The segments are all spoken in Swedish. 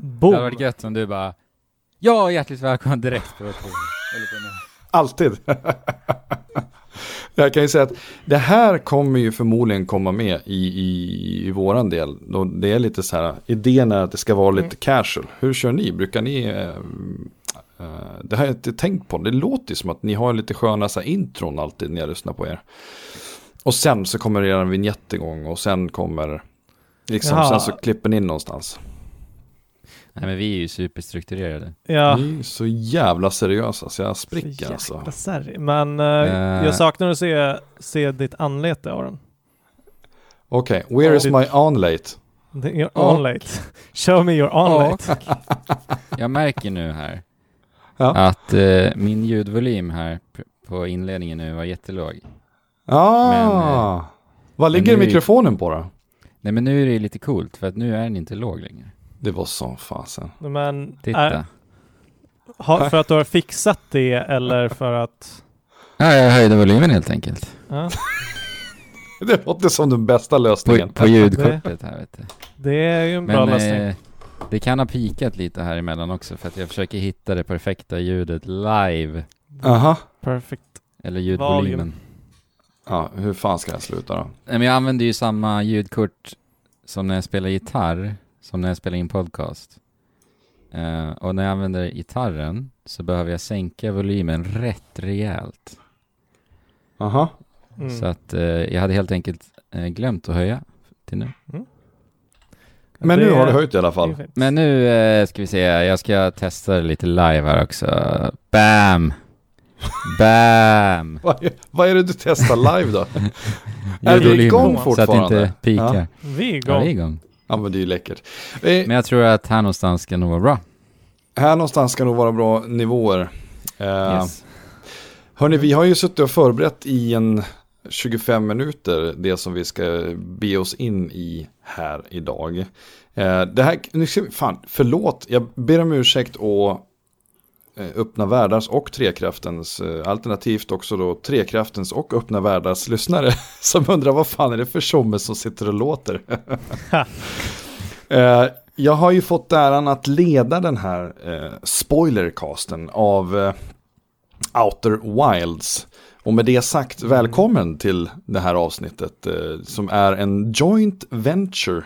Det Boom! hade varit gött om du bara Ja, hjärtligt välkommen direkt på, på, eller. Alltid. Jag kan ju säga att det här kommer ju förmodligen komma med i, i, i våran del. Då det är lite så här, idén är att det ska vara lite casual. Hur kör ni? Brukar ni... eh, eh, det har jag inte tänkt på. Det låter ju som att ni har lite sköna så här, intron alltid när jag lyssnar på er. Och sen så kommer er vignett igång och sen kommer... Liksom, Jaha. sen så klipper ni in någonstans. Nej men vi är ju superstrukturerade. Ja. Ni är så jävla seriösa så jag Så spricker alltså. särg. Men Eh. jag saknar att se, se ditt anlete Aron. Okej, where is Ditt- my onlate? Your onlate. Show me your onlate. Jag märker nu här Ja. att eh, min ljudvolym här på inledningen nu var jättelåg. Ah, Men, eh, vad ligger mikrofonen på då? Nej men nu är det lite coolt för att nu är den inte låg längre. Det var som fasen. Men Titta. är, ha, för att du har fixat det eller för att... Ja, jag höjde volymen helt enkelt. Ja, Det låter som den bästa På, lösningen. på ljudkortet här vet du. det är ju en bra Men lösning. eh, det kan ha pikat lite här emellan också för att jag försöker hitta det perfekta ljudet live. Aha. Perfect. Eller ljudvolymen. Ja, hur fan ska jag sluta då? Nej, men jag använder ju samma ljudkort som när jag spelar gitarr, som när jag spelar in podcast. Eh, och när jag använder gitarren så behöver jag sänka volymen rätt rejält. Aha. Mm. Så att eh, jag hade helt enkelt eh, glömt att höja till nu. Men Det nu har du höjt i alla fall. Men nu ska vi se, jag ska testa det lite live här också. Bam! Bam! Vad är, vad är det du testar live då? är det igång Så att det fortfarande? inte pikar. Vi är Ja, igång. det är igång. Ja, men det är ju läckert. Eh, Men jag tror att här någonstans ska nog vara bra. här någonstans ska nog vara bra nivåer. Eh, Yes. Hörni, vi har ju suttit och förberett i en 25 minuter det som vi ska be oss in i här idag. Eh, det här, nu ska vi, fan, förlåt, jag ber om ursäkt och öppna världars och trekraftens, eh, alternativt också då trekraftens och öppna världars lyssnare som undrar vad fan är det för tjomme som sitter och låter. Eh, jag har ju fått äran att leda den här eh, spoilercasten av eh, Outer Wilds. Och med det sagt, välkommen till det här avsnittet eh, som är en joint venture.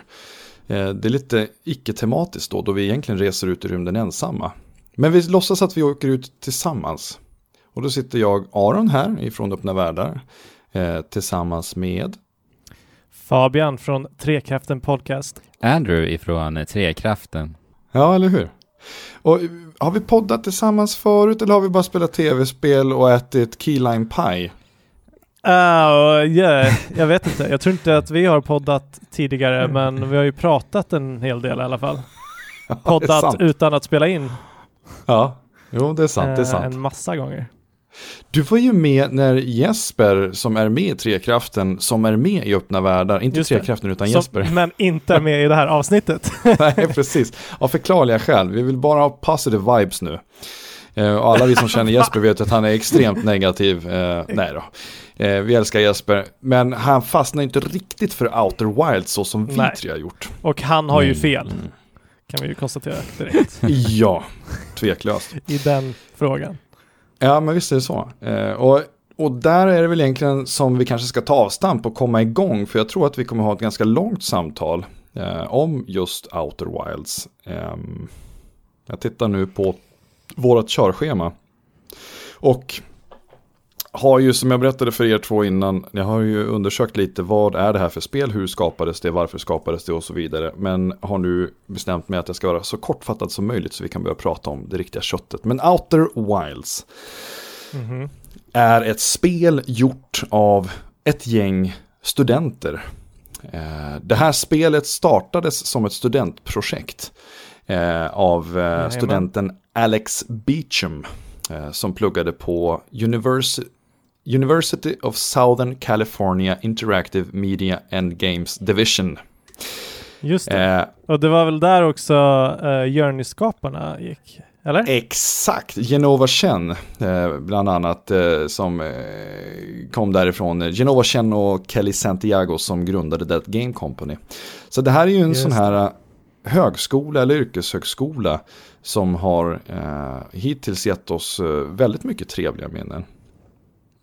Eh, det är lite icke-tematiskt då, då vi egentligen reser ut i rymden ensamma. Men vi låtsas att vi åker ut tillsammans. Och då sitter jag, Aron här ifrån Öppna Världar, eh, tillsammans med Fabian från Trekraften Podcast. Andrew ifrån eh, Trekraften. Ja, eller hur? Och eh, har vi poddat tillsammans förut eller har vi bara spelat tv-spel och ätit key lime pie? Uh, yeah, jag vet inte. Jag tror inte att vi har poddat tidigare, men vi har ju pratat en hel del i alla fall. är Poddat utan att spela in Ja, jo det är sant, det är eh, sant. en massa gånger. Du var ju med när Jesper, som är med i Trekraften, som är med i Öppna Världar, inte Just det. Trekraften utan Som- Jesper. men inte med i det här avsnittet. Nej, precis. Av förklarliga skäl. Vi vill bara ha positive vibes nu. Eh, och alla vi som känner Jesper vet att han är extremt negativ. Eh, nej då. Eh, vi älskar Jesper. Men han fastnar inte riktigt för Outer Wilds så som vi Nej. tre har gjort. Och han har ju Mm. Kan vi ju konstatera direkt Ja, tveklöst. i den frågan. Ja, men visst är det så. Eh, och, och där är det väl egentligen som vi kanske ska ta avstamp och komma igång. För jag tror att vi kommer ha ett ganska långt samtal eh, om just Outer Wilds. Ehm, jag tittar nu på vårt körschema. Och har ju som jag berättade för er två innan, jag har ju undersökt lite vad är det här för spel, hur skapades det, varför skapades det och så vidare. Men har nu bestämt mig att jag ska vara så kortfattad som möjligt så vi kan börja prata om det riktiga köttet. Men Outer Wilds Mhm. är ett spel gjort av ett gäng studenter. Eh, Det här spelet startades som ett studentprojekt eh, av eh, studenten Alex Beecham som pluggade på University University of Southern California Interactive Media and Games Division. Just det. Eh, Och det var väl där också uh, Journey-skaparna gick? Eller? Exakt, Genova Chen eh, bland annat eh, som eh, kom därifrån. Genova Chen och Kelly Santiago som grundade That Game Company. Så det här är ju en Just sån här högskola eller yrkeshögskola som har eh, hittills gett oss eh, väldigt mycket trevliga minnen.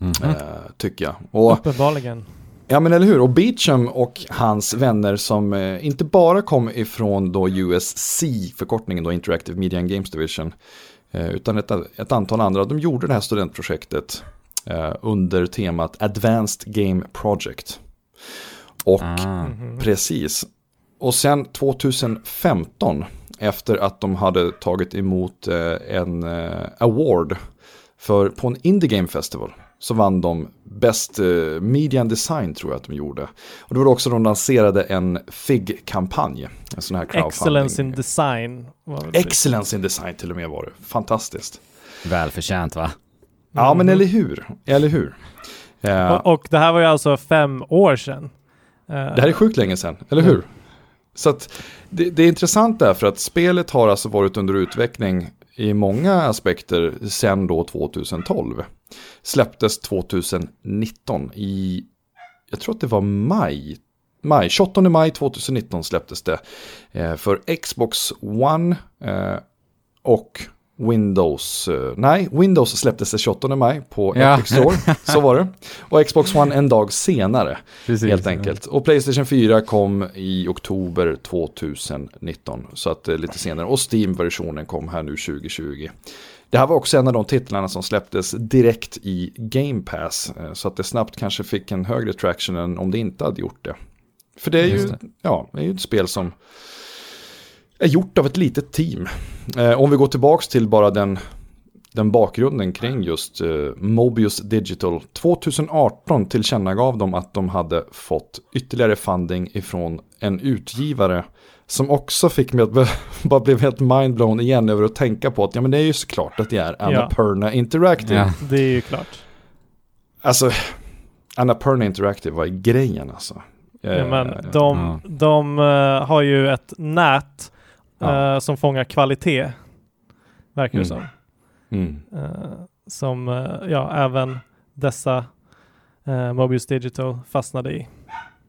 Mhm. Eh, tycker jag. Och, Uppenbarligen. ja men eller hur, och Beecham och hans vänner som eh, inte bara kom ifrån då USC, förkortningen då Interactive Media and Games Division, eh, utan ett, ett antal andra, de gjorde det här studentprojektet eh, under temat Advanced Game Project. Och Ah. Mhm. Precis. Och sen 2015, efter att de hade tagit emot eh, en eh, award för, på en Indie Game Festival, så vann de Best eh, Media and Design tror jag att de gjorde. Och det var också de lanserade en FIG-kampanj, en sån här crowdfunding. Excellence in design. Excellence in Design till och med var det. Fantastiskt. Välförtjänt va? Ja, men eller hur? Eller hur? Eh, Och, och det här var ju alltså fem år sedan. Eh, Det här är sjukt länge sedan, eller hur? Så att det, det är intressant därför att spelet har alltså varit under utveckling i många aspekter sen då 2012. Släpptes 2019 i, jag tror att det var maj, maj 28 maj 2019 släpptes det eh, för Xbox One eh, och Windows, eh, nej, Windows släpptes den 28 maj på Ja. Epic Store, så var det. Och Xbox One en dag senare. Precis. Helt enkelt. Och Playstation 4 kom i oktober 2019. Så att eh, lite senare. Och Steam-versionen kom här nu 2020. Det här var också en av de titlarna som släpptes direkt i Game Pass. eh, Så att det snabbt kanske fick en högre traction än om det inte hade gjort det. För det är ju, det. Ja, det är ju ett spel som är gjort av ett litet team. Eh, om vi går tillbaka till bara den, den bakgrunden kring just eh, Mobius Digital. 2018 tillkännagav de att de hade fått ytterligare funding ifrån en utgivare som också fick mig att bara blev helt mindblown igen över att tänka på att ja men det är ju såklart att det är Annapurna Interactive. Ja. Det är ju klart. Alltså, Annapurna Interactive var grejen alltså. Ja, Eh, men de ja. de eh, har ju ett nät Ja. eh, som fångar kvalitet. Verkar det Mm. som. mm. Eh, som eh, ja, även dessa uh, Mobius Digital fastnade i.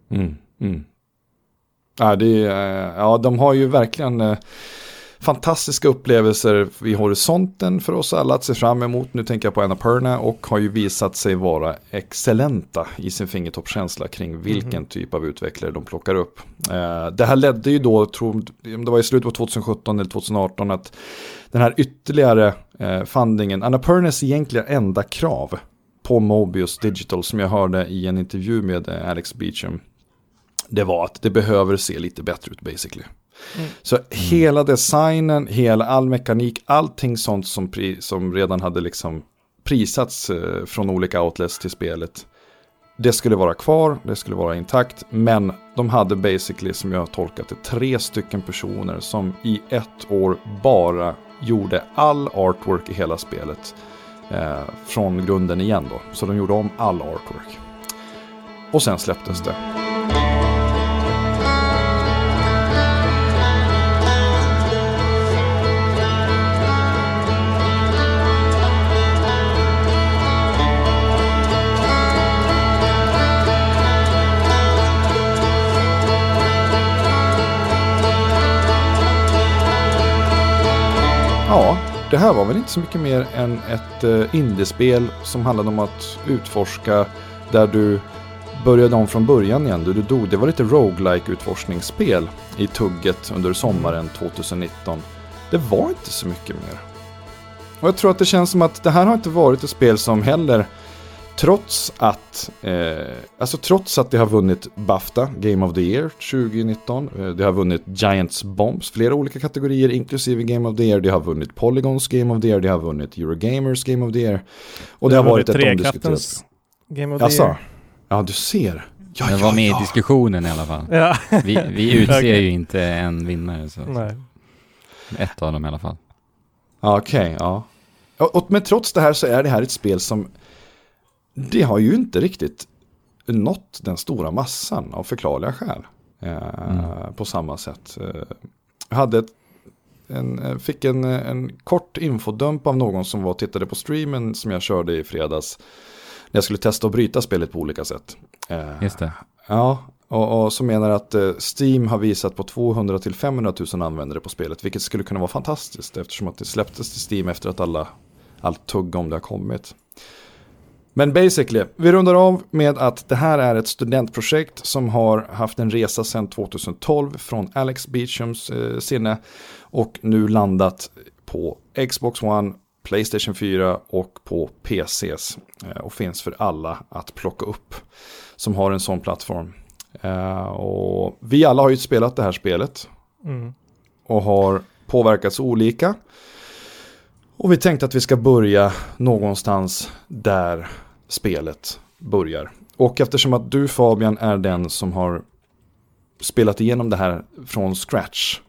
Mm, mm. Ja, det är, ja, de har ju verkligen fantastiska upplevelser vid horisonten för oss alla att se fram emot. Nu tänker jag på Annapurna och har ju visat sig vara excellenta i sin fingertoppskänsla kring vilken Mhm. typ av utvecklare de plockar upp. Eh, det här ledde ju då, tror, det var i slutet på 2017 eller 2018, att den här ytterligare eh, fundingen, Annapurnas egentligen enda krav på Mobius Digital som jag hörde i en intervju med Alex Beecham det var att det behöver se lite bättre ut basically. Mm. Så hela designen, hela all mekanik, allting sånt som, som redan hade liksom prisats eh, från olika outlets till spelet. Det skulle vara kvar, det skulle vara intakt, men de hade basically, som jag har tolkat det, tre stycken personer som i ett år bara gjorde all artwork i hela spelet eh, från grunden igen då. Så de gjorde om all artwork. Och sen släpptes det. Ja, det här var väl inte så mycket mer än ett eh, indiespel som handlade om att utforska där du började om från början igen. Du, du dog. Det var lite roguelike utforskningsspel i tugget under sommaren 2019. Det var inte så mycket mer. Och jag tror att det känns som att det här har inte varit ett spel som heller Trots att, eh, alltså trots att det har vunnit Bafta, Game of the Year 2019. Eh, det har vunnit Giants Bombs, flera olika kategorier inklusive Game of the Year. Det har vunnit Polygons Game of the Year, det har vunnit Eurogamers Game of the Year. Och det, har varit ett omdiskuterat... Game of the Alltså, Year. ja du ser. Ja, ja, var med ja. i diskussionen i alla fall. Ja. Vi, vi utser ju inte en vinnare, så Nej. ett av dem i alla fall. Ja, Okej, ja. Och, och, men trots det här så är det här ett spel som det har ju inte riktigt nått den stora massan av förklarliga skäl. Eh, Mm. På samma sätt. Eh, jag hade ett, en, eh, fick en, en kort infodump av någon som var och tittade på streamen som jag körde i fredags. När jag skulle testa att bryta spelet på olika sätt. Just det. Ja, och, och som menar att Steam har visat på 200 till 500 000 användare på spelet, vilket skulle kunna vara fantastiskt eftersom att det släpptes till Steam efter att alla, allt tugg om det har kommit. Men basically, vi rundar av med att det här är ett studentprojekt som har haft en resa sedan 2012 från Alex Beechams eh, sinne och nu landat på Xbox One, Playstation 4 och på PCs eh, och finns för alla att plocka upp som har en sån plattform. Eh, och vi alla har ju spelat det här spelet Mm. och har påverkats olika. Och vi tänkte att vi ska börja någonstans där spelet börjar. Och eftersom att du Fabian är den som har spelat igenom det här från scratch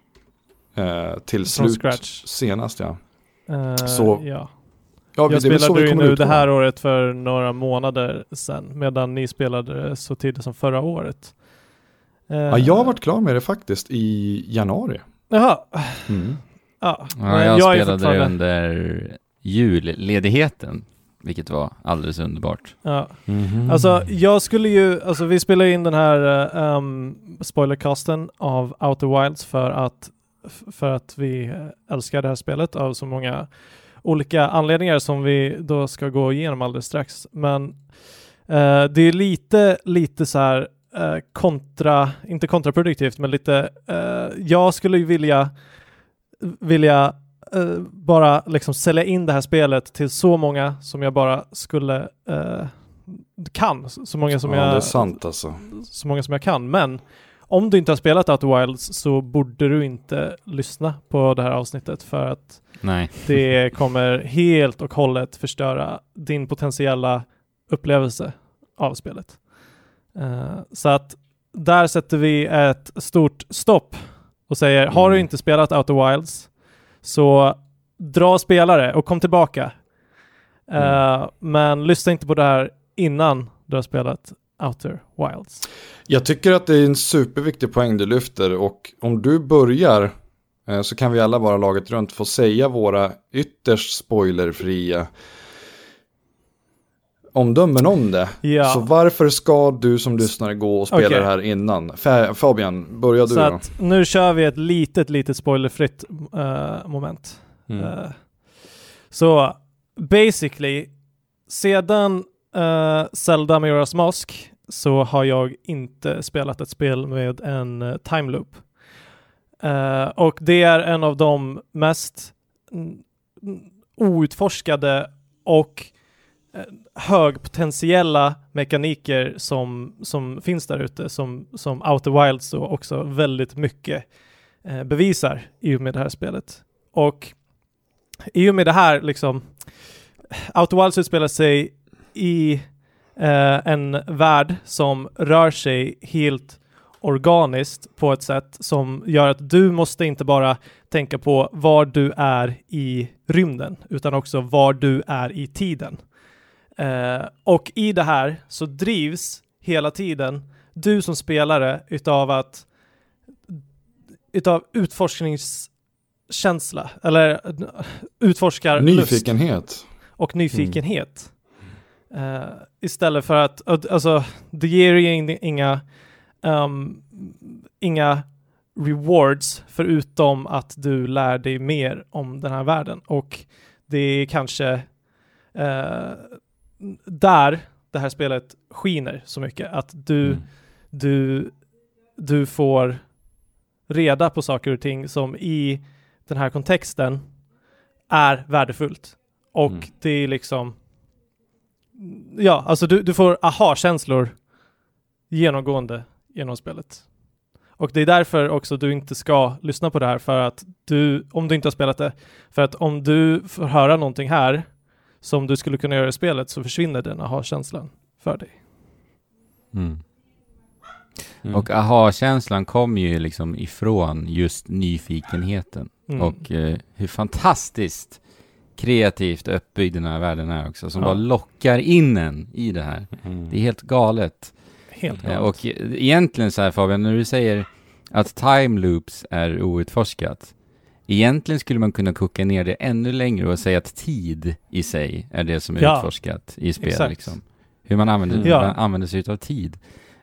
eh, till Från slut scratch. senast ja. Eh, Så- ja. ja Jag spelade ju nu det här året för några månader sedan, medan ni spelade så tidigt som förra året. Eh, Ja, jag har varit klar med det faktiskt i januari. Jaha, Mm. ja. Ja, jag, är spelade det under julledigheten, vilket var alldeles underbart. Ja. Mhm. Alltså jag skulle ju, alltså vi spelar in den här uh, um, spoilercasten av Outer Wilds för att, för att vi eh, älskar det här spelet av så många olika anledningar som vi då ska gå igenom alldeles strax. Men eh, det är lite, lite så här eh, kontra, inte kontraproduktivt, men lite, eh, jag skulle ju vilja, vilja eh, bara liksom sälja in det här spelet till så många som jag bara skulle eh, kan, så många som ja, jag det är sant alltså. så många som jag kan. Men om du inte har spelat Outer Wilds så borde du inte lyssna på det här avsnittet för att Nej. det kommer helt och hållet förstöra din potentiella upplevelse av spelet. Eh, så att där sätter vi ett stort stopp och säger har du Mm. inte spelat Outer Wilds så dra spelare och kom tillbaka. Eh, Men lyssna inte på det här innan du har spelat Outer Wilds. Jag tycker att det är en superviktig poäng du lyfter och om du börjar eh, så kan vi alla vara laget runt få säga våra ytterst spoilerfria omdömen om det. Ja. Så varför ska du som lyssnare gå och spela Okej. det här innan? Fa- Fabian, börja du Så då. att nu kör vi ett litet, litet spoilerfritt eh, moment. Mm. Eh, så basically, sedan uh, Zelda Majora's Mask så har jag inte spelat ett spel med en uh, time loop. Eh, och det är en av de mest outforskade och högpotentiella mekaniker som, som finns där ute som, som Outer Wilds då också väldigt mycket eh, bevisar i och med det här spelet. Och i och med det här liksom Outer Wilds utspelar sig i eh, en värld som rör sig helt organiskt på ett sätt som gör att du måste inte bara tänka på var du är i rymden utan också var du är i tiden. Eh, och i det här så drivs hela tiden du som spelare utav att utav utforskningskänsla eller utforskarlust Nyfikenhet. och nyfikenhet. Eh, istället för att, alltså, det ger ju in- inga, ehm, inga rewards förutom att du lär dig mer om den här världen. Och det är kanske eh, där det här spelet skiner så mycket. Att du, Mm. du, du får reda på saker och ting som i den här kontexten är värdefullt. Och Mm. det är liksom Ja, alltså du, du får aha-känslor genomgående genom spelet. Och det är därför också du inte ska lyssna på det här för att du, om du inte har spelat det, för att om du får höra någonting här som du skulle kunna göra i spelet så försvinner den aha-känslan för dig. Mm. Mm. Och aha-känslan kom ju liksom ifrån just nyfikenheten. Mm. Och eh, hur fantastiskt kreativt uppbyggd den här världen är också. Som Ja. bara lockar in en i det här. Mm. Det är helt galet. Helt Eh, galet. och e- egentligen så här Fabian, när du säger att time loops är outforskat. Egentligen skulle man kunna koka ner det ännu längre och säga att tid i sig är det som är Ja, utforskat i spel. Liksom. Hur man använder, Mm. Man använder sig av tid.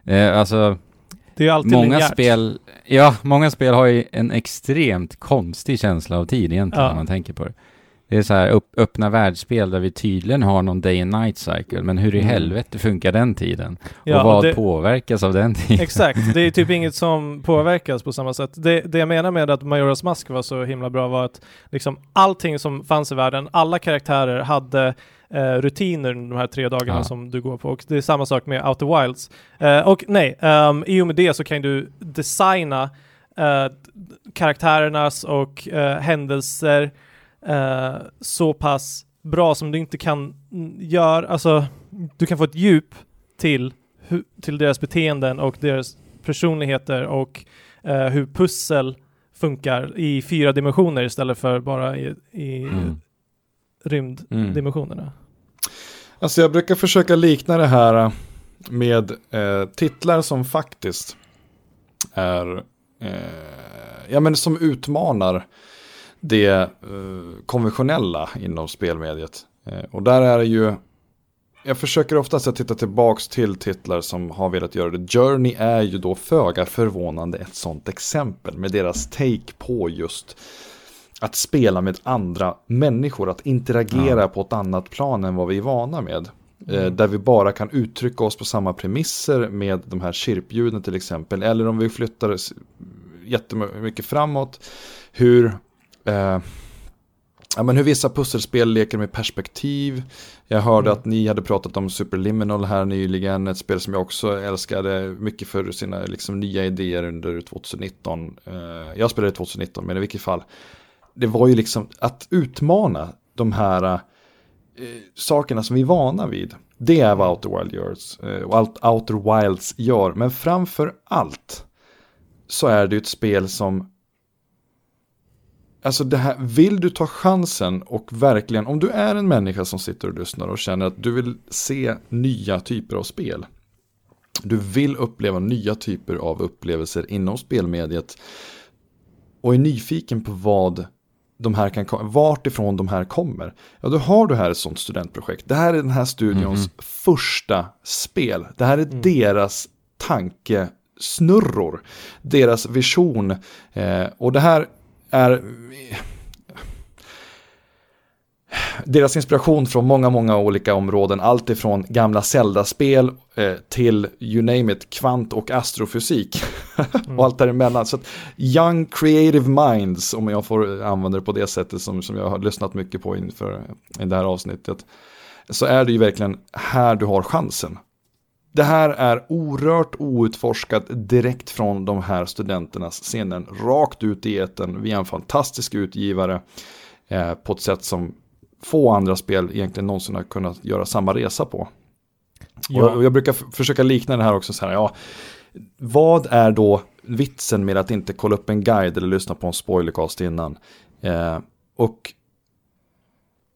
Eh, alltså, Det är alltid Många linjärt. spel, ja, många spel har ju en extremt konstig känsla av tid egentligen Ja. om man tänker på det. Det är så här upp, öppna världsspel där vi tydligen har någon day and night cycle, men hur i Mm. helvete funkar den tiden? Ja, och vad det- påverkas av den tiden? Exakt, det är typ inget som påverkas på samma sätt. Det, det jag menar med att Majoras Mask var så himla bra var att liksom allting som fanns i världen, alla karaktärer hade eh, rutiner de här tre dagarna Ja. som du går på och det är samma sak med Outer Wilds. Eh, och nej, um, i och med det så kan du designa eh, karaktärernas och eh, händelser eh, så pass bra som du inte kan mm, göra, alltså du kan få ett djup till, till deras beteenden och deras personligheter och eh, hur pussel funkar i fyra dimensioner istället för bara i, i Mm. rymddimensionerna. Alltså jag brukar försöka likna det här med eh, titlar som faktiskt är, eh, ja men som utmanar det eh, konventionella inom spelmediet. Eh, och där är det ju, jag försöker oftast att titta tillbaks till titlar som har velat göra det. Journey är ju då föga förvånande ett sånt exempel med deras take på just att spela med andra människor, att interagera Ja. på ett annat plan än vad vi är vana med. Eh, Mm. där vi bara kan uttrycka oss på samma premisser med de här chirpljuden till exempel. Eller om vi flyttar jättemycket framåt. Hur, eh, ja, men hur vissa pusselspel leker med perspektiv. Jag hörde Mm. att ni hade pratat om Superliminal här nyligen. Ett spel som jag också älskade mycket för sina liksom, nya idéer under 2019. Eh, jag spelade 2019 men i vilket fall. Det var ju liksom att utmana de här eh, sakerna som vi är vana vid. Det är vad Outer, Wild görs, eh, och Outer Wilds gör. Men framför allt så är det ett spel som Alltså det här, vill du ta chansen och verkligen, om du är en människa som sitter och lyssnar och känner att du vill se nya typer av spel. Du vill uppleva nya typer av upplevelser inom spelmediet. Och är nyfiken på vad de här kan vart ifrån de här kommer. Ja, då har du här ett sånt studentprojekt. Det här är den här studions första spel. Det här är deras tankesnurror. Deras vision. Eh, och det här är deras inspiration från många, många olika områden. Allt ifrån gamla Zelda-spel eh, till, you name it, kvant och astrofysik. och allt däremellan. Så att young creative minds, om jag får använda det på det sättet som, som jag har lyssnat mycket på inför i det här avsnittet. Så är det ju verkligen här du har chansen. Det här är orört outforskat direkt från de här studenternas scenen. Rakt ut i etern via en fantastisk utgivare. Eh, på ett sätt som få andra spel egentligen någonsin har kunnat göra samma resa på. Ja. Och jag brukar försöka likna det här också så här, ja, vad är då vitsen med att inte kolla upp en guide eller lyssna på en spoilercast innan? Eh, och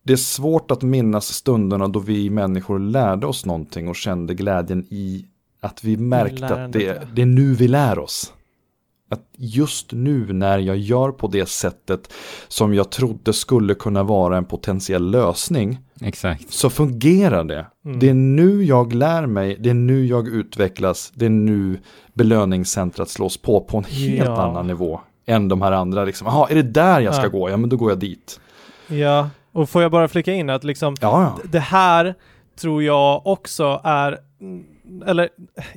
det är svårt att minnas stunderna då vi människor lärde oss någonting och kände glädjen i att vi märkte att det, det är nu vi lär oss. Att just nu när jag gör på det sättet som jag trodde skulle kunna vara en potentiell lösning Exakt. så fungerar det. Mm. Det är nu jag lär mig, det är nu jag utvecklas, det är nu belöningscentrat slås på på en helt Ja. annan nivå än de här andra. Liksom, Jaha, är det där jag ska Ja. gå? Ja, men då går jag dit. Ja, och får jag bara flika in att liksom Ja, det här tror jag också är, mm, eller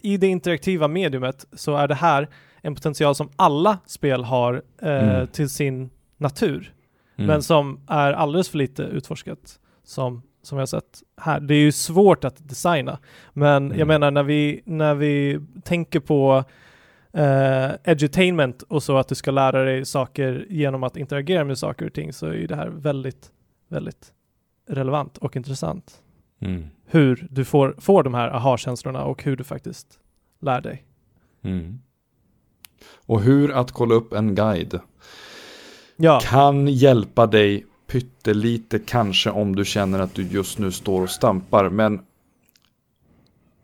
i det interaktiva mediumet så är det här en potential som alla spel har eh, Mm. till sin natur, Mm. men som är alldeles för lite utforskat som, som jag sett här. Det är ju svårt att designa, men Mm. jag menar när vi, när vi tänker på eh, edutainment och så att du ska lära dig saker genom att interagera med saker och ting så är ju det här väldigt, väldigt relevant och intressant. Mm. Hur du får, får de här aha-känslorna och hur du faktiskt lär dig. Mm. Och hur att kolla upp en guide Ja, kan hjälpa dig pyttelite kanske om du känner att du just nu står och stampar. Men,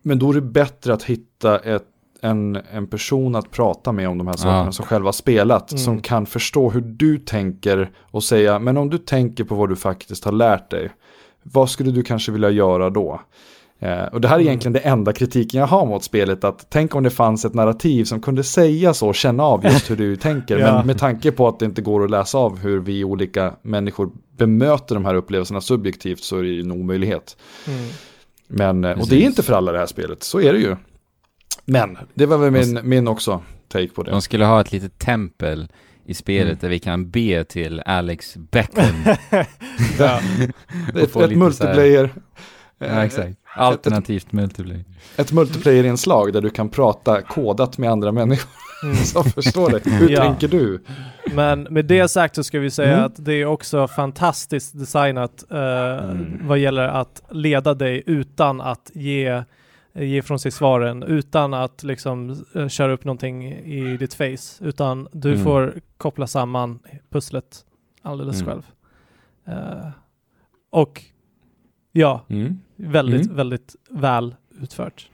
men då är det bättre att hitta ett, en, en person att prata med om de här sakerna Ja. som själv har spelat. Mm. Som kan förstå hur du tänker och säga, men om du tänker på vad du faktiskt har lärt dig. Vad skulle du kanske vilja göra då? Eh, och det här är egentligen det enda kritiken jag har mot spelet, att tänk om det fanns ett narrativ som kunde säga så, känna av just hur du tänker, Ja. men med tanke på att det inte går att läsa av hur vi olika människor bemöter de här upplevelserna subjektivt så är det ju en omöjlighet. Mm. Men, eh, och det är inte för alla det här spelet, så är det ju. Men, det var väl min, min också take på det. De skulle ha ett litet tempel i spelet Mm. där vi kan be till Alex Beckham. Ja. Ett, ett multiplayer. ja, exakt. Alternativt multiplayer. Ett multiplayer-inslag där du kan prata kodat med andra människor Mm. som förstår dig. Hur Ja. tänker du? Men med det sagt så ska vi säga Mm. att det är också fantastiskt designat eh, Mm. vad gäller att leda dig utan att ge, ge från sig svaren, utan att liksom eh, köra upp någonting i ditt face, utan du Mm. får koppla samman pusslet alldeles Mm. själv. Eh, och ja, väldigt, Mm. väldigt väl utfört.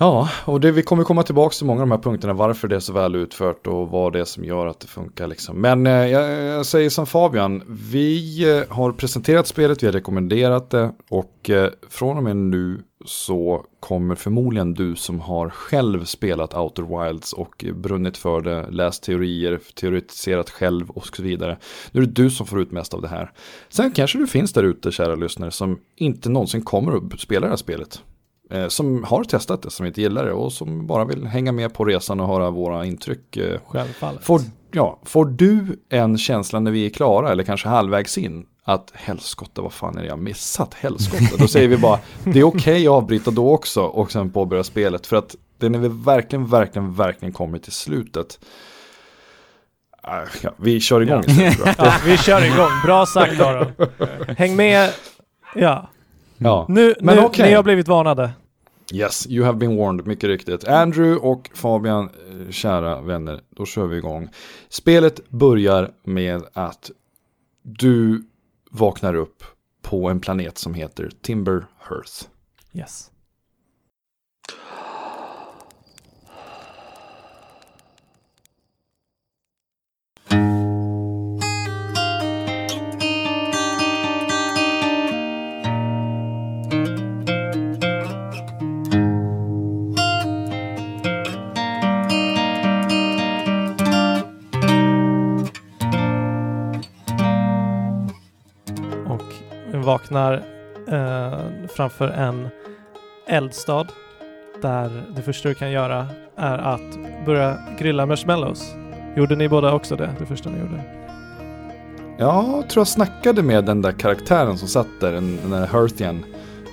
Ja, och det, vi kommer komma tillbaka till många av de här punkterna, varför det är så väl utfört och vad det är som gör att det funkar. Liksom. Men eh, jag, jag säger som Fabian, vi eh, har presenterat spelet, vi har rekommenderat det och eh, från och med nu så kommer förmodligen du som har själv spelat Outer Wilds och brunnit för det, läst teorier, teoretiserat själv och så vidare. Nu är det du som får ut mest av det här. Sen kanske du finns där ute, kära lyssnare, som inte någonsin kommer att spela det här spelet. Eh, som har testat det, som inte gillar det och som bara vill hänga med på resan och höra våra intryck. Eh, Självfallet. Får, ja, får du en känsla när vi är klara, eller kanske halvvägs in, att helskotta, vad fan är det jag missat? Helskotta. Då säger vi bara, det är okej att avbryta då också och sen påbörja spelet. För att det är när vi verkligen, verkligen, verkligen kommer till slutet. Ah, Ja, vi kör igång jag. Ja, vi kör igång. Bra sagt Aron. Häng med. Ja, Ja. nu, Men nu okej. ni har blivit varnade. Yes, you have been warned, mycket riktigt. Andrew och Fabian, eh, kära vänner, då kör vi igång. Spelet börjar med att du vaknar upp på en planet som heter Timber Hearth. Yes. Vaknar eh, framför en eldstad där det första du kan göra är att börja grilla marshmallows. Gjorde ni båda också det, det första ni gjorde? Jag tror jag snackade med den där karaktären som satt där, den, den där Hearthian,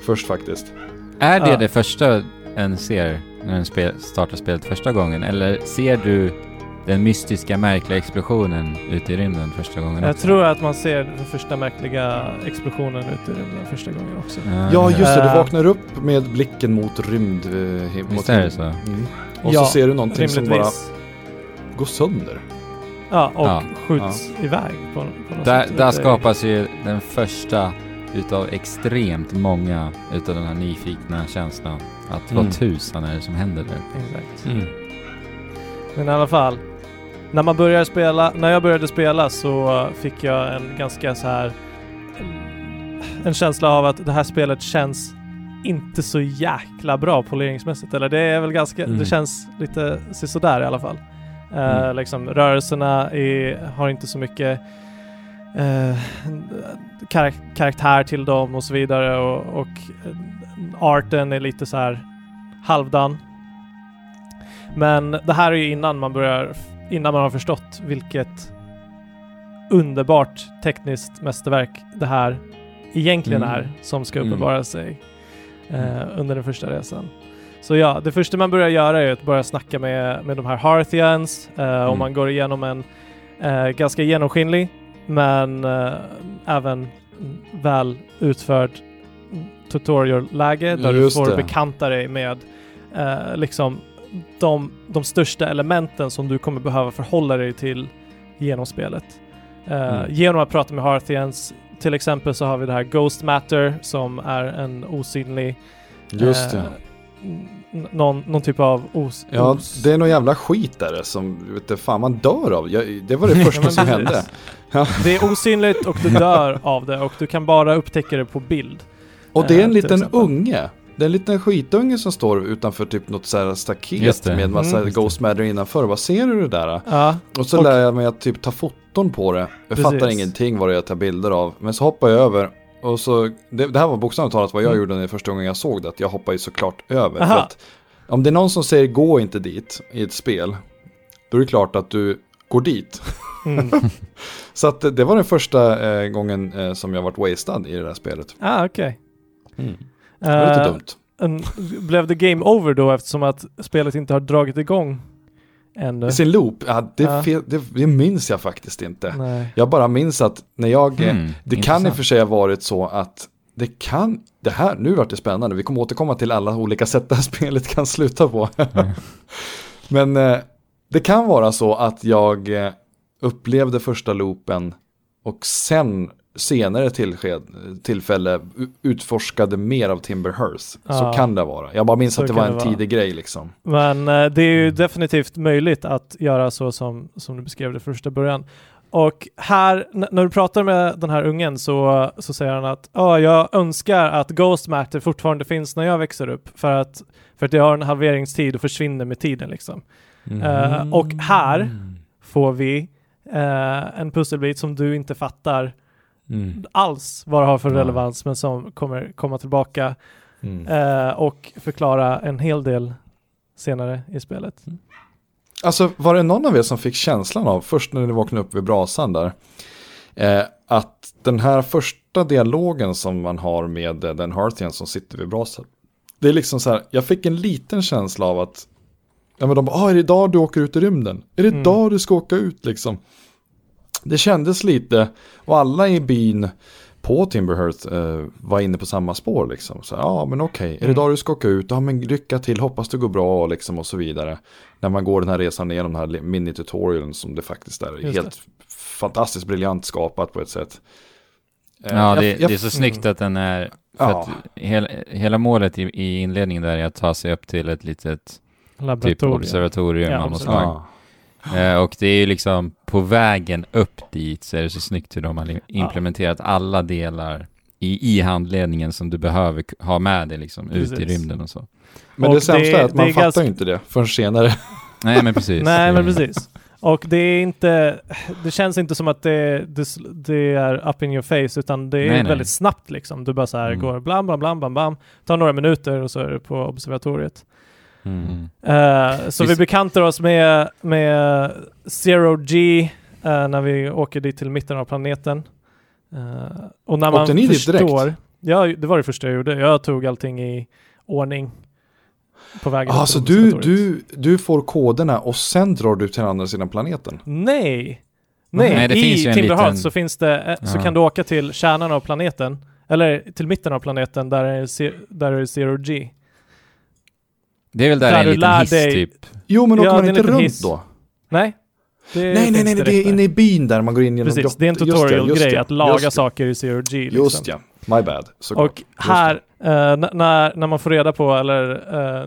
först faktiskt. Är det Ja. det första en ser när en spel, startar spelet första gången? Eller ser du den mystiska märkliga explosionen ute i rymden första gången Jag också? tror att man ser den första märkliga explosionen ute i rymden första gången också. Ja, just det, du Eh. vaknar upp med blicken mot rymd. eh, mot Visst är det så? Mm. Och Ja, så ser du någonting som bara går sönder. Ja, och Ja. skjuts iväg på, på något Där, sätt. där skapas ju den första utav extremt många utav den här nyfikna känslan. Att Mm. vad tusan är det som händer där? Exakt. Men i alla fall. När man börjar spela, när jag började spela så fick jag en ganska så här en känsla av att det här spelet känns inte så jäkla bra poleringsmässigt. Eller det är väl ganska, Mm. det känns lite sådär i alla fall. Eh, Mm. liksom, rörelserna är, har inte så mycket eh, karak- karaktär till dem och så vidare och, och eh, arten är lite så här halvdan. Men det här är ju innan man börjar, innan man har förstått vilket underbart tekniskt mästerverk det här egentligen Mm. är som ska Mm. uppenbara sig eh, under den första resan. Så ja, det första man börjar göra är att börja snacka med, med de här Harthians eh, och Mm. man går igenom en eh, ganska genomskinlig men eh, även mm, väl utförd mm, tutorial-läge där Just du får det. bekanta dig med eh, liksom de, de största elementen som du kommer behöva förhålla dig till genom spelet. Eh, Mm. Genom att prata med Harthians, till exempel så har vi det här Ghost Matter som är en osynlig Just eh, det. n- någon, någon typ av os... Ja, os det är någon jävla skit där som, vet du, fan man dör av. Jag, det var det första som hände. Det är osynligt och du dör av det och du kan bara upptäcka det på bild. Och det är en till liten unge. Det är en liten skitunge som står utanför typ något så här staket med massa Mm. Ghost Matter innanför. Vad ser du det där? Ja, Och så Och- lär jag mig att typ ta foton på det. Jag fattar Precis. ingenting vad det är jag tar bilder av. Men så hoppar jag över. Och så, det, det här var bokstavligt talat vad jag Mm. gjorde när första gången jag såg det. Att jag hoppar ju såklart över. Aha. För att om det är någon som säger gå inte dit i ett spel. Då är det klart att du går dit. mm. Så att det- det var den första eh, gången eh, som jag varit wastad i det där spelet. ah, okej. Det var lite Eh, dumt. en, blev det game over då eftersom att spelet inte har dragit igång ännu? I sin loop, ja, det, Ja. det, det minns jag faktiskt inte. Nej. Jag bara minns att när jag, Mm, det kan i intressant. och för sig ha varit så att det kan, det här, nu vart det spännande, vi kommer återkomma till alla olika sätt det här spelet kan sluta på. Men eh, det kan vara så att jag upplevde första loopen och sen senare tillsked, tillfälle utforskade mer av Timberhurst. Så Ja. kan det vara. Jag bara minns Så att det var det en vara. tidig grej liksom. Men eh, det är ju Mm. definitivt möjligt att göra så som, som du beskrev det första början. Och här, när du pratar med den här ungen så, så säger han att "Ja, jag önskar att Ghost Matter fortfarande finns när jag växer upp för att, för att det har en halveringstid och försvinner med tiden liksom. Eh, och här får vi eh, en pusselbit som du inte fattar Mm. alls vad det har för Ja. relevans men som kommer komma tillbaka Mm. eh, och förklara en hel del senare i spelet. Alltså var det någon av er som fick känslan av, först när ni vaknade upp vid brasan där, eh, att den här första dialogen som man har med eh, den Hearthian som sitter vid brasan, det är liksom så här, jag fick en liten känsla av att, ja men de bara, ah, är det idag du åker ut i rymden? Är det Mm. idag du ska åka ut liksom? Det kändes lite, och alla i byn på Timberhurst eh, var inne på samma spår liksom. Så, ja men okej, är det Mm. idag du ska åka ut? Ja men lycka till, hoppas det går bra liksom och så vidare. När man går den här resan igenom den här mini-tutorialen som det faktiskt är. Just Helt fantastiskt briljant skapat på ett sätt. Eh, Ja, det, jag- det är så snyggt att den är... För Ja. att hela, hela målet i, i inledningen där är att ta sig upp till ett litet typ Laboratorium. observatorium Ja, av något slag. Ja. Eh, och det är ju liksom på vägen upp dit så är det så snyggt hur de har implementerat alla delar i, i handledningen som du behöver ha med dig liksom ut i Precis. rymden och så. Men Och det sämsta det- är att man fattar ganska- inte det förrän senare. Nej men precis. Nej, men Det- precis. Och det är inte, det känns inte som att det, det, det är up in your face, utan det är Nej, nej. väldigt snabbt liksom. Du bara så här Mm. går blam, blam, blam, bam, bam, tar några minuter och så är du på observatoriet. Mm. Eh, så vi bekantar oss med, med Zero G eh, när vi åker dit till mitten av planeten. Eh, och när man Åkte ni dit förstår... direkt? Ja, det var det första jag gjorde. Jag tog allting i ordning på vägen Alltså till du, du, du får koderna och sen drar du till andra sidan planeten. Nej! Nej, Nej, det i finns ju en Timber Heart liten- så finns det, så Ja. kan du åka till kärnan av planeten, eller till mitten av planeten där är, där är Zero G. Det är väl där, Där en du liten lär hiss dig- typ. Jo men Ja, åker man är en inte runt hiss. då? Nej? Det Nej, nej, nej, nej, det är inne i byn där man går in genom Precis, grott- det är en tutorial-grej att laga saker i Zero G. Liksom. Just ja, my bad. såklart. Och här, n- när, när man får reda på, eller eh,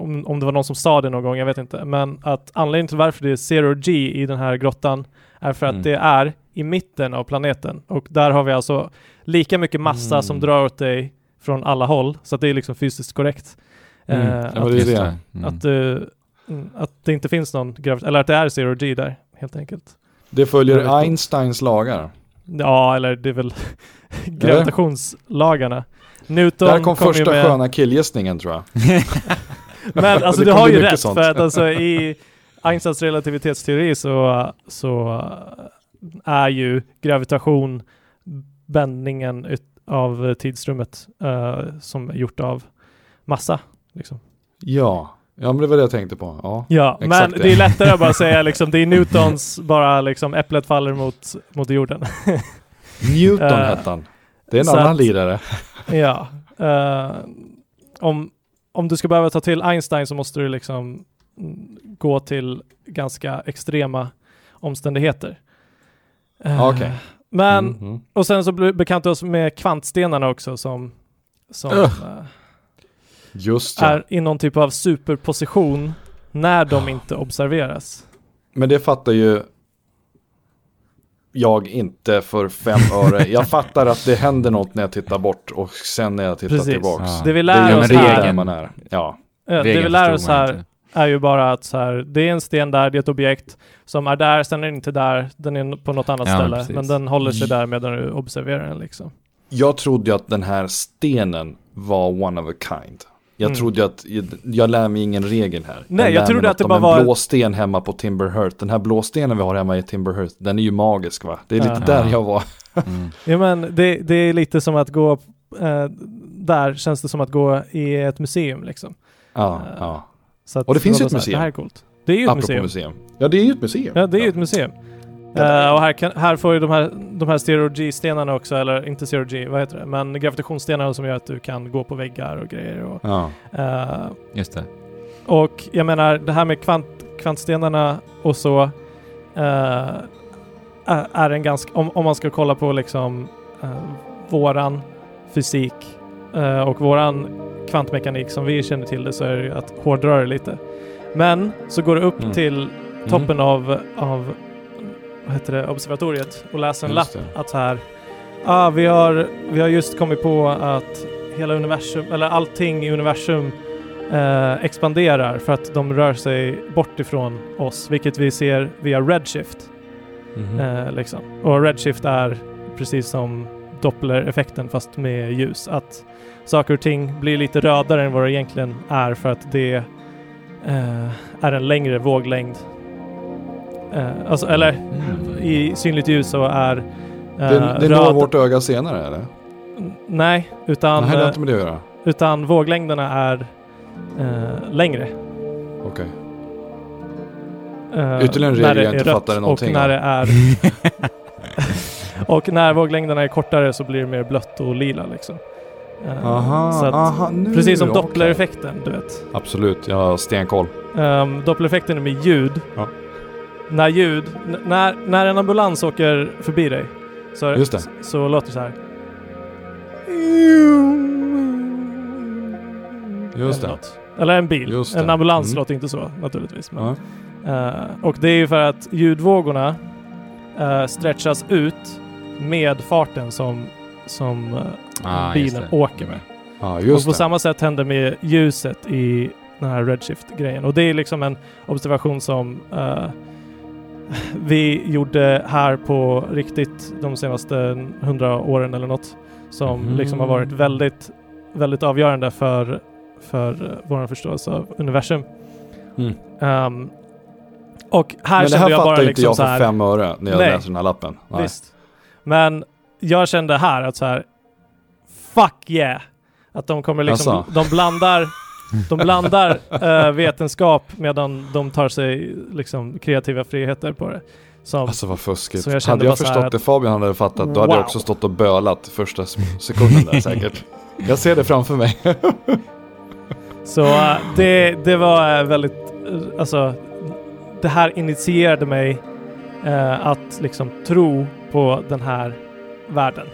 om, om det var någon som sa det någon gång, jag vet inte, men att anledningen till varför det är Zero G i den här grottan är för att Mm. det är i mitten av planeten. Och där har vi alltså lika mycket massa Mm. som drar åt dig från alla håll, så att det är liksom fysiskt korrekt. Mm. Eh, Ja, att, men det det. Mm. att, mm, att det inte finns någon gravitation, eller att det är Zero G där, helt enkelt. Det följer. Einsteins lagar. Ja, eller det är väl gravitationslagarna. Newton Där kom ju första med... sköna killgissningen tror jag. Men alltså du kom har ju rätt sånt. för att alltså i Einsteins relativitetsteori så, så är ju gravitation bändningen av tidsrummet äh, som är gjort av massa. Liksom. Ja. ja, men det var det jag tänkte på. Ja. Ja, men det. det är lättare att bara säga liksom, det är Newtons bara liksom äpplet faller mot, mot jorden. Newton Eh, hette han. Det är en annan att- lirare. ja. eh, om, om du ska behöva ta till Einstein så måste du liksom gå till ganska extrema omständigheter. Eh, Ja, okej. Men, Mm, mm. och sen så be- bekantade vi oss med kvantstenarna också som, som Ugh. Eh, Just ja. är i någon typ av superposition när de inte observeras. Men det fattar ju jag inte för fem öre. Jag fattar att det händer något när jag tittar bort och sen när jag tittar Precis. tillbaks. Ja. Det vi lär är ju oss här, man är. Ja. ja, det vi lär oss här inte. är ju bara att så här, det är en sten där, det är ett objekt som är där, sen är den inte där, den är på något annat Ja, ställe, precis. men den håller sig där medan du observerar den liksom. Jag trodde ju att den här stenen var one of a kind. Jag Mm. trodde att, jag lär mig ingen regel här. Nej, jag lär trodde att det bara var- en blå sten hemma på Timberhurt. Den här blå stenen vi har hemma i Timberhurt, den är ju magisk va? Det är lite Ja. där jag var. Mm. Ja men det, det är lite som att gå, eh, där känns det som att gå i ett museum liksom. Ja, Eh, ja. Så att Och det finns ju ett här, museum. Det här är coolt. Det är ju ett Apropå museum. museum. Ja, det är ju ett museum. Ja, det är ju ett museum. Eh, och här, kan, här får ju de här, de här Zero G-stenarna också, eller inte Zero G, vad heter det? Men gravitationsstenarna som gör att du kan gå på väggar och grejer. Och, Ja. eh, Just det. och jag menar, det här med kvant, kvantstenarna och så eh, är- en ganska, om, om man ska kolla på liksom våran fysik och våran kvantmekanik som vi känner till det så är det ju att hårdra det lite. Men så går det upp Mm. till toppen av, av vad heter det, observatoriet och läser en lapp det. att så här ah, vi, har, vi har just kommit på att hela universum, eller allting i universum eh, expanderar för att de rör sig bort ifrån oss, vilket vi ser via redshift. Mhm. Eh, liksom. Och redshift är precis som Doppler-effekten fast med ljus. Att saker och ting blir lite rödare än vad det egentligen är för att det eh, är en längre våglängd. Eh, alltså, eller Mm. i synligt ljus så är eh, det det når vårt öga senare eller? Nej, utan, Nej, det har eh, inte med det att göra. utan våglängderna är eh, längre. Okej. eh, Ytterligare en regel jag inte fattade någonting Och när det är Och när våglängderna är kortare så blir det mer blött och lila liksom. Eh, Aha, att, aha, nu. Precis som okej. Doppler-effekten, du vet. Absolut, jag har stenkoll. Um, Doppler-effekten är med ljud. Ja. När ljud, när, när en ambulans åker förbi dig så, Just det. så, så låter det så här. Just Eller det. något. Eller en bil. Just En det. ambulans Mm. låter inte så naturligtvis. Men, Ja. eh, och det är ju för att ljudvågorna uh, stretchas ut med farten som, som eh, Ah, bilen åker med. Ja, och på det. samma sätt händer med ljuset i den här redshift-grejen. Och det är liksom en observation som eh, vi gjorde här på riktigt de senaste hundra åren eller något. Som Mhm. liksom har varit väldigt, väldigt avgörande för, för vår förståelse av universum. Mm. Ehm, och här Men det här jag bara fattar inte liksom jag för här, fem öre när jag Nej. läser den här lappen. Nej. Visst. Men jag kände här att så här, fuck yeah! Att de kommer liksom, Alltså. de blandar, de blandar eh, vetenskap medan de tar sig liksom kreativa friheter på det. Som, Alltså vad fuskigt. Så jag hade jag förstått att- det Fabian hade fattat, då hade Wow. jag också stått och bölat första sekunden där säkert. Jag ser det framför mig. så eh, det, det var eh, väldigt, eh, alltså det här initierade mig eh, att liksom tro på den här världen.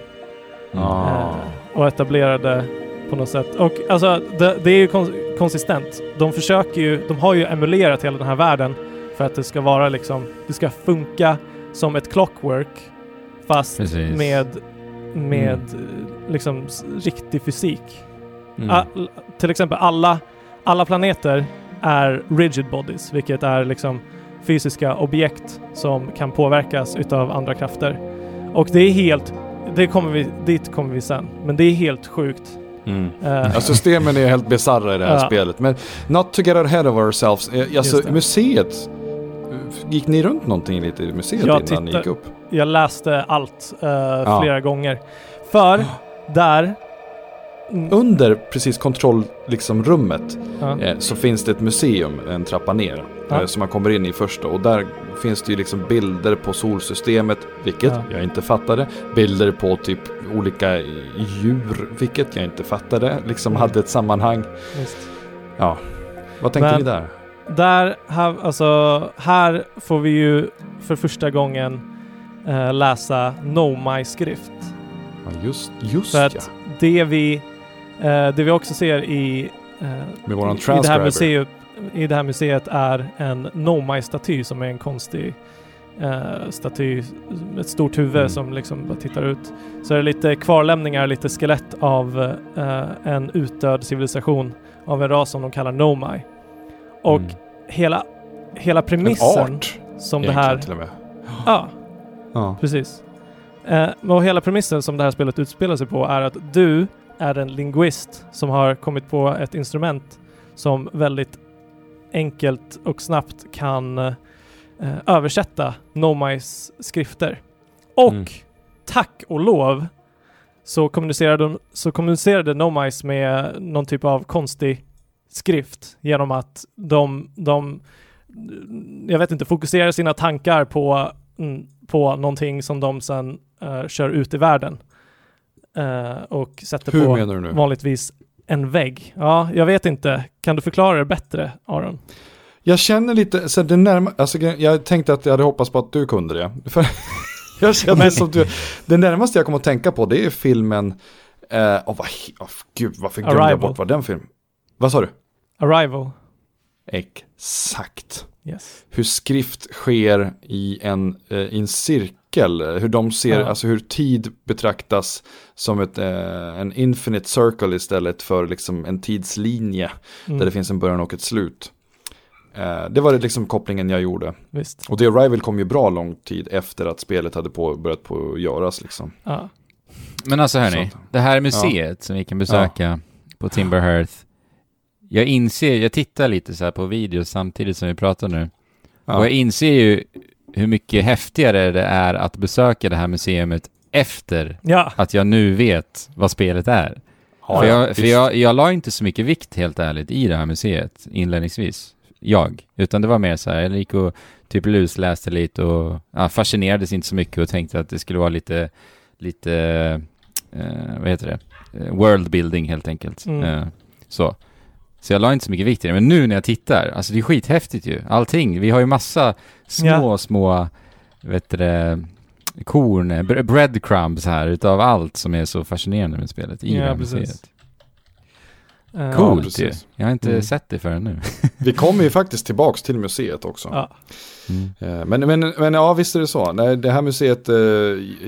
Ah. Och etablerade på något sätt. Och alltså det, det är ju kons- konsistent. De försöker ju, de har ju emulerat hela den här världen för att det ska vara liksom, det ska funka som ett clockwork fast Precis. med, med eh, liksom riktig fysik. Mm. All, till exempel alla, alla planeter är rigid bodies, vilket är liksom fysiska objekt som kan påverkas utav andra krafter. Och det är helt, det kommer vi, dit kommer vi sen, men det är helt sjukt. Mm. Ja, systemen är helt bisarra i det här spelet. Men not to get ahead of ourselves. Eh, Alltså museet. Gick ni runt någonting lite i museet Jag innan ni gick upp? jag läste allt eh, flera gånger. För där... Mm, Under precis kontrollrummet liksom, rummet, ja, eh, så finns det ett museum en trappa ner. Ja. Eh, som man kommer in i första. Och där finns det ju liksom bilder på solsystemet, vilket Ja. jag inte fattade. Bilder på typ olika djur, vilket jag inte fattade. Liksom Mm. hade ett sammanhang. visst. Ja. Vad tänkte Men- ni där? Där, här, alltså, här får vi ju för första gången eh, läsa Nomai-skrift. Ja, just, just För ja. att det vi, eh, det vi också ser i, eh, i, det här museet, i det här museet är en Nomai-staty som är en konstig eh, staty, ett stort huvud Mm. som liksom bara tittar ut. Så är det lite kvarlämningar, lite skelett av eh, en utdöd civilisation av en ras som de kallar Nomai. Och Mm. hela, hela En premissen art som det här... till och med. Ja, Ja. precis. Eh, och hela premissen som det här spelet utspelar sig på är att du är en linguist som har kommit på ett instrument som väldigt enkelt och snabbt kan eh, översätta Nomais skrifter. Och Mm. tack och lov så kommunicerade, de, så kommunicerade Nomais med någon typ av konstig skrift genom att de, de jag vet inte, fokuserar sina tankar på, mm, på någonting som de sen eh, kör ut i världen. Eh, och sätter Hur på menar du nu? vanligtvis en vägg. Ja, jag vet inte. Kan du förklara det bättre, Aron? Jag känner lite, så det närma, alltså, jag tänkte att jag hade hoppats på att du kunde det. För jag känner Men- som du, det närmaste jag kommer att tänka på det är filmen, eh, oh, vad, oh, gud varför glömde jag bort vad den film? Vad sa du? Arrival. Exakt. Yes. Hur skrift sker i en, eh, i en cirkel, hur de ser, Ja. alltså hur tid betraktas som ett, eh, en infinite circle istället för liksom en tidslinje Mm, där det finns en början och ett slut. Eh, det var det liksom kopplingen jag gjorde. Visst. Och The Arrival kom ju bra lång tid efter att spelet hade på, börjat på att göras liksom. Ja. Men alltså hörni, Så det här museet som vi kan besöka på Timberhearth. Jag inser, jag tittar lite så här på videos samtidigt som vi pratar nu. Ja. Och jag inser ju hur mycket häftigare det är att besöka det här museet efter ja. att jag nu vet vad spelet är. Ja, för ja, jag, för jag, jag la inte så mycket vikt helt ärligt i det här museet inledningsvis. Jag. Utan det var mer så här, jag gick och typ lusläste lite och ja, fascinerades inte så mycket och tänkte att det skulle vara lite, lite, eh, vad heter det, Eh, world building helt enkelt. Mm. Eh, så. Så jag la inte så mycket vikt i det. Men nu när jag tittar, alltså det är skithäftigt ju. Allting. Vi har ju massa små, Ja. små, vet du det, korn, bre- breadcrumbs här utav allt som är så fascinerande med spelet i Ja, det här precis. museet. Eh, Coolt precis. ju. Jag har inte Mm. sett det förrän nu. Vi kommer ju faktiskt tillbaks till museet också. Ja. Mm. Eh, Men, men, men ja, visst är det så. Nej, det här museet, eh,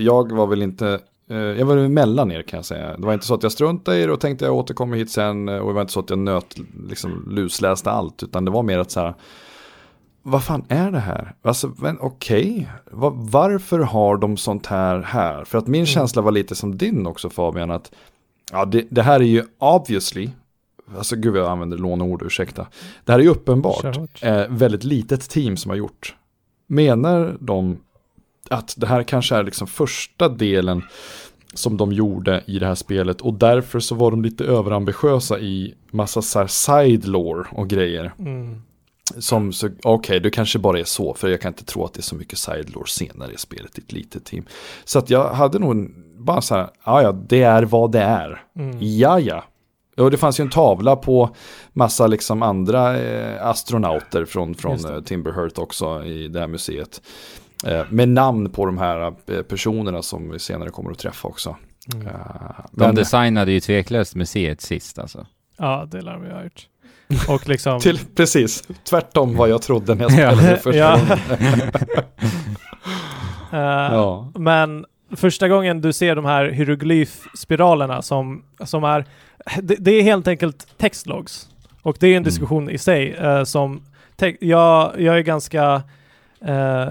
jag var väl inte, jag var emellan er kan jag säga. Det var inte så att jag struntade i det och tänkte jag återkommer hit sen. eh, Och det var inte så att jag nöt, liksom lusläste allt. Utan det var mer att så här, vad fan är det här? Alltså, men okej, Va- varför har de sånt här här? För att min känsla var lite som din också Fabian, att ja, det, det här är ju obviously, alltså gud jag använder låneord, ursäkta. Det här är ju uppenbart eh, väldigt litet team som har gjort. Menar de att det här kanske är liksom första delen som de gjorde i det här spelet och därför så var de lite överambitiösa i massa så side lore och grejer. Mm. Som så, okej, det kanske bara är så, för jag kan inte tro att det är så mycket side lore senare i spelet i ett litet team. Så att jag hade nog bara så här, ja ja, det är vad det är. Mm. Ja, ja. Och det fanns ju en tavla på massa liksom andra eh, astronauter från, från eh, Timberhurt också i det här museet. Eh, med namn på de här eh, personerna som vi senare kommer att träffa också. Mm. Eh, De men designade ju tveklöst museet sist alltså. Ja, det lär vi ha gjort. Och liksom... till, precis, tvärtom vad jag trodde när jag spelade det första Ja. gången. Eh, Ja. Men första gången du ser de här hieroglyfspiralerna som, som är, det, det är helt enkelt textlogs. Och det är en Mm. diskussion i sig eh, som, te- jag, jag är ganska eh,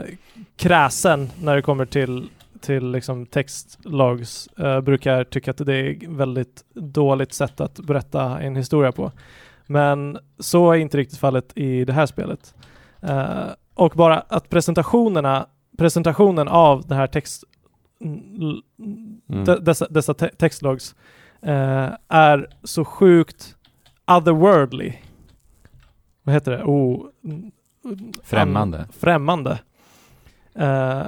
kräsen när det kommer till, till liksom textlogs. Eh, brukar tycka att det är väldigt dåligt sätt att berätta en historia på. Men så är inte riktigt fallet i det här spelet. Eh, och bara att presentationerna presentationen av det här text mm, de, dessa, dessa te textlogs eh, är så sjukt otherworldly. Vad heter det? Oh, mm, Främmande. an- främmande. Eh,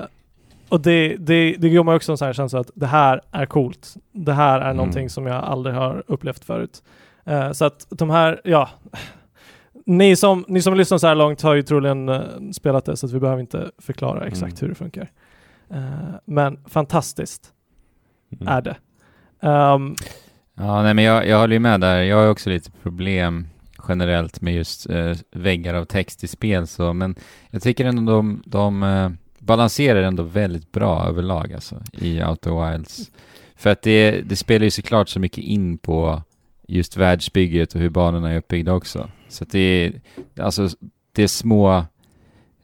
och det, det, det gör mig också en sån här känsla att det här är coolt. Det här är Mm. någonting som jag aldrig har upplevt förut. Eh, så att de här, ja. Ni som, ni som lyssnar så här långt har ju troligen eh, spelat det så att vi behöver inte förklara exakt Mm. hur det funkar. Men fantastiskt Mm. är det. Ehm, Ja, nej men jag, jag håller ju med där. Jag har också lite problem generellt med just väggar av text i spel så, men jag tycker ändå de, de balanserar ändå väldigt bra överlag alltså i Outer Wilds. För att det, det spelar ju såklart så mycket in på just världsbygget och hur banorna är uppbyggda också. Så att det är, alltså, det är små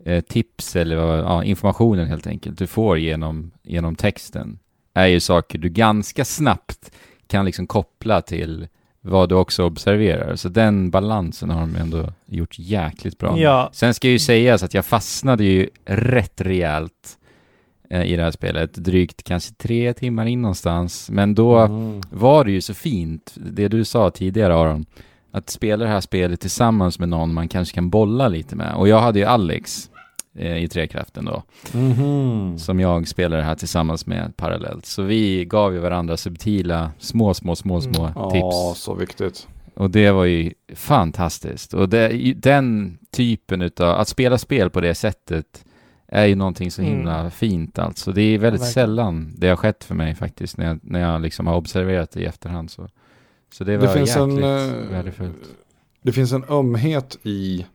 eh, tips eller ja, informationen helt enkelt du får genom, genom texten är ju saker du ganska snabbt kan liksom koppla till vad du också observerar. Så den balansen har de ändå gjort jäkligt bra. Ja, Sen ska ju sägas att jag fastnade ju rätt rejält eh, i det här spelet, drygt kanske tre timmar in någonstans. Men då Mm. var det ju så fint, det du sa tidigare Aron, att spela det här spelet tillsammans med någon man kanske kan bolla lite med. Och jag hade ju Alex i Trekraften då, Mhm. som jag spelade här tillsammans med parallellt. Så vi gav ju varandra subtila, små, små, små, små Mm. Ja, tips. så viktigt. Och det var ju fantastiskt. Och det, den typen utav, att spela spel på det sättet är ju någonting så himla Mm. fint alltså. Det är väldigt Verkligen. sällan det har skett för mig faktiskt när jag, när jag liksom har observerat det i efterhand. Så, så det var Det finns en, jäkligt eh, värdefullt. Det finns en ömhet i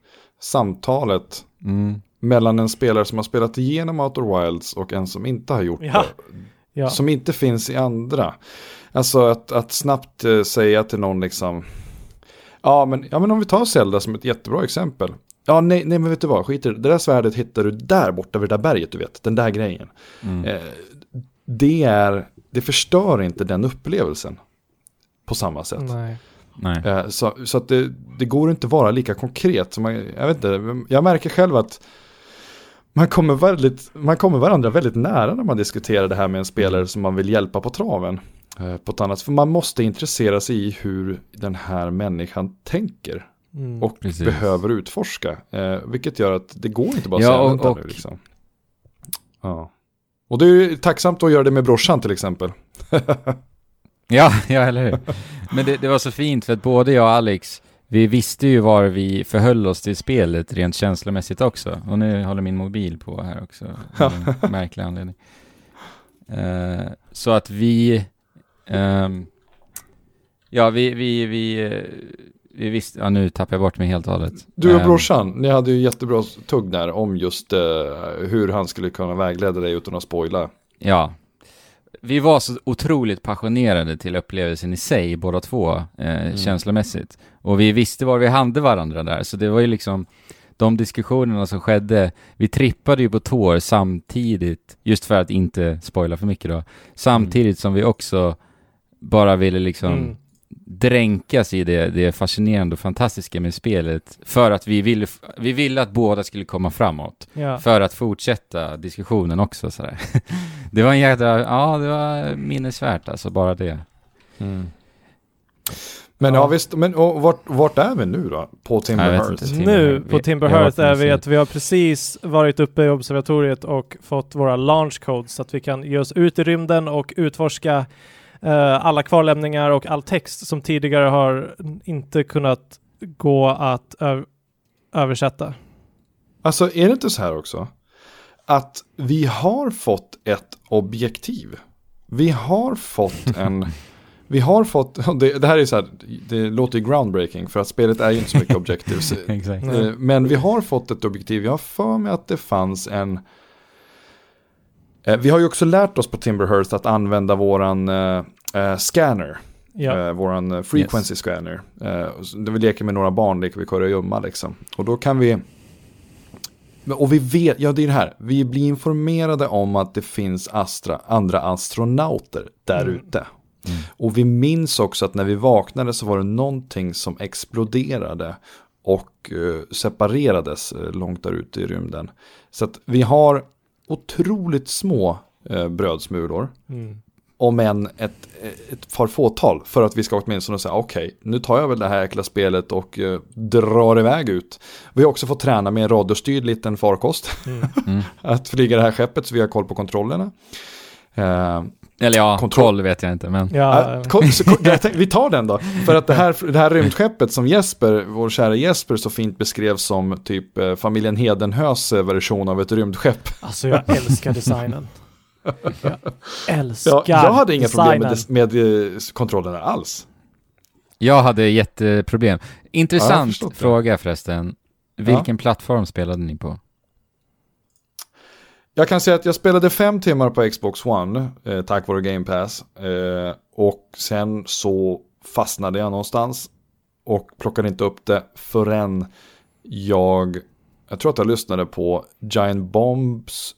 samtalet Mm. Mellan en spelare som har spelat igenom Outer Wilds och en som inte har gjort Ja. det. ja. Som inte finns i andra. Alltså att, att snabbt eh, säga till någon liksom. Ja men, ja men om vi tar Zelda som ett jättebra exempel. Ja nej, nej men vet du vad, skit det. Där svärdet hittar du där borta vid det där berget du vet. Den där grejen. Mm. Eh, det är, det förstör inte den upplevelsen. På samma sätt. Nej. Nej. Eh, Så, så att det, det går inte vara lika konkret. Som man, jag, vet inte, jag märker själv att man kommer, väldigt, man kommer varandra väldigt nära när man diskuterar det här med en spelare som man vill hjälpa på traven. eh, På ett annat, för man måste intressera sig i hur den här människan tänker Mm. och Precis. behöver utforska. Eh, vilket gör att det går inte bara att Ja, säga och- vänta och- nu liksom. Ja. Och det är ju tacksamt att göra det med brorsan till exempel. Ja, ja, eller hur? Men det, det var så fint för att både jag och Alex, vi visste ju var vi förhöll oss till spelet rent känslomässigt också. Och nu håller min mobil på här också, av en märklig anledning. Eh, så att vi, ehm, ja vi, vi, vi, eh, vi visste, ja nu tappar jag bort mig helt och hållet. Du och Ehm, brorsan, ni hade ju jättebra tugg där om just eh, hur han skulle kunna vägleda dig utan att spoila. Ja. Vi var så otroligt passionerade till upplevelsen i sig, båda två, eh, Mm. känslomässigt. Och vi visste var vi hade varandra där, så det var ju liksom de diskussionerna som skedde, vi trippade ju på tår samtidigt, just för att inte spoila för mycket då, samtidigt som vi också bara ville liksom Mm. Dränkas i det, det fascinerande och fantastiska med spelet, för att vi ville, vi ville att båda skulle komma framåt Ja. för att fortsätta diskussionen också sådär. Det var en jädra, ja det var minnesvärt alltså, bara det. Men Ja. ja, visst, men och vart, vart är vi nu då? På Jag Timber Nu på Vi- Timber vi har varit Hearth är vi att vi har precis varit uppe i observatoriet och fått våra launch codes så att vi kan ge oss ut i rymden och utforska alla kvarlämningar och all text som tidigare har inte kunnat gå att översätta. Alltså är det inte så här också? Att vi har fått ett objektiv. Vi har fått en... vi har fått... och Det, det här är så här, det låter ju groundbreaking för att spelet är ju inte så mycket objectives. Exakt. Nej. Eh, Men vi har fått ett objektiv. Jag har för mig att det fanns en... Eh, Vi har ju också lärt oss på Timberhurst att använda våran eh, eh, scanner. Ja. Eh, våran eh, frequency scanner. Eh, vi leker med några barn, leker vi kurragömma liksom. Och då kan vi... Och vi vet, ja det är det här, vi blir informerade om att det finns astra, andra astronauter där Mm. ute. Mm. Och vi minns också att när vi vaknade så var det någonting som exploderade och separerades långt där ute i rymden. Så att vi har otroligt små eh, brödsmulor, Mm. om än ett, ett par fåtal, för att vi ska åtminstone säga okej, nu tar jag väl det här jäkla spelet och eh, drar iväg ut. Vi har också fått träna med en radiostyrd liten farkost, Mm. Mm. att flyga det här skeppet så vi har koll på kontrollerna. Eh, Eller ja, Kontroll. vet jag inte, men Ja, Ja, kom- så kom- jag tänkte, vi tar den då. För att det här, det här rymdskeppet som Jesper, vår kära Jesper, så fint beskrev som typ eh, familjen Hedenhös version av ett rymdskepp. alltså jag älskar designen. Jag älskar Ja, jag hade inga problem med, med eh, kontrollerna alls. jag hade jätteproblem. Ja, Intressant det. fråga förresten. Vilken plattform spelade ni på? Jag kan säga att jag spelade fem timmar på Xbox One eh, tack vare Game Pass. Eh, och sen så fastnade jag någonstans och plockade inte upp det förrän jag, jag tror att jag lyssnade på Giant Bombs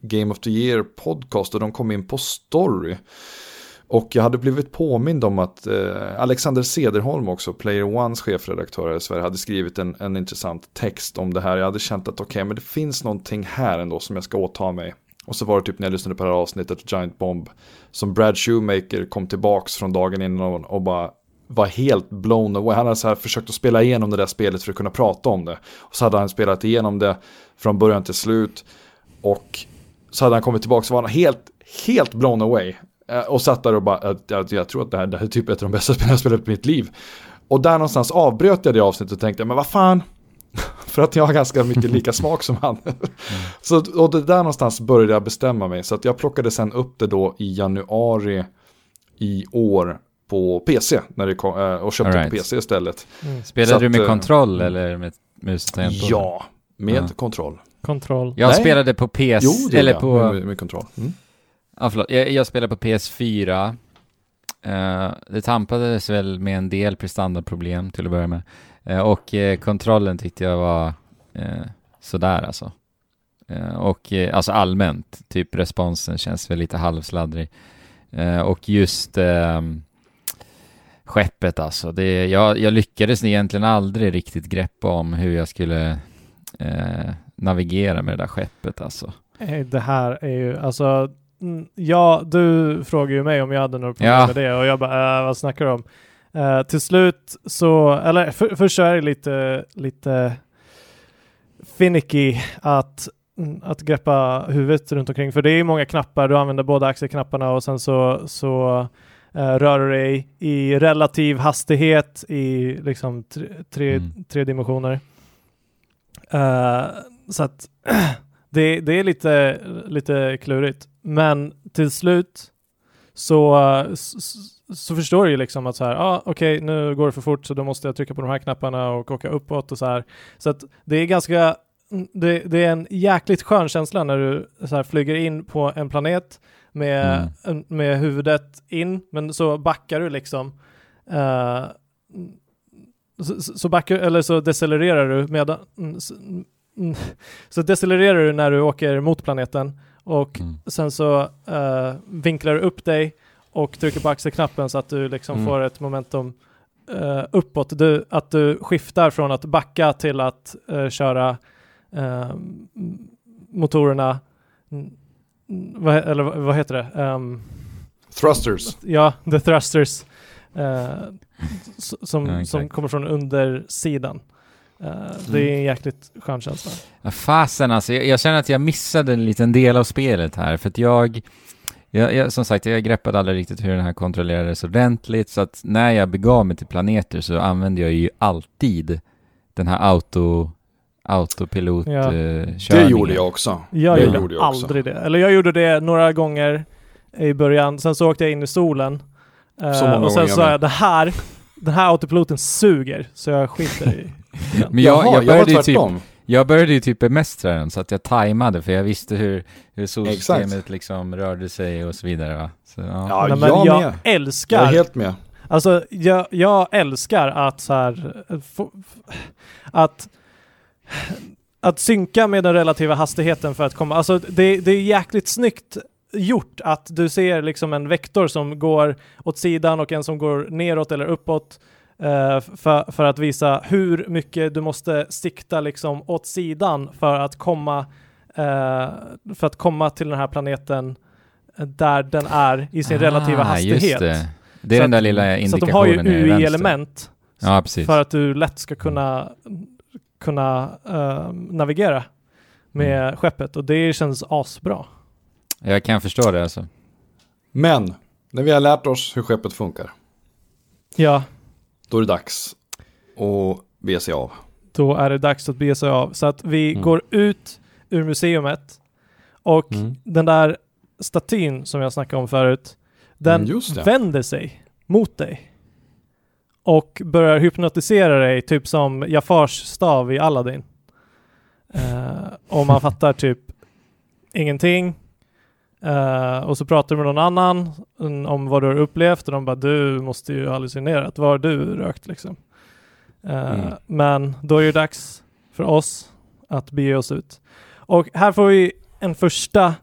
Game of the Year podcast och de kom in på story. Och jag hade blivit påmind om att eh, Alexander Sederholm också, Player Ones chefredaktör i Sverige, hade skrivit en, en intressant text om det här. Jag hade känt att okej, okay, men det finns någonting här ändå som jag ska åta mig. Och så var det typ när jag lyssnade på det här avsnittet, Giant Bomb, som Brad Shoemaker kom tillbaks från dagen innan och bara var helt blown away. Han hade så här försökt att spela igenom det där spelet för att kunna prata om det. Och så hade han spelat igenom det från början till slut. Och så hade han kommit tillbaka och var helt, helt blown away. Eh, och satt där och bara, jag, jag tror att det här, det här är typ ett av de bästa spelen jag spelat i mitt liv. Och där någonstans avbröt jag det avsnittet och tänkte, men vad fan. För att jag har ganska mycket lika smak som han. Mm. Så, och det där någonstans började jag bestämma mig. Så att jag plockade sen upp det då i januari i år på PC. När det kom, eh, och köpte right. på PC istället. Mm. Spelade du med att, kontroll eller med mus Ja, med ja. kontroll. Kontroll. Jag Nej. spelade på PC, jo, eller på... Med, med kontroll. Mm. Ja, förlåt. Jag, jag spelar på PS4. Uh, eh, det tampades väl med en del prestandaproblem till att börja med. Uh, och uh, kontrollen tyckte jag var sådär alltså. och alltså allmänt, typ responsen känns väl lite halvsladdrig. och just ehm, skeppet alltså. Det, jag, jag lyckades egentligen aldrig riktigt greppa om hur jag skulle navigera med det där skeppet alltså. Det här är ju, alltså ja, du frågade ju mig om jag hade något problem ja. med det och jag bara, äh, vad snackar du om? Uh, till slut så, eller för, först är det lite, lite finicky att, mm, att greppa huvudet runt omkring för det är många knappar, du använder båda axelknapparna och sen så, så uh, rör du dig i relativ hastighet i liksom tre, tre, mm. tre dimensioner. Uh, så att det, det är lite, lite klurigt. Men till slut så, så, så förstår du ju liksom att så här, ja ah, okej okay, nu går det för fort så då måste jag trycka på de här knapparna och åka uppåt och så här. Så att det är ganska, det, det är en jäkligt skön känsla när du så här flyger in på en planet med, mm. med huvudet in, men så backar du liksom. Uh, så, så backar, eller så decelererar du med, så decelererar du när du åker mot planeten och mm. sen så uh, vinklar du upp dig och trycker på axelknappen så att du liksom mm. får ett momentum uh, uppåt. Du, att du skiftar från att backa till att uh, köra motorerna, vad, eller vad heter det? Um, thrusters. Ja, the thrusters. som, ja, som kommer från undersidan. Uh, det är en jäkligt skön känsla. Ja, fasen alltså, jag, jag, känner att jag missade en liten del av spelet här, för att jag, jag, jag, som sagt, jag greppade aldrig riktigt hur den här kontrollerades ordentligt, så att när jag begav mig till planeter så använde jag ju alltid den här auto autopilot ja. uh, Det gjorde jag också. Jag det gjorde jag aldrig det. Eller jag gjorde det några gånger i början, sen så åkte jag in i solen. Uh, och sen sa jag det här, den här autopiloten suger, så jag skiter i Men jag, Jaha, jag, började jag, typ, jag började ju typ bemästra den så att jag tajmade för jag visste hur, hur solsystemet liksom rörde sig och så vidare va. Så, ja. ja men jag, jag med. älskar. Jag är helt med. Alltså jag, jag älskar att så här, att att synka med den relativa hastigheten för att komma, alltså det, det är jäkligt snyggt gjort att du ser liksom en vektor som går åt sidan och en som går neråt eller uppåt Uh, för, för att visa hur mycket du måste sikta liksom åt sidan för att komma uh, för att komma till den här planeten där den är i sin ah, relativa hastighet. Det. det. är så den där lilla indikationen Så att de har ju UI-element ja, för att du lätt ska kunna, kunna uh, navigera med mm. skeppet och det känns asbra. Jag kan förstå det alltså. Men, när vi har lärt oss hur skeppet funkar. Ja. Då är det dags att bege sig av. Då är det dags att bege sig av. Så att vi mm. går ut ur museumet och mm. den där statyn som jag snackade om förut, den mm, vänder sig mot dig och börjar hypnotisera dig, typ som Jafars stav i Aladdin. Uh, och man fattar typ ingenting. Eh, och så pratar du med någon annan mm, om vad du har upplevt och de bara du måste ju ha hallucinerat. Vad har du rökt liksom? Eh, Mm. Men då är det dags för oss att bege oss ut. Och här får vi en första,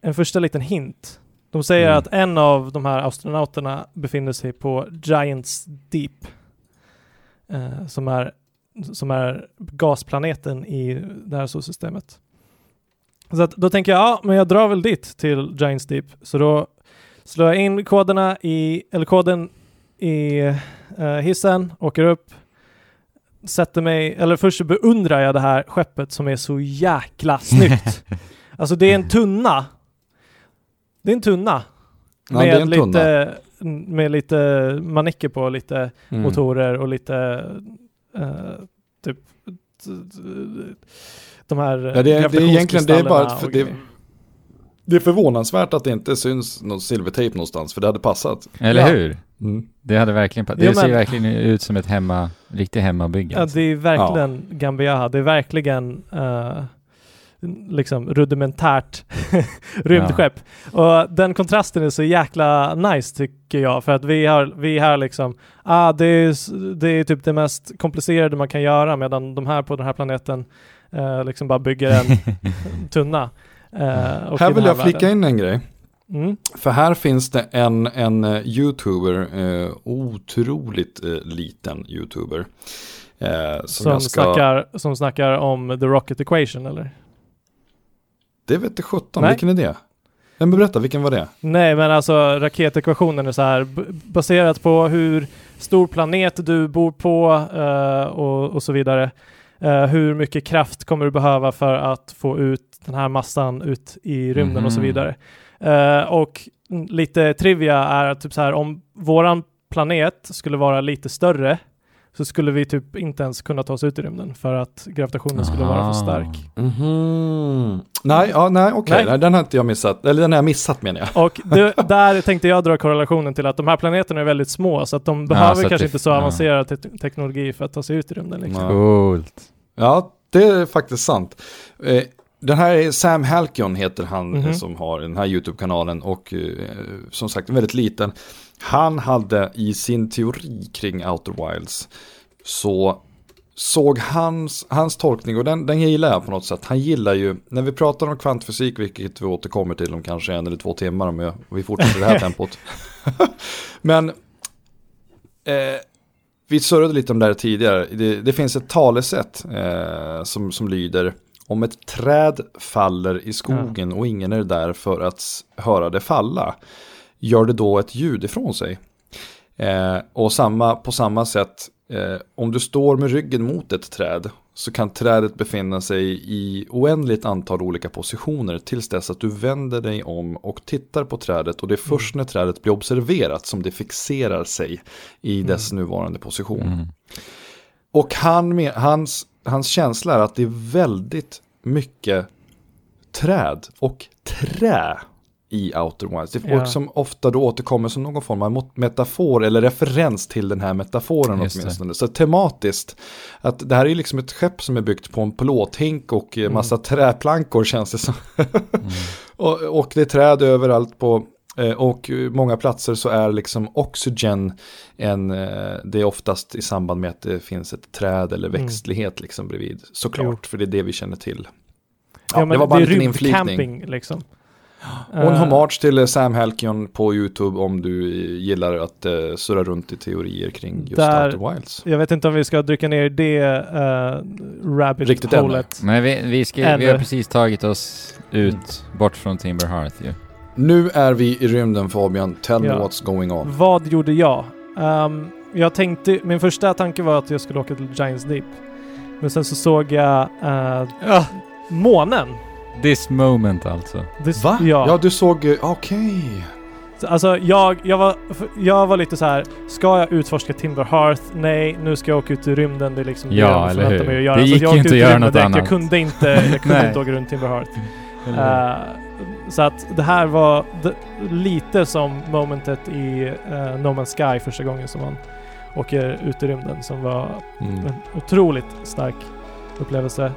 en första liten hint. De säger Mm. att en av de här astronauterna befinner sig på Giants Deep. Eh, som, är, som är gasplaneten i det här solsystemet. Så att då tänker jag, ja men jag drar väl dit till Giants Deep. Så då slår jag in koderna i, eller koden i eh, hissen, åker upp, sätter mig, eller först beundrar jag det här skeppet som är så jäkla snyggt. alltså det är en tunna. Det är en tunna. Ja, är en tunna. lite, med lite manicker på, lite Mm. motorer och lite eh, typ de här Ja, det, är- det är egentligen, det är bara för, det, det är förvånansvärt att det inte syns någon silvertejp någonstans, för det hade passat. Eller Ja. hur? Det hade verkligen pa- Det ser men- verkligen ut som ett hemma, riktigt hemmabygge. Ja, alltså. det är verkligen Gambiaha. Det är verkligen eh, liksom rudimentärt rymdskepp. Och den kontrasten är så jäkla nice tycker jag. För att vi har, vi har liksom, ah, det, är, det är typ det mest komplicerade man kan göra medan de här på den här planeten eh, liksom bara bygger en tunna. Eh, och i Här vill jag flika världen. in en grej. Mm. För här finns det en, en eh, YouTuber, eh, otroligt eh, liten YouTuber. Eh, som Som, jag ska, snackar, som snackar om the rocket equation eller? Det vet inte sjutton, vilken är det? Men berätta, vilken var det? Nej, men alltså raketekvationen är så här baserat på hur stor planet du bor på eh, och, och så vidare. Eh, hur mycket kraft kommer du behöva för att få ut den här massan ut i rymden och så Mhm. vidare. Eh, och mm, lite trivia är typ så här om våran planet skulle vara lite större så skulle vi typ inte ens kunna ta oss ut i rymden för att gravitationen skulle vara för stark. Mhm. Nej, ja, nej okej, Nej. nej, den har inte jag missat. Eller den har jag missat menar jag. Och det, där tänkte jag dra korrelationen till att de här planeterna är väldigt små så att de behöver att kanske det- inte så ja. avancerad te- teknologi för att ta sig ut i rymden. Liksom. Ja. Coolt. Ja, det är faktiskt sant. Eh, Den här är Sam Halkion heter han eh, Mhm. som har den här YouTube-kanalen och eh, som sagt väldigt liten. Han hade i sin teori kring Outer Wilds så såg hans, hans tolkning och den, den gillar jag på något sätt. Han gillar ju, när vi pratar om kvantfysik, vilket vi återkommer till om kanske en eller två timmar om jag- vi fortsätter i det här tempot. Men eh, vi surrade lite om det här tidigare. Det, det finns ett talesätt eh, som, som lyder om ett träd faller i skogen och ingen är där för att höra det falla, gör det då ett ljud ifrån sig? Eh, och samma, på samma sätt, eh, om du står med ryggen mot ett träd så kan trädet befinna sig i oändligt antal olika positioner tills dess att du vänder dig om och tittar på trädet och det är först när trädet blir observerat som det fixerar sig i dess nuvarande position. Mm. Och han hans, hans känsla är att det är väldigt mycket träd och trä i Outer Wilds. Det Ja. och som ofta då återkommer som någon form av metafor eller referens till den här metaforen Just det. åtminstone. Så tematiskt, att det här är liksom ett skepp som är byggt på en plåthink och eh, massa träplankor känns det som. och, och det är träd överallt på eh, och många platser så är liksom oxygen en, eh, det är oftast i samband med att det finns ett träd eller Mm. växtlighet liksom bredvid. Såklart, för det är det vi känner till. Ja, Ja, men det var bara en är liten inflikning. rymdcamping liksom. Och en Eh, hommage till eh, Sam Halkion på YouTube om du eh, gillar att uh, surra runt i teorier kring just Där- Outer Wilds. Jag vet inte om vi ska dyka ner i det uh, rabbit Riktigt ännu. holet. Men vi, vi, ska, vi har precis tagit oss ut bort från Timber Hearth ju. Nu är vi i rymden Fabian, tell me Ja. what's going on. Vad gjorde jag? Ehm, jag tänkte, min första tanke var att jag skulle åka till Giants Deep. Men sen så såg jag uh, månen. This moment alltså. Det- Va? Ja. Ja, du såg, eh, okej. Så, Alltså jag, jag, var, jag var lite så här. ska jag utforska Timber Hearth? Nej, nu ska jag åka ut i rymden. Det är liksom Ja, det jag eller hur? mig att göra. Det Så gick jag ju inte att göra något direkt. annat. Jag kunde inte, jag kunde inte åka runt Timber Hearth. Eh, så att det här var lite som momentet i uh, No Man's Sky första gången som man åker ut i rymden som var Mm. en otroligt stark upplevelse.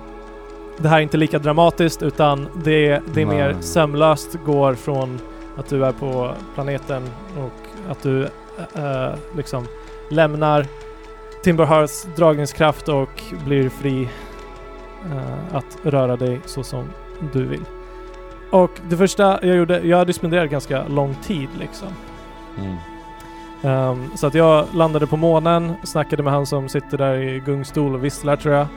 Det här är inte lika dramatiskt utan det, det är mer sömlöst, går från att du är på planeten och att du eh, liksom lämnar Timber Hearths dragningskraft och blir fri eh, att röra dig så som du vill. Och det första jag gjorde, jag hade spenderat ganska lång tid liksom. Mm. Ehm, så att jag landade på månen, snackade med han som sitter där i gungstol och visslar tror jag.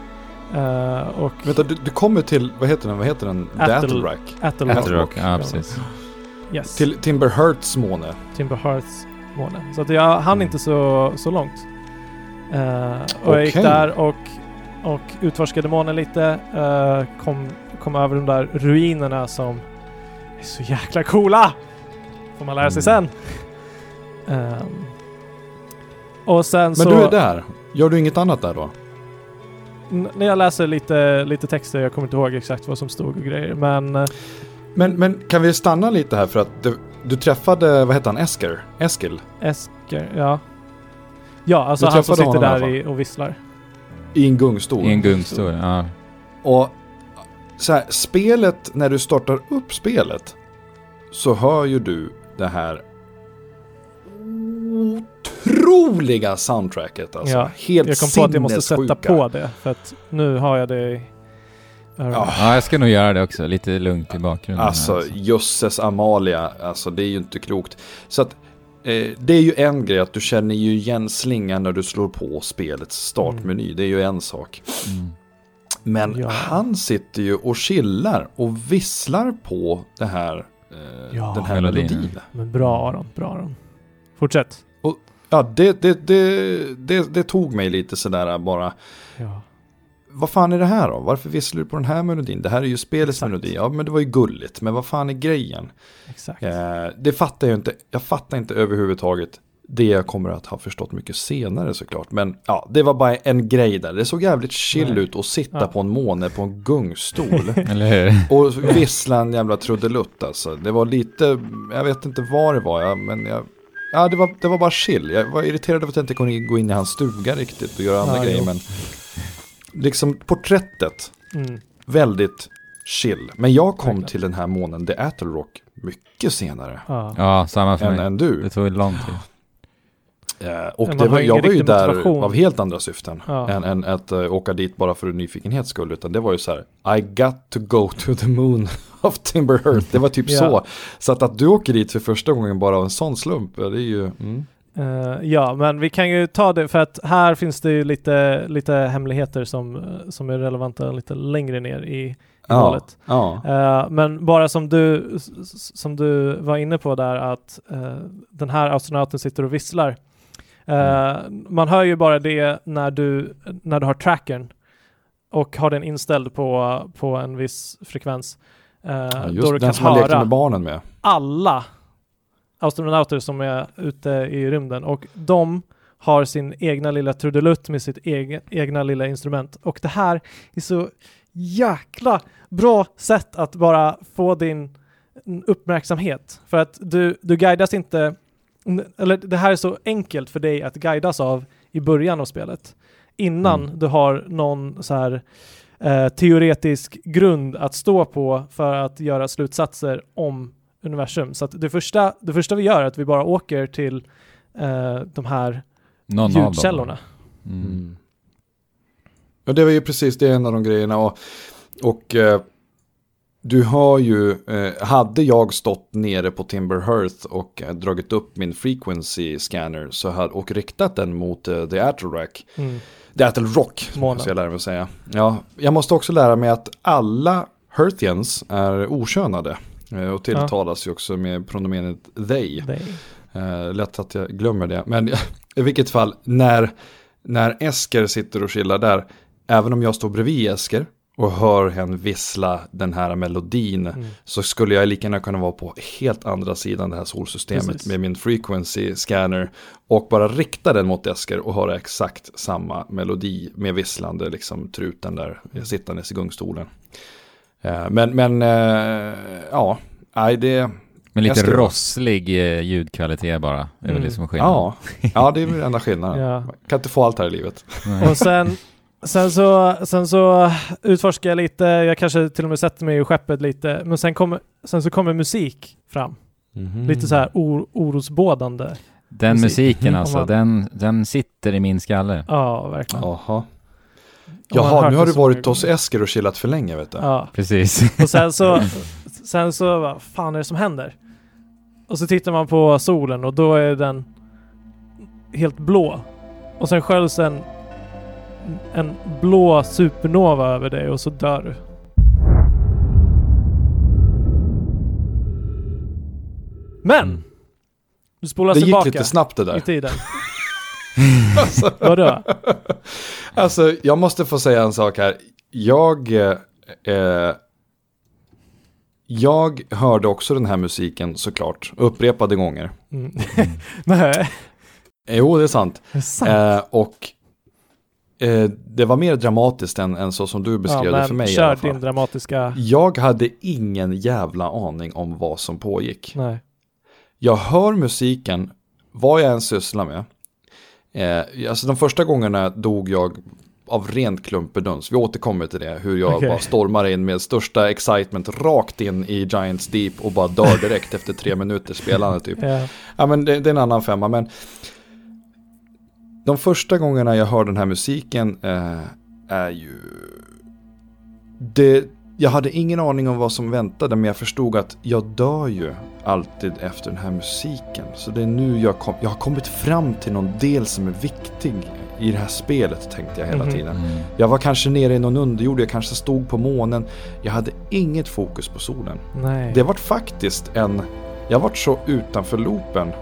Eh, och Vänta, du, du kommer till, vad heter den, vad heter den? Attle-. Attlrock. Attlrock, ja precis. Yes. Till Timber Hearts måne. Timber Hearts måne. Så att jag hann inte så, så långt. Eh, och jag gick där och, och utforskade månen lite. eh, kom, kom över de där ruinerna som är så jäkla coola! Får man lära sig sen. Ehm, och sen Men så... du är där. Gör du inget annat där då? När jag läser lite, lite texter, jag kommer inte ihåg exakt vad som stod och grejer, men... eh, Men, men kan vi stanna lite här för att du, du träffade, vad heter han, Esker? Eskil? Esker, ja. Ja, alltså Du han som sitter där i, och visslar. I en gungstol. I en gungstol, ja. Och så här, spelet, när du startar upp spelet så hör ju du det här otroliga soundtracket. Alltså. Ja, Helt Jag kom på att jag måste sätta på det, för att nu har jag det i. Ja. Ja, jag ska nog göra det också. Lite lugnt i bakgrunden. här, Alltså, jösses Amalia, alltså det är ju inte klokt. Så att eh, det är ju en grej att du känner ju igen slingan när du slår på spelets startmeny. Det är ju en sak. Mm. Men Ja. han sitter ju och chillar och visslar på det här, eh, Ja. den här Melodin. melodin. Men bra Aron, bra Aron. Fortsätt. Ja, det, det, det, det, tog mig lite sådär bara. Ja. Vad fan är det här då? Varför visslar du på den här melodin? Det här är ju spelets melodi. Ja, men det var ju gulligt. Men vad fan är grejen? Exakt. Eh, det fattar jag inte. Jag fattar inte överhuvudtaget. Det jag kommer att ha förstått mycket senare såklart. Men ja, det var bara en grej där. Det såg jävligt chill Nej. ut att sitta Ja. på en måne på en gungstol. Eller hur? och vissla en jävla trudelutt alltså. Det var lite, jag vet inte vad det var. Men jag, ja, det, var, det var bara chill. Jag var irriterad över att jag inte kunde gå in i hans stuga riktigt och göra andra Ja, grejer. Men liksom porträttet, Mm. väldigt chill. Men jag kom Verkligen. till den här månen, The Attle Rock, mycket senare. Ja. Ja, samma för Än, mig. än du. Det tog lång tid. Eh, och det var, jag var ju där motivation. av helt andra syften. Ja. Än, än att eh, åka dit bara för nyfikenhets skull. Utan det var ju så här, I got to go to the moon of Timber Earth. Det var typ Ja. så. Så att, att du åker dit för första gången bara av en sån slump, det är ju... Mm. Eh, ja, men vi kan ju ta det för att här finns det ju lite, lite hemligheter som, eh, som är relevanta lite längre ner i, Ja, målet. ja. Eh, men bara som du, som du var inne på där att eh, den här astronauten sitter och visslar. Eh, Man hör ju bara det när du, när du har trackern och har den inställd på, på en viss frekvens. Eh, Ja, då Just du den kan som man lekte höra med barnen med. alla astronauter som är ute i rymden och de har sin egna lilla trudelutt med sitt egen, egna lilla instrument. Och det här är så jäkla bra sätt att bara få din uppmärksamhet. För att du, du guidas inte, eller det här är så enkelt för dig att guidas av i början av spelet. Innan Mm. du har någon så här eh, teoretisk grund att stå på för att göra slutsatser om universum. Så att det första, det första vi gör är att vi bara åker till eh, de här Någon ljudkällorna. Mm. Mm. Ja, det var ju precis det en av de grejerna. Och, och eh, du har ju, eh, hade jag stått nere på Timber Hearth och eh, dragit upp min frequency scanner så hade, och riktat den mot eh, The Attlerack, Mm. The Attle Rock, ska jag lära mig att säga. Ja, jag måste också lära mig att alla Hearthians är okönade. eh, Och tilltalas ju också med pronomenet they. Är- Eh, lätt att jag glömmer det. Men i vilket fall, när, när Esker sitter och chillar där, även om jag står bredvid Esker och hör henne vissla den här melodin, Mm. så skulle jag lika gärna kunna vara på helt andra sidan det här solsystemet Precis. med min frequency scanner och bara rikta den mot Esker och höra exakt samma melodi med visslande liksom truten där Mm. sittandes i gungstolen. Eh, men, men, eh, ja, nej det... Men lite ska- rosslig eh, ljudkvalitet bara. Det är väl Mm. det som är skillnaden. Ja, ja, det är väl enda skillnaden. Ja. Kan inte få allt här i livet. Nej. Och sen, Sen så, sen så utforskar jag lite, jag kanske till och med sätter mig i skeppet lite, men sen kommer, sen så kommer musik fram. Mhm. Lite så här or, orosbådande. Den Musik. musiken alltså, man- den, den sitter i min skalle. Ja, verkligen. Man Jaha, nu har du varit hos. Esker och chillat för länge vet du. Ja. Precis. Och sen så, sen så, vad fan är det som händer? Och så tittar man på solen och då är den helt blå. Och sen sköljs en, en blå supernova över dig och så dör du. Men! Mm. Du spolar Det gick tillbaka lite snabbt det i där. tiden. Alltså, Vadå? alltså, jag måste få säga en sak här. Jag, eh, eh, jag hörde också den här musiken såklart, upprepade gånger. Mm. Nej, Jo, det är sant. det är sant. Eh, och eh, det var mer dramatiskt än, än så som du beskrev det för mig i kör alla fall. din dramatiska... Jag hade ingen jävla aning om vad som pågick. Nej. Jag hör musiken, vad jag än sysslar med. Eh, alltså de första gångerna dog jag av rent klumpeduns. Vi återkommer till det, hur jag Okej. bara stormar in med största excitement rakt in i Giants Deep och bara dör direkt efter tre minuter spelande typ. Ja. Ja men det, det är en annan femma men de första gångerna jag hör den här musiken eh, är ju det, jag hade ingen aning om vad som väntade men jag förstod att jag dör ju alltid efter den här musiken. Så det är nu jag, kom, jag har kommit fram till någon del som är viktig i det här spelet tänkte jag hela Mhm. tiden. Mm. Jag var kanske nere i någon underjord, jag kanske stod på månen. Jag hade inget fokus på solen. Nej. Det vart faktiskt en... Jag vart så utanför loopen,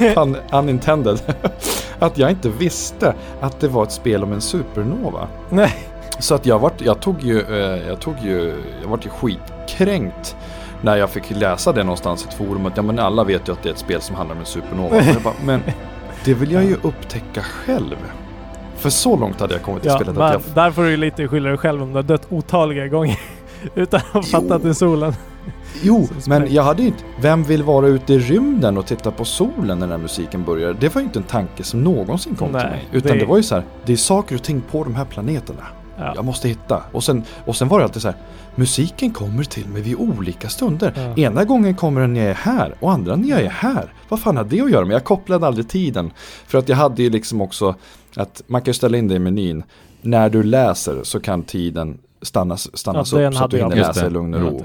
un, unintended, att jag inte visste att det var ett spel om en supernova. Nej. Så att jag vart, jag tog ju, eh, jag tog ju, jag vart ju skitkränkt när jag fick läsa det någonstans i ett forum att ja men alla vet ju att det är ett spel som handlar om en supernova. Jag bara, men det vill jag ju upptäcka själv. För så långt hade jag kommit i Ja, spelet men att jag där får du lite skylla dig själv om du har dött otaliga gånger utan att fatta att det är solen. Jo, men jag hade ju inte... Vem vill vara ute i rymden och titta på solen när den här musiken börjar? Det var ju inte en tanke som någonsin kom Nej, till mig. Utan det- det... var ju så här, det är saker och ting på de här planeterna. Ja. Jag måste hitta. Och sen, och sen var det alltid så här, musiken kommer till mig vid olika stunder. Ja. Ena gången kommer den när jag är här och andra när jag är här. Vad fan har det att göra med? Jag kopplade aldrig tiden. För att jag hade ju liksom också att man kan ställa in det i menyn. När du läser så kan tiden stannas, stannas Ja, upp så att du hinner läsa i lugn och ro.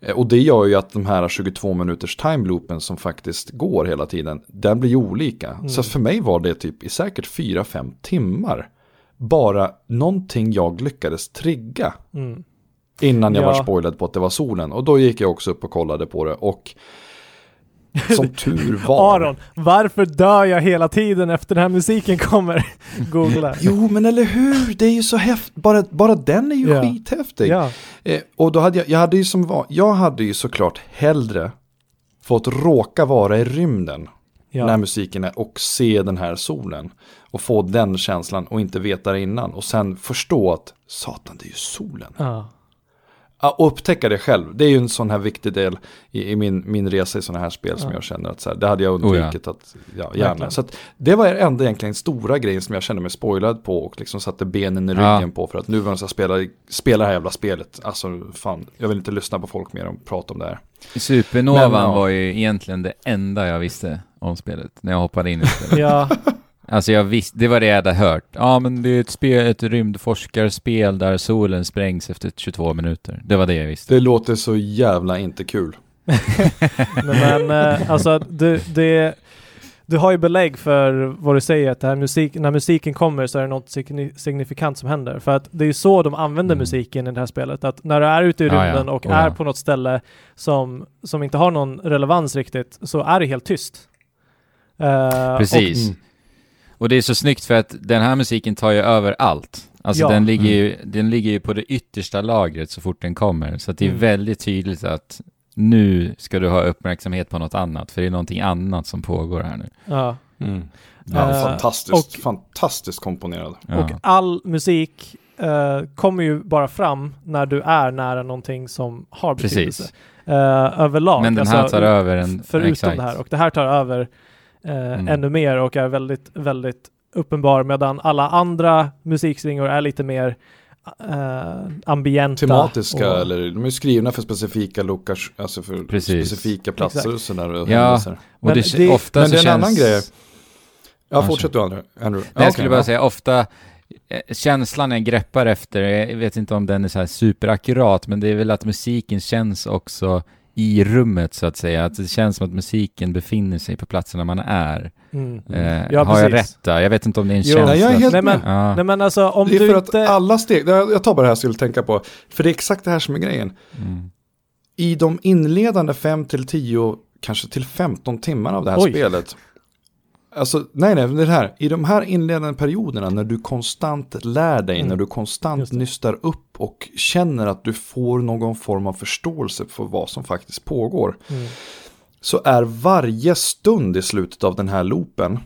Eh, Och det gör ju att de här 22 minuters timeloopen som faktiskt går hela tiden, den blir ju olika. Mm. Så för mig var det typ i säkert 4-5 timmar. Bara någonting jag lyckades trigga Mm. innan jag Ja. var spoilad på att det var solen. Och då gick jag också upp och kollade på det och som tur var. Aron, varför dör jag hela tiden efter den här musiken kommer? Googla. Jo men eller hur, det är ju så häftigt, bara, bara den är ju Ja. skithäftig. Ja. Eh, och då hade jag, jag hade ju som var, jag hade ju såklart hellre fått råka vara i rymden när Ja. musiken är och se den här solen. Och få den känslan och inte veta det innan. Och sen förstå att satan det är ju solen. Ja. Och upptäcka det själv. Det är ju en sån här viktig del i, i min, min resa i sådana här spel som Ja. jag känner att så här, det hade jag undvikit att, ja, gärna. Verkligen. Så att det var ändå egentligen stora grejen som jag kände mig spoilad på och liksom satte benen i Ja. ryggen på för att nu var jag ska spela, spela det här jävla spelet. Alltså fan, jag vill inte lyssna på folk mer och prata om det här. Supernovan Men, ja. var ju egentligen det enda jag visste om spelet när jag hoppade in i spelet. ja. Alltså jag visste, det var det jag hade hört. Ja men det är ett, spel, ett rymdforskarspel där solen sprängs efter 22 minuter. Det var det jag visste. Det låter så jävla inte kul. Men, men eh, alltså du, det, du har ju belägg för vad du säger att det här musik, när musiken kommer så är det något signi- signifikant som händer. För att det är ju så de använder Mm. musiken i det här spelet. Att när du är ute i Ja, ja. rymden och Oh, är ja. på något ställe som, som inte har någon relevans riktigt så är det helt tyst. Eh, Precis. Mm. Och det är så snyggt för att den här musiken tar ju över allt. Alltså Ja. den, ligger ju, den ligger ju på det yttersta lagret så fort den kommer. Så att det är Mm. väldigt tydligt att nu ska du ha uppmärksamhet på något annat. För det är någonting annat som pågår här nu. Ja. Ja, Eh, fantastiskt, och- fantastiskt komponerad. Ja. Och all musik eh, kommer ju bara fram när du är nära någonting som har betydelse. Precis. Eh, överlag. Men den här Alltså, tar över en... Förutom exakt. det här. Och det här tar över Mm. ännu mer och är väldigt, väldigt uppenbar medan alla andra musikslingor är lite mer uh, ambienta. Tematiska och, eller de är skrivna för specifika lokars, alltså för Precis. specifika platser och sådär. Och Ja. Och Men det, det- ofta Men så det är en känns... annan grej. Ja, Ja, fortsätt du Andrew. Andrew. Nej, jag Ja, skulle okej, bara ja. säga ofta, eh, känslan jag greppar efter, jag vet inte om den är så här superakkurat, men det är väl att musiken känns också i rummet så att säga. Att det känns som att musiken befinner sig på platserna man är. Mm. Eh, Ja, har jag precis. rätt där? Jag vet inte om det är en Jo. känsla. Nej, jag är helt Nej, men-. Ja. Nej men alltså om Det är du för inte... att alla steg, jag jag tar bara det här jag skulle tänka på, för det är exakt det här som är grejen. Mm. I de inledande 5 till 10, kanske till 15 timmar av det här Oj. spelet. Alltså, nej, nej, det här. I de här inledande perioderna när du konstant lär dig, Mm. när du konstant nystar upp och känner att du får någon form av förståelse för vad som faktiskt pågår. Mm. Så är varje stund i slutet av den här loopen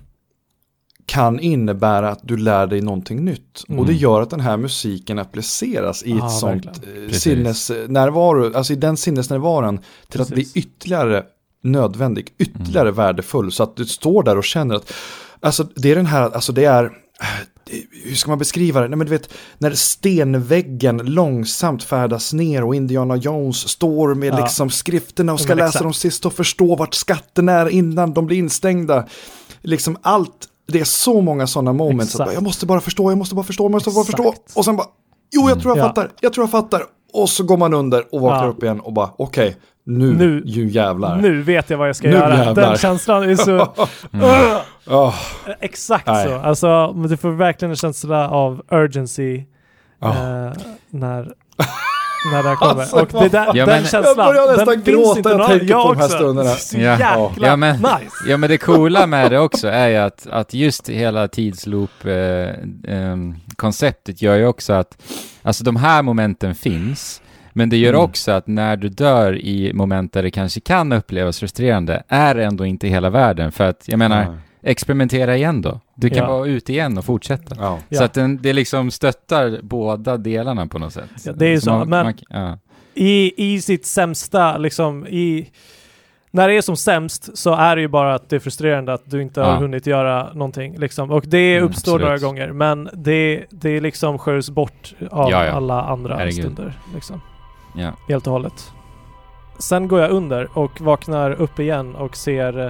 kan innebära att du lär dig någonting nytt. Mm. Och det gör att den här musiken appliceras i ett Ja, sånt verkligen. eh, Precis. sinnesnärvaro, alltså i den sinnesnärvaron till att bli Precis. ytterligare nödvändig, ytterligare värdefull. Så att du står där och känner att, alltså det är den här, alltså det är, hur ska man beskriva det? Nej men du vet, när stenväggen långsamt färdas ner och Indiana Jones står med Ja. liksom skrifterna och ska läsa exakt. dem sist och förstå vart skatten är innan de blir instängda. Liksom allt, det är så många sådana moments. Att bara, jag måste bara förstå, jag måste bara förstå, jag måste bara förstå. Exakt. Och sen bara, jo jag tror jag Ja. fattar, jag tror jag fattar. Och så går man under och vaknar Ja. upp igen och bara, okej, nu, Nu- ju jävlar. Nu vet jag vad jag ska Nu göra. jävlar. Den känslan är så... Mm. Åh, Exakt Nej. så. Alltså, du får verkligen en känsla av urgency åh. eh, när, när det här kommer. Alltså, och det där, Ja, den men- känslan, Jag börjar nästan gråta inte jag tänker jag på de här också. stunderna. Så Ja. jäkla Ja, men- nice. Ja men det coola med det också är ju att, att just hela tidsloop-konceptet gör ju också att, alltså de här momenten finns, men det gör Mm. också att när du dör i moment där det kanske kan upplevas frustrerande, är det ändå inte hela världen. För att, jag menar, experimentera igen då. Du kan Ja. vara ut igen och fortsätta. Ja. Ja. Så att den, det liksom stöttar båda delarna på något sätt. Ja, det är så, man, men- man, ja. I, I sitt sämsta, liksom i... När det är som sämst så är det ju bara att det är frustrerande att du inte har hunnit göra någonting. Liksom. Och det Mm, uppstår absolut. några gånger, men det, det liksom skörs bort av Ja, ja. alla andra Herregud. stunder. Liksom. Ja. Helt och hållet. Sen går jag under och vaknar upp igen och ser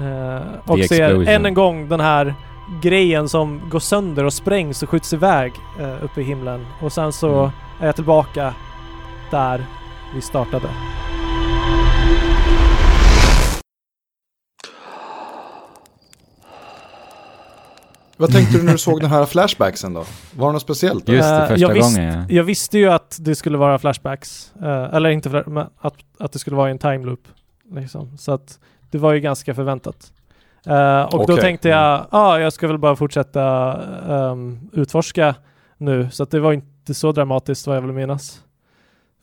eh, och The ser explosion. än en gång den här grejen som går sönder och sprängs och skjuts iväg eh, uppe i himlen. Och sen så Mm. är jag tillbaka där vi startade. Vad tänkte du när du såg den här flashbacksen då? Var det något speciellt? Då? Just det, Eh, första jag visst- gången ja. Jag visste ju att det skulle vara flashbacks. eh, eller inte, fla- men att, att det skulle vara en time loop. Liksom. Så att det var ju ganska förväntat. Eh, och då Okej. tänkte jag, ja, ah, jag ska väl bara fortsätta ehm, utforska nu. Så att det var inte så dramatiskt vad jag vill minnas.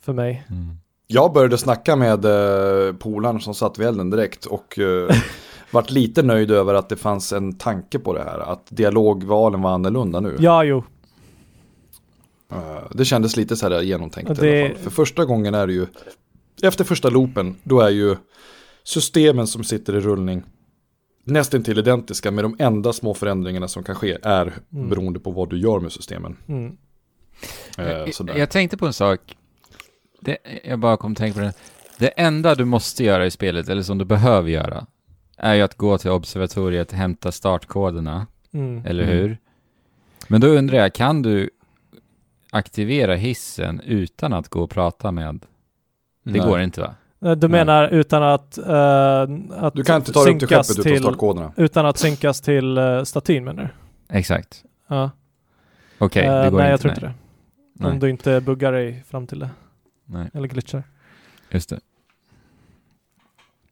För mig. Mm. Jag började snacka med eh, polaren som satt vid elden direkt och eh, vart lite nöjd över att det fanns en tanke på det här. Att dialogvalen var annorlunda nu. Ja, jo. Eh, det kändes lite så här genomtänkt i Det- alla fall. För första gången är det ju, efter första loopen, då är ju systemen som sitter i rullning nästan till identiska med de enda små förändringarna som kan ske är Mm. beroende på vad du gör med systemen. Mm. Eh, jag tänkte på en sak. Det, jag bara kom att tänka på det. Det enda du måste göra i spelet, eller som du behöver göra, är ju att gå till observatoriet, hämta startkoderna, Mm. eller Mm. hur? Men då undrar jag, kan du aktivera hissen utan att gå och prata med? Det Nej. går inte va? Eh, Du Nej. menar utan att, eh, att Du kan inte ta dig upp till synkas skeppet utan till, startkoderna. utan att synkas till uh, statyn menar du? Exakt. Ja. Okej, Eh, det går nej, inte. jag tror inte det. Nej. Om du inte buggar dig fram till det. Nej, Eller glitchar. just det.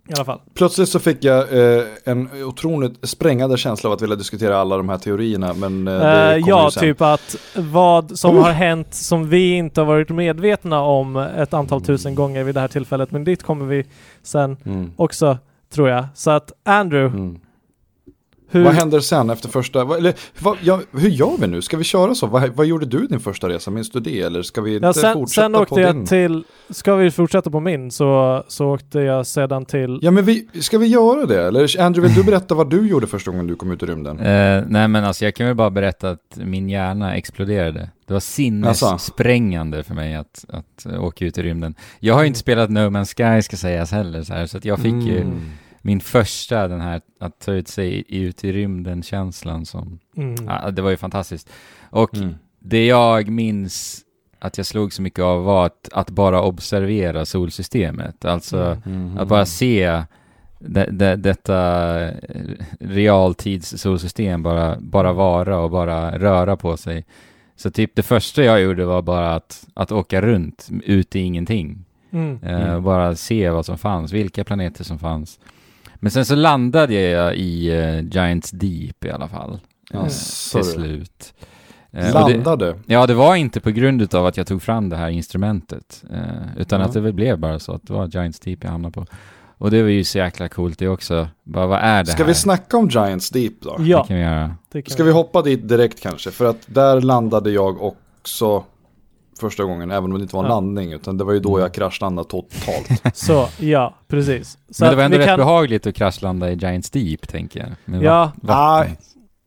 I alla fall. Plötsligt så fick jag eh, en otroligt sprängande känsla av att vilja diskutera alla de här teorierna. Men eh, det Eh, ja, typ att vad som Oh. har hänt som vi inte har varit medvetna om ett antal tusen gånger vid det här tillfället. Men dit kommer vi sen Mm. också, tror jag. Så att Andrew, Mm. Hur, Vad händer sen efter första, eller vad, ja, hur gör vi nu? Ska vi köra så? Vad, vad gjorde du din första resa? Minns du det? Eller ska vi inte ja, sen, fortsätta sen på åkte jag din? till, ska vi fortsätta på min så, så åkte jag sedan till, Ja men vi, ska vi göra det? Eller Andrew, vill du berätta vad du gjorde första gången du kom ut i rymden? Eh, nej men alltså jag kan väl bara berätta att min hjärna exploderade. Det var sinnessprängande för mig att, att åka ut i rymden. Jag har ju inte spelat No Man's Sky ska sägas heller så, här, så att jag fick ju Mm. Min första, den här att ta ut sig ut i rymden-känslan som, mm, ja, det var ju fantastiskt. Och Mm. det jag minns att jag slog så mycket av var att, att bara observera solsystemet. Alltså Mm. Mhm. att bara se de, de, detta eh, realtids solsystem bara, bara vara och bara röra på sig. Så typ det första jag gjorde var bara att, att åka runt ut i ingenting. mm, Eh, Mm. Bara se vad som fanns, vilka planeter som fanns. Men sen så landade jag i eh, Giants Deep i alla fall. Ja, så till du. slut. Eh, och det, Landade? ja, det var inte på grund av att jag tog fram det här instrumentet. Utan Ja. att det väl blev bara så att det var Giants Deep jag hamnade på. Och det var ju så jäkla coolt det också. Bara vad är det Ska här? vi snacka om Giants Deep då? ja, Det kan vi göra. kan Ska vi hoppa dit direkt kanske? För att där landade jag också första gången, även om det inte var en Ja. landning, utan det var ju då jag kraschlandade totalt. Så, ja, precis. Så Men det var ändå rätt kan- behagligt att kraschlanda i Giants Deep, tänker jag. Med Ja, vatten.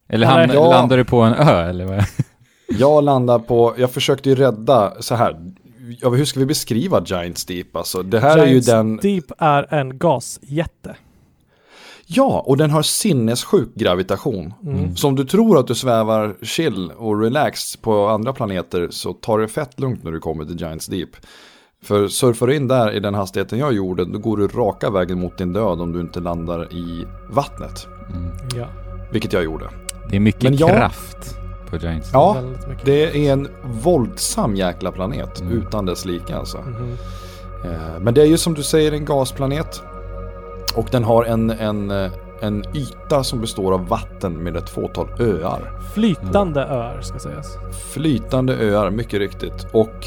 Eller Nej, hamn, ja. landade du på en ö, eller vad? Jag landade på, jag försökte ju rädda, så här, ja, hur ska vi beskriva Giants Deep alltså? Det här Giants är ju den, Deep är en gasjätte. Ja, och den har sinnessjuk gravitation. Mm. Så om du tror att du svävar chill och relaxed på andra planeter så tar det fett lugnt när du kommer till Giants Deep. För surfar du in där i den hastigheten jag gjorde, då går du raka vägen mot din död om du inte landar i vattnet. Mm. Ja, Vilket jag gjorde. Det är mycket jag- kraft på Giants Deep. Ja, det är en våldsam jäkla planet, Mm. utan dess like alltså. Mhm. Eh, Men det är ju som du säger en gasplanet. Och den har en, en, eh, en yta som består av vatten med ett fåtal öar. Flytande öar ska sägas. Flytande öar, mycket riktigt. Och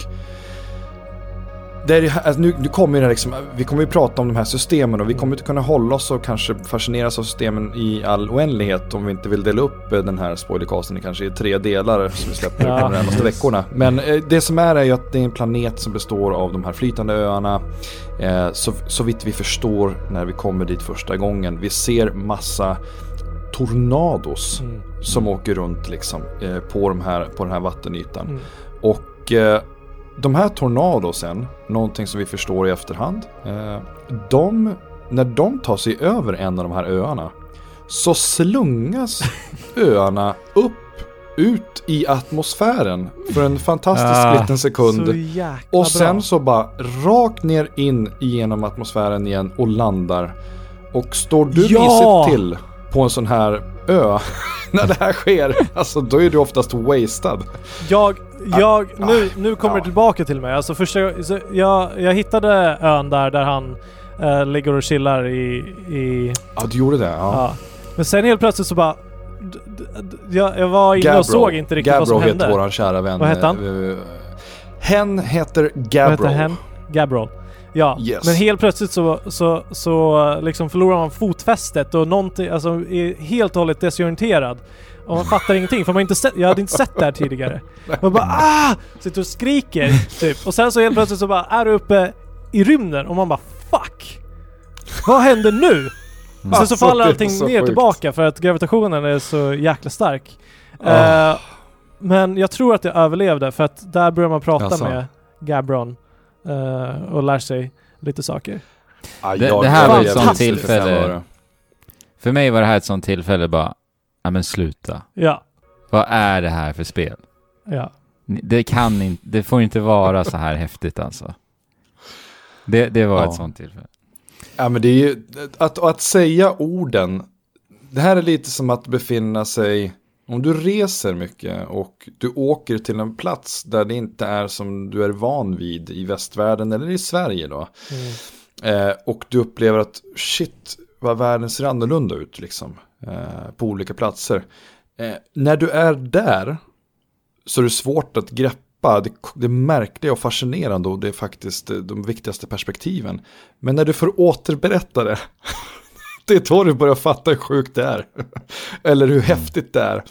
det är, alltså nu, nu kommer ju det liksom, vi kommer ju prata om de här systemen och vi kommer inte kunna hålla oss och kanske fascineras av systemen i all oändlighet om vi inte vill dela upp eh, den här spoilercasten kanske i tre delar som vi släpper Ja. de närmaste veckorna. Men eh, det som är är ju att det är en planet som består av de här flytande öarna. Eh, så, så vitt vi förstår när vi kommer dit första gången. Vi ser massa tornados Mm. som åker runt liksom på, de här, på den här vattenytan. Mm. Och de här tornadosen, någonting som vi förstår i efterhand, eh, de, när de tar sig över en av de här öarna så slungas öarna upp ut i atmosfären för en fantastisk Ah, liten sekund. Och sen bra. så bara rakt ner in genom atmosfären igen och landar. Och står du Ja! till på en sån här ö när det här sker, alltså då är du oftast wasted. Jag, jag, Ah, nu, nu kommer det tillbaka till mig. Alltså första, så jag, jag hittade ön där, där han eh, ligger och chillar i, i Ja, du gjorde det? Ja. ja. Men sen helt plötsligt så bara... Jag, jag var inne och såg inte riktigt vad som Gabbro hände. heter våran kära vän. Vad heter han? eh, hen heter Vad Gabbro. heter hen? Gabrol. Ja, Yes. men helt plötsligt så, så, så liksom förlorar man fotfästet och någonting, alltså är helt och hållet desorienterad. Och man fattar ingenting, för man inte sett, jag hade inte sett det här tidigare. Man bara ah! Sitter och skriker typ. Och sen så helt plötsligt så bara är du uppe i rymden och man bara fuck! Vad händer nu? Sen så Alltså, faller är allting så ner sjukt. tillbaka för att gravitationen är så jäkla stark. Ah. Eh, men jag tror att jag överlevde för att där börjar man prata Jaså? med Gabron eh, och lär sig lite saker. Ja, Det- det här var är ett sånt tillfälle. För mig var det här ett sånt tillfälle bara, ja men sluta. Ja, Vad är det här för spel? ja. Det kan inte, det får inte vara så här häftigt alltså. Det, det var Ja. ett sånt tillfälle. Ja men det är ju, att, att säga orden, det här är lite som att befinna sig, om du reser mycket och du åker till en plats där det inte är som du är van vid i västvärlden eller i Sverige då. Mm. Eh, och du upplever att shit, vad världen ser annorlunda ut liksom. Eh, på olika platser. Eh, när du är där så är det svårt att greppa det, det märkliga och fascinerande och det är faktiskt de viktigaste perspektiven. Men när du får återberätta det, det är då du börjar fatta hur sjukt det är. Eller hur häftigt det är.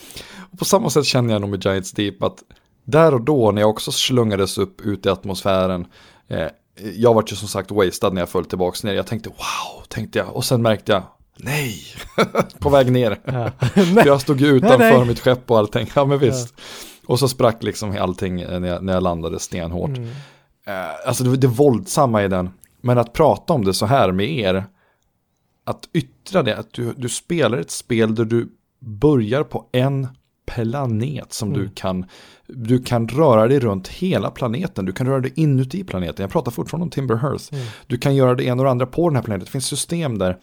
Och på samma sätt känner jag nog med Giants Deep att där och då när jag också slungades upp ut i atmosfären. Eh, jag var ju som sagt wasted när jag föll tillbaka ner. Jag tänkte wow, tänkte jag. Och sen märkte jag nej, på väg ner. Ja. Jag stod ju utanför Nej, nej. mitt skepp och allting. Ja men visst. Och så sprack liksom allting eh, när jag, när jag landade stenhårt. Mm. Eh, alltså det, det våldsamma i den. Men att prata om det så här med er. Att yttra det, att du, du spelar ett spel där du börjar på en planet som du Mm. kan du kan röra dig runt hela planeten, du kan röra dig inuti planeten. Jag pratar fortfarande om Timber Hearth. Mm. Du kan göra det ena och det andra på den här planeten, det finns system där.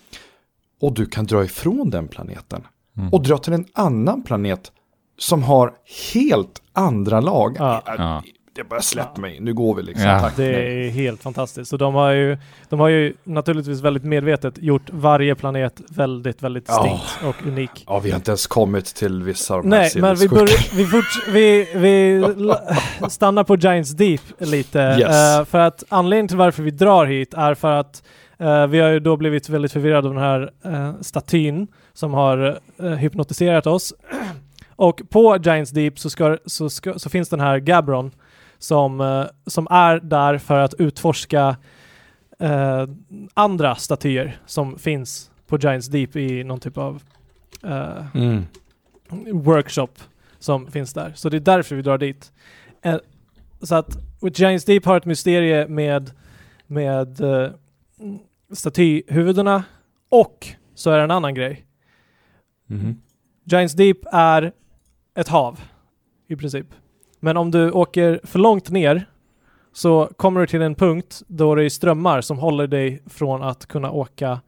Och du kan dra ifrån den planeten. Mm. Och dra till en annan planet som har helt andra lag. Ja. Ja. Det bara släpp mig, nu går vi liksom. Ja. Tack. Det Nej. är helt fantastiskt. Och de har, ju, de har ju naturligtvis väldigt medvetet gjort varje planet väldigt, väldigt Ja. distinkt och unik. Ja, vi har inte ens kommit till vissa av de här Nej, men vi, sinnessjuka. bör, vi, fort, vi, vi stannar på Giants Deep lite. Yes. Eh, för att anledningen till varför vi drar hit är för att eh, vi har ju då blivit väldigt förvirrade av den här uh, statyn som har eh, hypnotiserat oss. Och på Giants Deep så, ska, så, ska, så finns den här Gabron som, eh, som är där för att utforska eh, andra statyer som finns på Giants Deep i någon typ av eh, Mm. workshop som finns där. Så det är därför vi drar dit. Eh, så att Giants Deep har ett mysterie med, med eh, statyhuvudena och så är det en annan grej. Mhm. Giants Deep är ett hav i princip. Men om du åker för långt ner så kommer du till en punkt då det är strömmar som håller dig från att kunna åka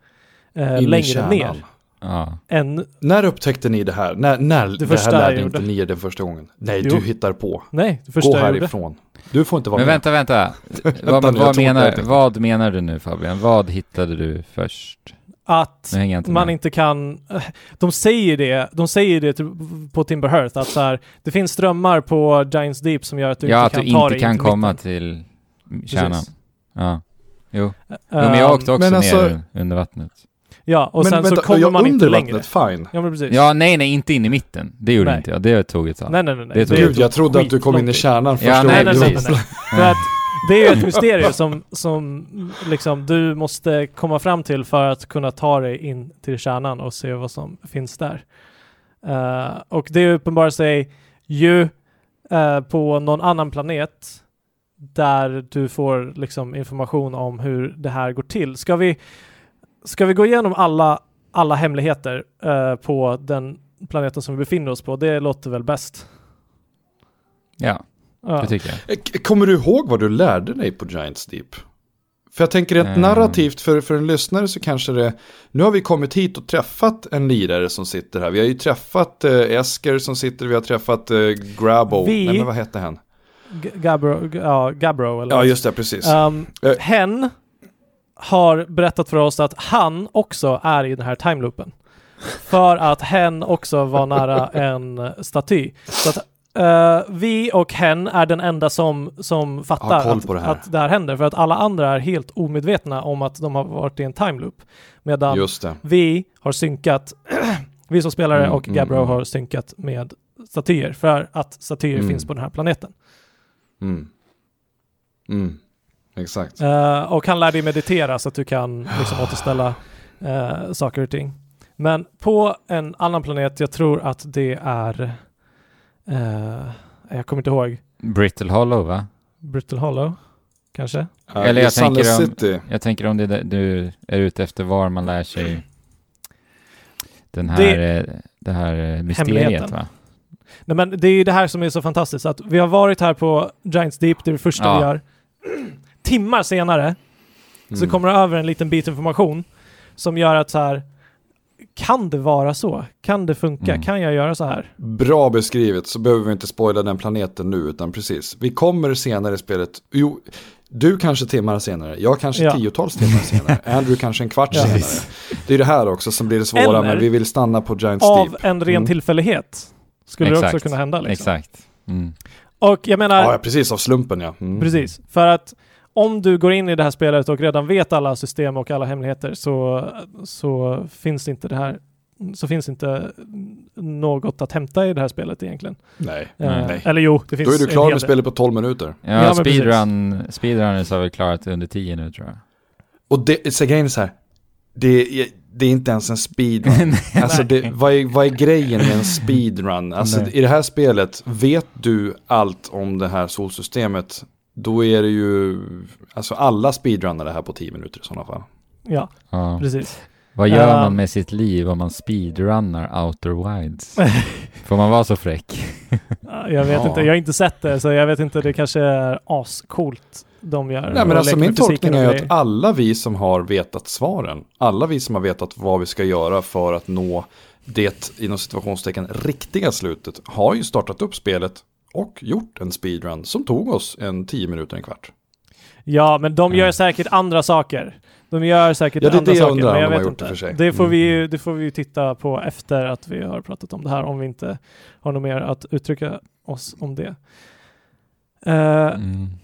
eh, längre kärnan. ner Ja. än... När upptäckte ni det här? När, när det, första här lärde inte ni er den första gången? Nej, Jo. du hittar på. Nej, det första Gå jag gjorde. härifrån. Du får inte vara Men med. vänta, vänta. Vänta vad, vad, menar, vad menar du nu Fabian? Vad hittade du först? Att jag inte man med. inte kan... De säger det, de säger det till- på Timber Hearth att så här, det finns strömmar på Giants Deep som gör att du ja, inte att kan du ta inte dig kan in till komma mitten. till kärnan. Precis. Ja. Jo. jo, men jag Ehm, åkte också men alltså- ner under vattnet. Ja, och men sen vänta, så kommer jag man inte under längre. vattnet, fine. Ja, men precis. Ja, nej, nej, inte in i mitten. Det gjorde Nej. inte jag. Det tog ett tag. Nej, nej, nej. nej. Det tog- Gud, jag trodde att du kom in i kärnan första Ja, Nej, nej, nej, nej, nej. Det är ju ett mysterium som, som liksom du måste komma fram till för att kunna ta dig in till kärnan och se vad som finns där. Uh, och det uppenbarar sig ju uh, på någon annan planet där du får liksom information om hur det här går till. Ska vi, ska vi gå igenom alla, alla hemligheter uh, på den planeten som vi befinner oss på? Det låter väl bäst? Ja, Ja. det tycker jag. Eh, Kommer du ihåg vad du lärde dig på Giants Deep? För jag tänker rent Mm. narrativt för, för en lyssnare så kanske det... Nu har vi kommit hit och träffat en lirare som sitter här. Vi har ju träffat eh, Esker som sitter, vi har träffat eh, Grabo. Vi- Nej men vad hette han? Gabro, ja, Gabro eller Ja just det, precis. Um, Eh. hen har berättat för oss att han också är i den här timeloopen. För att hen också var nära en staty. Så att eh, vi och hen är den enda som, som fattar att, det att det här händer. För att alla andra är helt omedvetna om att de har varit i en timeloop. Medan vi har synkat, vi som spelare Mm, och mm, Gabro mm. har synkat med statyer. För att statyer Mm. finns på den här planeten. Mm. Mm. Exakt. Eh, och han lär dig meditera så att du kan liksom återställa eh, saker och ting. Men på en annan planet, jag tror att det är... eh, jag kommer inte ihåg. Brittle Hollow, va? Brittle Hollow, kanske? Ja, Eller jag tänker om- City. Jag tänker om det är du är ute efter var man lär sig den här, Det- eh, det här eh, mysteriet, va? Nej men det är ju det här som är så fantastiskt. Att vi har varit här på Giants Deep, det är det första Ja. vi gör. Timmar senare så Mm. kommer det över en liten bit information som gör att så här kan det vara så? Kan det funka? Mm. Kan jag göra så här? Bra beskrivet så behöver vi inte spoila den planeten nu utan precis. Vi kommer senare i spelet. Jo, du kanske timmar senare, jag kanske Ja. tiotals timmar senare, Andrew kanske en kvart Ja. senare. Det är det här också som blir det svåra, Eller men vi vill stanna på Giant Av Steep. en ren Mm. tillfällighet skulle det Exakt. också kunna hända. Liksom. Exakt. Mm. Och jag menar, Ja, ja, precis, av slumpen ja. Mm. precis, för att om du går in i det här spelet och redan vet alla system och alla hemligheter så, så finns inte det här så finns inte något att hämta i det här spelet egentligen. Nej. Eh, nej. Eller jo, det finns Då är du klar med spelet på 12 minuter. Ja, Ja, speedrun, speedrunners har väl klarat under 10 nu tror jag. Och det, så grejen är så här, det är, det är inte ens en speedrun. alltså det, vad, är, vad är grejen med en speedrun? Alltså Nej. i det här spelet, vet du allt om det här solsystemet, då är det ju, alltså alla speedrunnar det här på 10 minuter i sådana fall. Ja, Ja. precis. Vad gör Ja. man med sitt liv om man speedrunnar outer wilds? Får man vara så fräck? Jag vet Ja. inte, jag har inte sett det så jag vet inte, det kanske är ascoolt de gör. Nej men alltså min tolkning är ju att alla vi som har vetat svaren, alla vi som har vetat vad vi ska göra för att nå det inom situationstecken riktiga slutet, har ju startat upp spelet och gjort en speedrun som tog oss en 10 minuter, en kvart. Ja, men de gör Mm. säkert andra saker. De gör säkert Ja, det är andra det jag saker, undrar men jag vet har gjort inte. det för sig. Det får, vi, Mm. ju- det får vi ju titta på efter att vi har pratat om det här, om vi inte har något mer att uttrycka oss om det. Eh,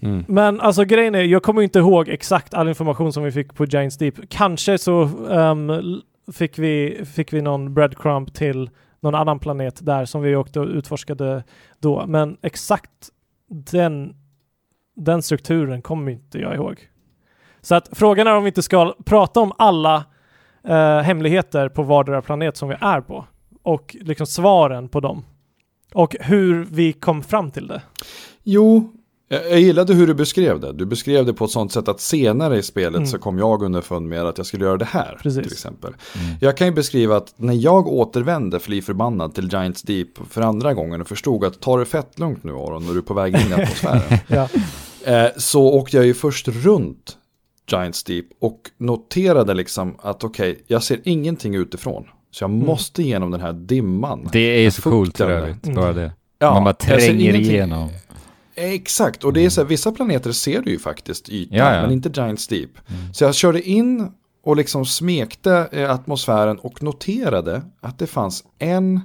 Mm. Men alltså grejen är, jag kommer inte ihåg exakt all information som vi fick på Giants Deep. Kanske så l- fick, vi, fick vi någon breadcrumb till någon annan planet där som vi åkte och utforskade då. Men exakt den, den strukturen kommer inte jag ihåg. Så att frågan är om vi inte ska prata om alla eh, hemligheter på vardera planet som vi är på. Och liksom svaren på dem. Och hur vi kom fram till det. Jo, jag gillade hur du beskrev det. Du beskrev det på ett sånt sätt att senare i spelet Mm. så kom jag underfund med att jag skulle göra det här. Precis. Till exempel. Mm. Jag kan ju beskriva att när jag återvände fly förbannad till Giants Deep för andra gången och förstod att ta det fett lugnt nu Aron när du är på väg in i atmosfären. Ja. eh, så åkte jag ju först runt Giants Deep och noterade liksom att okej, jag ser ingenting utifrån. Så jag Mm. måste igenom den här dimman. Det är ju så coolt för där. övrigt, Mm. bara det. Ja, Man bara jag ser tränger ingenting. igenom. Exakt, och det är så här, vissa planeter ser du ju faktiskt ytan, Ja, ja. men inte Giants Deep. Mm. Så jag körde in och liksom smekte eh, atmosfären och noterade att det fanns en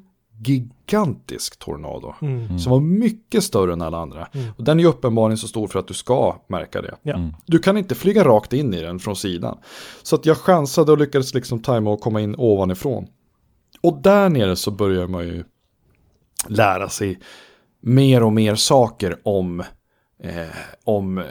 gigantisk tornado. Mm. Som var mycket större än alla andra. Mm. Och den är ju uppenbarligen så stor för att du ska märka det. Ja. Mm. Du kan inte flyga rakt in i den från sidan. Så att jag chansade och lyckades liksom tajma och komma in ovanifrån. Och där nere så börjar man ju lära sig mer och mer saker om, eh, om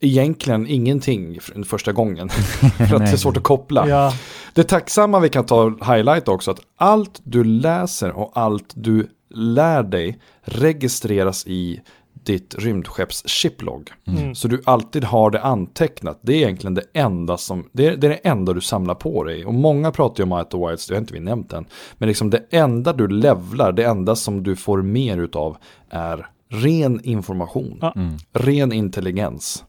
egentligen ingenting för- första gången. för att det är svårt att koppla. Ja, Det tacksamma vi kan ta highlight också, att allt du läser och allt du lär dig registreras i ditt rymdskepps shiplog. Mm. Så du alltid har det antecknat. Det är egentligen det enda som, det är det, är det enda du samlar på dig. Och många pratar ju om Outer Wilds, det har inte vi nämnt än. Men liksom det enda du levlar, det enda som du får mer utav är ren information. Mm. Ren intelligens.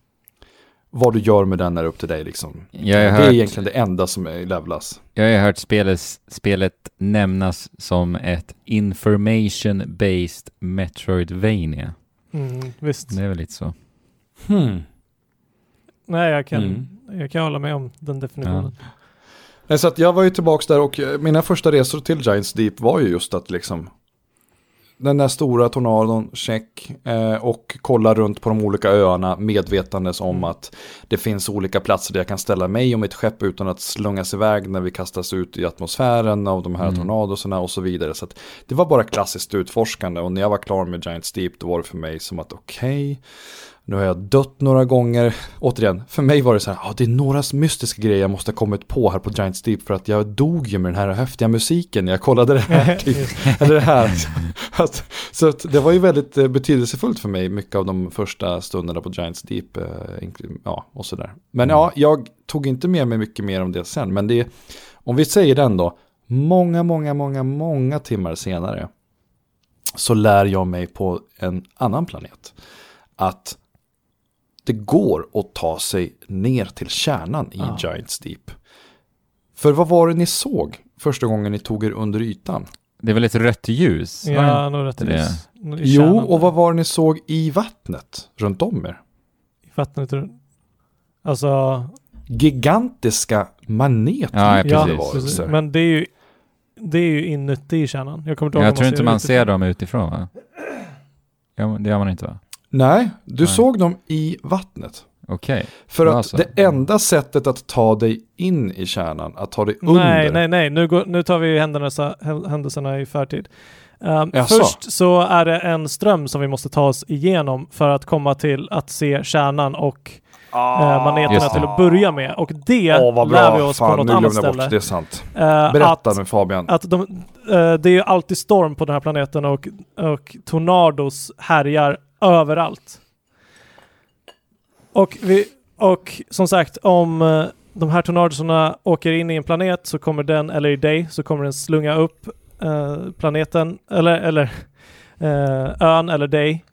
Vad du gör med den är upp till dig liksom. Jag har Det är hört, egentligen det enda som är levlas. jag har hört spelet, spelet nämnas som ett information-based Metroidvania. Mm, visst. Det är väl lite så. Nej, jag kan, Mm. jag kan hålla med om den definitionen. Nej, Så att jag var ju tillbaka där och eh, mina första resor till Giants Deep var ju just att liksom den där stora tornadon, check, eh, och kolla runt på de olika öarna medvetandes om Mm. att det finns olika platser där jag kan ställa mig och mitt skepp utan att slungas iväg när vi kastas ut i atmosfären av de här Mm. tornadosarna och så vidare. Så det var bara klassiskt utforskande och när jag var klar med Giants Deep då var det för mig som att okej, nu har jag dött några gånger. Återigen, för mig var det så här, ah, det är några mystiska grejer jag måste ha kommit på här på Giants Deep för att jag dog ju med den här häftiga musiken när jag kollade det här. Typ. Eller det här. Att, så att det var ju väldigt eh, betydelsefullt för mig, mycket av de första stunderna på Giants Deep. Eh, ja, och sådär. Men ja, jag tog inte med mig mycket mer om det sen. Men det är, om vi säger den då, många, många, många, många timmar senare så lär jag mig på en annan planet att det går att ta sig ner till kärnan i Ah. Giants Deep. För vad var det ni såg första gången ni tog er under ytan? Det är väl ett rött ljus? Ja, det? vis. I Jo, och vad var det ni såg i vattnet runt om er? I vattnet runt. Alltså, Gigantiska maneter. Ja, ja, precis. precis. men det är ju det är ju inuti kärnan. Jag kommer inte ihåg Jag tror inte man utifrån. ser dem utifrån va? Det gör man inte va? Nej, du Nej. såg dem i vattnet. Okej. För Ja, att alltså. det enda sättet att ta dig in i kärnan, att ta dig under. Nej, nej, nej. Nu, går, nu tar vi händelserna, händelserna i förtid. Um, först så är det en ström som vi måste ta oss igenom för att komma till att se kärnan och eh, maneterna Just det. till att börja med. Och det vad lär vi oss Fan, på något nu annat ställe. bort. Det är sant. Eh, Berätta att, nu Fabian. att de, eh, det är ju alltid storm på den här planeten och, och tornados härjar överallt. Och, vi, och som sagt, om eh, de här tornadosarna åker in i en planet så kommer den, eller i dig, så kommer den slunga upp eh, planeten, eller, eller eh, ön eller dig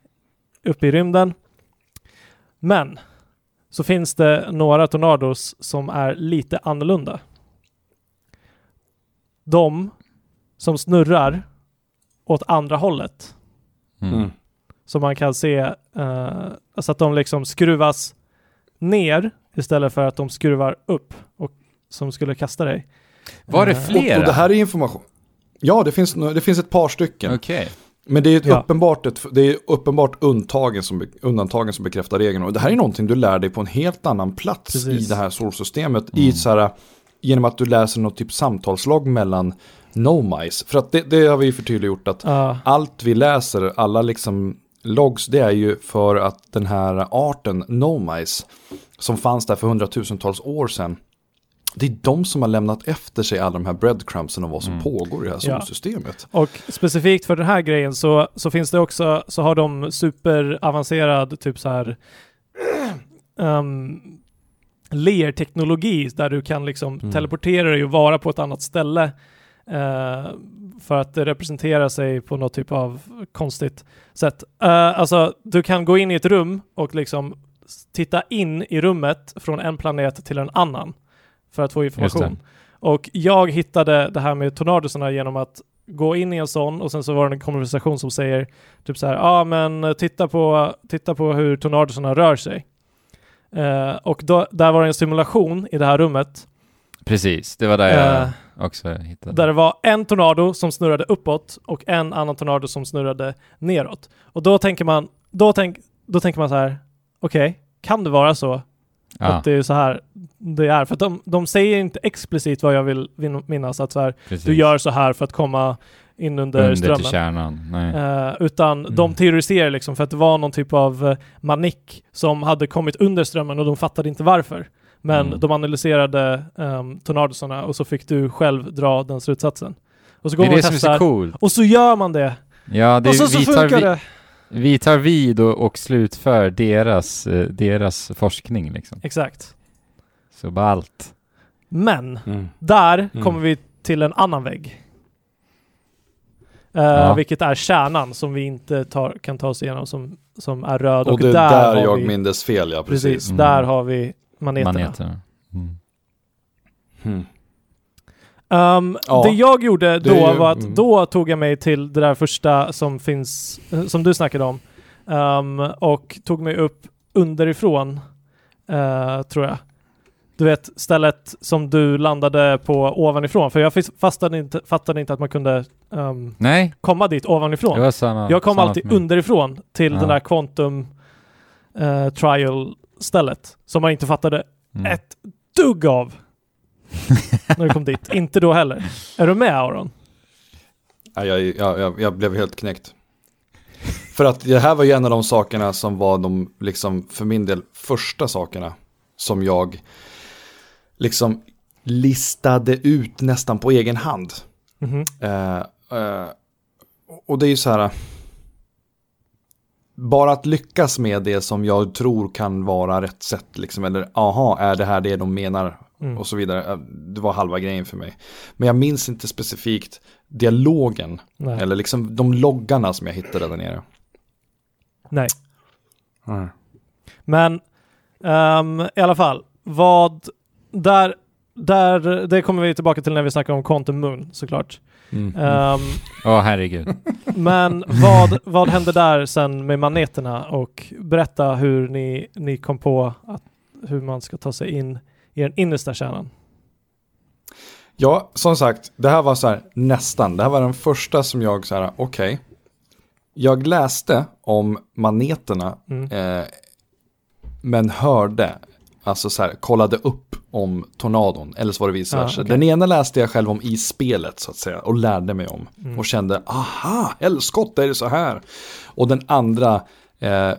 upp i rymden. Men så finns det några tornados som är lite annorlunda. De som snurrar åt andra hållet. Mm. Så man kan se eh, så att de liksom skruvas ner istället för att de skruvar upp och som skulle kasta dig. Var det Eh, Och, flera? och det här är information. Ja, det finns, det finns ett par stycken. Okej. Men det är, ett Ja. uppenbart, ett, det är uppenbart undantagen som, undantagen som bekräftar regeln. Och det här är någonting du lär dig på en helt annan plats Precis. i det här solsystemet. Mm. I så här, genom att du läser något typ samtalslogg mellan Nomice. För att det, det har vi förtydliggjort att Ja, allt vi läser, alla liksom logs, det är ju för att den här arten Nomice, som fanns där för hundratusentals år sedan, det är de som har lämnat efter sig alla de här breadcrumbsen om vad som Mm. pågår i det här Ja. solsystemet. och specifikt för den här grejen så, så finns det också, så har de superavancerad typ så här um, ler-teknologi där du kan liksom Mm. teleportera dig och vara på ett annat ställe eh, för att det representerar sig på något typ av konstigt sätt. Eh, alltså, du kan gå in i ett rum och liksom titta in i rummet från en planet till en annan för att få information. Och jag hittade det här med tornadosarna genom att gå in i en sån och sen så var det en konversation som säger typ så här, ja ah, men titta på, titta på hur tornadosarna rör sig. Eh, och då, där var det en simulation i det här rummet Precis, det var där jag eh, också hittade. där det var en tornado som snurrade uppåt och en annan tornado som snurrade neråt. Och då tänker man, då, tänk, då tänker man så här, okej, kan det vara så ja, att det är så här det är? För att de, de säger inte explicit vad jag vill minnas, att så här, precis. du gör så här för att komma in under, Under till strömmen. kärnan. Nej. Eh, utan Mm. de teoriserar liksom för att det var någon typ av eh, manik som hade kommit under strömmen och de fattade inte varför. Men Mm. de analyserade um, tornadosarna och så fick du själv dra den slutsatsen. Och så går det är man det och som är så testar coolt. och så gör man det. Ja, det, och så, så vi, tar funkar vi, det. vi tar vid och, och slutför deras, eh, deras forskning liksom. Exakt. Så bara allt. Men Mm. där Mm. kommer vi till en annan vägg. Eh, Ja. Vilket är kärnan som vi inte tar, kan ta oss igenom som, som är röd. Och, Och, det är där, där, jag vi, mindes fel, ja precis. Precis, Mm. där har vi maneterna. Maneterna. Mm. Mm. Um, Ja, det jag gjorde då ju- var att mm. då tog jag mig till det där första som finns, eh, som du snackade om. Um, och tog mig upp underifrån, eh, tror jag. Du vet stället som du landade på ovanifrån. För jag fastade inte, fattade inte att man kunde Nej, komma dit ovanifrån. var samma. Jag kom alltid underifrån till Ja. den där quantum eh, trial stället som man inte fattade Mm. ett dugg av när du kom dit. Inte då heller. Är du med Aron? Ja, jag, jag, jag, jag blev helt knäckt. För att det här var ju en av de sakerna som var de, liksom, för min del, första sakerna som jag liksom listade ut nästan på egen hand. Mhm. Eh, eh, och det är ju så här, bara att lyckas med det som jag tror kan vara rätt sätt, liksom, eller aha, är det här det de menar? Mm. och så vidare. Eh, Det var halva grejen för mig. Men jag minns inte specifikt dialogen Nej. eller liksom de loggarna som jag hittade där nere. Nej. Men ehm, i alla fall, vad där, där, det kommer vi tillbaka till när vi snackar om Quantum Moon såklart. Mm. Ehm, Åh herregud. men vad, vad hände där sen med maneterna och berätta hur ni, ni kom på att, hur man ska ta sig in i den innersta kärnan. Ja, som sagt, det här var så här nästan. Det här var den första som jag så här, okej. jag läste om maneterna, Mm. eh, men hörde, alltså så här, kollade upp om tornadon, eller så var det vice Ja, versa. okej. Den ena läste jag själv om i spelet så att säga, och lärde mig om. Mm. Och kände, aha, helskott är det så här. Och den andra eh, eh,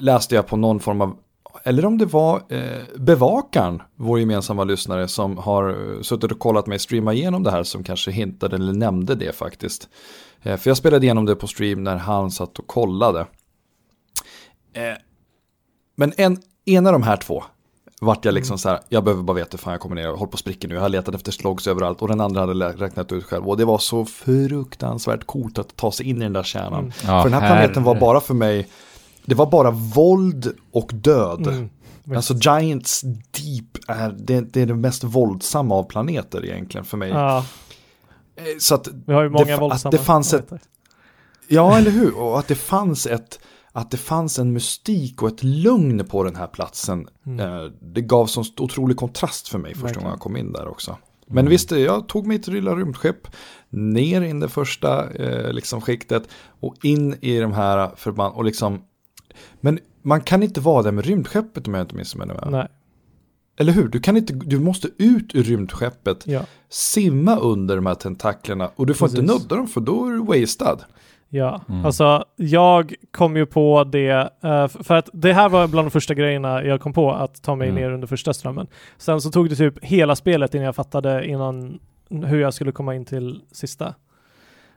läste jag på någon form av, eller om det var eh, bevakaren, vår gemensamma lyssnare, som har suttit och kollat mig streama igenom det här, som kanske hintade eller nämnde det faktiskt. Eh, för jag spelade igenom det på stream när han satt och kollade. Eh, men en, en av de här två vart jag liksom så här, jag behöver bara veta hur fan jag kommer ner, jag håller på att spricka nu, jag har letat efter slogs överallt och den andra hade räknat ut själv och det var så fruktansvärt coolt att ta sig in i den där kärnan. Mm. Ja, för den här planeten var bara för mig, det var bara våld och död. Mm. Alltså Giants Deep är det, det är det mest våldsamma av planeter egentligen för mig. Ja, Eh, Så att, vi har ju många Det fa- att våldsamma. det fanns ett- ja eller hur, och att det fanns ett att det fanns en mystik och ett lugn på den här platsen. Mm. Eh, Det gav sån otrolig kontrast för mig första gången jag kom in där också. Men visst, jag tog mitt lilla rymdskepp ner i det första eh, liksom, skiktet och in i de här förband och liksom Men man kan inte vara där med rymdskeppet om jag inte missminner mig. Nej, Eller hur? Du, kan inte, du måste ut ur rymdskeppet, ja. simma under de här tentaklerna och du får inte Precis. nudda dem för då är du wasted. Ja, Mm. alltså jag kom ju på det, eh, för att det här var bland de första grejerna jag kom på att ta mig Mm. ner under första strömmen. Sen så tog det typ hela spelet innan jag fattade innan hur jag skulle komma in till sista.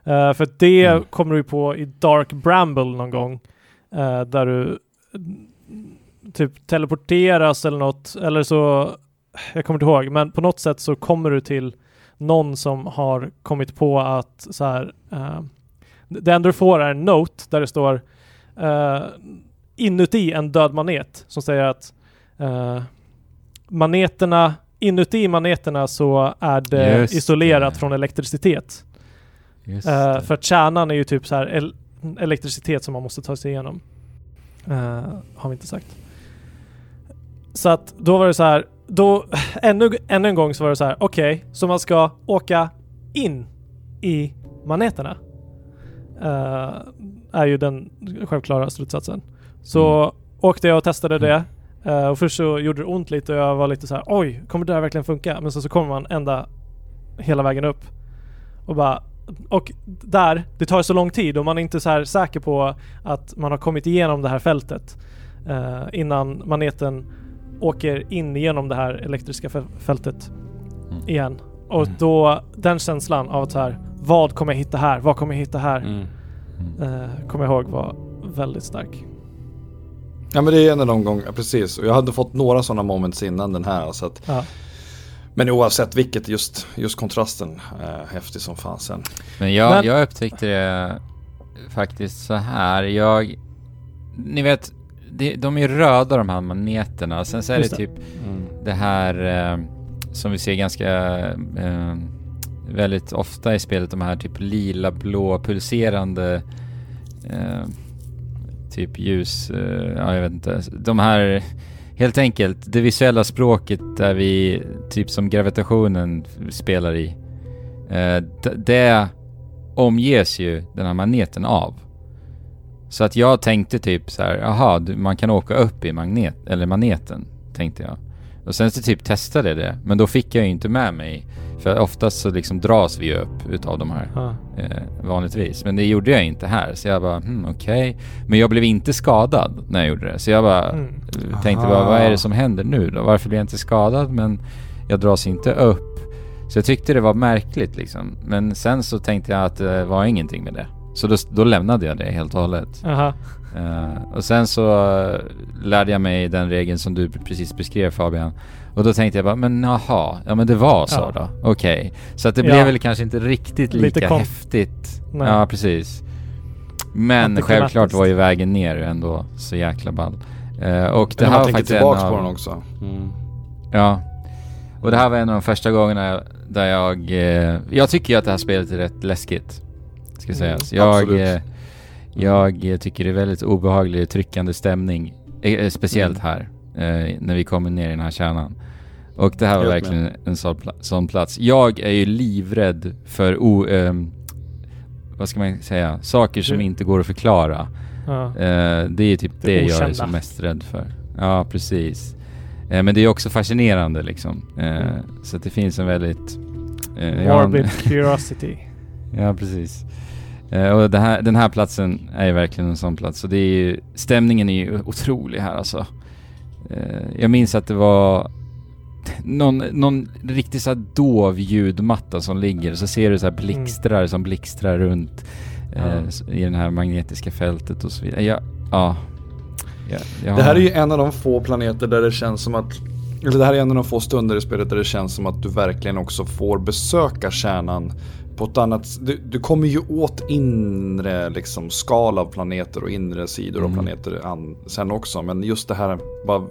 Eh, för det Mm. kommer du på i Dark Bramble någon gång, eh, där du mm, typ teleporteras eller något, eller så, jag kommer inte ihåg, men på något sätt så kommer du till någon som har kommit på att så här, det enda du får är en note där det står eh, inuti en död manet som säger att eh, maneterna, inuti maneterna så är det Just isolerat det. från elektricitet. Det. för att kärnan är ju typ så här el- elektricitet som man måste ta sig igenom. Har vi inte sagt. Så att då var det så här, då ännu, ännu en gång så var det så här, okej, så man ska åka in i maneterna. Eh, är ju den självklara slutsatsen. Så Mm. åkte jag och testade det. Eh, och först så gjorde det ont lite och jag var lite så här, oj, kommer det här verkligen funka? Men så, så kommer man ända hela vägen upp. Och bara, och där, det tar så lång tid och man är inte så här säker på att man har kommit igenom det här fältet eh, innan maneten åker in igenom det här elektriska fäl- fältet Mm. igen. Och Mm. då, den känslan av att så här, vad kommer jag hitta här? Vad kommer jag hitta här? Mm. Eh, kommer jag ihåg var väldigt stark. Ja men det är en av de gångerna, precis. Och jag hade fått några sådana moments innan den här. Så att, Ja. men oavsett vilket, just, just kontrasten är häftig som fan sen. Men jag, Men- jag upptäckte det faktiskt så här. Jag... Ni vet, det, de är röda de här maneterna. Sen så är det det. typ Mm. det här eh, som vi ser ganska eh, väldigt ofta i spelet. De här typ lila, blå, pulserande eh, typ ljus, eh, ja jag vet inte. De här, helt enkelt, det visuella språket där vi, typ som gravitationen spelar i. Eh, det omges ju den här magneten av. Så att jag tänkte typ så här, aha, man kan åka upp i magnet, eller maneten, tänkte jag. Och sen så typ testade jag det, men då fick jag ju inte med mig, för oftast så liksom dras vi upp utav de här Ja. eh, vanligtvis. Men det gjorde jag inte här, så jag bara, hmm, okej. Men jag blev inte skadad när jag gjorde det, så jag bara Mm. eh, tänkte bara, vad är det som händer nu då? Varför blir jag inte skadad men jag dras inte upp? Så jag tyckte det var märkligt liksom. Men sen så tänkte jag att det var ingenting med det. Så då, då lämnade jag det helt och hållet. Aha. Eh, och sen så eh, lärde jag mig den regeln som du precis beskrev Fabian. Och då tänkte jag bara, men jaha, ja men det var så Ja. då. Okej. Så att det Ja. blev väl kanske inte riktigt Lite lika kon- häftigt. Nej. Ja, precis. Men självklart var ju vägen ner ändå så jäkla ball. Eh, och det här man var faktiskt en tillbaka av... på den också. Mm. Ja. Och det här var en av de första gångerna där jag... Eh, jag tycker ju att det här spelet är rätt läskigt. Ska Mm, sägas. Jag, absolut. eh, jag tycker det är väldigt obehaglig, tryckande stämning. Eh, speciellt Mm. här. Eh, när vi kommer ner i den här kärnan. Och det här var verkligen en sån, pla- sån plats. Jag är ju livrädd för o, ehm, vad ska man säga, saker som inte går att förklara. Ja. Eh, det är typ Det det, jag är som mest rädd för. Ja, precis. Eh, men det är också fascinerande liksom. Eh, Mm. Så att det finns en väldigt... eh, har en- Morbid curiosity. Ja, precis. Eh, och här, den här platsen är ju verkligen en sån plats. Så det är ju, stämningen är ju otrolig här alltså. Eh, jag minns att det var någon, någon riktigt så dov ljudmatta som ligger och så ser du så här blixtrar som blixtrar runt eh, Ja. s- i det här magnetiska fältet och så vidare. Ja, ja. ja jag Det här är ju en av de få planeter där det känns som att eller det här är en av de få stunder i spelet där det känns som att du verkligen också får besöka kärnan på ett annat Du, du kommer ju åt inre liksom, skal av planeter och inre sidor av Mm. planeter an, sen också. Men just det här bara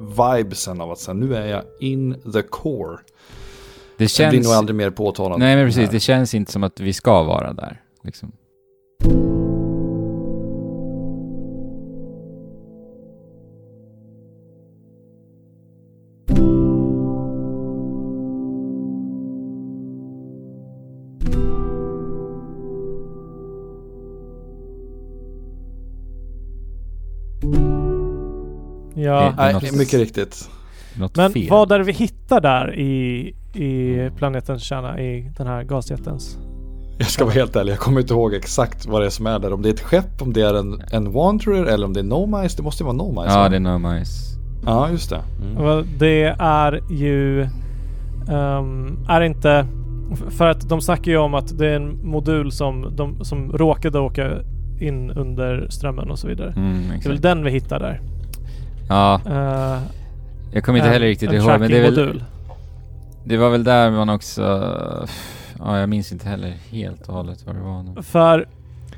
vibesen av att säga nu är jag in the core. det Det känns... blir nog aldrig mer påtalat. Nej men precis, det känns inte som att vi ska vara där. Liksom. Ja. Det- Nej, något- mycket riktigt. Något Men fel. vad är det vi hittar där i, i planetens kärna, i den här gasjättens? Jag ska vara helt ärlig, jag kommer inte ihåg exakt vad det är som är där. Om det är ett skepp, om det är en, en Wanderer eller om det är Nomice. Det måste ju vara Nomice. Ja, va? det är no mice. Ja, just det. Mm. Well, Det är ju... ehm, är inte... För att de snackar ju om att det är en modul som, de, som råkade åka in under strömmen och så vidare. Mm, Det är väl den vi hittar där. Ja, Uh, jag kommer inte heller riktigt ihåg men det, är väl, det var väl där man också... Ja, jag minns inte heller helt och hållet vad det var nu. För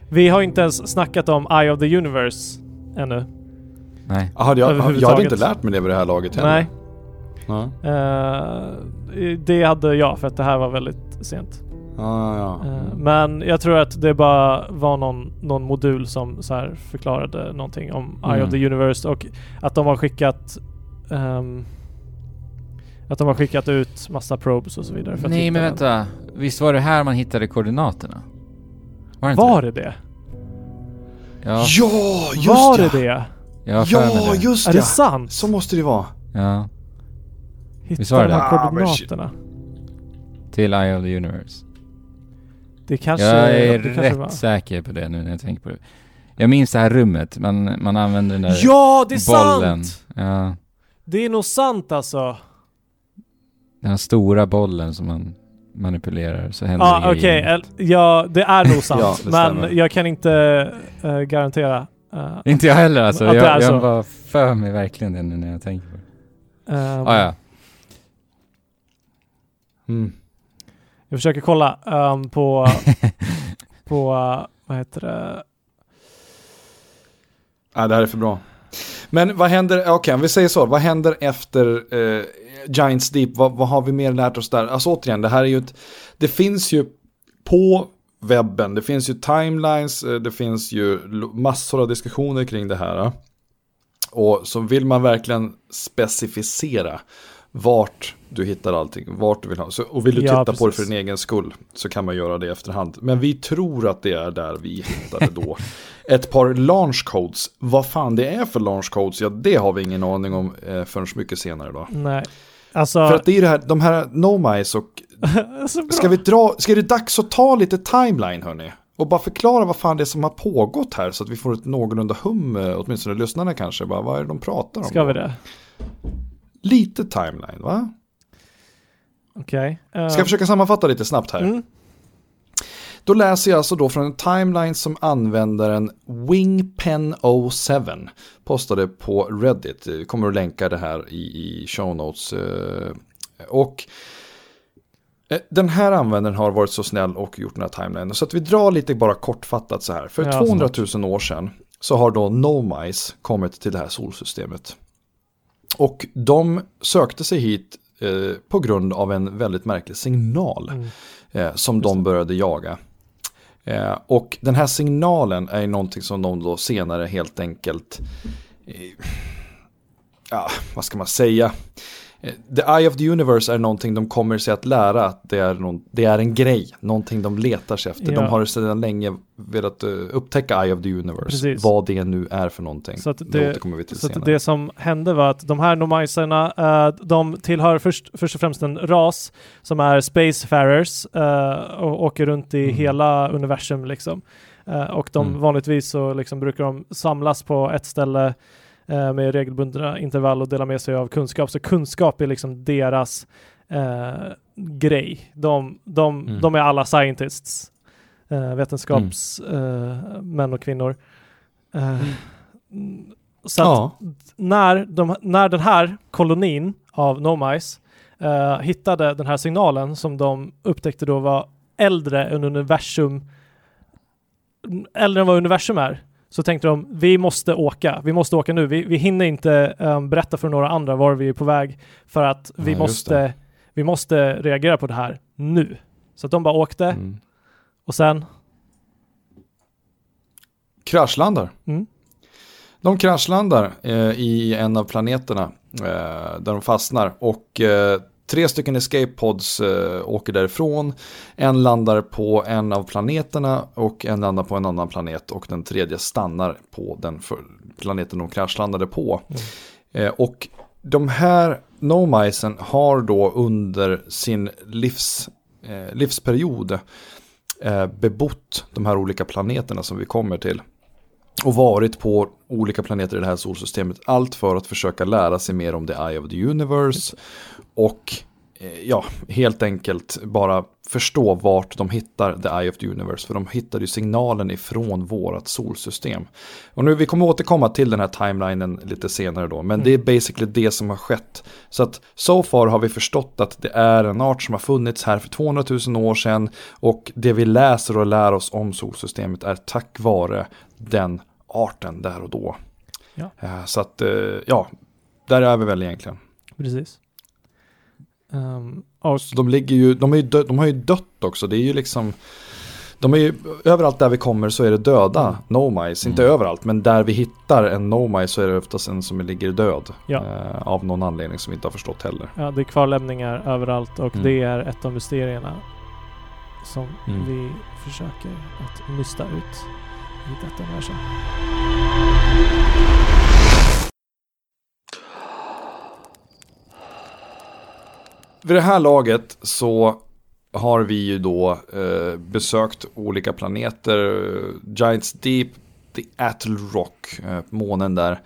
vi har inte ens snackat om Eye of the Universe ännu. Nej. Jaha, jag, jag hade inte lärt mig det vid det här laget heller. Nej. Ja, Eh, det hade jag för att det här var väldigt sent. Ja, ja. Eh, ja. Men jag tror att det bara var någon, någon modul som så här förklarade någonting om Eye Mm. of the Universe och att de har skickat ehm, att de har skickat ut massa probes och så vidare. Nej men den. vänta. Visst var det här man hittade koordinaterna? Var det Var det? det det? Ja, Ja, just var ja! det det? mig Ja, det. just Är ja! det sant? Så måste det vara. Ja. Visst var det de här det? Ah, koordinaterna. Till Eye of the Universe. Det kanske... jag är det rätt var. säker på det nu när jag tänker på det. Jag minns det här rummet, man, man använder den där Ja, det är bollen. sant! Ja, Det är nog sant alltså. den här stora bollen som man manipulerar så händer det okej. grejer. Ja, det är nog sant. Ja, men stämmer. jag kan inte eh, garantera. eh, Inte jag heller alltså. Är Jag, så. jag bara för mig verkligen det nu när jag tänker på det. ehm, Ah, ja. Mm. Jag försöker kolla ehm, på, på, eh, vad heter det? Nej, det här är för bra. Men vad händer, okej om vi säger så, vad händer efter eh, Giants Deep? Vad, vad har vi mer lärt oss där? Alltså återigen, det här är ju ett, det finns ju på webben, det finns ju timelines, eh, det finns ju massor av diskussioner kring det här. eh. Och så vill man verkligen specificera vart du hittar allting, vart du vill ha. Så, och vill du Ja, titta på det för precis. din egen skull så kan man göra det i efterhand. Men vi tror att det är där vi hittade då ett par launch codes. Vad fan det är för launch codes, ja det har vi ingen aning om eh, förrän mycket senare då. Nej. Alltså, För att det är det här, de här Nomice och. Ska vi dra, ska det dags att ta lite timeline hörni? Och bara förklara vad fan det är som har pågått här så att vi får ett någorlunda hum, eh, åtminstone lyssnarna kanske. Bara, vad är det de pratar om? Ska vi det? Lite timeline va? Okej. Ska jag försöka sammanfatta lite snabbt här? Mm. Då läser jag alltså då från en timeline som användaren Wingpen07 postade på Reddit. Vi kommer att länka det här i, i show notes. eh, Och eh, den här användaren har varit så snäll och gjort den här timelinen. Så att vi drar lite bara kortfattat så här. För Ja, 200 000 år sedan så har då Nomice kommit till det här solsystemet. Och de sökte sig hit eh, på grund av en väldigt märklig signal Mm. eh, som Just de det. började jaga. Eh, och den här signalen är någonting som de då senare helt enkelt, eh, ja, vad ska man säga, The Eye of the Universe är någonting de kommer sig att lära att det är, någon, det är en grej, någonting de letar sig efter. Ja. De har sedan länge velat uh, upptäcka Eye of the Universe, Precis. vad det nu är för någonting. Så det, det- återkommer vi till Så senare. det som hände var att de här nomaiserna, eh, de tillhör först, först och främst en ras som är spacefarers eh, och åker runt i Mm. hela universum liksom. Eh, och de Mm. vanligtvis så liksom brukar de samlas på ett ställe eh, med regelbundna intervall och dela med sig av kunskap. Så kunskap är liksom deras eh, grej. De, de, Mm. de är alla scientists, eh, vetenskapsmän och kvinnor. Eh, så att ja, när, de, när den här kolonin av Nomice eh, hittade den här signalen som de upptäckte då var äldre än universum äldre än vad universum är så tänkte de vi måste åka, vi måste åka nu. Vi, vi hinner inte eh, berätta för några andra var vi är på väg för att vi, just måste, vi måste reagera på det här nu. Så att de bara åkte mm. och sen kraschlandar. Mm. De kraschlandar eh, i en av planeterna eh, där de fastnar och eh, tre stycken escape pods eh, åker därifrån. En landar på en av planeterna och en landar på en annan planet och den tredje stannar på den planeten de kraschlandade på. Eh, och de här nomisen har då under sin livs, eh, livsperiod eh, bebott de här olika planeterna som vi kommer till. Och varit på olika planeter i det här solsystemet. Allt för att försöka lära sig mer om the eye of the universe. Och eh, ja, helt enkelt bara förstå vart de hittar the eye of the universe. För de hittar ju signalen ifrån vårat solsystem. Och nu, vi kommer återkomma till den här timelinen lite senare då. Men Mm. det är basically det som har skett. Så att so far har vi förstått att det är en art som har funnits här för 200 000 år sedan. Och det vi läser och lär oss om solsystemet är tack vare den arten där och då. Ja. Eh, Så att, eh, ja, där är vi väl egentligen. precis. Um, Så de, ligger ju, de, är ju dö, de har ju dött också, det är ju liksom de är ju, överallt där vi kommer så är det döda Mm. nomise. Inte Mm. överallt, men där vi hittar en nomise så är det oftast en som ligger död. Ja. Eh, av någon anledning som vi inte har förstått heller. Ja, det är kvarlämningar överallt och Mm. det är ett av mysterierna som Mm. vi försöker att nysta ut i detta universum. Vid det här laget så har vi ju då eh, besökt olika planeter. Giants Deep, The Atl Rock, eh, månen där.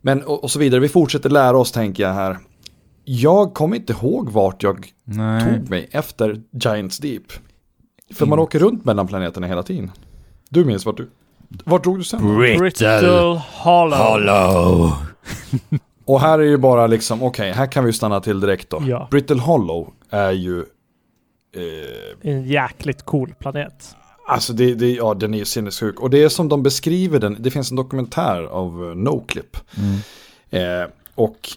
Men och, och så vidare, vi fortsätter lära oss tänker jag här. Jag kommer inte ihåg vart jag Nej. tog mig efter Giants Deep. För man åker runt mellan planeterna hela tiden. Du minns vart du... Vart drog du sen? Brittle Hollow. Och här är ju bara liksom, okej, här kan vi ju stanna till direkt då. Ja. Brittle Hollow är ju... Eh, En jäkligt cool planet. alltså det, det, ja, den är ju sinnessjuk. Och det är som de beskriver den, det finns en dokumentär av uh, Noclip. Mm. Eh, och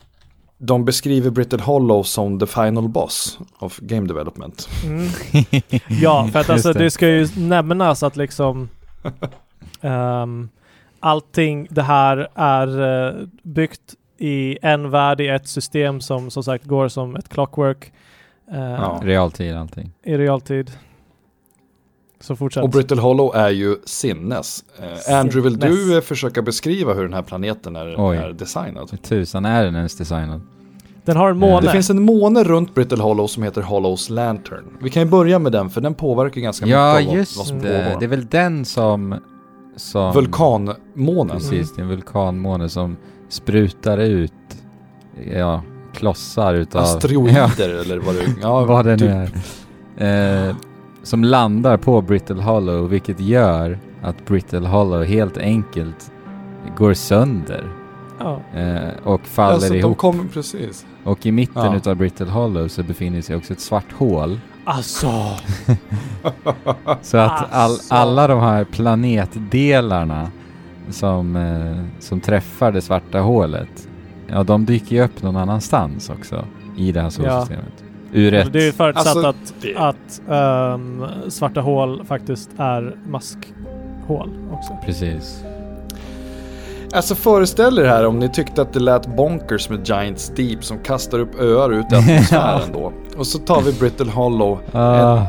de beskriver Brittle Hollow som the final boss of game development. Mm. Ja, för att alltså det. det ska ju nämnas att liksom ehm, allting det här är eh, byggt i en värld i ett system som som sagt går som ett clockwork eh, Ja. Realtid allting. i realtid. Så fortsätt. Och Brittle Hollow är ju sinnes. Eh, Andrew, vill du eh, försöka beskriva hur den här planeten är, Oj. är designad? Hur tusan är den ens designad? Den har en Det måne. Det finns en måne runt Brittle Hollow som heter Hollows Lantern. Vi kan ju börja med den för den påverkar ganska Ja, mycket av vad, just vad som det. pågår. Det är väl den som... som Vulkanmånen. Precis, det är en vulkanmåne som sprutar ut ja, klossar utav... Asteroider eller vad det Ja, ja, vad det nu typ. är. Eh, som landar på Brittle Hollow, vilket gör att Brittle Hollow helt enkelt går sönder Ja. eh, och faller Alltså, de ihop. kommer precis. Och i mitten Ja. utav Brittle Hollow så befinner sig också ett svart hål. Alltså. Så att all, Alltså. alla de här planetdelarna som, eh, som träffar det svarta hålet, ja de dyker ju upp någon annanstans också i det här solsystemet. Ur ett... Det är ju förutsatt Alltså, att, det- att ehm, svarta hål faktiskt är maskhål också. Precis. Alltså föreställ er här om ni tyckte att det lät bonkers med Giants Deep som kastar upp öar ut i atmosfären då. Och så tar vi Brittle Hollow. Ah,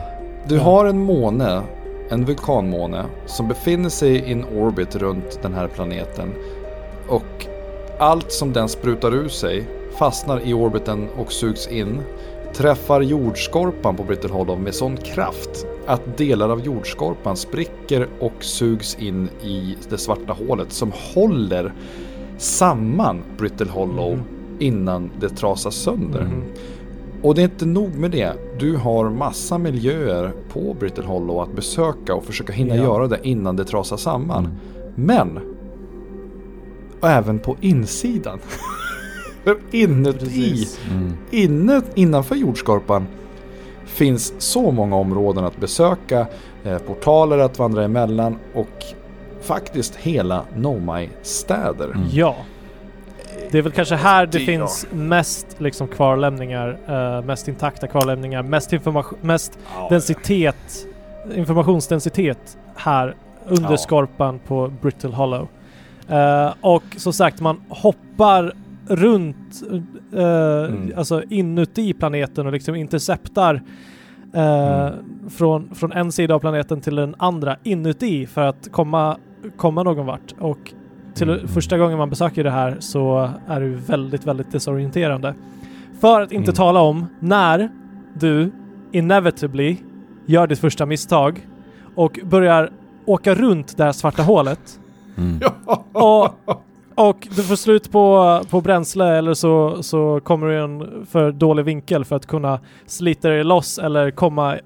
Du har en måne, en vulkanmåne, som befinner sig i en orbit runt den här planeten. Och allt som den sprutar ur sig fastnar i orbiten och sugs in. Träffar jordskorpan på Brittle Hollow med sån kraft att delar av jordskorpan spricker och sugs in i det svarta hålet som håller samman Brittle Hollow innan det trasas sönder. Mhm. Och det är inte nog med det. Du har massa miljöer på Brittle Hollow att besöka och försöka hinna Ja. göra det innan det trasar samman. Mm. Men även på insidan. Inuti, mm. inne, innanför jordskorpan finns så många områden att besöka, eh, portaler att vandra emellan och faktiskt hela Nomai-städer. Mm. Ja. Det är väl kanske här det finns mest liksom kvarlämningar, eh, mest intakta kvarlämningar, mest information, mest densitet, informationsdensitet här under Ja. skorpan på Brittle Hollow. Eh, och som sagt, man hoppar runt, eh, Mm. alltså inuti planeten och liksom interceptar eh, från, från en sida av planeten till den andra inuti för att komma, komma någon vart. Och till Mm. första gången man besöker det här så är det väldigt, väldigt desorienterande. För att inte Mm. tala om när du inevitably gör ditt första misstag och börjar åka runt det här svarta hålet Mm. och, och du får slut på, på bränsle eller så, så kommer du i en för dålig vinkel för att kunna slita dig loss eller komma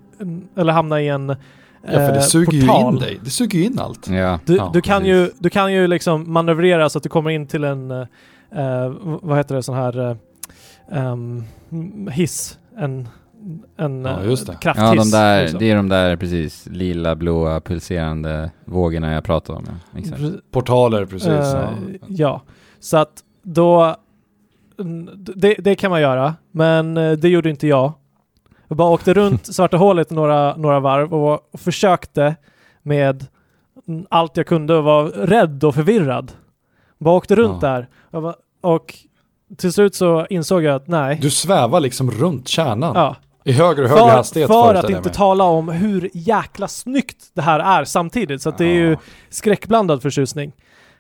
eller hamna i en Ja, för det eh, suger ju portal. in dig. Det suger ju in allt. Ja. Du, Ja, du, kan precis. ju, du kan ju liksom manövrera så att du kommer in till en, eh, eh, vad heter det, sån här eh, em, hiss. En, en Ja, eh, just det. krafthiss. Ja, de där, liksom. det är de där precis lila, blåa, pulserande vågorna jag pratade om. Ja. Exakt. Portaler, precis. Eh, ja. ja, så att då... Det, det kan man göra, men eh, det gjorde inte jag. Jag bara åkte runt svarta hålet några, några varv och, och försökte med allt jag kunde och var rädd och förvirrad. Bara åkte runt Ja. där. Jag bara, och till slut så insåg jag att nej. Du svävar liksom runt kärnan. ja, I högre och högre för hastighet för att inte tala om hur jäkla snyggt det här är samtidigt. Så att det är ju Ja. skräckblandad förtjusning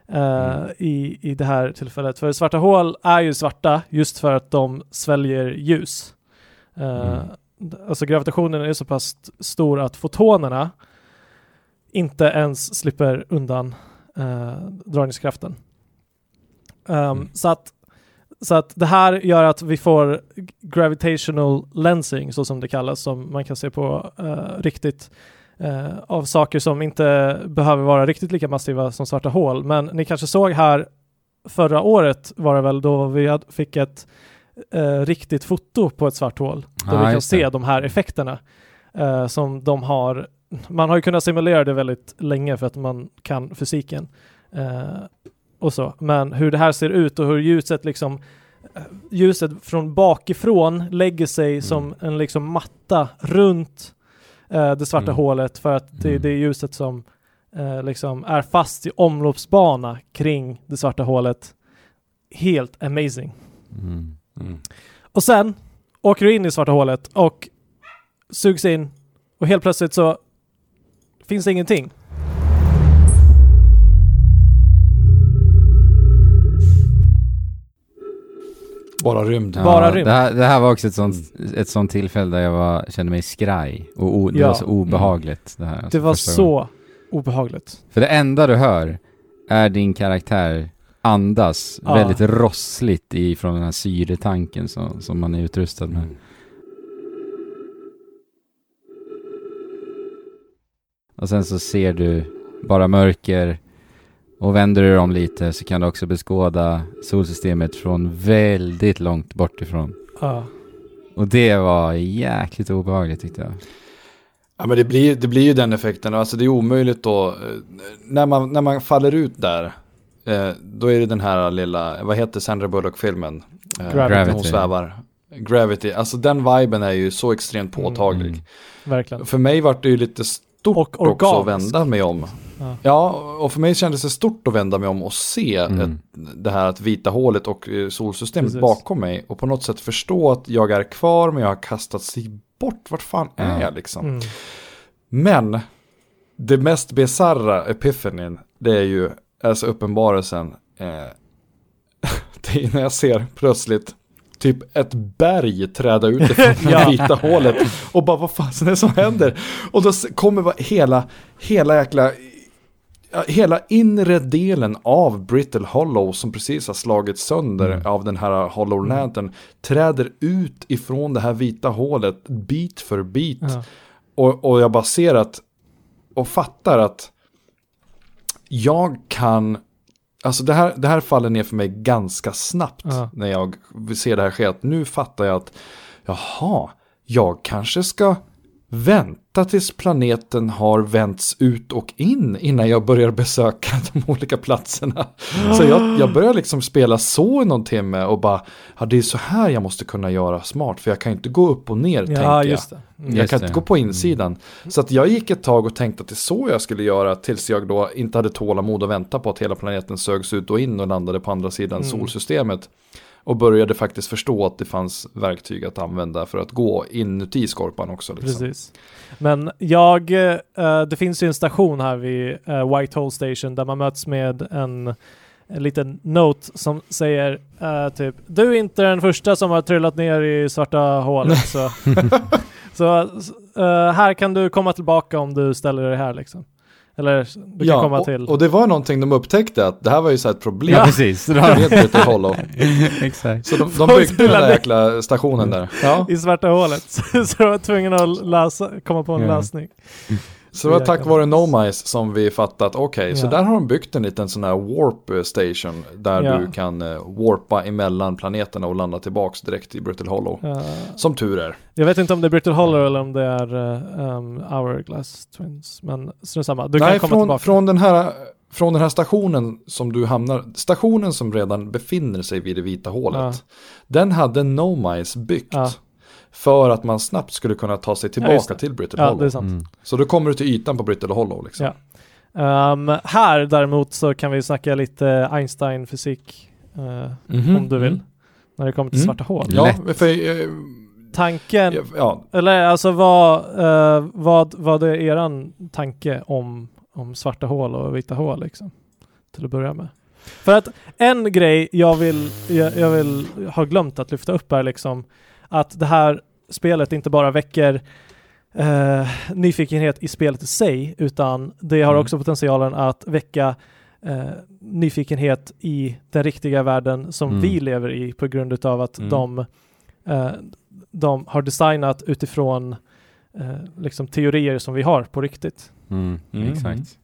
eh, Mm. i, i det här tillfället. För svarta hål är ju svarta just för att de sväljer ljus. Eh, Mm. Alltså gravitationen är så pass st- stor att fotonerna inte ens slipper undan eh, dragningskraften. Um, Mm. så, att, så att det här gör att vi får gravitational lensing, så som det kallas, som man kan se på eh, riktigt eh, av saker som inte behöver vara riktigt lika massiva som svarta hål. Men ni kanske såg här förra året var det väl då vi fick ett eh, riktigt foto på ett svart hål. Då Ja, vi kan det. se de här effekterna som de har. Man har ju kunnat simulera det väldigt länge för att man kan fysiken. Och så. Men hur det här ser ut och hur ljuset liksom ljuset från bakifrån lägger sig som en liksom matta runt eh, det svarta Mm. hålet för att det är Mm. det ljuset som eh, liksom är fast i omloppsbana kring det svarta hålet. Helt amazing. Mm. Mm. Och sen åker du in i svarta hålet och sugs in och helt plötsligt så finns det ingenting. Bara rymd. Ja, Bara rymd. Det här, det här var också ett sånt, ett sånt tillfälle där jag var, kände mig skraj. Och o, det Ja. var så obehagligt. Det, här, alltså, Det var första gången. så obehagligt. För det enda du hör är din karaktär andas Ja. väldigt rossligt ifrån den här syretanken som, som man är utrustad med. Och sen så ser du bara mörker och vänder du om lite så kan du också beskåda solsystemet från väldigt långt bort ifrån. Ja. Och det var jäkligt obehagligt tyckte jag. Ja men det blir, det blir ju den effekten, alltså det är omöjligt då, eh, när man, när man faller ut där, eh, då är det den här lilla, vad heter Sandra Bullock-filmen? Eh, Gravity. Hon svävar. Gravity, alltså den viben är ju så extremt påtaglig. Mm. Verkligen. För mig var det ju lite stort Och också att vända mig om. Ja. Ja, och för mig kändes det stort att vända mig om och se Mm. ett, det här att vita hålet och eh, solsystemet Precis. bakom mig. Och på något sätt förstå att jag är kvar men jag har kastat sig bort. Vart fan är Ja. jag liksom? Mm. Men det mest bisarra epifanin, det är ju alltså uppenbarelsen. Eh, det är när jag ser plötsligt typ ett berg träda ut ifrån det vita hålet. Och bara vad fan är det som händer? Och då kommer bara hela, hela jäkla, hela inre delen av Brittle Hollow som precis har slagits sönder Mm. av den här Hollow Lantern träder ut ifrån det här vita hålet bit för bit. Ja. Och, och jag bara ser att, och fattar att jag kan, alltså det här, det här faller ner för mig ganska snabbt Ja. när jag ser det här ske. Att nu fattar jag att, jaha, jag kanske ska vänta tills planeten har vänts ut och in innan jag börjar besöka de olika platserna. Så jag, jag börjar liksom spela så i någon timme och bara, ja det är så här jag måste kunna göra smart, för jag kan inte gå upp och ner tänker Ja, jag. just det. Mm. Jag Just kan det. inte gå på insidan. Så att jag gick ett tag och tänkte att det är så jag skulle göra tills jag då inte hade tålamod att vänta på att hela planeten sögs ut och in och landade på andra sidan Mm. solsystemet. Och började faktiskt förstå att det fanns verktyg att använda för att gå inuti skorpan också. Liksom. Precis. Men jag, eh, det finns ju en station här vid eh, Whitehall Station där man möts med en, en liten note som säger eh, typ Du är inte den första som har trillat ner i svarta hålet så, så eh, här kan du komma tillbaka om du ställer dig här liksom. Eller du kan komma och, till... och det var någonting de upptäckte att det här var ju så här ett problem Ja, precis. med Brittle Hollow. Exakt. Så de, de byggde den där jäkla stationen där. Ja. i svarta hålet. så jag var tvungen att läsa, komma på en Ja. lösning. Så det var tack vare Nomice som vi fattat, okej, så Ja. där har de byggt en liten sån här warp eh, station där Ja. du kan eh, warpa emellan planeterna och landa tillbaks direkt i Brittle Hollow. Eh, Som tur är. Jag vet inte om det är Brittle Hollow eller om det är uh, um, Hourglass Twins, men strunt samma. Du kan Nej, komma från, tillbaka. från, den här, från den här stationen som du hamnar, stationen som redan befinner sig vid det vita hålet. Ja. Den hade Nomice byggt. Ja. För att man snabbt skulle kunna ta sig Ja, tillbaka det. till Brittle Ja, Hollow. det är sant. Mm. Så då kommer du till ytan på Brittle Hollow liksom. Ja. Ehm, här däremot så kan vi snacka lite Einstein-fysik eh, Mhm. om du vill. Mm. När det kommer till Mm. svarta hål. Ja, för, eh, Tanken, ja, eller alltså vad, eh, vad, vad är eran tanke om, om svarta hål och vita hål liksom? Till att börja med. För att en grej jag vill, jag, jag vill ha glömt att lyfta upp är liksom att det här spelet inte bara väcker eh, nyfikenhet i spelet i sig, utan det har Mm. också potentialen att väcka eh, nyfikenhet i den riktiga världen som Mm. vi lever i på grund utav att Mm. de, eh, de har designat utifrån eh, liksom teorier som vi har på riktigt. Mm, Mm. Exakt.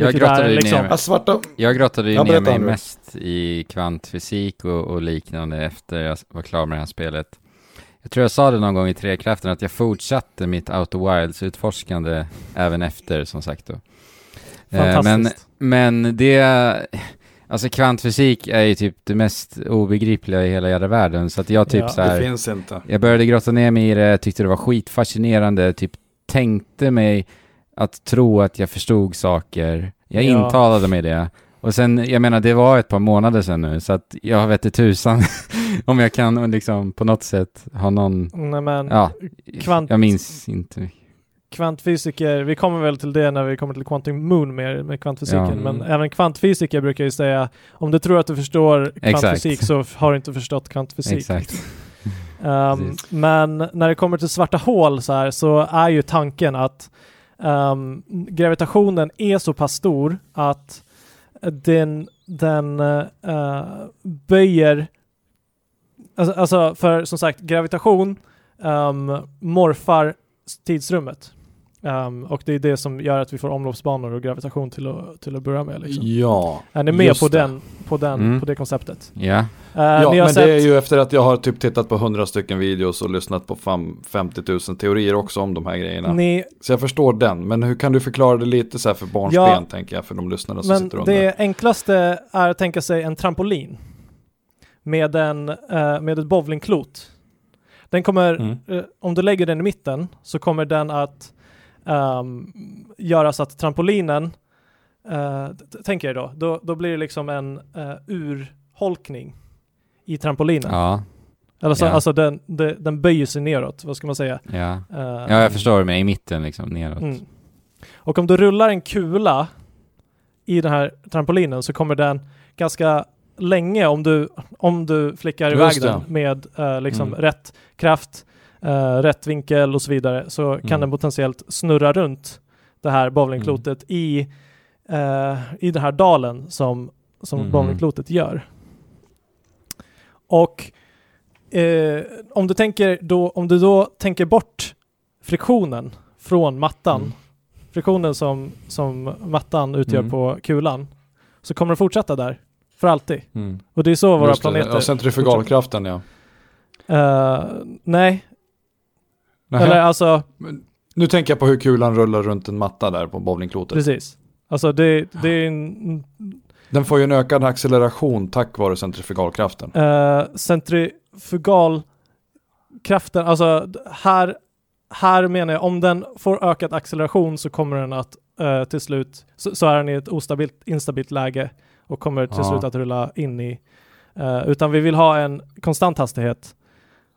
Jag grottade, ju liksom- ner, ja, svarta, jag grottade ju Ja, ner mig Andrew. mest i kvantfysik och, och liknande efter jag var klar med det här spelet. Jag tror jag sa det någon gång i Trekraften att jag fortsatte mitt Outer Wilds utforskande även efter som sagt då. Eh, men, Fantastiskt. men det, alltså kvantfysik är ju typ det mest obegripliga i hela jävla världen så att jag typ Ja, så det här, finns inte. jag började grotta ner mig i det, tyckte det var skitfascinerande, typ tänkte mig att tro att jag förstod saker. Jag Ja. intalade mig det. Och sen, jag menar det var ett par månader sedan nu, så att jag vet inte tusan om jag kan liksom på något sätt ha någon, Nej, men ja, kvant- jag minns inte. kvantfysiker, vi kommer väl till det när vi kommer till Quantum Moon mer med kvantfysiken, Ja. men Mm. även kvantfysiker brukar ju säga om du tror att du förstår Exakt. kvantfysik så f- har du inte förstått kvantfysik. Exakt. Precis. men när det kommer till svarta hål så här så är ju tanken att um, gravitationen är så pass stor att den, den uh, böjer Alltså, alltså för som sagt gravitation um, morfar tidsrummet. Ehm, och det är det som gör att vi får omloppsbanor och gravitation till att, till att börja med. Liksom. Ja, Är ni med just på, det. den, på, den, Mm. på det konceptet? Ja, Uh, ja har men sett, det är ju efter att jag har typ tittat på 100 stycken videos och lyssnat på fam 50 000 teorier också om de här grejerna. ni, Så jag förstår den, men hur kan du förklara det lite så här för barns Ja, ben tänker jag för de lyssnare som men sitter under. det enklaste är att tänka sig en trampolin med, en, eh, med ett bowlingklot. Den kommer, Mm. eh, om du lägger den i mitten så kommer den att ehm, göra så att trampolinen, t- tänker jag då, då, då blir det liksom en eh, urholkning i trampolinen. Ja, Alltså, Ja. alltså den, den, den böjer sig neråt, vad ska man säga? ja. Eh, Ja, jag förstår med i mitten liksom, neråt. Mm. Och om du rullar en kula i den här trampolinen så kommer den ganska länge om du, om du flickar iväg Just det. den med eh, liksom Mm. rätt kraft, eh, rätt vinkel och så vidare så kan Mm. den potentiellt snurra runt det här bowlingklotet i, eh, i den här dalen som, som Mhm. bowlingklotet gör. Och eh, om, du tänker då, om du då tänker bort friktionen från mattan, Mm. friktionen som, som mattan utgör Mm. på kulan, så kommer den fortsätta där för alltid. Mm. Och det är så våra Just det. planeter... Ja, centrifugalkraften ja. Eh, nej, Nähä. eller alltså Men Nu tänker jag på hur kulan rullar runt en matta där på bowlingklotet. precis. Alltså det, det är en Den får ju en ökad acceleration tack vare centrifugalkraften. uh, centrifugalkraften, alltså här, här menar jag om den får ökad acceleration så kommer den att eh, till slut, så, så är den i ett ostabilt, instabilt läge och kommer till Ja. slut att rulla in i, eh, utan vi vill ha en konstant hastighet.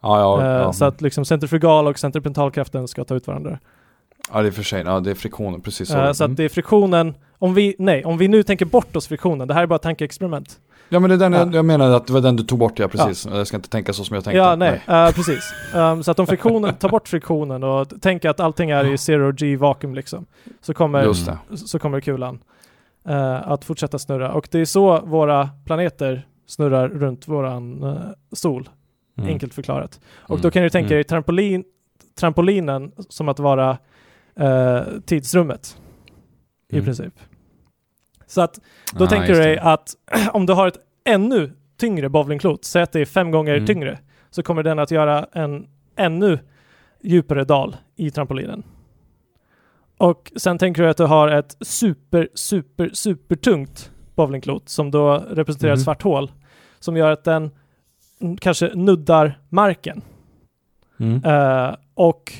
Ja, ja, Eh, ja. Så att liksom centrifugal och centripetalkraften ska ta ut varandra. ja det är för sig. Ja, det är friktionen, precis så. Eh, så Mm. att det är friktionen, om vi, nej, om vi nu tänker bort oss friktionen, det här är bara ett tankeexperiment. Ja, men det är den jag, Ja. jag menade att det var den du tog bort, ja precis. Jag ska inte tänka så som jag tänkte. Ja, nej, eh, precis. Um, så att om friktionen, tar bort friktionen och tänker att allting är i zero G vakuum liksom, så kommer, så kommer kulan eh, att fortsätta snurra. Och det är så våra planeter snurrar runt våran eh, sol, Mm. enkelt förklarat. Och Mm. då kan du tänka Mm. dig trampolin, trampolinen som att vara eh, tidsrummet i Mm. princip. Så att då Ja, tänker du dig att om du har ett ännu tyngre bowlingklot, säg att det är fem gånger Mm. tyngre, så kommer den att göra en ännu djupare dal i trampolinen. Och sen tänker du att du har ett super, super, super tungt bowlingklot som då representerar ett Mhm. svart hål som gör att den mm, kanske nuddar marken. Mm. Eh, och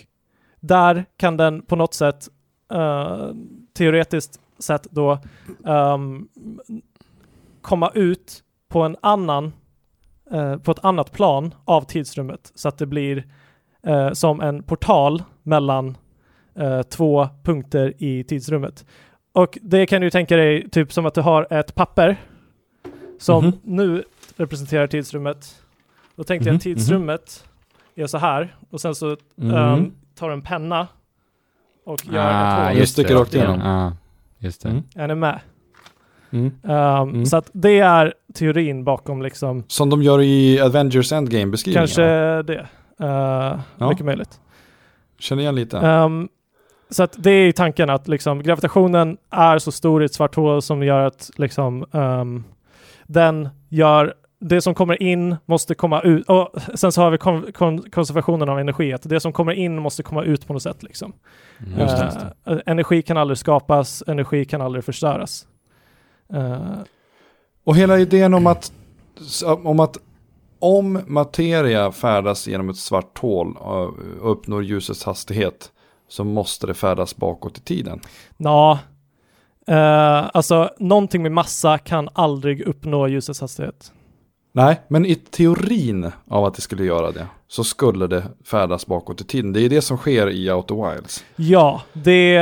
där kan den på något sätt eh, teoretiskt sett då ehm, komma ut på en annan eh, på ett annat plan av tidsrummet så att det blir som en portal mellan två punkter i tidsrummet. Och det kan du tänka dig typ som att du har ett papper som Mhm. nu representerar tidsrummet. Då tänkte jag Mhm, tidsrummet är så här och sen så Mm. ehm, tar du en penna och gör ett Ah, hål. just det. rakt igenom. Ja, just det. Mm. Är ni med? Mm. Ehm, Mm. Så att det är teorin bakom liksom Som de gör i Avengers Endgame-beskrivningen. kanske det. Uh, Ja. Mycket möjligt. Känner igen lite. Ehm, så att det är tanken att liksom gravitationen är så stor i ett svart hål som gör att liksom ehm, den gör det som kommer in måste komma ut. Och sen så har vi kon- kon- konservationen av energi, att det som kommer in måste komma ut på något sätt. Liksom. Mm. Just det. Eh, energi kan aldrig skapas, energi kan aldrig förstöras. Eh, Och hela idén om att, om att om materia färdas genom ett svart hål och uppnår ljusets hastighet så måste det färdas bakåt i tiden. Ja, eh, alltså någonting med massa kan aldrig uppnå ljusets hastighet. Nej, men i teorin av att det skulle göra det så skulle det färdas bakåt i tiden. Det är det som sker i Outer Wilds. Ja, det,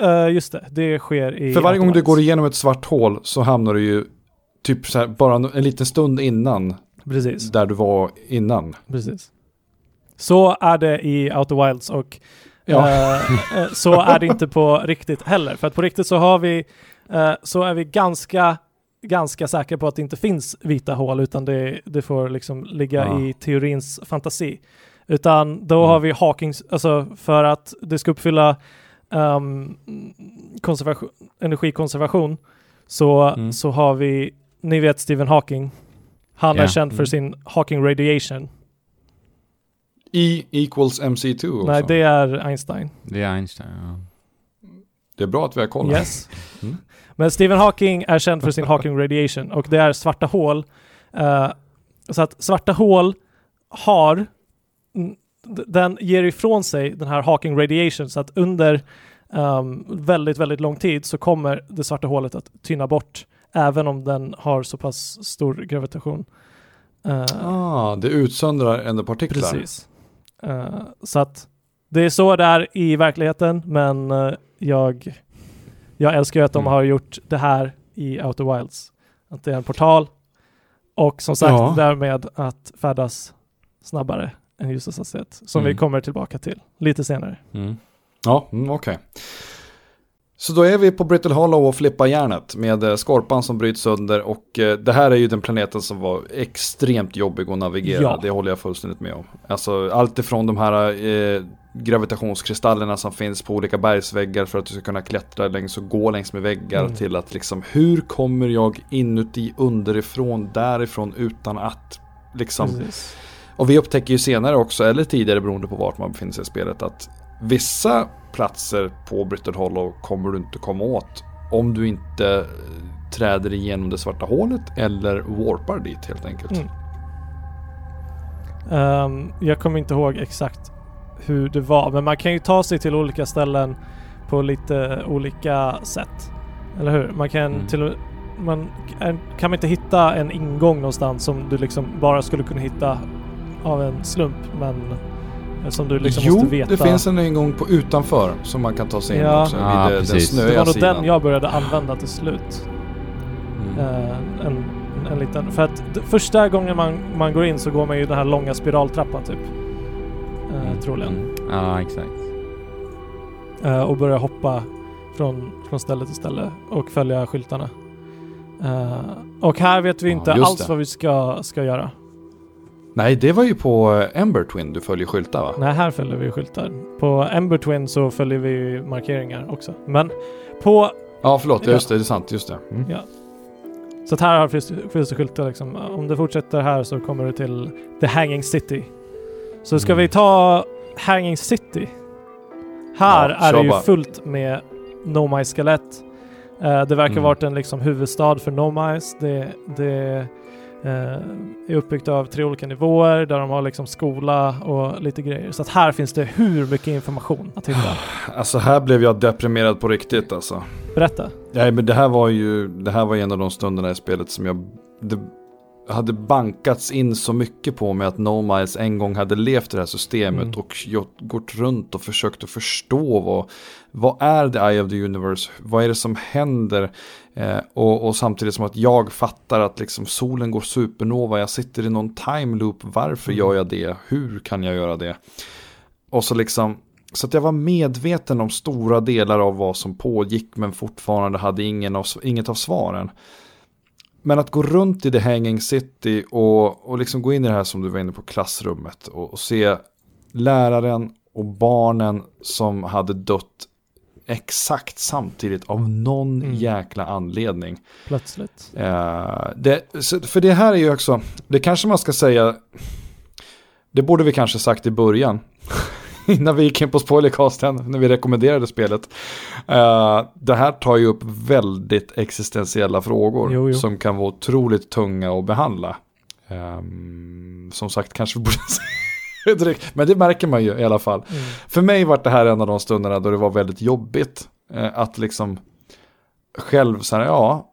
eh, just det, det sker i... För varje gång du går igenom ett svart hål så hamnar du ju typ så här, bara en liten stund innan Precis, där du var innan. precis. Så är det i Outer Wilds och Ja. eh, så är det inte på riktigt heller. För att på riktigt så har vi, eh, så är vi ganska, ganska säkra på att det inte finns vita hål utan det, det får liksom ligga Ja. i teorins fantasi. Utan då Mm. har vi Hawkings, alltså för att det ska uppfylla um, konservation, energikonservation så, Mm. så har vi, ni vet Stephen Hawking, han är Ja. känd för Mm. sin Hawking radiation. E equals MC2 också. Nej, det är Einstein. Det är Einstein, ja. Det är bra att vi har koll. Yes. Men Stephen Hawking är känd för sin Hawking radiation och det är svarta hål. Eh, så att svarta hål har, den ger ifrån sig den här Hawking radiation så att under um, väldigt, väldigt lång tid så kommer det svarta hålet att tynna bort även om den har så pass stor gravitation. Uh, ah, det utsöndrar ändå partiklar. Precis. Uh, så att det är så det är i verkligheten, men uh, jag, jag älskar ju att de Mm. har gjort det här i Outer Wilds. Att det är en portal och som sagt Ja. därmed att färdas snabbare än ljusets hastighet, som vi Mm. kommer tillbaka till lite senare. Mm. Ja, mm, okej. Så då är vi på Brittle Hollow och flippar järnet med eh, skorpan som bryts sönder och eh, det här är ju den planeten som var extremt jobbig att navigera. Ja. Det håller jag fullständigt med om. Alltså allt ifrån de här eh, gravitationskristallerna som finns på olika bergsväggar för att du ska kunna klättra längs och gå längs med väggar Mm. till att liksom hur kommer jag inuti underifrån därifrån utan att liksom Precis. och vi upptäcker ju senare också, eller tidigare beroende på vart man befinner sig i spelet, att vissa platser på Brittle Hollow kommer du inte komma åt om du inte eh, träder igenom det svarta hålet eller warpar dit helt enkelt. Mm. Ehm, jag kommer inte ihåg exakt hur det var, men man kan ju ta sig till olika ställen på lite olika sätt. Eller hur? Man kan Mm. till man kan kan man inte hitta en ingång någonstans som du liksom bara skulle kunna hitta av en slump, men som du liksom jo, måste veta. det finns en ingång på utanför som man kan ta sig in Ja. också. Ja, vid eh, den precis. det snöiga var nog den jag började använda till slut. Mm. Eh, en, en liten, för att första gången man, man går in så går man ju den här långa spiraltrappan typ. Eh, Mm. Troligen. Mm. Ja, exakt. Eh, och börja hoppa från, från ställe till ställe och följa skyltarna. Eh, och här vet vi inte alls det. vad vi ska, ska göra. Nej, det var ju på eh, Ember Twin du följer skyltar va? Nej, här följer vi skyltar. På Ember Twin så följer vi markeringar också. Men på... Ja, förlåt, Ja. just det, det är sant, just det. Mm. Ja. Så att här har- finns, finns det skyltar liksom. Om du fortsätter här så kommer du till The Hanging City. Så ska Mm. vi ta Hanging City. Här Ja, är det ju bara. fullt med Nomai skelett. Eh, det verkar Mm. varit en liksom huvudstad för Nomais. Det, det är uppbyggt av tre olika nivåer där de har liksom skola och lite grejer. Så att här finns det hur mycket information att hitta. Alltså här blev jag deprimerad på riktigt alltså. Berätta. Nej men det här var ju, det här var en av de stunderna i spelet som jag, det hade bankats in så mycket på mig att No Miles en gång hade levt i det här systemet Mm. och gått runt och försökt att förstå vad, vad är the Eye of the Universe, vad är det som händer eh, och, och samtidigt som att jag fattar att liksom solen går supernova, jag sitter i någon time loop, varför Mm. gör jag det, hur kan jag göra det? Och så liksom så att jag var medveten om stora delar av vad som pågick men fortfarande hade ingen av, inget av svaren. Men att gå runt i The Hanging City och, och liksom gå in i det här som du var inne på klassrummet och, och se läraren och barnen som hade dött exakt samtidigt av någon Mm. jäkla anledning. Plötsligt. Eh, det, för det här är ju också, det kanske man ska säga, det borde vi kanske sagt i början. Innan vi gick in på spoilercasten, när vi rekommenderade spelet. Eh, det här tar ju upp väldigt existentiella frågor Jo, jo. som kan vara otroligt tunga att behandla. Ehm, som sagt, kanske vi borde direkt, men det märker man ju i alla fall. Mm. För mig var det här en av de stunderna då det var väldigt jobbigt eh, att liksom själv så här, ja,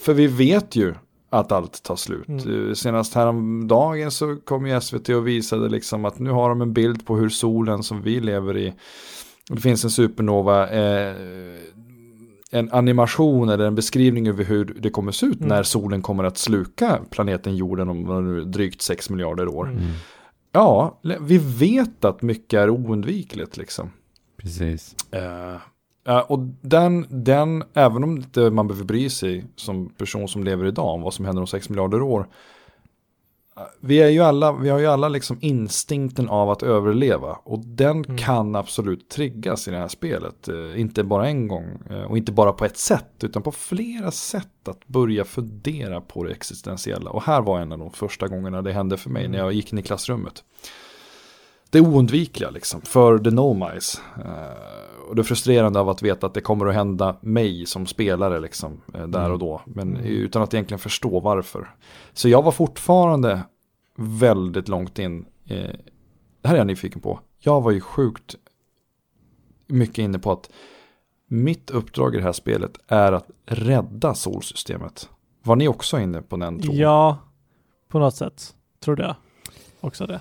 för vi vet ju att allt tar slut. Mm. Eh, Senast häromdagen så kom ju SVT och visade liksom att nu har de en bild på hur solen som vi lever i, det finns en supernova, eh, en animation eller en beskrivning över hur det kommer se ut Mm. när solen kommer att sluka planeten jorden om drygt 6 miljarder år. Mm. Mm. Ja, vi vet att mycket är oundvikligt liksom. Precis. Eh, ja, och den, den, även om inte man behöver bry sig som person som lever idag om vad som händer om 6 miljarder år. eh, Vi, är ju alla, vi har ju alla liksom instinkten av att överleva och den Mm. kan absolut triggas i det här spelet. Eh, inte bara en gång eh, och inte bara på ett sätt utan på flera sätt att börja fundera på det existentiella. Och här var en av de första gångerna det hände för mig när jag gick in i klassrummet det oundvikliga liksom, för the. Eh, och det frustrerande av att veta att det kommer att hända mig som spelare liksom, eh, där Mm. och då. Men Mm. utan att egentligen förstå varför. Så jag var fortfarande väldigt långt in. Eh, det här är jag nyfiken på. Jag var ju sjukt mycket inne på att mitt uppdrag i det här spelet är att rädda solsystemet. Var ni också inne på den tonen? Ja, på något sätt trodde jag också det.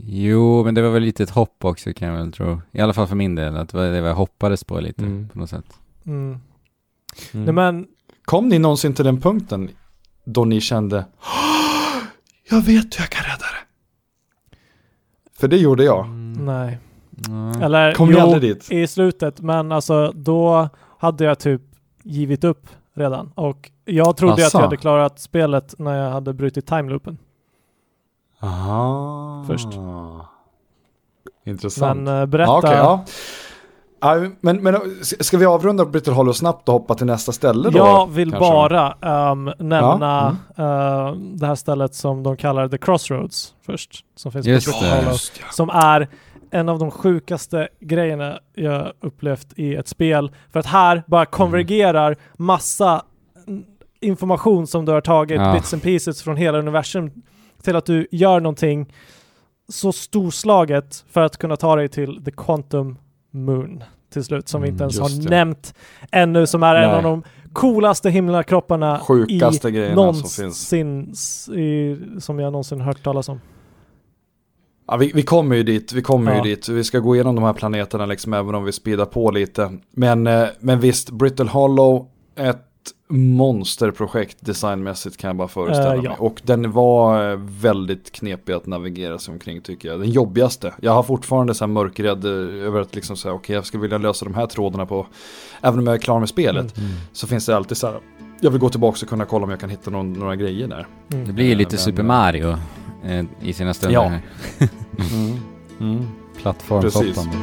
Jo, men det var väl lite ett hopp också kan jag väl tro. I alla fall för min del, att det var det jag hoppades på lite Mm. på något sätt. Mm. Mm. Nej, men Kom ni någonsin till den punkten då ni kände "Åh, jag vet hur jag kan rädda det? För det gjorde jag. nej. Mm. Eller Kom ni jo, aldrig dit? i slutet, men alltså då hade jag typ givit upp redan. Och jag trodde att Asså? jag hade klarat spelet när jag hade brutit timeloopen. Aha. Först. Intressant. Men eh, berätta. Ja, okej, ja. Men, men ska vi avrunda Brittle Hollow snabbt och hoppa till nästa ställe då? Jag vill kanske? bara ehm, nämna Ja, eh, det här stället som de kallar The Crossroads först. Som finns Just på Brittle. Hollow. Just ja. Som är en av de sjukaste grejerna jag upplevt i ett spel. För att här bara konvergerar massa mm, information som du har tagit, Ja. bits and pieces från hela universum till att du gör någonting så storslaget för att kunna ta dig till The Quantum Moon till slut, som vi inte Mm, ens har det. nämnt ännu, som är en Nej. av de coolaste himlakropparna Sjukaste i grejerna som finns. någonsin i, som jag någonsin hört talas om. Ja, vi, vi kommer ju dit, vi kommer Ja. ju dit. Vi ska gå igenom de här planeterna liksom, även om vi speedar på lite. Men, eh, men visst, Brittle Hollow, ett monsterprojekt designmässigt kan jag bara föreställa mig. ja. Och den var eh, väldigt knepig att navigera sig omkring tycker jag. Den jobbigaste. Jag har fortfarande så här mörkrädd eh, över att liksom säga, okej jag skulle vilja lösa de här trådarna på, även om jag är klar med spelet, Mm. så finns det alltid så här, jag vill gå tillbaka och kunna kolla om jag kan hitta någon, några grejer där. Mm. Det blir ju lite Men- Super Mario i sina stunder Ja. Mm. Mm. Plattformshoppande.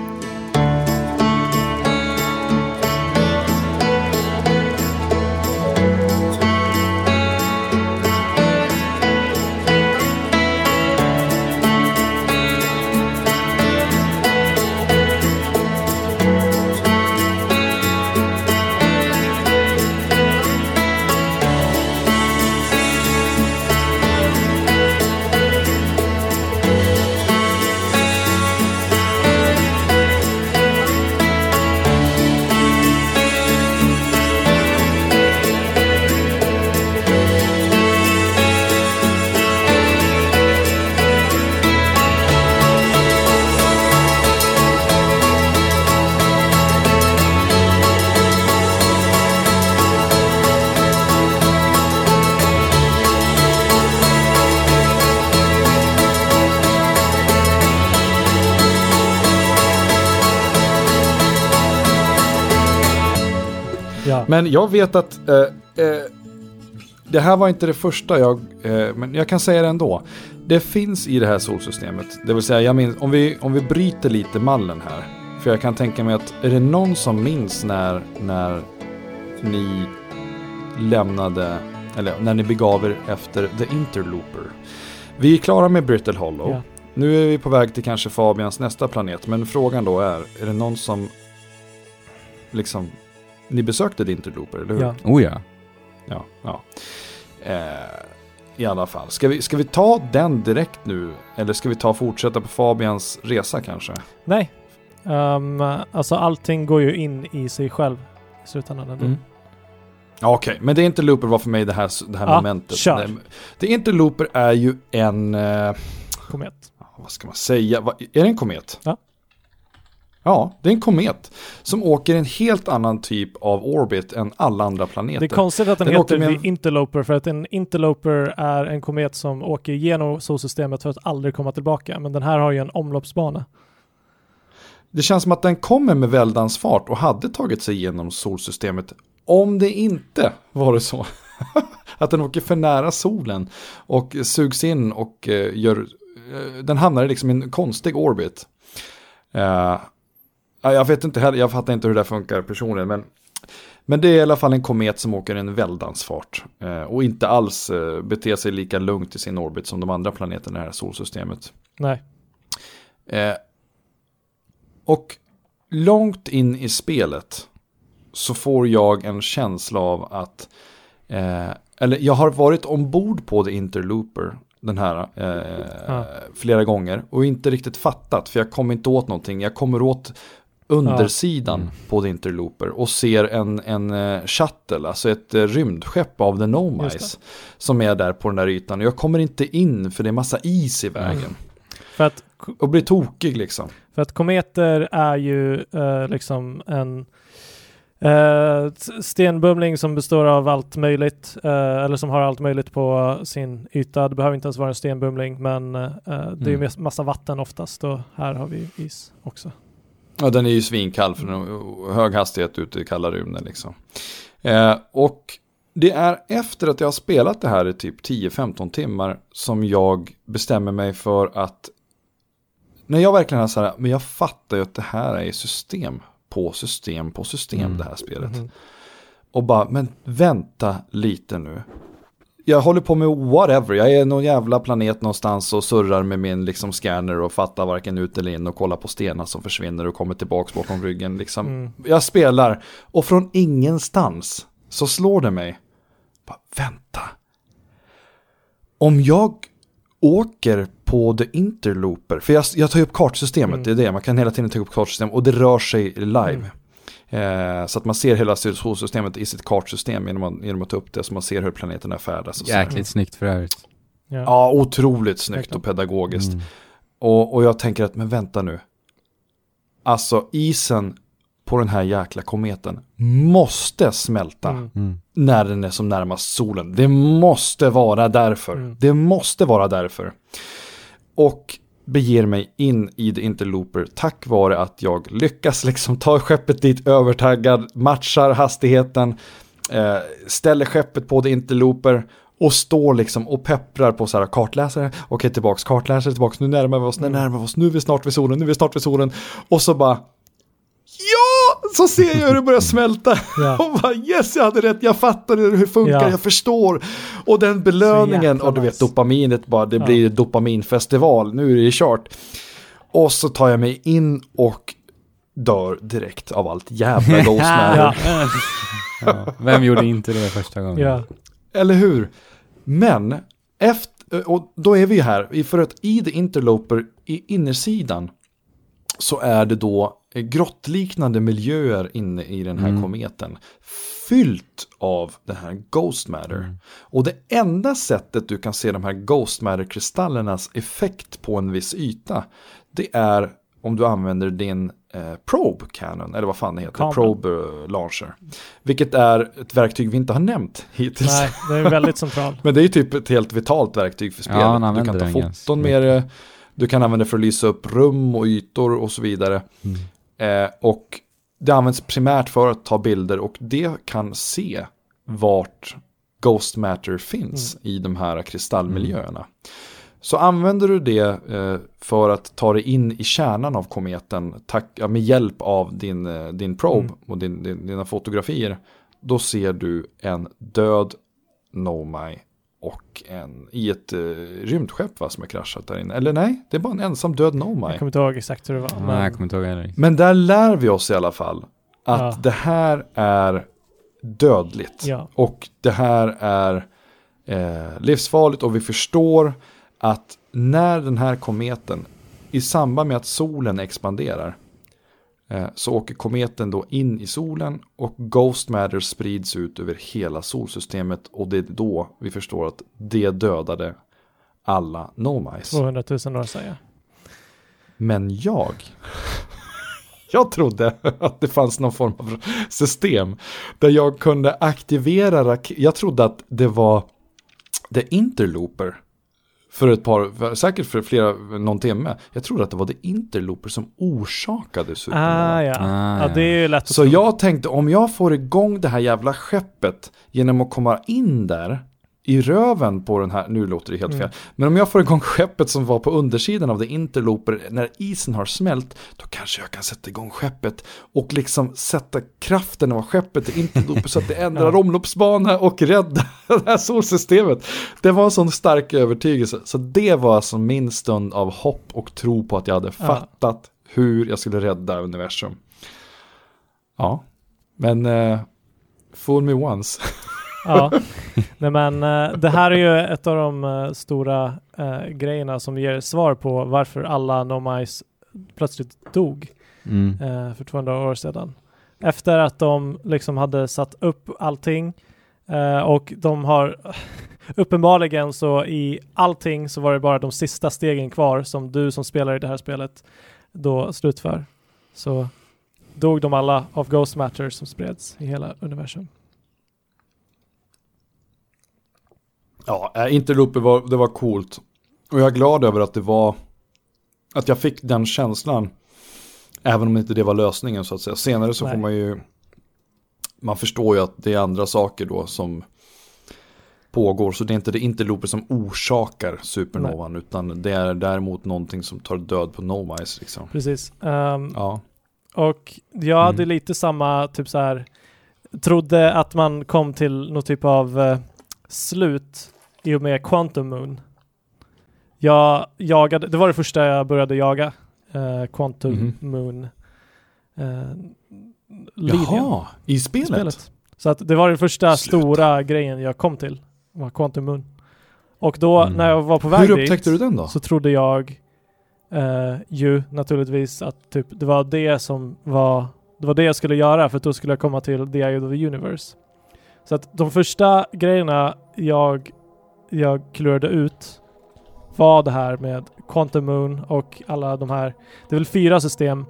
Men jag vet att eh, eh, det här var inte det första jag, eh, men jag kan säga det ändå. Det finns i det här solsystemet, det vill säga jag minns, om vi, om vi bryter lite mallen här. För jag kan tänka mig att är det någon som minns när, när ni lämnade, eller när ni begav er efter The Interlooper. Vi är klara med Brittle Hollow. Ja. Nu är vi på väg till kanske Fabians nästa planet, men frågan då är, är det någon som liksom, ni besökte The Interlooper, eller hur? Ja. Oh ja. Ja, ja. Eh, I alla fall. Ska vi, ska vi ta den direkt nu? Eller ska vi ta fortsätta på Fabians resa kanske? Nej. Um, alltså allting går ju in i sig själv i slutändan. Mm. Ja, Okej, men det Interlooper var för mig det här, det här Ja, momentet. kör. Det, det Interlooper är ju en, eh, Komet. vad ska man säga, vad, är det en komet? Ja. Ja, det är en komet som åker en helt annan typ av orbit än alla andra planeter. Det är konstigt att den, Den heter med The Interloper för att en Interloper är en komet som åker genom solsystemet för att aldrig komma tillbaka. Men den här har ju en omloppsbana. Det känns som att den kommer med väldans fart och hade tagit sig igenom solsystemet om det inte var så. att den åker för nära solen och sugs in och eh, gör, eh, den hamnar liksom i en konstig orbit. Ja, jag vet inte heller, jag fattar inte hur det funkar personligen, men, men det är i alla fall en komet som åker en väldans fart eh, och inte alls eh, beter sig lika lugnt i sin orbit som de andra planeterna i det här solsystemet. Nej. Eh, och långt in i spelet så får jag en känsla av att, eh, eller jag har varit ombord på The Interlooper, den här, eh, Ja. flera gånger och inte riktigt fattat för jag kommer inte åt någonting. Jag kommer åt undersidan Mm. på The Interlooper och ser en, en eh, shuttle, alltså ett eh, rymdskepp av The Just Nomice som är där på den där ytan. Jag kommer inte in för det är massa is i vägen. Mm. För att, Och blir tokig liksom. för att kometer är ju eh, liksom en s- stenbumling som består av allt möjligt, eh, eller som har allt möjligt på sin yta. Det behöver inte ens vara en stenbumling, men eh, det är ju Mm. massa vatten oftast och här har vi is också. Ja, den är ju svinkall för den hög hastighet ute i kalla rymden liksom. Eh, och det är efter att jag har spelat det här i typ 10-15 timmar som jag bestämmer mig för att när jag verkligen har så här, men jag fattar ju att det här är system på system på system Mm. det här spelet. Mhm. Och bara, men vänta lite nu. Jag håller på med whatever, jag är någon jävla planet någonstans och surrar med min liksom scanner och fattar varken ut eller in och kollar på stenar som försvinner och kommer tillbaks bakom ryggen. Liksom. Mm. Jag spelar och från ingenstans så slår det mig. Bara, vänta. Om jag åker på The Interlooper, för jag, jag tar upp kartsystemet, Mm. det är det, man kan hela tiden ta upp kartsystemet och det rör sig live. Eh, så att man ser hela solsystemet i sitt kartsystem genom att, genom att ta upp det, så man ser hur planeterna färdas. Och så. Jäkligt snyggt för övrigt. Ja. Ja, otroligt snyggt och pedagogiskt. Mm. Och, och jag tänker att, men vänta nu. Alltså isen på den här jäkla kometen måste smälta Mm. Mm. när den är som närmast solen. Det måste vara därför. Mm. Det måste vara därför. Och beger mig in i The Interlooper tack vare att jag lyckas liksom ta skeppet dit övertaggad, matchar hastigheten, eh, ställer skeppet på The Interlooper och står liksom och pepprar på så här kartläsare. Okej, tillbaks, kartläsare, tillbaks, nu närmar vi oss, nu Mm. närmar vi oss, nu är vi snart vid solen, nu är vi snart vid solen. Och så bara, ja, så ser jag hur det börjar smälta. Ja. Och bara yes, jag hade rätt, jag fattar hur det funkar, Ja. jag förstår. Och den belöningen, och du vet dopaminet bara, det Ja. blir dopaminfestival, nu är det kört. Och så tar jag mig in och dör direkt av allt jävla Ghost Matter. Ja. Vem gjorde inte det första gången? Ja. Eller hur? Men, efter, och då är vi här, för att i The Interloper, i innersidan, så är det då grottliknande miljöer inne i den här Mm. kometen. Fyllt av det här Ghost Matter. Mm. Och det enda sättet du kan se de här Ghost Matter-kristallernas effekt på en viss yta, det är om du använder din eh, Probe Cannon, eller vad fan det heter, Kameran. Probe eh, Launcher. Vilket är ett verktyg vi inte har nämnt hittills. Nej, det är väldigt central. Men det är ju typ ett helt vitalt verktyg för spelet. han du kan ta den foton med det, du kan använda det för att lysa upp rum och ytor och så vidare. Mm. Eh, och det används primärt för att ta bilder och det kan se vart Ghost Matter finns i de här kristallmiljöerna. Så använder du det eh, för att ta dig in i kärnan av kometen tack, med hjälp av din, eh, din probe Mm. och din, din, dina fotografier, då ser du en död Nomai och en i ett eh, rymdskepp va, som har kraschat där inne. Eller nej, det är bara en ensam död Nomai. Jag kommer inte ihåg exakt hur det var. Nej, Men, jag kommer inte ihåg heller. Men där lär vi oss i alla fall att Ja. det här är dödligt. ja. Och det här är eh, livsfarligt och vi förstår att när den här kometen, i samband med att solen expanderar, så åker kometen då in i solen och Ghost Matter sprids ut över hela solsystemet och det är då vi förstår att det dödade alla Nomice. 200 000 år säger jag. Men jag, jag trodde att det fanns någon form av system där jag kunde aktivera Jag trodde att det var The Interlooper för ett par, för, säkert för flera, någon timme. Jag trodde att det var The Interlooper som orsakade supernova. Ah, ja. Ah, ja, ja. det är ju lätt att Så tro. jag tänkte om jag får igång det här jävla skeppet genom att komma in där i röven på den här, nu låter det helt Mm. fel, men om jag får igång skeppet som var på undersidan av det interlooper när isen har smält, då kanske jag kan sätta igång skeppet och liksom sätta kraften av skeppet i interlooper så att det ändrar Ja. omloppsbana och rädda det här solsystemet. Det var en sån stark övertygelse, så det var alltså min stund av hopp och tro på att jag hade Ja. fattat hur jag skulle rädda universum. Ja, men uh, fool me once. Ja, Nej, men eh, det här är ju ett av de eh, stora eh, grejerna som ger svar på varför alla Nomice plötsligt dog. Mm. eh, för 200 år sedan. Efter att de liksom hade satt upp allting eh, och de har uppenbarligen så i allting så var det bara de sista stegen kvar som du som spelar i det här spelet då slutför. Så dog de alla av Ghost Matter som spreds i hela universum. Ja, äh, Interlooper var, det var coolt. Och jag är glad över att det var, att jag fick den känslan. Även om inte det var lösningen så att säga. Senare så Nej. får man ju, man förstår ju att det är andra saker då som pågår. Så det är inte det interlooper som orsakar supernovan. Utan det är däremot någonting som tar död på Nomice liksom. Precis. Ehm, Ja, Och jag hade Mm. lite samma, typ så här, trodde att man kom till någon typ av eh, slut i och med Quantum Moon. Jag jagade, det var det första jag började jaga, eh, Quantum Mhm. Moon. Eh, linjen, Jaha, i spelet? spelet. Så att det var den första Sluta. stora grejen jag kom till, var Quantum Moon. Och då Mm. när jag var på väg Hur dit, upptäckte du den då? så trodde jag eh, ju naturligtvis att typ, det var det som var det var det jag skulle göra för då skulle jag komma till the eye of the universe. Så att de första grejerna jag, jag klurade ut var det här med Quantum Moon och alla de här. Det är väl fyra system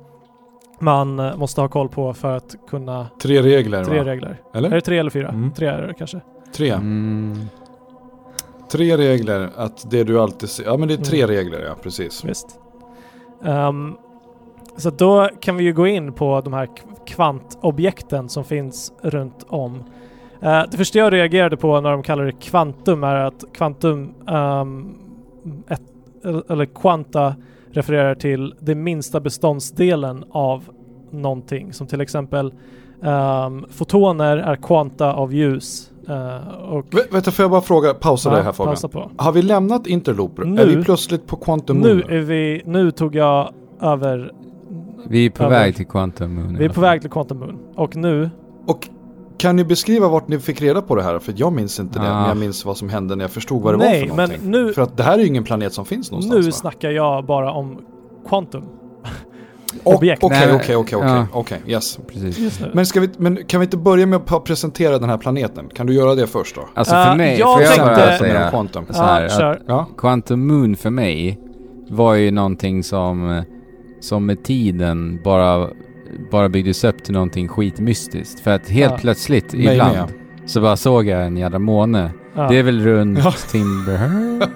man eh, måste ha koll på för att kunna Tre regler tre va? regler. Är Eller? det tre eller fyra? Mm. Tre är det kanske. Tre. Mm. Tre regler, att det du alltid ser. Ja men det är tre Mm. regler ja, precis. Visst. Ehm, så då kan vi ju gå in på de här kv- kvantobjekten som finns runt om. Eh, det första jag reagerade på när de kallar det kvantum är att kvantum, ehm, ett, eller- kvanta refererar till den minsta beståndsdelen av någonting. Som till exempel ehm, fotoner är kvanta av ljus. Eh, och Vä- Vänta, får jag bara fråga, pausa dig här Fabian. Har vi lämnat Interlooper? Nu- är vi plötsligt på Quantum Moon? Nu är vi, nu tog jag över Vi är på Över. väg till Quantum Moon. Vi är på väg till Quantum Moon. Och nu, Och kan ni beskriva vart ni fick reda på det här? För jag minns inte det, Ah. men jag minns vad som hände när jag förstod vad det Nej, var för men någonting. nu- För att det här är ju ingen planet som finns någonstans nu va? snackar jag bara om Quantum. Objekt. Okej, Nej, okej, okej, okej, yes. Precis. Men, ska vi, men kan vi inte börja med att presentera den här planeten? Kan du göra det först då? Alltså för Eh, mig, jag får jag tänkte- bara säga Quantum. så här, ja, att kör. Ja, Quantum Moon för mig var ju någonting som, som med tiden bara, bara byggdes upp till någonting skitmystiskt. För att helt Ja. plötsligt, Mig ibland, med. så bara såg jag en jävla måne. Ja. Det är väl runt Ja. Timberhurt?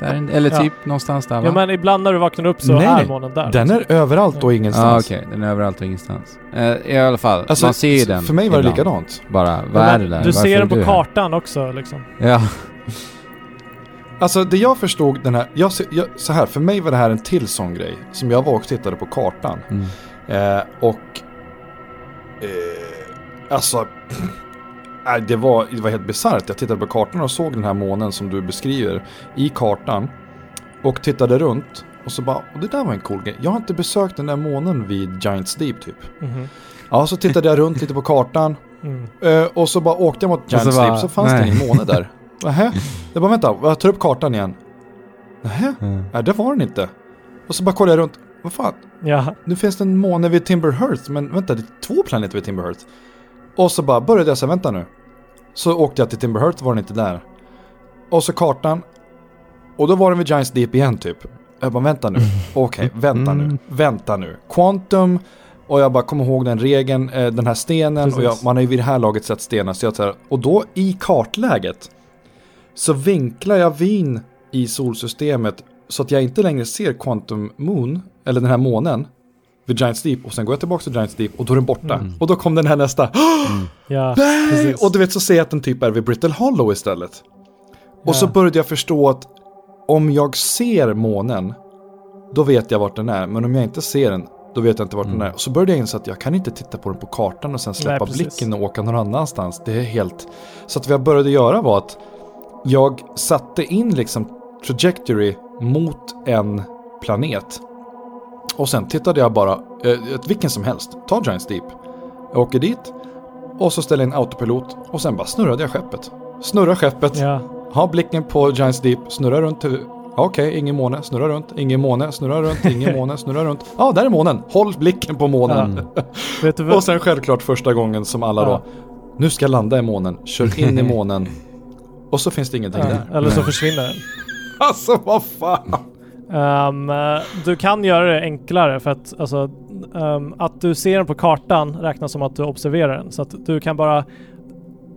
Där, eller Ja. typ någonstans där va? Ja men ibland när du vaknar upp så Nej, är nej. månen där. Den är överallt och Ja ingenstans. okej, den är överallt och ingenstans. Eh, I alla fall, Alltså, man ser ju den För mig var det ibland. likadant. Bara, Ja, vad är det där? Du Varför ser den på här? kartan också liksom. Ja. Alltså det jag förstod den här, jag, jag, så här, för mig var det här en till sån grej. Som jag var och tittade på kartan. Mm. Eh, och eh, alltså, nej, det, var, det var helt bisarrt. Jag tittade på kartan och såg den här månen som du beskriver i kartan. Och tittade runt. Och så bara, och det där var en cool grej. Jag har inte besökt den där månen vid Giants Deep typ. Mhm. Ja, så tittade jag runt lite på kartan. Mm. Eh, och så bara åkte jag mot så Giants bara, Deep så fanns nej. det ingen måne där. Nähä? Jag bara vänta, jag tar upp kartan igen. Nähä? Mm. Nej, det var den inte. Och så bara kollade jag runt. Vad fan? Ja. Nu finns det en måne vid Timberhurst, men vänta, det är två planeter vid Timberhurst. Och så bara började jag säga, vänta nu. Så åkte jag till Timberhurst, var den inte där. Och så kartan. Och då var den vid Giants Deep igen typ. Jag bara, vänta nu. Okej, vänta nu. Mm. Vänta nu. Quantum. Och jag bara kommer ihåg den regeln, eh, den här stenen. Och jag, Precis. man har ju vid det här laget sett stenar. Så jag så här, och då i kartläget. Så vinklar jag vin i solsystemet. Så att jag inte längre ser Quantum Moon. Eller den här månen. Vid Giants Deep. Och sen går jag tillbaka till Giants Deep. Och då är den borta. Mm. Och då kom den här nästa. Ja. Nej! Precis. Och du vet så ser jag att den typ är vid Brittle Hollow istället. Och Ja. så började jag förstå att om jag ser månen, då vet jag vart den är. Men om jag inte ser den, då vet jag inte vart Mm. den är. Så började jag inse att jag kan inte titta på den på kartan och sen släppa precis. blicken och åka någon annanstans. Det är helt... Så att vad jag började göra var att jag satte in liksom trajectory mot en planet. Och sen tittade jag bara, eh, vilken som helst, ta Giants Deep. Jag åker dit och så ställer jag in autopilot och sen bara snurrade jag skeppet. Snurra skeppet, Ja. ha blicken på Giants Deep, snurra runt Okej, ingen måne, snurra runt, ingen måne, snurra runt, ingen måne, snurra runt. Ja, där är månen. Håll blicken på månen. Vad? Och sen självklart första gången som alla Ja. då, nu ska jag landa i månen, kör in i månen. Och så finns det ingenting Ja, där. eller så försvinner den. Alltså vad fan. Eh, du kan göra det enklare för att alltså, ehm, att du ser den på kartan räknas som att du observerar den. Så att du kan bara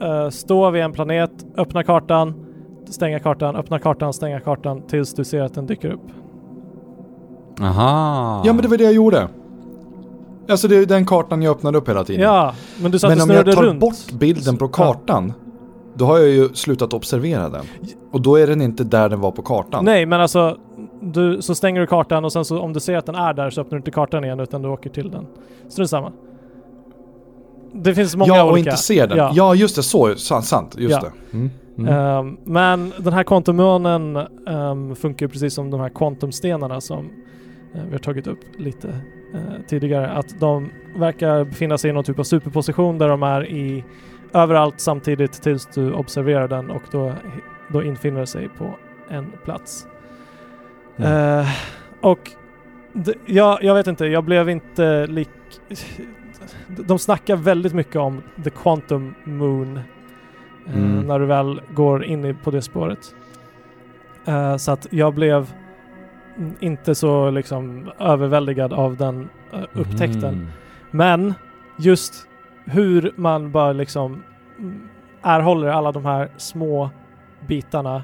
eh, stå vid en planet, öppna kartan, stänga kartan, öppna kartan, stänga kartan tills du ser att den dyker upp. Aha. Ja men det var det jag gjorde. Alltså det är den kartan jag öppnade upp hela tiden. Ja, men du sa men att om du jag snurrade tar runt. bort bilden på Ja. kartan, då har jag ju slutat observera den. Och då är den inte där den var på kartan. Nej, men alltså du, så stänger du kartan och sen så om du ser att den är där så öppnar du inte kartan igen utan du åker till den. Är samma. Det finns många ja, och olika. inte ser den. Ja. Ja, just det. Så, sant. sant just Ja. det. Mm. Mm. Ehm, men den här kvantummånen um, funkar precis som de här kvantumstenarna som eh, vi har tagit upp lite eh, tidigare. Att de verkar befinna sig i någon typ av superposition där de är i överallt samtidigt tills du observerar den och då, då infinner sig på en plats. Mm. Eh, och d- jag, jag vet inte, jag blev inte lik... De snackar väldigt mycket om the quantum moon Mm. när du väl går in i, på det spåret. Eh, så att jag blev inte så liksom överväldigad av den upptäckten. Mm. Men just hur man bara liksom erhåller alla de här små bitarna.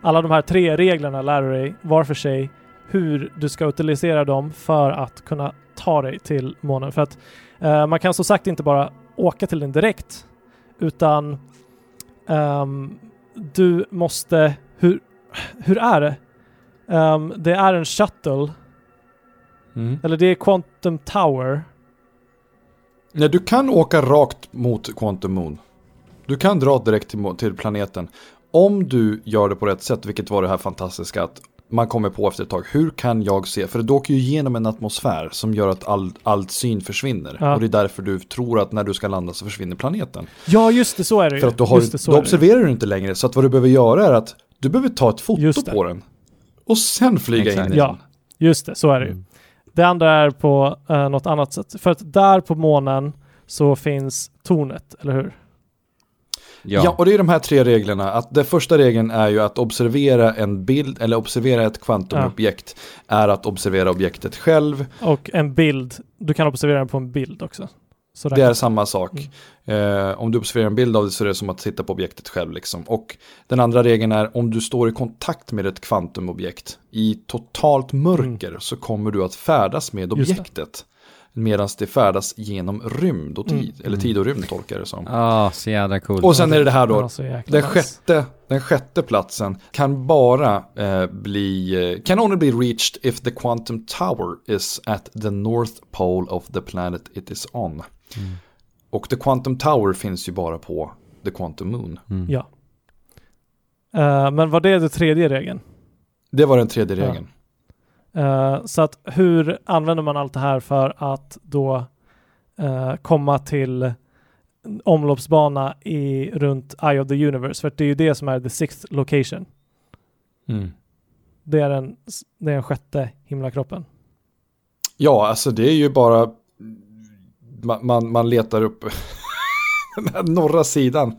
Alla de här tre reglerna lär du dig var för sig hur du ska utilisera dem för att kunna ta dig till månen. För att eh, man kan som sagt inte bara åka till den direkt utan ehm, du måste, hur, hur är det? Ehm, det är en shuttle, Mm. eller det är Quantum Tower. Nej, du kan åka rakt mot Quantum Moon. Du kan dra direkt till, till planeten. Om du gör det på rätt sätt, vilket var det här fantastiska att man kommer på efter ett tag, hur kan jag se? För det åker ju igenom en atmosfär som gör att all, allt syn försvinner. Ja. Och det är därför du tror att när du ska landa så försvinner planeten. Ja, just det, så är det ju. För att då, har, just det, så då är det observerar du inte längre. Så att vad du behöver göra är att du behöver ta ett foto på den. Och sen flyga Exakt. in i Ja. den. Just det, så är det ju. Mm. Det andra är på eh, något annat sätt. För att där på månen så finns tornet, eller hur? Ja. Ja. och det är de här tre reglerna. Att den första regeln är ju att observera en bild, eller observera ett kvantumobjekt, är att observera objektet själv. Och en bild, du kan observera den på en bild också. Så Det är samma sak. Eh, om du observerar en bild av det så är det som att titta på objektet själv. Liksom. Och den andra regeln är om du står i kontakt med ett kvantumobjekt i totalt mörker så kommer du att färdas med Mm. Objektet. Medan det färdas genom rymd och tid. Mm. Eller tid och rymd tolkar det som. Ja, så jävla coolt. Och sen är det det här då, jäkla Den sjätte, den sjätte platsen kan bara eh, bli, eh, can only be reached if the quantum tower is at the north pole of the planet it is on. Mm. Och the quantum tower finns ju bara på the quantum moon. Mm. Ja. Eh, men var det den tredje regeln? Det var den tredje Ja. Eh, så att hur använder man allt det här för att då eh, komma till omloppsbana i, runt Eye of the Universe? För det är ju det som är the sixth location. Mm. Det är den, det är den sjätte himlakroppen. Ja, alltså det är ju bara, man, man, man letar upp norra sidan.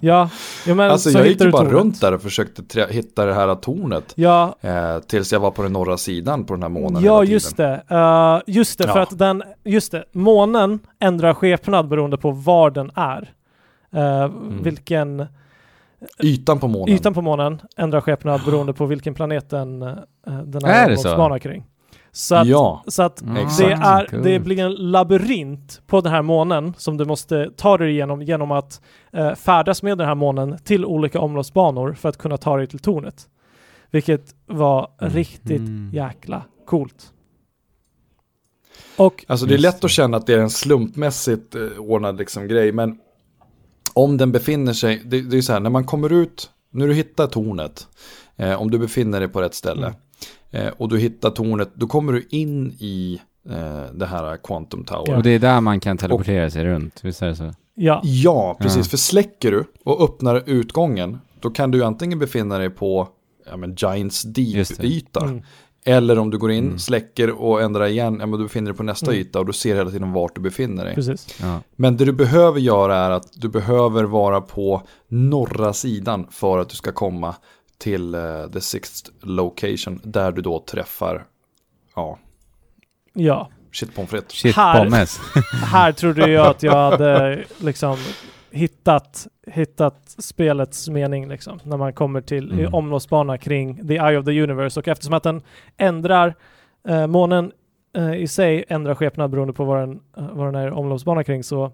Ja, ja men alltså så jag gick ju bara tornet. runt där och försökte hitta det här tornet. Ja, Eh, tills jag var på den norra sidan på den här månen ja tiden. just det. Eh, just det, för Ja. att den, just det, månen ändrar skepnad beroende på var den är. Eh, Vilken, Ytan på månen. ytan på månen ändrar skepnad beroende på vilken planet den, eh, den Är är det så? kring. Så att, ja, så att Mm, det, är, Cool. det blir en labyrint på den här månen som du måste ta dig igenom genom att eh, färdas med den här månen till olika omloppsbanor för att kunna ta dig till tornet. Vilket var riktigt Mm. jäkla coolt. Och alltså det är lätt att känna att det är en slumpmässigt eh, ordnad liksom grej, men om den befinner sig, det, det är så här, när man kommer ut, när du hittar tornet, eh, om du befinner dig på rätt ställe, Mm. Och du hittar tornet, då kommer du in i eh, det här Quantum Tower. Ja. Och det är där man kan teleportera sig runt, visst är det så? ja, Ja, precis. Ja. För släcker du och öppnar utgången, då kan du antingen befinna dig på ja, men Giants. Deep-yta. Mm. Eller om du går in, Mm. släcker och ändrar igen, ja, men du befinner dig på nästa Mm. yta och du ser hela tiden vart du befinner dig. Precis. Ja. Men det du behöver göra är att du behöver vara på norra sidan för att du ska komma till eh, the sixth location där du då träffar, ja, Ja. shit pommes frites. Shit Här- pommes. Här trodde jag att jag hade liksom hittat, hittat spelets mening liksom. När man kommer till Mm. mm. omloppsbana kring the eye of the universe. Och eftersom att den ändrar, eh, månen eh, i sig ändrar skepnad beroende på vad den, eh, vad den är omloppsbana kring så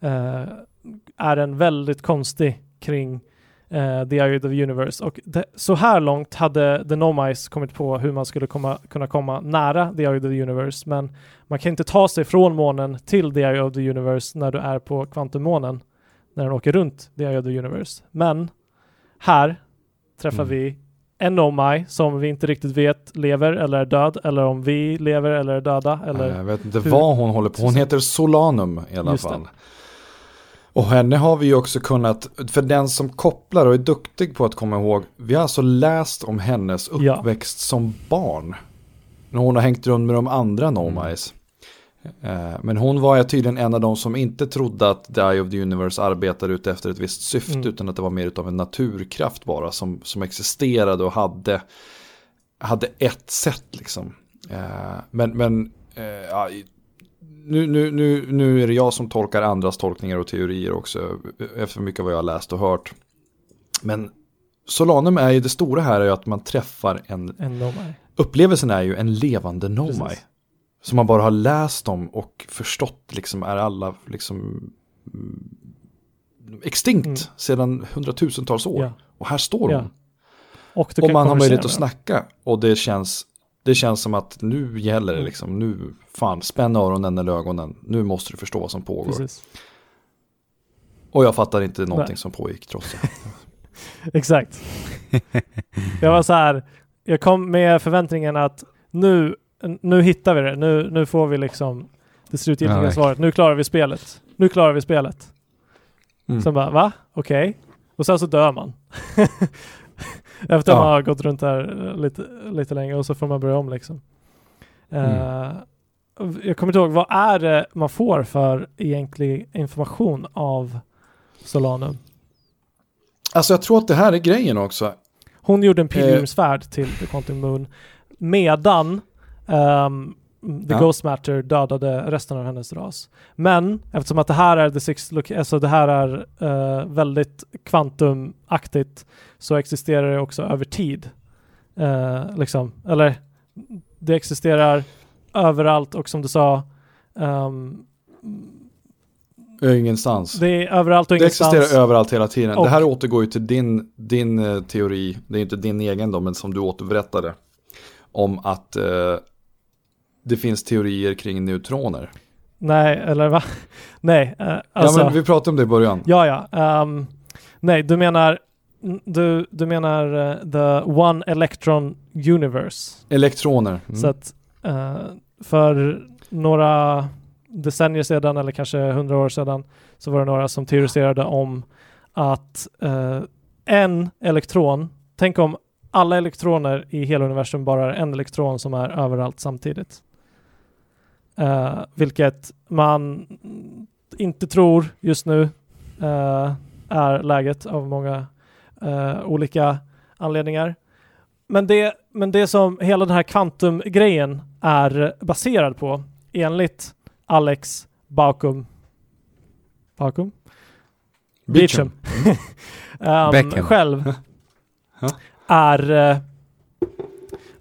eh, är den väldigt konstig kring eh, the eye of the universe. Och det, så här långt hade The Nomice kommit på hur man skulle komma, kunna komma nära the eye of the universe. Men man kan inte ta sig från månen till the eye of the universe när du är på kvantummånen. När den åker runt the eye of the universe. Men här träffar Mm. vi en Nomai som vi inte riktigt vet lever eller är död. Eller om vi lever eller är döda. Eller Jag vet inte hur- vad hon håller på, hon heter Solanum i alla Just det. Och henne har vi ju också kunnat, för den som kopplar och är duktig på att komma ihåg, vi har alltså läst om hennes Ja. uppväxt som barn. När hon har hängt runt med de andra Nomais. Eh, Men hon var ju tydligen en av de som inte trodde att The Eye of the Universe arbetade ute efter ett visst syfte Mm. utan att det var mer av en naturkraft bara som, som existerade och hade, hade ett sätt liksom. Eh, Men, men eh, ja, nu, nu, nu, nu är det jag som tolkar andras tolkningar och teorier också efter mycket vad jag har läst och hört. Men Solanum är ju det stora här är ju att man träffar en en Nomai. upplevelsen är ju en levande Nomai. Precis. Som man bara har läst om och förstått liksom är alla liksom mm, extinkt Mm. sedan hundratusentals år. Ja. Och här står hon. Ja. Och, och man har möjlighet att snacka. Och det känns, det känns som att nu gäller det Mm. liksom. Nu, fan, spänn öronen eller ögonen. Nu måste du förstå vad som pågår. Precis. Och jag fattar inte någonting Nej. som pågick trots det. Exakt. jag var så här, jag kom med förväntningen att nu, nu hittar vi det. Nu, nu får vi liksom det slutgiltiga Ja, svaret. Nu klarar vi spelet. Nu klarar vi spelet. Mm. Sen bara, va? Okej. Och sen så dör man. Efter att Ja. man har gått runt där eh, lite, lite länge och så får man börja om liksom. Eh, jag kommer inte ihåg, vad är det man får för egentlig information av Solanum? Alltså jag tror att det här är grejen också. Hon gjorde en Eh. pilgrimsfärd till The Quantum Moon medan ehm, The Ja. Ghost Matter dödade resten av hennes ras. Men eftersom att det här är The Six, alltså det här är eh, väldigt kvantumaktigt så existerar det också över tid. Eh, liksom, eller det existerar överallt och som du sa ehm, Ingenstans. det är överallt och Det ingenstans. existerar överallt hela tiden. Och- Det här återgår ju till din, din eh, teori, det är inte din egen då, men som du återberättade. Om att eh, det finns teorier kring neutroner. Nej, eller va? Nej, eh, alltså. ja, men vi pratade om det i början. Ja, ja. ehm, nej, du menar du, du menar eh, the one electron universe. Elektroner. Mm. Så att eh, för några decennier sedan eller kanske hundra år sedan så var det några som teoriserade om att en elektron, tänk om alla elektroner i hela universum bara är en elektron som är överallt samtidigt. Eh, vilket man inte tror just nu eh, är läget av många eh, olika anledningar. Men det, men det som hela den här kvantumgrejen är baserad på, enligt Alex Baukum, Baukum? Beecham. Beckham. själv är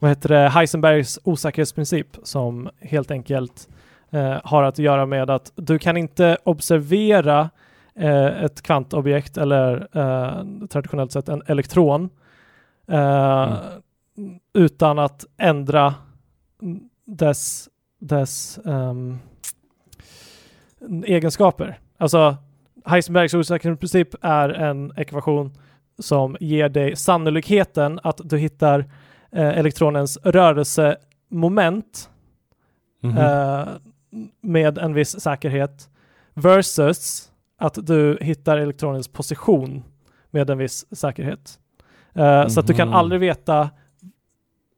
vad heter det, Heisenbergs osäkerhetsprincip som helt enkelt eh, har att göra med att du kan inte observera eh, ett kvantobjekt eller eh, traditionellt sett en elektron eh, utan att ändra dess, dess ehm, egenskaper. Alltså Heisenbergs osäkerhetsprincip är en ekvation som ger dig sannolikheten att du hittar elektronens rörelsemoment Mhm. eh, med en viss säkerhet versus att du hittar elektronens position med en viss säkerhet. Eh, Så att du kan Mhm. aldrig veta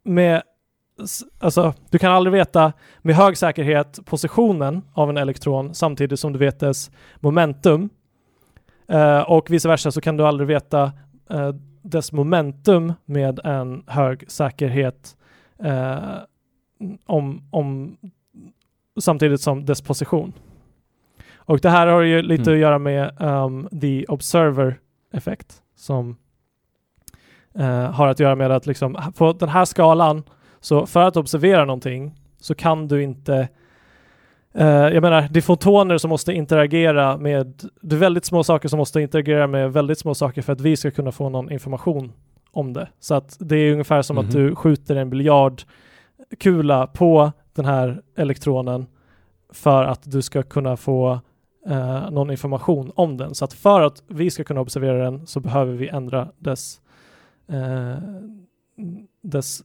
med Alltså, du kan aldrig veta med hög säkerhet positionen av en elektron samtidigt som du vet dess momentum. Eh, och vice versa så kan du aldrig veta eh, dess momentum med en hög säkerhet eh, om, om samtidigt som dess position. Och det här har ju lite Mm. att göra med um, the observer effekt som eh, har att göra med att liksom på den här skalan så för att observera någonting så kan du inte eh, jag menar, det är fotoner som måste interagera med, det är väldigt små saker som måste interagera med väldigt små saker för att vi ska kunna få någon information om det. Så att det är ungefär som att Mhm. du skjuter en biljardkula på den här elektronen för att du ska kunna få eh, någon information om den. Så att för att vi ska kunna observera den så behöver vi ändra dess, eh, dess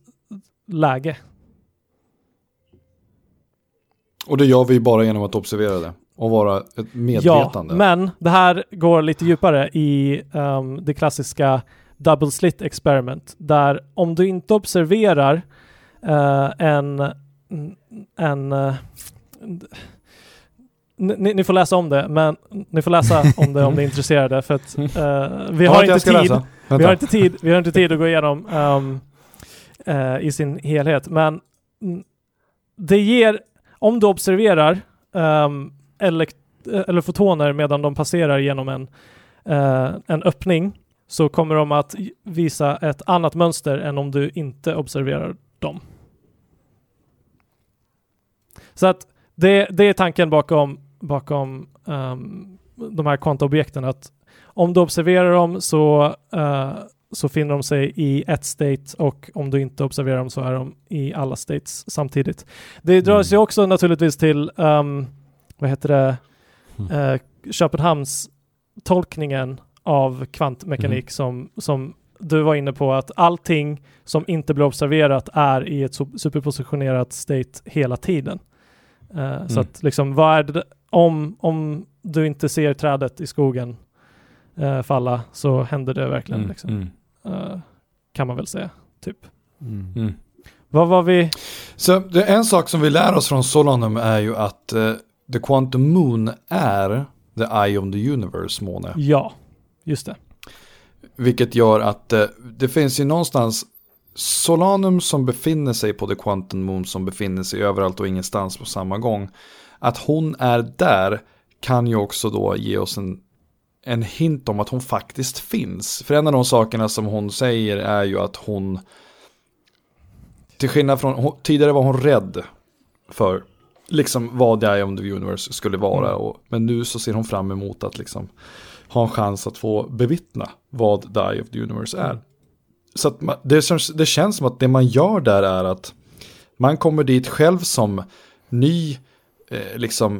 läge. Och det gör vi bara genom att observera det och vara ett medvetande. Ja, men det här går lite djupare i ehm, det klassiska double slit experiment där om du inte observerar eh, en, en eh, ni, ni får läsa om det, men ni får läsa om det om ni är intresserade för att eh, vi har inte tid. Vi har inte tid, vi har inte tid att gå igenom eh, i sin helhet, men det ger, om du observerar um, elekt- eh, eller fotoner medan de passerar genom en, uh, en öppning så kommer de att visa ett annat mönster än om du inte observerar dem. Så att det, det är tanken bakom, bakom um, de här kvantobjekten att om du observerar dem så, uh, så finner de sig i ett state och om du inte observerar dem så är de i alla states samtidigt. Det drar Mm. sig också naturligtvis till, ehm, vad heter det, Mm. eh, Köpenhamns tolkningen av kvantmekanik Mhm. som, som du var inne på att allting som inte blir observerat är i ett sup- superpositionerat state hela tiden. Eh, Så Mm. att liksom vad är det, om, om du inte ser trädet i skogen eh, falla så händer det verkligen Mm, liksom. Eh, kan man väl säga, typ. Mm. mm. Vad var vi? Så det är en sak som vi lär oss från Solanum är ju att eh, The Quantum Moon är The Eye of the Universe måne. Ja, just det. Vilket gör att eh, det finns ju någonstans Solanum som befinner sig på The Quantum Moon som befinner sig överallt och ingenstans på samma gång. Att hon är där kan ju också då ge oss en, en hint om att hon faktiskt finns. För en av de sakerna som hon säger är ju att hon till skillnad från, hon, tidigare var hon rädd för liksom vad The Eye of the Universe skulle vara. Mm. Och, men nu så ser hon fram emot att liksom ha en chans att få bevittna vad The Eye of the Universe är. Mm. Så att man, det, känns, det känns som att det man gör där är att man kommer dit själv som ny eh, liksom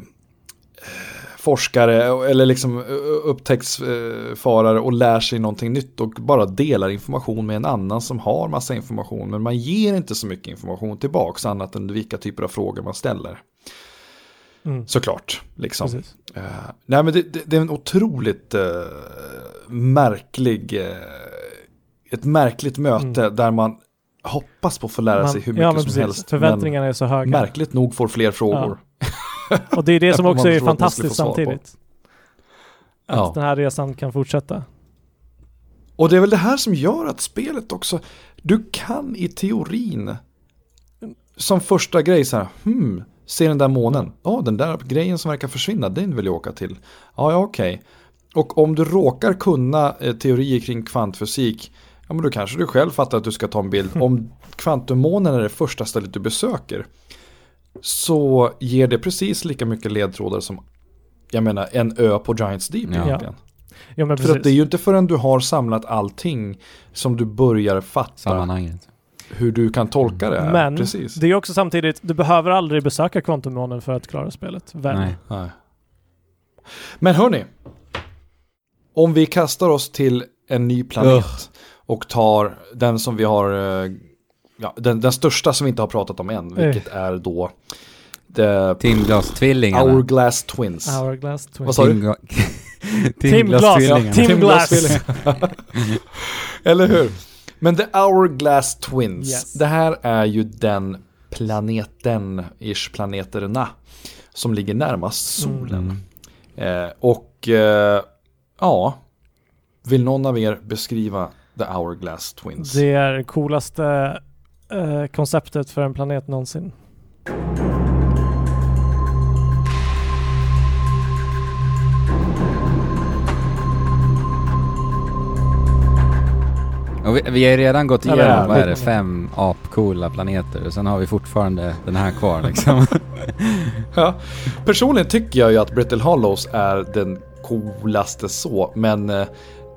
eh, forskare eller liksom upptäcktsfarare och lär sig någonting nytt och bara delar information med en annan som har massa information. Men man ger inte så mycket information tillbaks annat än vilka typer av frågor man ställer. Mm. Såklart, liksom. Precis. Eh, nej men det, det, det är en otroligt eh, märklig, eh, ett märkligt möte Mm. där man hoppas på att få lära Man- sig hur mycket ja, som precis. helst. Förväntningarna är så höga. märkligt nog får fler frågor. Och det är det som också är fantastiskt samtidigt. Att Ja. den här resan kan fortsätta. Och det är väl det här som gör att spelet också, du kan i teorin som första grej så här, hmm, se den där månen, ja den där grejen som verkar försvinna, den vill jag åka till. Ja, ja okej. Och om du råkar kunna eh, teorier kring kvantfysik, ja men då kanske du själv fattar att du ska ta en bild. Om kvantummånen är det första stället du besöker, så ger det precis lika mycket ledtrådar som, jag menar, en ö på Giants Deep Ja. egentligen. Ja, men För precis. att det är ju inte förrän du har samlat allting som du börjar fatta Sammanhanget. hur du kan tolka det här. Men Precis. det är också samtidigt, du behöver aldrig besöka kvantummånen för att klara spelet. Väl? Nej. Nej. Men hörni, om vi kastar oss till en ny planet och tar den som vi har, eh, ja, den, den största som vi inte har pratat om än, vilket är då The Timglas-tvillingarna. Hourglass Twins. Hourglass Twin. Vad sa du? Timglas-tvillingarna. Tim Glass. Timglas-tvillingarna. Eller hur? Men The Hourglass Twins, Yes. det här är ju den planeten, ish planeterna, som ligger närmast solen. Mm. Eh, och eh, ja, vill någon av er beskriva The Hourglass Twins? Det är det coolaste eh, konceptet för en planet någonsin. Och vi, vi har ju redan gått igenom, ja, vad är det, fem apcoola planeter och sen har vi fortfarande den här kvar liksom. Ja, personligen tycker jag ju att Brittle Hollows är den coolaste så, men eh,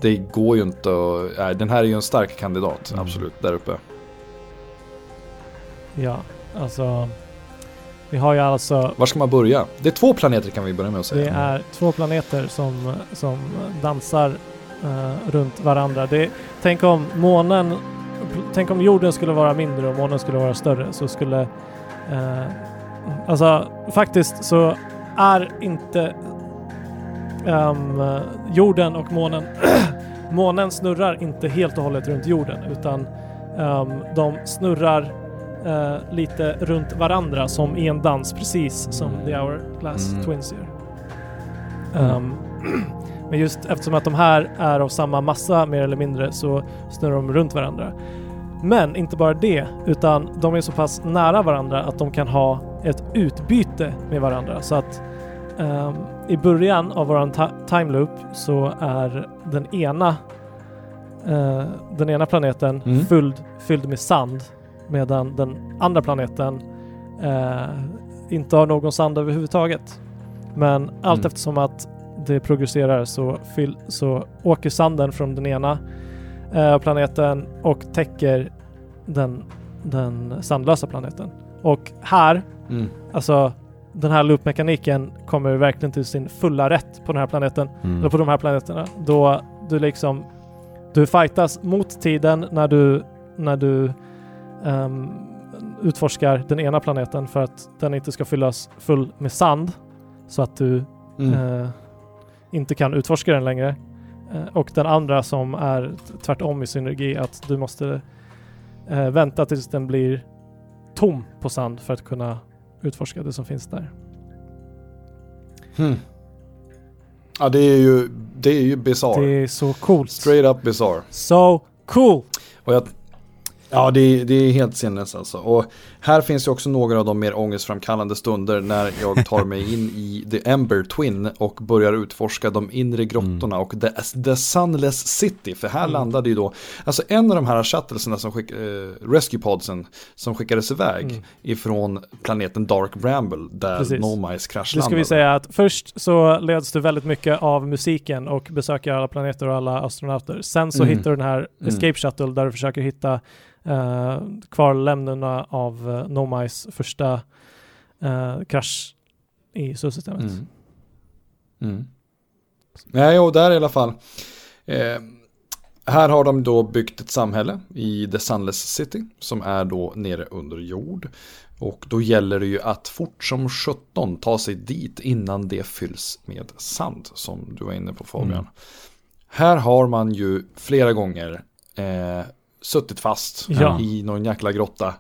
det går ju inte att... Nej, den här är ju en stark kandidat, Mm. absolut, där uppe. Ja, alltså. Vi har ju alltså Var ska man börja? Det är två planeter kan vi börja med att Det säga. är två planeter som, som dansar eh, runt varandra. Det, tänk om månen, tänk om jorden skulle vara mindre och månen skulle vara större så skulle, eh, alltså faktiskt så är inte ehm, jorden och månen, månen snurrar inte helt och hållet runt jorden utan ehm, de snurrar eh, lite runt varandra som i en dans precis som The Hourglass Mm. Twins gör. Ehm, men just eftersom att de här är av samma massa mer eller mindre så snurrar de runt varandra. Men inte bara det, utan de är så pass nära varandra att de kan ha ett utbyte med varandra. Så att ehm, i början av våran time loop så är den ena eh, den ena planeten Mm. fylld, fylld med sand medan den andra planeten eh, inte har någon sand överhuvudtaget. Men allt Mm. eftersom att det progresserar så, fyll, så åker sanden från den ena eh, planeten och täcker den, den sandlösa planeten. Och här, Mm. alltså den här loopmekaniken kommer verkligen till sin fulla rätt på den här planeten, Mm. eller på de här planeterna. Då du liksom, du fightas mot tiden när du, när du ehm, utforskar den ena planeten för att den inte ska fyllas full med sand så att du Mm. eh, inte kan utforska den längre. Eh, och den andra som är tvärtom i synergi att du måste eh, vänta tills den blir tom på sand för att kunna utforska det som finns där. Hmm. Ja, det är ju, det är ju bizarre. Det är så coolt. Straight up bizarre. So cool! Och jag, ja, det, är- det är helt sinnes alltså. Och här finns ju också några av de mer ångestframkallande stunder när jag tar mig in i The Ember Twin och börjar utforska de inre grottorna och the, the Sunless City. För här Mm. landade ju då, alltså en av de här shuttlesarna som skick, eh, Rescue Podsen som skickades iväg Mm. ifrån planeten Dark Bramble där Precis. Nomais Det ska kraschlandade. vi säga att först så leds du väldigt mycket av musiken och besöker alla planeter och alla astronauter. Sen så Mm. hittar du den här Mm. Escape Shuttle där du försöker hitta uh, kvarlämnorna av uh, Nomais första eh, krasch i solsystemet. Mm. Mm. Nej, och där i alla fall. Eh, här har de då byggt ett samhälle i The Sunless City som är då nere under jord. Och då gäller det ju att fort som 17 ta sig dit innan det fylls med sand som du var inne på Fabian. Mm. Här har man ju flera gånger eh, suttit fast Ja. i någon jäkla grotta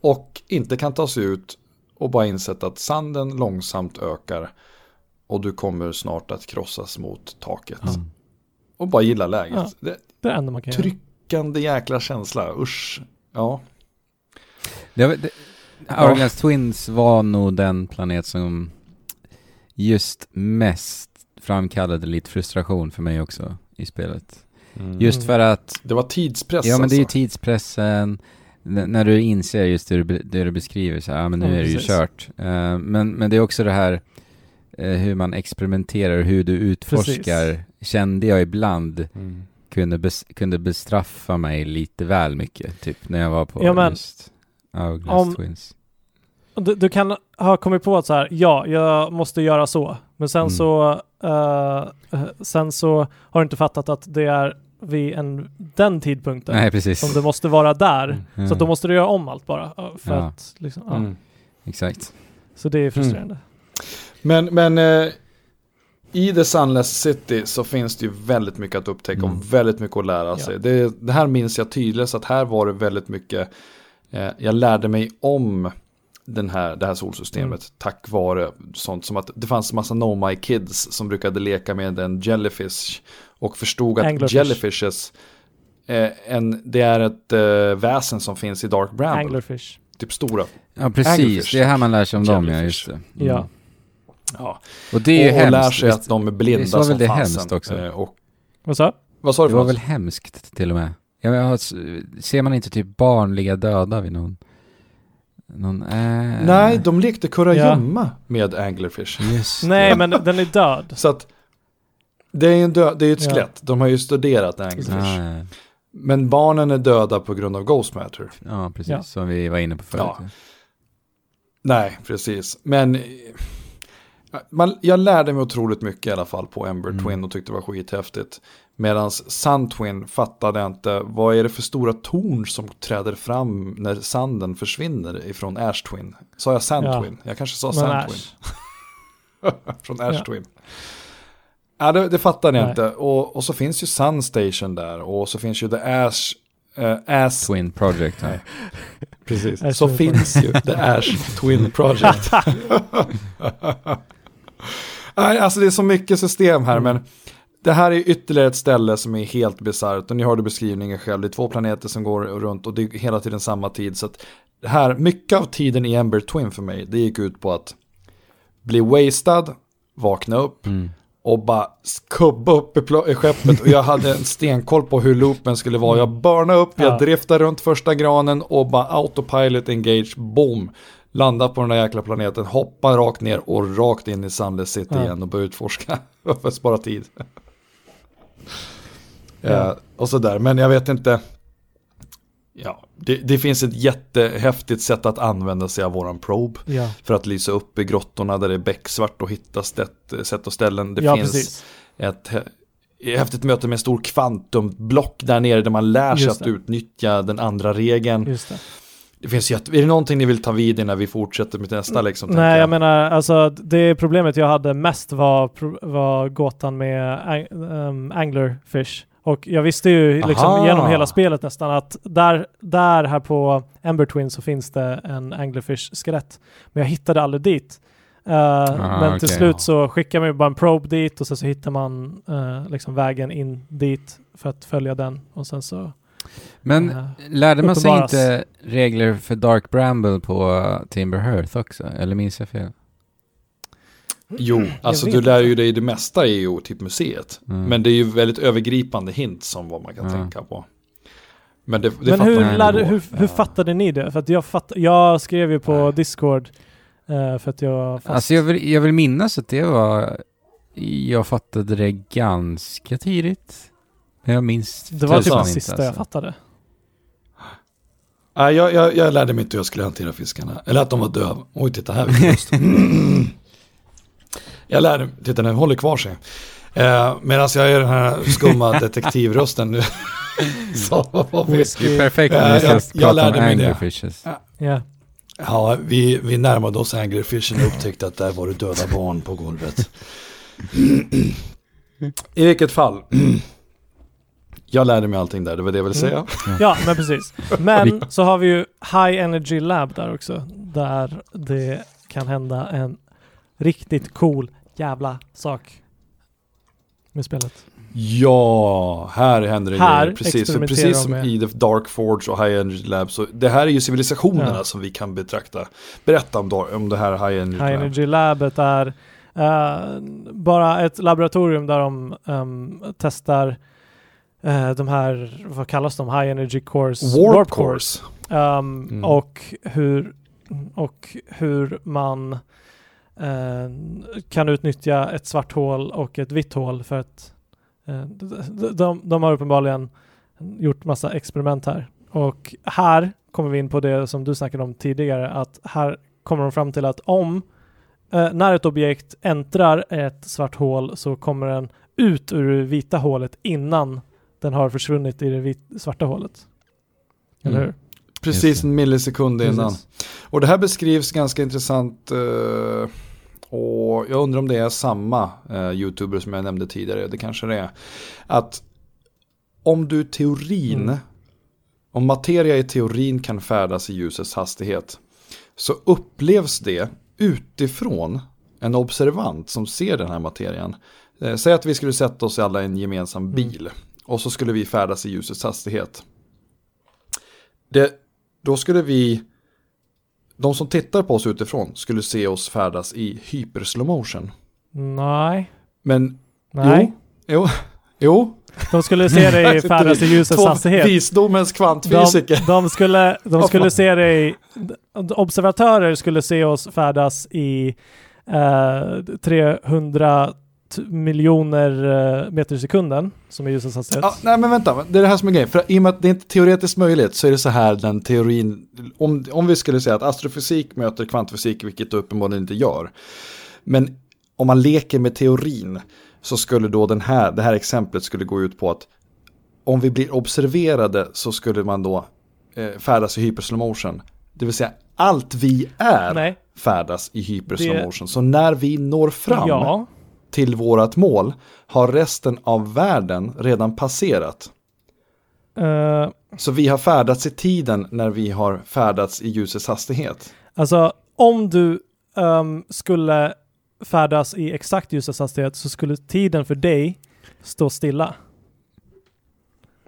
och inte kan ta sig ut och bara insett att sanden långsamt ökar och du kommer snart att krossas mot taket. Ja. Och bara gilla läget. Ja. Det, Det är det enda man kan göra. tryckande jäkla känsla, usch. Ja. Det, var- det, Hourglass Twins var nog den planet som just mest framkallade lite frustration för mig också i spelet. Just Mm. för att, Det var tidspress ja men det är ju alltså. tidspressen, när du inser just det du, det du beskriver, så här, ja men nu Ja, är det ju precis. kört. Eh, men, men det är också det här eh, hur man experimenterar, hur du utforskar, kände jag ibland Mm. kunde, bes, kunde bestraffa mig lite väl mycket, typ när jag var på Ja, men just Hourglass om- Twins. Du, du kan ha kommit på att så här, ja, jag måste göra så. Men sen Mm. så eh, sen så har du inte fattat att det är vid en, den tidpunkten Nej, precis. som du måste vara där. Mm. Så att då måste du göra om allt bara. För Ja. att, liksom, ja. Mm. Exakt. Så det är frustrerande. Men, men eh, i The Sunless City så finns det ju väldigt mycket att upptäcka Mm. och väldigt mycket att lära sig. Det, det här minns jag tydligt, så att här var det väldigt mycket, eh, jag lärde mig om den här, det här solsystemet Mm. tack vare sånt som att det fanns massa No My Kids som brukade leka med en jellyfish och förstod att Anglerfish. jellyfishes eh, en, det är ett eh, väsen som finns i Dark Bramble, Anglerfish. typ stora. Ja, precis. Anglerfish. Det är här man lär sig om dem, ja. Just det. Mm. Ja. Ja. Och det är ju och, och hemskt. lär sig att de är blinda Visst var väl som det fasen. hemskt också? Eh, och, Vad sa vad sa du Det var något? väl hemskt till och med. Jag menar, alltså, ser man inte typ barn ligga döda vid någon... Någon... Äh... Nej, de lekte kurragömma Ja. med Anglerfish. Just Nej, det. men den är död. Så att det är ju en dö- det är ett Ja. skelett. De har ju studerat Anglerfish. Ja, ja. Men barnen är döda på grund av Ghost Matter. ja, precis. Ja. Som vi var inne på förut. Ja. Nej, precis. Men man, jag lärde mig otroligt mycket i alla fall på Ember Mm. Twin och tyckte det var skithäftigt. Medan Sun Twin fattade inte, vad är det för stora torn som träder fram när sanden försvinner ifrån Ash Twin? Sa jag Sand Ja. Twin? Jag kanske sa Sand Twin. Från Ash Ja. Twin. Ja, det, det jag Nej. inte. Och, och så finns ju Sun Station där. Och så finns ju The Ash... eh, Ass... Twin Project. Ja. Nej. Precis. Ash så Twin finns ju The Ash Twin Project. Nej, alltså det är så mycket system här, Mm. men det här är ytterligare ett ställe som är helt bisarrt. Och ni hörde beskrivningen själv, det är två planeter som går runt och det är hela tiden samma tid. Så att det här, mycket av tiden i Ember Twin för mig, det gick ut på att bli wastad, vakna upp, Mm. Och bara skubba upp i, skeppet och jag hade en stenkoll på hur loopen skulle vara. Jag burnade upp, jag Ja. driftade runt första granen och bara autopilot engage, boom. Landa på den där jäkla planeten, hoppa rakt ner och rakt in i Sunless City Ja. igen och börja utforska för att spara tid. Ja. Eh, och sådär, men jag vet inte. Ja, det, det finns ett jättehäftigt sätt att använda sig av våran probe Ja, för att lysa upp i grottorna där det är becksvart och hitta sätt, sätt och ställen. Det ja finns precis. ett hä- häftigt möte med en stor kvantumblock där nere där man lär sig Just att det. utnyttja den andra regeln. Just det. Det finns jätte... Är det någonting ni vill ta vid när vi fortsätter med nästa liksom? Nej, jag menar alltså det problemet jag hade mest var, var gåtan med ang um, Anglerfish. Och jag visste ju liksom genom hela spelet nästan att där, där här på Ember Twin så finns det en Anglerfish-skelett. Men jag hittade aldrig dit. Uh, men till okej. slut så skickar man ju bara en probe dit och sen så hittar man uh, liksom vägen in dit för att följa den och sen så... Men eh, lärde man sig inte regler för Dark Bramble på uh, Timber Hearth också? Eller minns jag fel? Jo, alltså vet du lär ju dig det mesta i ju typ museet. Mm. Men det är ju väldigt övergripande hint som vad man kan Ja. tänka på. Men det, det Men hur, ändå. hur, hur Ja. fattade ni det? För att jag, fatt, jag skrev ju på Nej. Discord eh, för att jag fast... Alltså jag vill, jag vill minnas att det var... Jag fattade det ganska tidigt. Men jag minns det var typ tusan det sista alltså. jag fattade. Nej, jag, jag, jag lärde mig inte hur jag skulle hantera fiskarna. Eller att de var döv. Oj, titta här. jag lärde mig, titta den håller kvar sig. Eh, Medan jag är den här skumma detektivrösten nu. Så vi? Det är perfekt Ja, när vi ska jag- jag prata om lärde mig det. anglerfishes. Ja. Ja, vi, vi närmade oss Anglerfishen och upptäckte att där var det döda barn på golvet. I vilket fall. Jag lärde mig allting där, det var det jag ville säga. ja, men precis. Men så har vi ju High Energy Lab där också. Där det kan hända en riktigt cool jävla sak med spelet. Ja, här händer det Här grejer. Precis, experimenterar precis som med- i The Dark Forge och High Energy Lab. Så det här är ju civilisationerna Ja. som vi kan betrakta. Berätta om, om det här High Energy High Lab. Energy Labet är eh, bara ett laboratorium där de ehm, testar eh, de här, vad kallas de? High Energy Cores? Warp, Course. Um, Mm. och, hur, och hur man kan utnyttja ett svart hål och ett vitt hål för att eh, de, de, de har uppenbarligen gjort massa experiment här. Och här kommer vi in på det som du snackade om tidigare, att här kommer de fram till att om eh, när ett objekt äntrar ett svart hål så kommer den ut ur det vita hålet innan den har försvunnit i det vit, svarta hålet. Eller Mm. hur? Precis en millisekund innan. Precis. Och det här beskrivs ganska intressant. eh, Och jag undrar om det är samma eh, youtuber som jag nämnde tidigare, det kanske det är. Att om du teorin, mm. om materia i teorin kan färdas i ljusets hastighet, så upplevs det utifrån en observant som ser den här materian. Eh, säg att vi skulle sätta oss alla i en gemensam mm. bil mm. och så skulle vi färdas i ljusets hastighet. Det, då skulle vi, de som tittar på oss utifrån skulle se oss färdas i hyper slow motion. Nej. Men, Nej. jo, jo, jo. De skulle se dig färdas i ljusets hastighet. Visdomens kvantfysiker. De, de, skulle, de skulle se dig, observatörer skulle se oss färdas i eh, 300 miljoner eh, meter i sekunden som är ljusets hastighet. Ja, nej men vänta, det är det här som är grejen. För i och med att det är inte teoretiskt möjligt så är det så här den teorin, om, om vi skulle säga att astrofysik möter kvantfysik, vilket det uppenbarligen inte gör. Men om man leker med teorin så skulle då den här, det här exemplet skulle gå ut på att om vi blir observerade så skulle man då eh, färdas i hyperslow Det vill säga allt vi är Nej. färdas i hyperslow det... Så när vi når fram ja. Till vårat mål har resten av världen redan passerat. Uh... Så vi har färdats i tiden när vi har färdats i ljusets hastighet. Alltså om du um, skulle färdas i exakt ljusets hastighet så skulle tiden för dig stå stilla.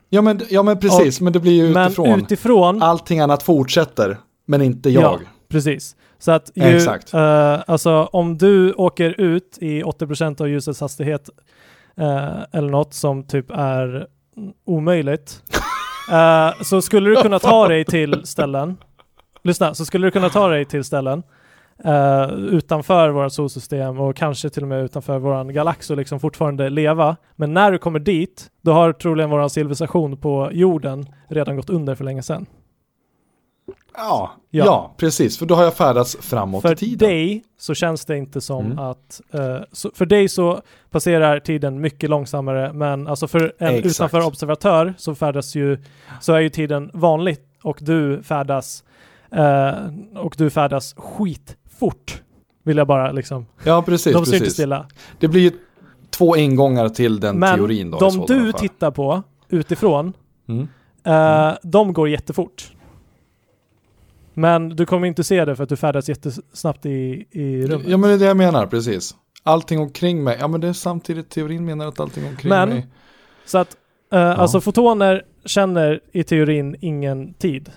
Ja men, ja, men precis, och, men det blir ju utifrån. Men utifrån. Allting annat fortsätter, men inte jag. Ja, precis. Så att ju, Exakt. Uh, alltså om du åker ut i 80% av ljusets hastighet uh, eller något som typ är omöjligt uh, så skulle du kunna ta dig till ställen Lyssna, så skulle du kunna ta dig till ställen uh, utanför vårt solsystem och kanske till och med utanför vår galax och liksom fortfarande leva. Men när du kommer dit, då har troligen vår civilisation på jorden redan gått under för länge sedan. Ja, ja, ja, precis. För då har jag färdats framåt för i tiden. För dig så känns det inte som mm. att... Uh, så för dig så passerar tiden mycket långsammare, men alltså för en Exakt. utanför observatör så färdas ju... Så är ju tiden vanlig och du färdas... Uh, och du färdas skit fort. Vill jag bara liksom. Ja, precis. De inte stilla. Det blir ju två ingångar till den Men teorin då. de du tittar på utifrån, mm. Uh, mm. de går jättefort. Men du kommer inte se det för att du färdas jättesnabbt i, i rummet. Ja, men det är det jag menar, precis. Allting omkring mig, ja men det är samtidigt teorin menar att allting omkring men, mig. Så att, uh, ja. alltså fotoner känner i teorin ingen tid.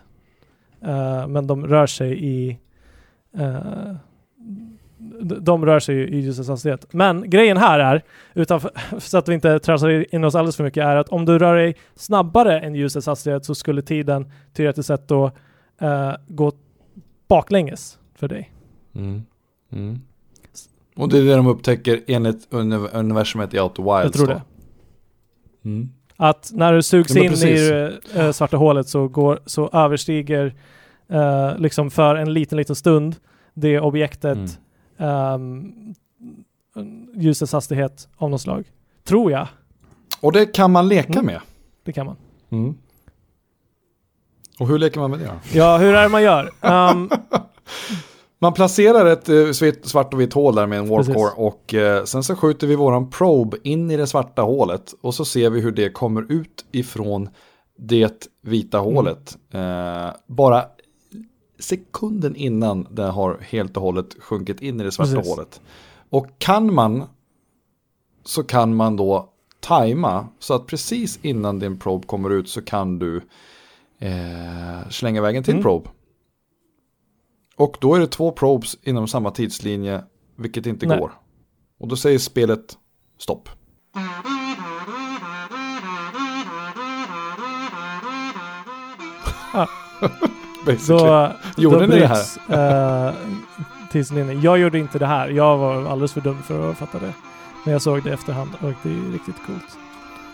Uh, men de rör sig i Uh, de rör sig i ljusets hastighet. Men grejen här är, utanför, så att vi inte trasslar in oss alldeles för mycket, är att om du rör dig snabbare än ljusets hastighet så skulle tiden teoretiskt sett då uh, gå baklänges för dig. Mm. Mm. Och det är det de upptäcker enligt universumet i Outer Wilds Jag tror då. det. Mm. Att när du sugs in i det uh, svarta hålet så, går, så överstiger uh, liksom för en liten, liten stund det objektet mm. um, ljusets hastighet av något slag. Tror jag. Och det kan man leka mm. med. Det kan man. Och hur leker man med det? Ja, hur är det man gör? Um, man placerar ett uh, svart och vitt hål där med en warpcore och uh, sen så skjuter vi våran probe in i det svarta hålet och så ser vi hur det kommer ut ifrån det vita mm. hålet. Uh, bara sekunden innan det har helt och hållet sjunkit in i det svarta Precis. hålet. Och kan man så kan man då tajma så att precis innan din probe kommer ut så kan du eh, slänga vägen till mm. probe. Och då är det två probes inom samma tidslinje, vilket inte Nej. går. Och då säger spelet stopp. Ah. Då, Gjorde då ni det här? Uh, tidslinjen. Jag gjorde inte det här. Jag var alldeles för dum för att fatta det. Men jag såg det i efterhand och det är riktigt coolt.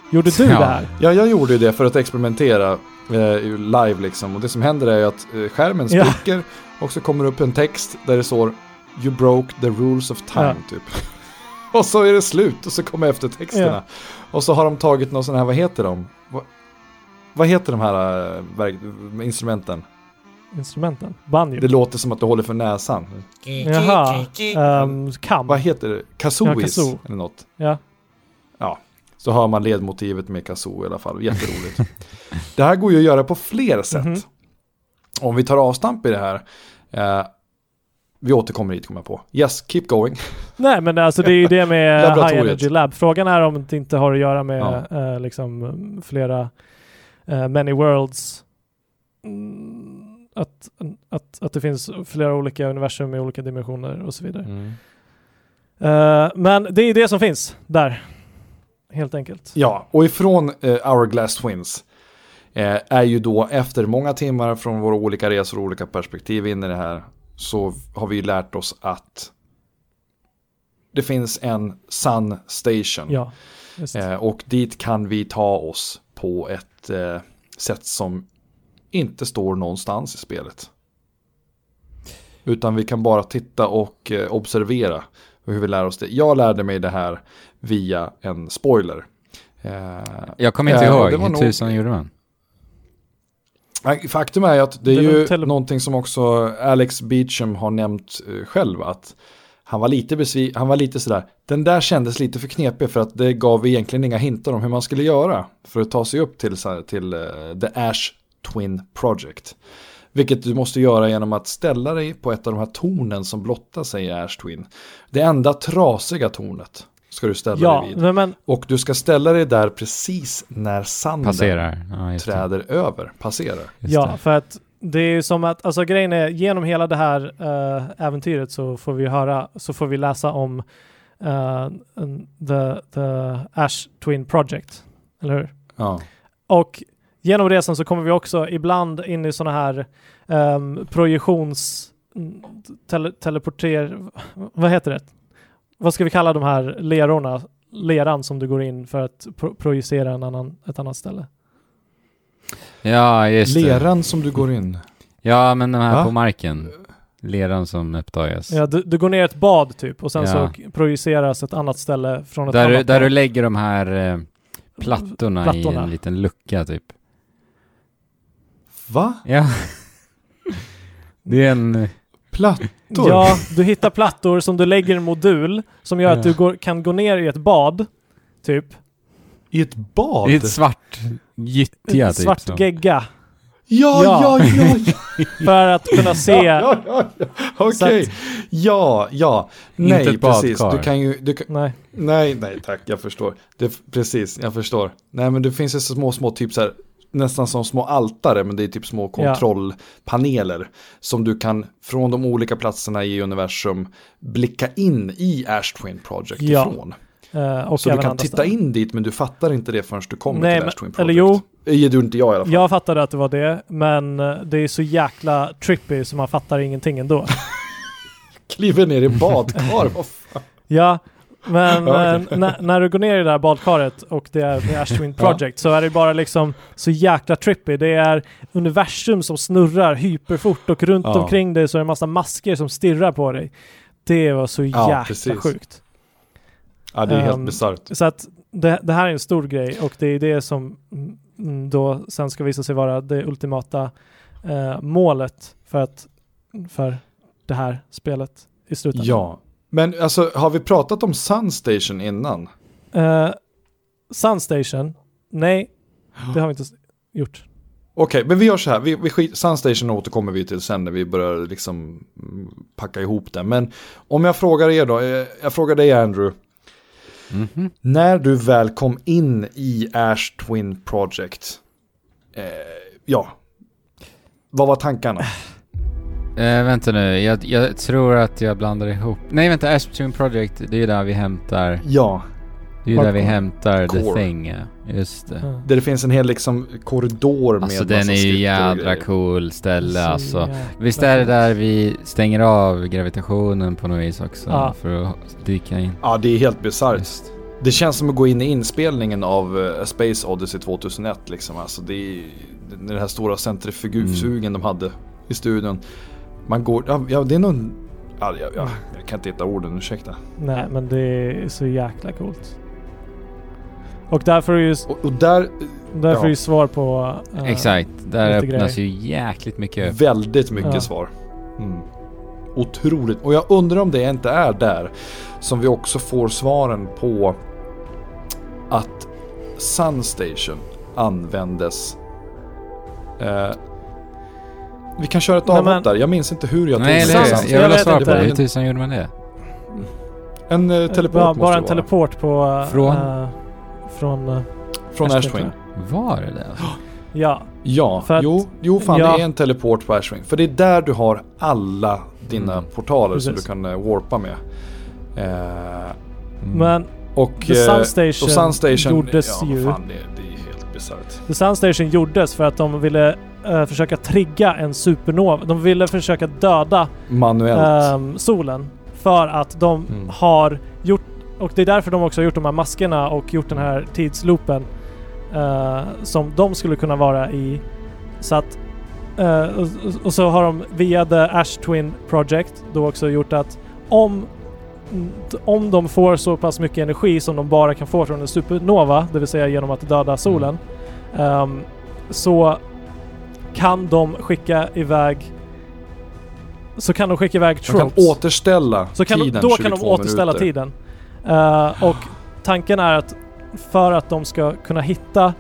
Gjorde du ja. det här? Ja, jag gjorde det för att experimentera eh, live liksom. Och det som händer är att eh, skärmen spricker ja. och så kommer det upp en text där det står You broke the rules of time ja. typ. och så är det slut och så kommer eftertexterna. Ja. Och så har de tagit någon sån här, vad heter de? Vad, vad heter de här äh, instrumenten? instrumenten? Banjo? Det låter som att du håller för näsan. Jaha. Um, kam? Vad heter det? Kazoois Ja, kazoo. eller något. Ja. Ja, så har man ledmotivet med kazoo i alla fall. Jätteroligt. det här går ju att göra på fler sätt. Mhm. Om vi tar avstamp i det här. Eh, vi återkommer hit kommer jag på. Yes, keep going. Nej men alltså det är ju det med High Laboratoriet. Energy Lab. Frågan är om det inte har att göra med Ja. eh, liksom mm, flera eh, many worlds. Mm, att, att, att det finns flera olika universum i olika dimensioner och så vidare. Mm. Eh, men det är det som finns där. Helt enkelt. Ja, och ifrån eh, Hourglass Twins eh, är ju då efter många timmar från våra olika resor och olika perspektiv in i det här så har vi lärt oss att det finns en Sun Station. Ja. Eh, och dit kan vi ta oss på ett eh, sätt som inte står någonstans i spelet. Utan vi kan bara titta och eh, observera hur vi lär oss det. Jag lärde mig det här via en spoiler. Eh, Jag kommer inte Ja, ihåg, det var hur nog- tusan gjorde man? Faktum är att det är Det ju tele- någonting som också Alex Beecham har nämnt eh, själv. Att han var lite besvi- han var lite sådär, den där kändes lite för knepig för att det gav egentligen inga hintar om hur man skulle göra för att ta sig upp till, så här- till eh, The Ash Twin Project. Vilket du måste göra genom att ställa dig på ett av de här tornen som blottar sig i Ash Twin. Det enda trasiga tornet ska du ställa ja dig vid. men, men Och du ska ställa dig där precis när sanden Passerar. Ja, just det. träder över, passerar. Just ja, det. för att det är ju som att, alltså grejen är, genom hela det här eh, äventyret så får vi höra, så får vi läsa om en- the, the Ash Twin Project, eller hur? Ja. Och genom resan så kommer vi också ibland in i sådana här um, projektions... Tele, teleporter... Vad heter det? Vad ska vi kalla de här lerorna? Leran som du går in för att pro projicera en annan, ett annat ställe. Ja, just det. Leran som du går in. Ja, men den här Va? på marken. Leran som uppdagas. Ja, du, du går ner i ett bad typ och sen Ja. så projiceras ett annat ställe från ett Där, du, annat där bad. du lägger de här eh, plattorna, i Plattorna. en liten lucka typ. Va? Ja. Det är en... Plattor? Ja, du hittar plattor som du lägger i en modul som gör att du går, kan gå ner i ett bad, typ. I ett bad? Det är ett svart gyttja En typ. svart som- gegga. Ja, Ja. ja, ja, ja. För att kunna se... ja, ja, ja. Okej. Så Ja, ja. Inte Nej, ett precis. badkar. Du kan ju... Du kan, Nej. nej, nej, tack. Jag förstår. Det, precis, jag förstår. Nej, men det finns ju så små, små typ så här. Nästan som små altare, men det är typ små kontrollpaneler. Som du kan från de olika platserna i universum blicka in i Ash Twin Project Ja. ifrån. eh, och Så du kan titta ställen. in dit men du fattar inte det förrän du kommer Nej, till Ash Twin Project. eller jo. Det gjorde inte jag i alla fall. Jag fattade att det var det, men eh, det är så jäkla trippy så man fattar ingenting ändå. Kliver ner i badkar. vad fan. ja, men Ja, eh, när, när du går ner i det här badkaret och det är The Ash Twin Project så är det bara liksom så jäkla trippy. Det är universum som snurrar hyperfort och runt Ja. omkring dig så är det en massa masker som stirrar på dig. Det var så Ja, jäkla precis. sjukt. ja, det är helt Ehm, bisarrt. Så att det, det här är en stor grej och det är det som mm, då sen ska visa sig vara det ultimata eh, målet för, att, för det här spelet i slutändan. Ja. Men alltså, har vi pratat om Sunstation innan? Eh, Sunstation, nej, det har vi inte gjort. Okej, men vi gör så här. Vi, vi skit, Sunstation återkommer vi till sen när vi börjar liksom mm, packa ihop det. Men om jag frågar er då. eh, Jag frågar dig Andrew. Mhm. När du väl kom in i Ash Twin Project. Eh, ja. Vad var tankarna? Eh, vänta nu, jag, jag tror att jag blandar ihop. Nej vänta, Twin Project, det är ju där vi hämtar... Ja. Det är ju där vi hämtar The Core. Thing, ja. Just det. Ja. Där det finns en hel liksom korridor med Alltså den är ju jädra cool ställe Så alltså. jäkla Visst är det där vi stänger av gravitationen på något vis också? Ja. För att dyka in. Ja, det är helt bisarrt. Det känns som att gå in i inspelningen av eh, A Space Odyssey 2001 liksom. Alltså det är den här stora centrifugsugen de hade i studion. Man går, ja, ja det är någon, ja, ja, ja, jag kan inte hitta orden, ursäkta. Nej, men det är så jäkla coolt. Och därför är ju... Och, och där, Därför Ja. är ju svar på... eh, Exakt, där öppnas ju jäkligt mycket. Väldigt mycket Ja. svar. Mm. Otroligt. Och jag undrar om det inte är där som vi också får svaren på att Sunstation användes. Eh, vi kan köra ett Nej, avhopp men- där. Jag minns inte hur jag Nej, tog eller mig Jag vill ha jag svar på det. inte. Hur tusan gjorde man det? En eh, teleport bara, måste bara det en vara. teleport på... eh, Från? eh, från... eh, Från Ashwin, Ashwing. Var det det? Alltså? Ja, Ja, För att- jo, jo fan ja. det är en teleport på Ashwing. För det är där du har alla dina Mm. portaler som du Precis. kan warpa med. Mm. men och, The eh, Sun och Station, Sunstation gjordes ja, ju... Fan, det, det är helt bisarrt. The Sun Station gjordes för att de ville eh, försöka trigga en supernova. De ville försöka döda Manuellt. ehm, solen. För att de Mm. har gjort... Och det är därför de också har gjort de här maskerna och gjort den här tidsloopen. eh, som de skulle kunna vara i. Så att... eh, och, och så har de via The Ash Twin Project då också gjort att om om de får så pass mycket energi som de bara kan få från en supernova, det vill säga genom att döda solen, ehm, så kan de skicka iväg så kan de skicka iväg de kan återställa Så kan de, tiden då kan de 22 återställa minuter. tiden. Eh, och tanken är att för att de ska kunna hitta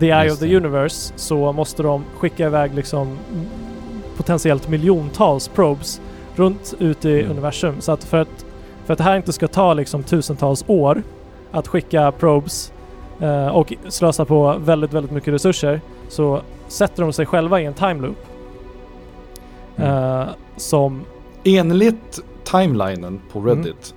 the eye Just of the det. universe så måste de skicka iväg liksom potentiellt miljontals probes runt ut i Mm. universum. Så att för, att för att det här inte ska ta liksom tusentals år att skicka probes eh, och slösa på väldigt, väldigt mycket resurser så sätter de sig själva i en time loop. Mm. eh, som Enligt timelinen på Mm. Reddit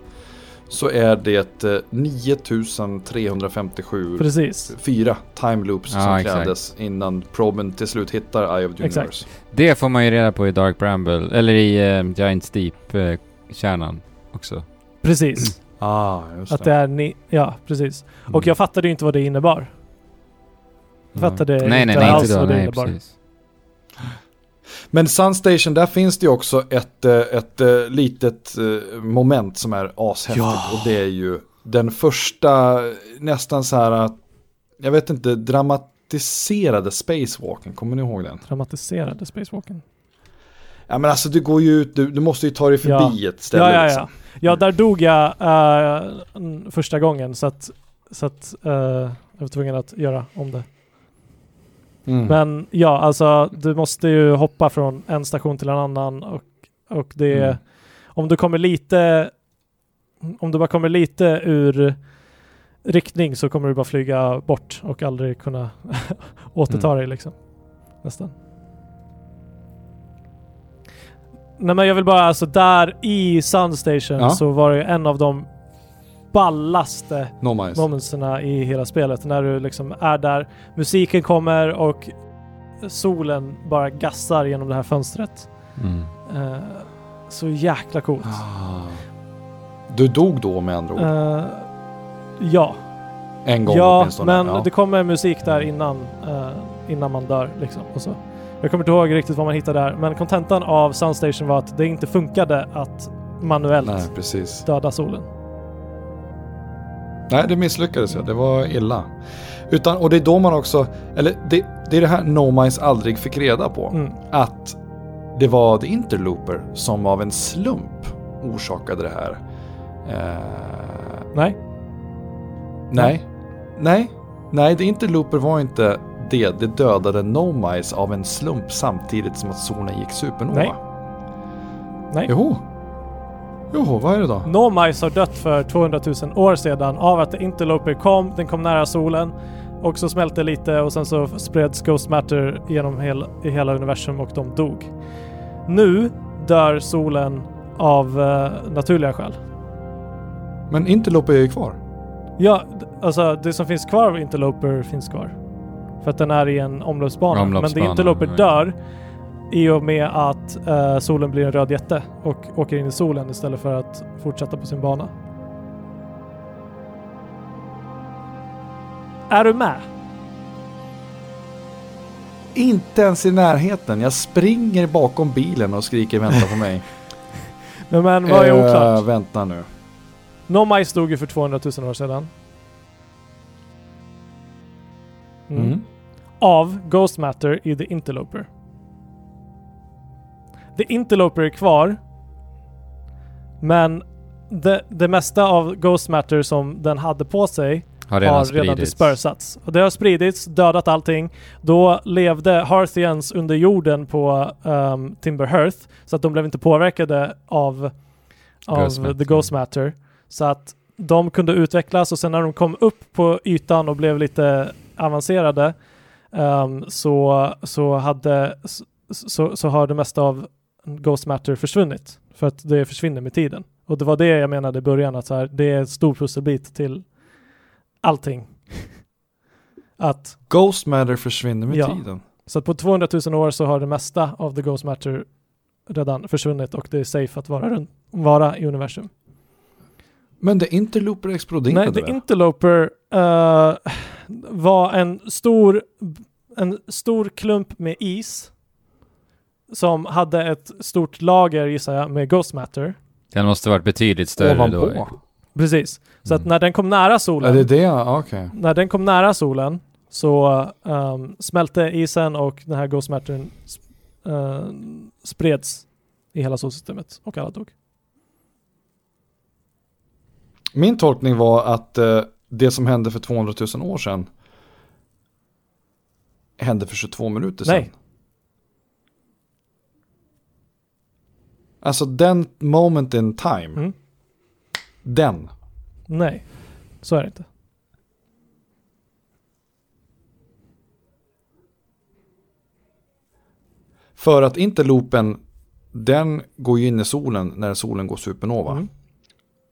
så är det eh, 9357 precis fyra time loops Ja, som exakt. krävdes innan proben till slut hittar Eye of the Exakt. Universe. Det får man ju reda på i Dark Bramble, eller i uh, Giant Steep-kärnan också. Precis. Ah, just Att det är ni... Ja, precis. Mm. Och jag fattade ju inte vad det innebar. Fattade Nej, nej, inte nej, alls inte då. vad det Nej, innebar. Men Sunstation, där finns det ju också ett, eh, ett eh, litet eh, moment som är ashäftigt. Ja. Och det är ju den första, nästan så här, att- jag vet inte, dramatiserade spacewalken. Kommer ni ihåg den? Dramatiserade spacewalken. Ja men alltså du går ju ut, du, du måste ju ta dig förbi Ja. ett ställe Ja, ja, liksom. ja. Ja, där dog jag n- första gången så att, så att eh, jag var tvungen att göra om det. Mm. Men ja, alltså du måste ju hoppa från en station till en annan och, och det... Mm. Om du kommer lite... Om du bara kommer lite ur riktning så kommer du bara flyga bort och aldrig kunna återta Mm. dig liksom. Nästan. Nej men jag vill bara, alltså där i Sunstation Ja. så var det en av de ballaste No mice. momentsarna i hela spelet. När du liksom är där, musiken kommer och solen bara gassar genom det här fönstret. Mm. Eh, så jäkla coolt. Ah. Du dog då med andra ord? Eh, ja, en gång ja åtminstone? men det kommer musik där innan, eh, innan man dör liksom. Och så. Jag kommer inte ihåg riktigt vad man hittade där, men kontentan av Sunstation var att det inte funkade att manuellt Nej, döda solen. Nej, det misslyckades jag. Det var illa. Utan, och det är då man också, eller det, det är det här No Mice aldrig fick reda på. Mm. Att det var The Interlooper som av en slump orsakade det här. Eh, Nej, nej. Nej. Nej, The Interlooper var inte det. Det dödade No Mice av en slump samtidigt som att solen gick supernova. Nej. nej. Jo. Jo, vad är det då? No Mice har dött för 200 000 år sedan av att Interloper kom, den kom nära solen och så smälte lite och sen så spreds Ghost Matter genom hel, i hela universum och de dog. Nu dör solen av eh, naturliga skäl. Men Interlooper är ju kvar. Ja, alltså det som finns kvar av Interloper finns kvar. För att den är i en omloppsbana. Men Omloppsbana, det Interloper ja. dör i och med att eh, solen blir en röd jätte och åker in i solen istället för att fortsätta på sin bana. Är du med? Inte ens i närheten. Jag springer bakom bilen och skriker vänta på mig. Men, men vad är Eh, oklart? vänta nu. No Mice dog ju för 200 000 år sedan. Mm. Mm. av Ghost Matter i The Interloper. The Interloper är kvar. Men det, det mesta av Ghost Matter som den hade på sig Har redan har redan spridits. dispersats. Och det har spridits, dödat allting. Då levde Harthians under jorden på um, Timber Hearth, så att de blev inte påverkade av, av Ghost the Ghost Matter. Så att de kunde utvecklas och sen när de kom upp på ytan och blev lite avancerade um, så, så, hade, så, så har det mesta av Ghost Matter försvunnit. För att det försvinner med tiden. Och det var det jag menade i början, att så här, det är en stor pusselbit till allting. att, Ghost Matter försvinner med Ja. tiden. så att på 200 000 år så har det mesta av the Ghost Matter redan försvunnit och det är safe att vara, vara i universum. Men det Interlooper exploderade Nej, The väl? Interloper eh, var en stor, en stor klump med is som hade ett stort lager gissar jag med Ghost Matter. Den måste varit betydligt större då. Ovanpå? Precis. Så att Mm. när den kom nära solen, Är det det? Okej. när den kom nära solen så ehm, smälte isen och den här Ghost Mattern sp- eh, spreds i hela solsystemet och alla dog. Min tolkning var att eh, det som hände för 200 000 år sedan hände för 22 minuter sedan. Nej. Alltså den moment in time. Mm. Den. Nej, så är det inte. För att interloopen, den går ju in i solen när solen går supernova. Mm.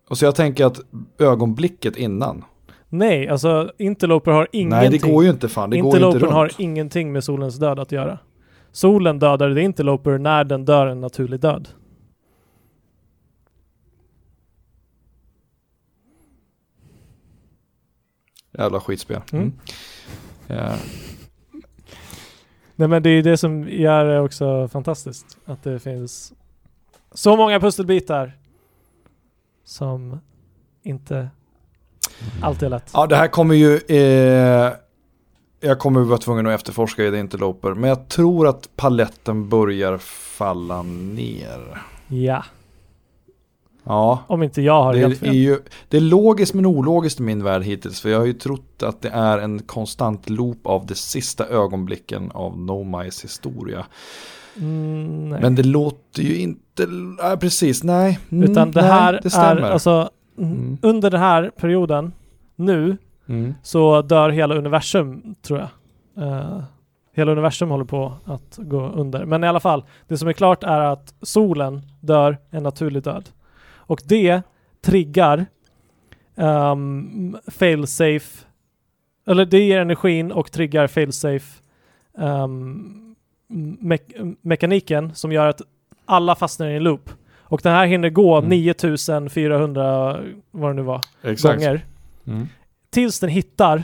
Och så jag tänker att ögonblicket innan. Nej, alltså Interloper har ingenting. Nej, det går ju inte fan. Det går ju inte runt. har ingenting med solens död att göra. Solen dödar The Interloper när den dör en naturlig död. Jävla skitspel. Mm. Ja. Nej men det är ju det som gör det också fantastiskt. Att det finns så många pusselbitar som inte alltid är lätt. ja, det här kommer ju... Eh, jag kommer vara tvungen att efterforska i det interloper. Men jag tror att paletten börjar falla ner. Ja, Ja, om inte jag har det helt är, fel. ju, det är logiskt men ologiskt i min värld hittills. För jag har ju trott att det är en konstant loop av de sista ögonblicken av No Mice historia. Mm. Men det låter ju inte... Nej, precis. Nej. Mm, Utan det nej, här det är alltså Mm. under den här perioden nu Mm. så dör hela universum tror jag. Eh, hela universum håller på att gå under. Men i alla fall, det som är klart är att solen dör en naturlig död. Och det triggar um, failsafe, eller det ger energin och triggar failsafe um, me- mekaniken som gör att alla fastnar i en loop. Och den här hinner gå Mm. 9400, vad det nu var, Exakt. gånger. Mm. Tills den hittar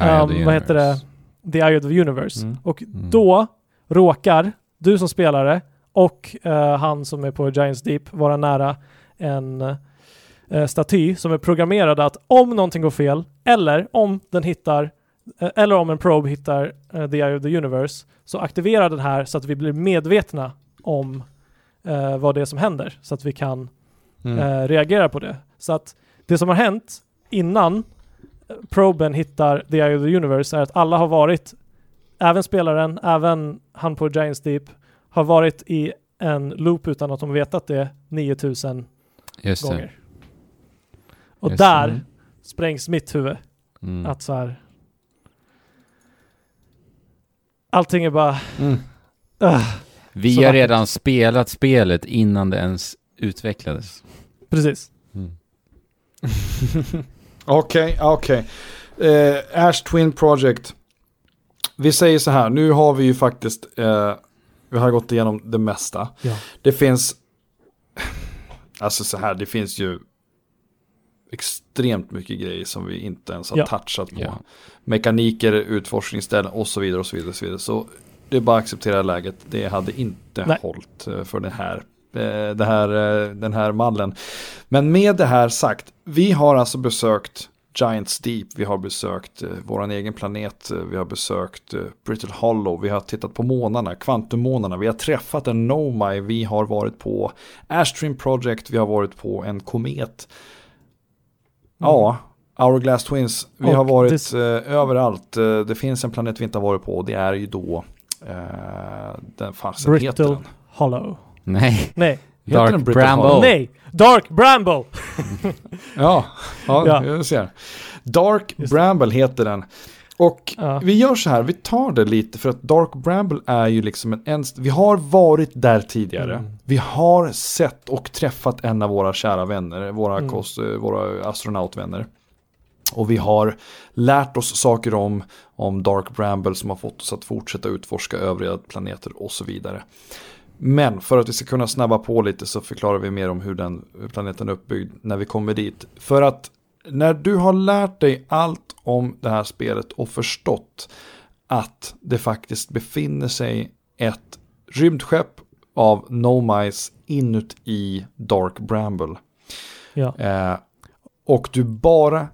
Um, vad heter universe. The Eye of the Universe. Mm. Och Mm. då råkar du som spelare och eh, han som är på Giants Deep vara nära en eh, staty som är programmerad att om någonting går fel eller om den hittar eh, eller om en probe hittar eh, The Eye of the Universe så aktiverar den här så att vi blir medvetna om eh, vad det är som händer så att vi kan Mm. eh, reagerar på det. Så att det som har hänt innan proben hittar The Eye of the Universe är att alla har varit, även spelaren, även han på Giants Deep, har varit i en loop utan att de vetat det 9000 Just det. gånger. Och Just det. där Mm. sprängs mitt huvud. Mm. Att så här. Allting är bara... Mm. Uh, Vi har vackert. redan spelat spelet innan det ens utvecklades. precis. Mm. Okej, okej. Eh, Ash Twin Project. Vi säger så här, nu har vi ju faktiskt, eh, vi har gått igenom det mesta. Ja. Det finns, alltså så här, det finns ju extremt mycket grejer som vi inte ens har Ja. touchat på. Ja. Mekaniker, utforskningsställen och så vidare och så vidare. Och så, vidare. så det är bara att acceptera läget. Det hade inte Nej. hållit eh, för det här, eh, det här, eh, den här mallen. Men med det här sagt, vi har alltså besökt Giants Deep, vi har besökt eh, vår egen planet, eh, vi har besökt eh, Brittle Hollow, vi har tittat på månarna, kvantummånarna, vi har träffat en Nomai, vi har varit på Astrim Project, vi har varit på en komet. Ja, Hourglass Twins, vi Och har varit this- eh, överallt. Eh, det finns en planet vi inte har varit på och det är ju då, eh, den fasen heter Brittle den. Hollow. Nej, Nej, Heter Dark den Brittle Bramble. Hollow? nej! Dark Bramble! Ja, ja, Ja. jag ser. Dark Just det. Bramble heter den. Och Ja. vi gör så här, vi tar det lite för att Dark Bramble är ju liksom en, en vi har varit där tidigare. Mm. Vi har sett och träffat en av våra kära vänner, våra, Mm. kost, våra astronautvänner. Och vi har lärt oss saker om, om Dark Bramble som har fått oss att fortsätta utforska övriga planeter och så vidare. Men för att vi ska kunna snabba på lite så förklarar vi mer om hur den planeten är uppbyggd när vi kommer dit. För att när du har lärt dig allt om det här spelet och förstått att det faktiskt befinner sig ett rymdskepp av Nomice inuti Dark Bramble. Ja. Eh, och du bara,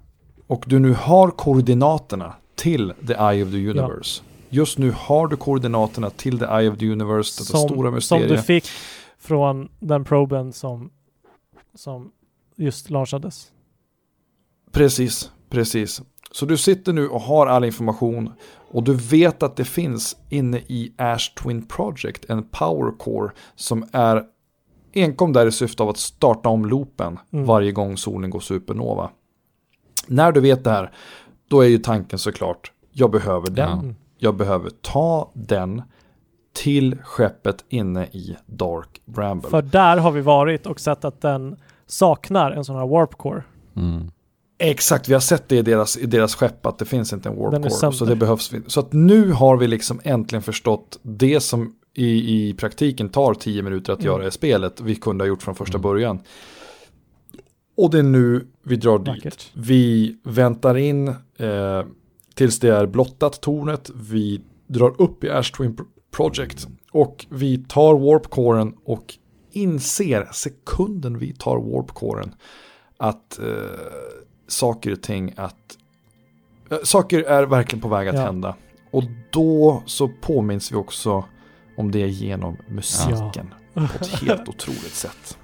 och du nu har koordinaterna till the Eye of the Universe. Just nu har du koordinaterna till the Eye of the Universe, detta stora Som, som mysteriet. du fick från den proben som, som just launchades. Precis, precis. Så du sitter nu och har all information och du vet att det finns inne i Ash Twin Project en power core som är enkom där i syfte av att starta om loopen Mm. varje gång solen går supernova. När du vet det här, då är ju tanken såklart, jag behöver den. Mm. Jag behöver ta den till skeppet inne i Dark Bramble. För där har vi varit och sett att den saknar en sån här warp core. Mm. Exakt, vi har sett det i deras, i deras skepp att det finns inte en warp Den core. Så det behövs. vi- Så att nu har vi liksom äntligen förstått det som i, i praktiken tar tio minuter att Mm. göra i spelet. Vi kunde ha gjort från första början. Och det är nu vi drar dit. Vackert. Vi väntar in eh, tills det är blottat tornet. Vi drar upp i Ash Twin Pro- Project. Och vi tar warp-coren och inser sekunden vi tar warp-coren att eh, saker och ting att eh, saker är verkligen på väg att Ja. hända. Och då så påminns vi också om det genom musiken på ett helt otroligt sätt.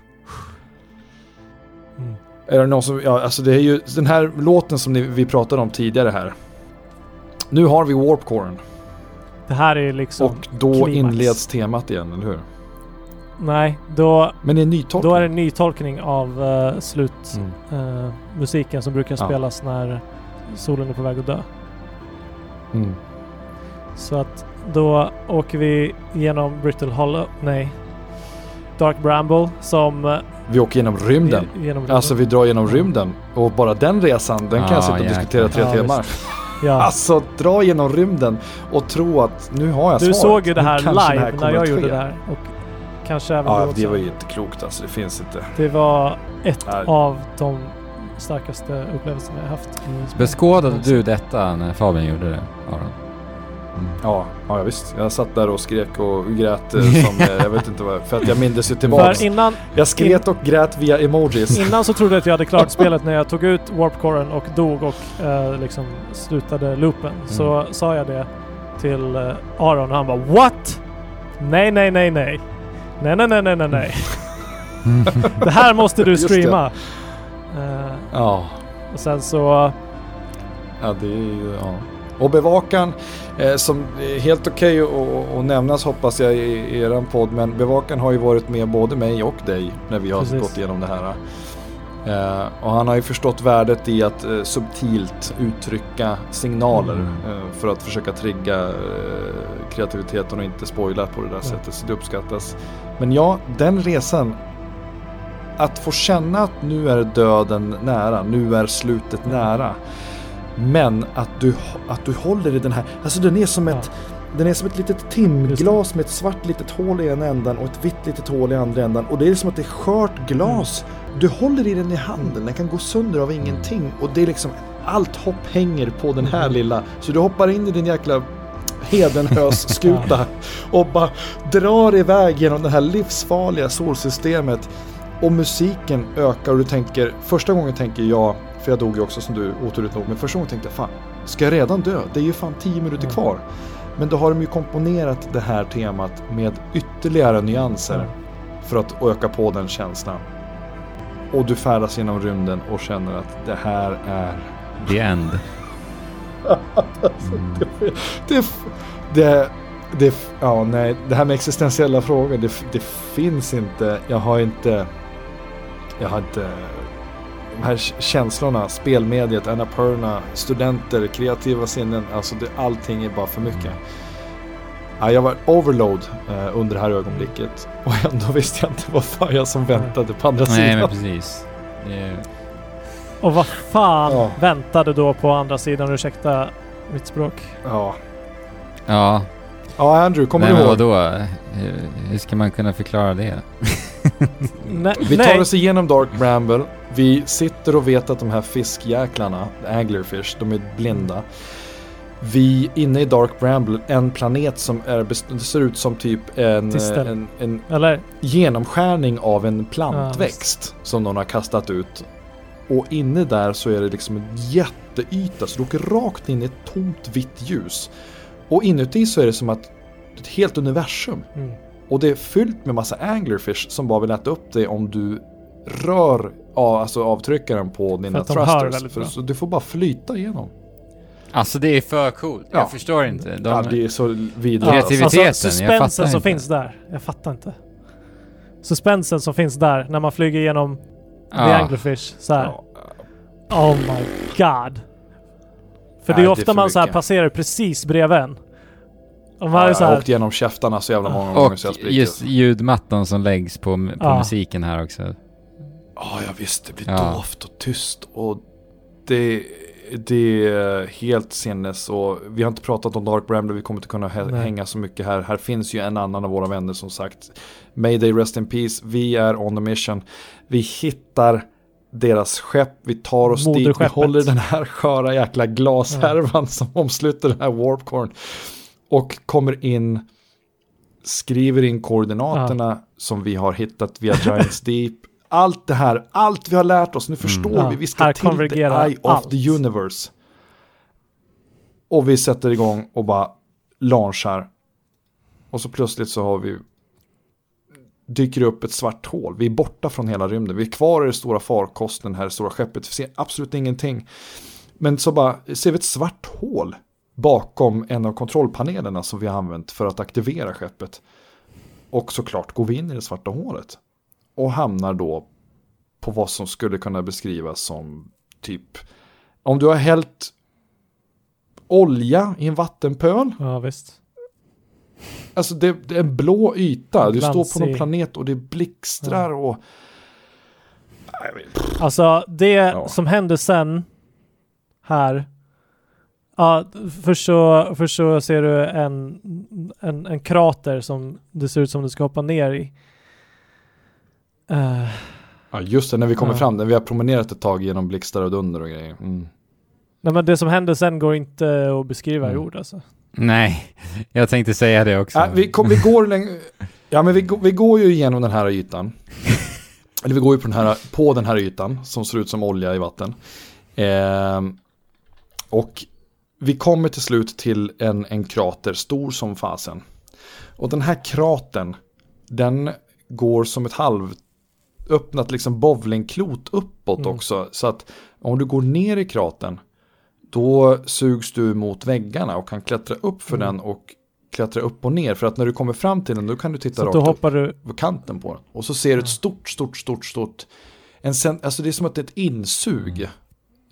Mm. Är det någon som, ja alltså det är ju den här låten som ni, vi pratade om tidigare här. Nu har vi warpcoren Det här är liksom... och då klimax. inleds temat igen, eller hur? Nej, då, Men det är en ny tolkning. då är det en ny tolkning av uh, slutmusiken Mm. musiken som brukar Ja. spelas när solen är på väg att dö. Mm. Så att då åker vi genom Brittle Hollow, nej, Dark Bramble som... eh, Vi åker genom rymden. Genom Alltså vi drar genom rymden. Och bara den resan, den kan Ja, jag sitta och jäklar. diskutera tre Ja, timmar. Ja. Alltså dra genom rymden och tro att nu har jag Du svaret. såg ju det här live kommer när jag gjorde ske. det här. Och kanske även Ja, det var ju inte klokt alltså. Det finns inte. Det var ett Nej. av de starkaste upplevelserna jag haft. Beskådade du detta när Fabian gjorde det, Aron? Mm. Ja, ja visst. Jag satt där och skrek och grät eh, som, eh, jag vet inte vad, för att jag mindes ju tillbaks. För innan, Jag skrek och grät via emojis. innan så trodde jag att jag hade klart spelet när jag tog ut warpcoren och dog och eh, liksom slutade loopen. Så sa jag det till eh, Aron och han bara What? Nej, nej, nej, nej. Nej, nej, nej, nej, nej, nej. Det här måste du streama. Ja, och sen så... ja det är ju, ja. Och bevakan, eh, som är helt okej att att nämnas hoppas jag i, i eran podd, men bevakan har ju varit med både mig och dig när vi har Precis. gått igenom det här. Eh, och han har ju förstått värdet i att eh, subtilt uttrycka signaler Mm. eh, för att försöka trigga eh, kreativiteten och inte spoila på det där Ja. sättet. Så det uppskattas. Men ja, den resan. Att få känna att nu är döden nära, nu är slutet nära. Men att du, att du håller i den här, alltså den är som Ja. ett den är som ett litet timglas med ett svart litet hål i ena ändan och ett vitt litet hål i andra ändan. Och det är som att det är skört glas. Du håller i den i handen, den kan gå sönder av ingenting. Och det är liksom, allt hopp hänger på den här lilla. Så du hoppar in i din jäkla Hedenhös-skuta och bara drar iväg genom det här livsfarliga solsystemet. Och musiken ökar och du tänker, första gången tänker jag, för jag dog ju också som du oturligt nog, men första gången tänkte jag fan, ska jag redan dö? Det är ju fan 10 minuter Mm. kvar. Men då har de ju komponerat det här temat med ytterligare nyanser Mm. för att öka på den känslan. Och du färdas genom rymden och känner att det här är... The end. Det, det, det, ja, nej, det här med existentiella frågor, det, det finns inte. Jag har inte... Jag har inte... De här känslorna, spelmediet, Annapurna, studenter, kreativa sinnen. Alltså det, allting är bara för mycket. Ja, jag var overload eh, under det här ögonblicket. Och ändå visste jag inte vad fan jag som väntade på andra Nej, sidan. men precis. Är, Och vad fan Ja. väntade då på andra sidan? Ursäkta mitt språk. Ja. ja, ja, Andrew, kommer nej, du men ihåg? vadå? Hur, hur ska man kunna förklara det? Nej, Vi tar nej. oss igenom Dark Bramble. Vi sitter och vet att de här fiskjäklarna, anglerfish, de är blinda. Vi inne i Dark Bramble, en planet som är, ser ut som typ en, en, en genomskärning av en Ja, plantväxt som någon har kastat ut. Och inne där så är det liksom en jätteyta så du åker rakt in i ett tomt vitt ljus. Och inuti så är det som att är ett helt universum. Mm. Och det är fyllt med massa anglerfish som bara vill äta upp dig om du rör ja, alltså avtryckaren på dina att de hör thrusters. För, så du får bara flyta igenom. Alltså det är för coolt. Ja. Jag förstår inte. De, Ja, det är så vidrigt. Ja, Kreativitet. alltså. Kreativiteten, alltså, jag suspensen fattar som inte. finns där. Jag fattar inte. Suspensen som finns där när man flyger igenom the ja. anglerfish så här. Ja, Oh my god. För det Nej, är det är ofta för man så här passerar precis bredvid en. Och man ja, är jag så har här, åkt igenom käftarna så jävla många gånger Och så jag spricker. just ljudmattan som läggs på, på Ja. musiken här också. Ja, jag visst. Det blir Ja. dovt och tyst. Och det, det är helt sinnes. Och vi har inte pratat om Dark Bramble. Vi kommer inte kunna Nej. hänga så mycket här. Här finns ju en annan av våra vänner som sagt. Mayday Rest in Peace. Vi är on the mission. Vi hittar deras skepp. Vi tar oss dit. Vi håller den här sköra jäkla glashärvan som omsluter den här warpcorn. Och kommer in. Skriver in koordinaterna som vi har hittat via Giants Deep. Allt det här, allt vi har lärt oss, nu förstår Ja, vi, vi ska här till the eye of allt. the universe. Och vi sätter igång och bara launchar. Och så plötsligt så har vi dyker upp ett svart hål. Vi är borta från hela rymden. Vi är kvar i det stora farkosten, här det stora skeppet. Vi ser absolut ingenting. Men så bara ser vi ett svart hål bakom en av kontrollpanelerna som vi har använt för att aktivera skeppet. Och såklart går vi in i det svarta hålet. Och hamnar då på vad som skulle kunna beskrivas som typ om du har hällt olja i en vattenpöl. ja visst. Alltså det, det är en blå yta. Du står på någon Glansig. planet och det blixtrar och... Jag vet- Alltså det Ja. som hände sen här. Ja, först så, först så ser du en, en, en krater som det ser ut som du ska hoppa ner i. Eh, Ja, just det, när vi kommer Ja. fram, när vi har promenerat ett tag genom blixtar och dunder och grejer. Mm. nej men det som hände sen går inte att beskriva i Mm. ord alltså. Nej, jag tänkte säga det också. Ja, vi, kom, vi går länge... Ja, men vi, vi går ju igenom den här ytan. Eller vi går ju på den här, på den här ytan som ser ut som olja i vatten. Ehm, och vi kommer till slut till en, en krater stor som fasen. Och den här kratern, den går som ett halvöppnat liksom bowlingklot uppåt Mm. också. Så att om du går ner i kratern, då sugs du mot väggarna och kan klättra upp för Mm. den och klättra upp och ner. För att när du kommer fram till den, då kan du titta Så rakt hoppar du, på kanten på den. Och så ser du ett stort, stort, stort, stort. En sen, alltså det är som att det är ett insug.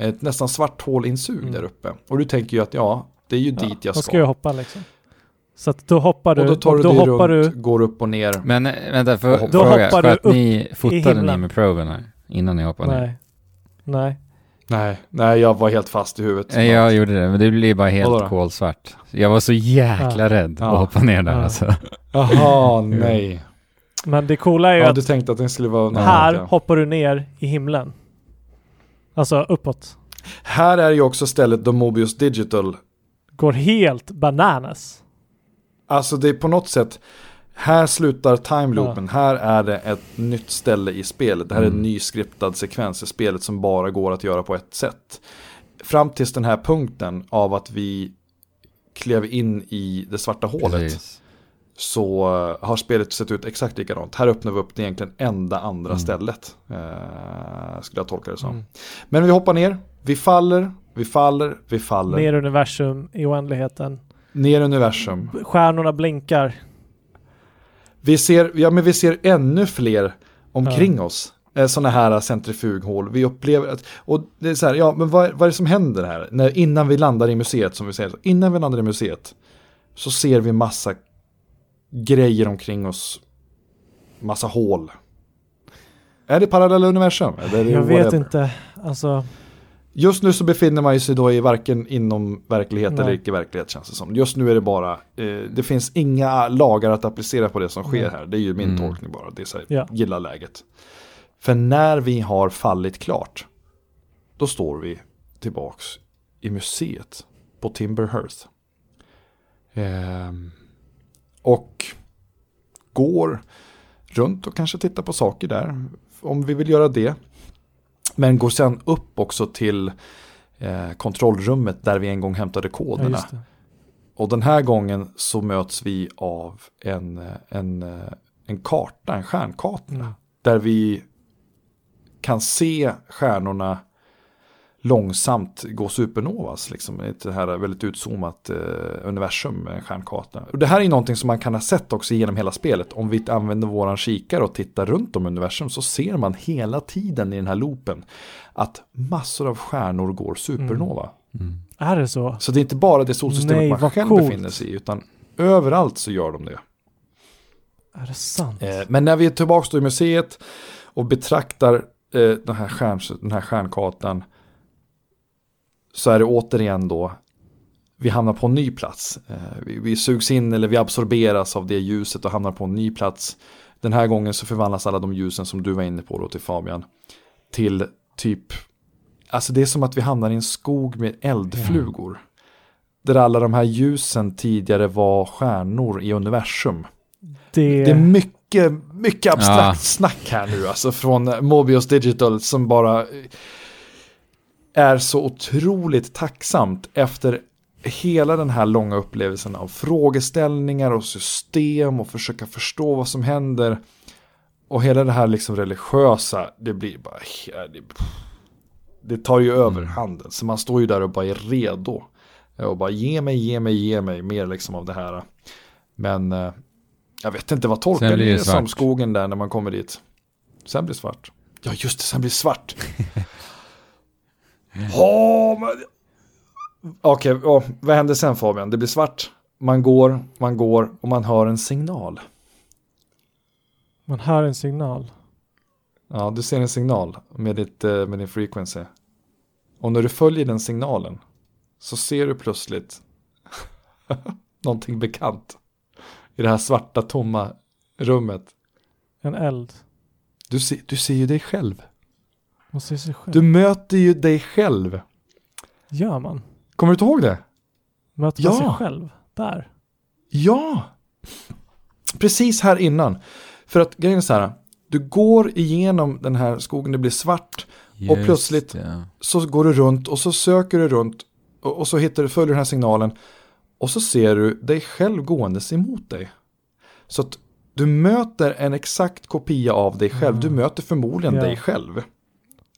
Ett nästan svart hål-insug Mm. där uppe. Och du tänker ju att ja, det är ju ja, dit jag då ska. ska jag hoppa liksom. Så att då hoppar du, och då tar du då dig hoppar runt, du, går upp och ner. Men vänta, för Då fråga. hoppar För du att ni fotade ni med proven här innan ni hoppade ner? nej. Nej. Nej, nej, jag var helt fast i huvudet. Nej, jag gjorde det, men det blev bara helt kolsvart. Jag var så jäkla Ja. rädd Ja. att hoppa ner där Ja. alltså. Jaha, nej. Men det coola är ju Ja, att du tänkte att den skulle vara... Nej, här hoppar du ner i himlen. Alltså uppåt. Här är ju också stället då Mobius Digital Går helt bananas. Alltså det är på något sätt, Här slutar timeloopen, här är det ett nytt ställe i spelet. Det här är en Mm. ny skriptad sekvens i spelet som bara går att göra på ett sätt. Fram tills den här punkten av att vi klev in i det svarta hålet Precis. Så eh, har spelet sett ut exakt likadant. Här öppnar vi upp det egentligen enda andra Mm. stället. Eh, skulle jag tolka det som. Mm. Men vi hoppar ner, vi faller, vi faller, vi faller. Ner universum i oändligheten. ner i universum. Stjärnorna blinkar. Vi ser, ja, men vi ser ännu fler omkring oss. Sådana här centrifughål. Vi upplever att, och det är så här, ja men vad, vad är det som händer här? När, innan vi landar i museet, som vi säger, innan vi landar i museet så ser vi massa grejer omkring oss. Massa hål. Är det parallella universum? Eller är det Jag vet whatever? inte. Alltså, Just nu så befinner man sig då i varken inom verklighet Nej. eller icke-verklighet känns det som. Just nu är det bara, eh, det finns inga lagar att applicera på det som sker Nej. här. Det är ju min Mm. tolkning bara. Det är så här, Ja. gilla läget. För när vi har fallit klart, då står vi tillbaks i museet på Timberhurst. Ehm, och går runt och kanske tittar på saker där. Om vi vill göra det. Men går sen upp också till eh, kontrollrummet där vi en gång hämtade ja, koderna. det. och den här gången så möts vi av en, en, en karta, en stjärnkarta. Mm. Där vi kan se stjärnorna långsamt gå supernovas. Liksom, i det här väldigt utzoomat eh, universum med en stjärnkarta. Och det här är någonting som man kan ha sett också genom hela spelet. Om vi använder våran kikare och tittar runt om universum så ser man hela tiden i den här loopen att massor av stjärnor går supernova. Mm. Är det så? Så det är inte bara det solsystemet Nej, man själv coolt. befinner sig i, utan överallt så gör de det. Är det sant? Eh, men när vi är tillbaka i museet och betraktar eh, den, här stjärn, den här stjärnkartan så är det återigen då vi hamnar på en ny plats. Eh, vi, vi sugs in eller vi absorberas av det ljuset och hamnar på en ny plats. Den här gången så förvandlas alla de ljusen som du var inne på då till Fabian till typ, alltså det är som att vi hamnar i en skog med eldflugor. Där alla de här ljusen tidigare var stjärnor i universum. det... Det är mycket, mycket abstrakt Ja. snack här nu, alltså från Mobius Digital som bara är så otroligt tacksamt efter hela den här långa upplevelsen av frågeställningar och system och försöka förstå vad som händer. Och hela det här liksom religiösa, det blir bara, det, det tar ju över Mm. handen. Så man står ju där och bara är redo. Och bara ge mig, ge mig, ge mig mer liksom av det här. Men eh, jag vet inte, vad tolkar det det som skogen där när man kommer dit? Sen blir det svart. Ja just det, sen blir det svart. Men... Okej, ja, vad händer sen Fabian? Det blir svart, man går, man går och man hör en signal. Man hör en signal. Ja, du ser en signal med, ditt, eh, med din frequency. Och när du följer den signalen så ser du plötsligt någonting bekant. I det här svarta tomma rummet. En eld. Du ser, du ser ju dig själv. Man ser sig själv. Du möter ju dig själv. Gör man? Kommer du inte ihåg det? Möter man Ja. sig själv? Där? Ja! Precis här innan. För att grejen är så här. Du går igenom den här skogen, det blir svart. Just plötsligt- det. Så går du runt och så söker du runt. Och, och så hittar du, följer den här signalen. Och så ser du dig själv gåendes emot dig. Så att du möter en exakt kopia av dig själv. Du möter förmodligen Ja. dig själv.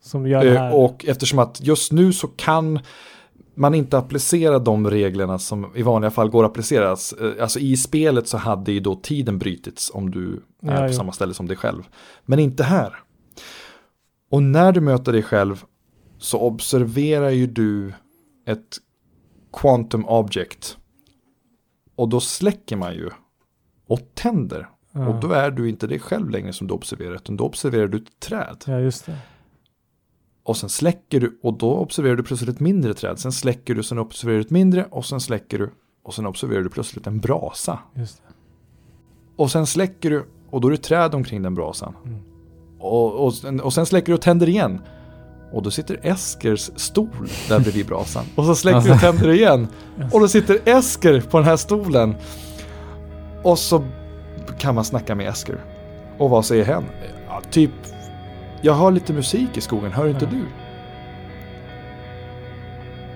Som gör det här? Eh, Och eftersom att just nu så kan man inte applicera de reglerna som i vanliga fall går att appliceras. Eh, Alltså i spelet så hade ju då tiden brutits om du är Ja, på samma ställe som dig själv. Men inte här. Och när du möter dig själv så observerar ju du ett quantum object. Och då släcker man ju och tänder. ja. Och då är du inte dig själv längre som du observerar, utan då observerar du ett träd. ja, just det. Och sen släcker du och då observerar du plötsligt ett mindre träd. Sen släcker du, sen observerar du ett mindre och sen släcker du. Och sen observerar du plötsligt en brasa. Och sen släcker du och då är det träd omkring den brasan. Mm. Och, och, och sen släcker du och tänder igen. Och då sitter Eskers stol där bredvid brasan. Och så släcker du och tänder igen. Och då sitter Esker på den här stolen. Och så kan man snacka med Esker. Och vad säger hen? Ja, typ, jag hör lite musik i skogen, hör inte du?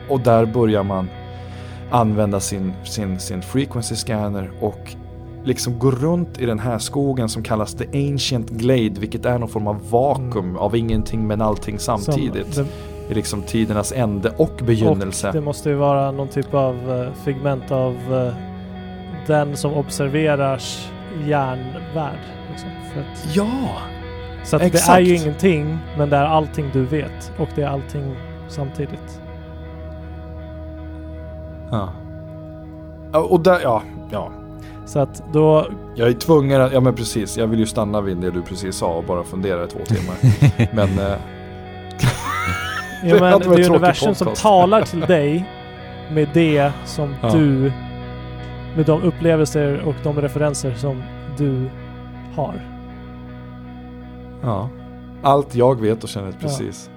Och där börjar man använda sin, sin, sin frequency scanner och liksom gå runt i den här skogen som kallas the ancient glade, vilket är någon form av vakuum Mm. av ingenting men allting samtidigt. Som, I liksom tidernas ände och det, begynnelse. och det måste ju vara någon typ av eh, figment av eh, den som observerars hjärnvärld. Liksom, Ja! Så att det är ju ingenting, men det är allting du vet. Och det är allting samtidigt. ja. Och där, ja, ja. Så att då... Jag är tvungen att, ja men precis, jag vill ju stanna vid det du precis sa och bara fundera i två timmar. men eh, Ja, Det men det är universum som podcast. talar till dig med det som Ja. du... Med de upplevelser och de referenser som du har. Ja. Allt jag vet och känner precis.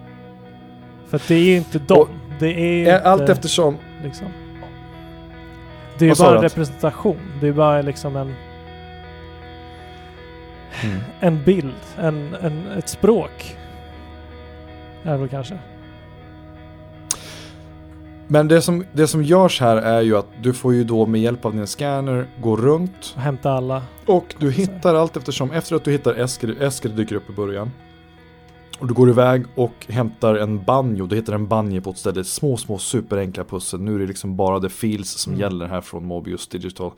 För att det är ju inte dem. Och- det är Eh, inte... Allt eftersom, Liksom. Det är ju bara en representation. Det är bara liksom en, mm. en bild. En, en, ett språk. Är det väl kanske. Men det som, det som görs här är ju att du får ju då med hjälp av din scanner gå runt Och hämta alla. och du hittar allt eftersom, efter att du hittar Esker, Esker dyker upp i början. Och du går iväg och hämtar en banjo, du hittar en banjo på ett ställe, små små superenkla pussel. Nu är det liksom bara the feels som Mm. gäller här från Mobius Digital.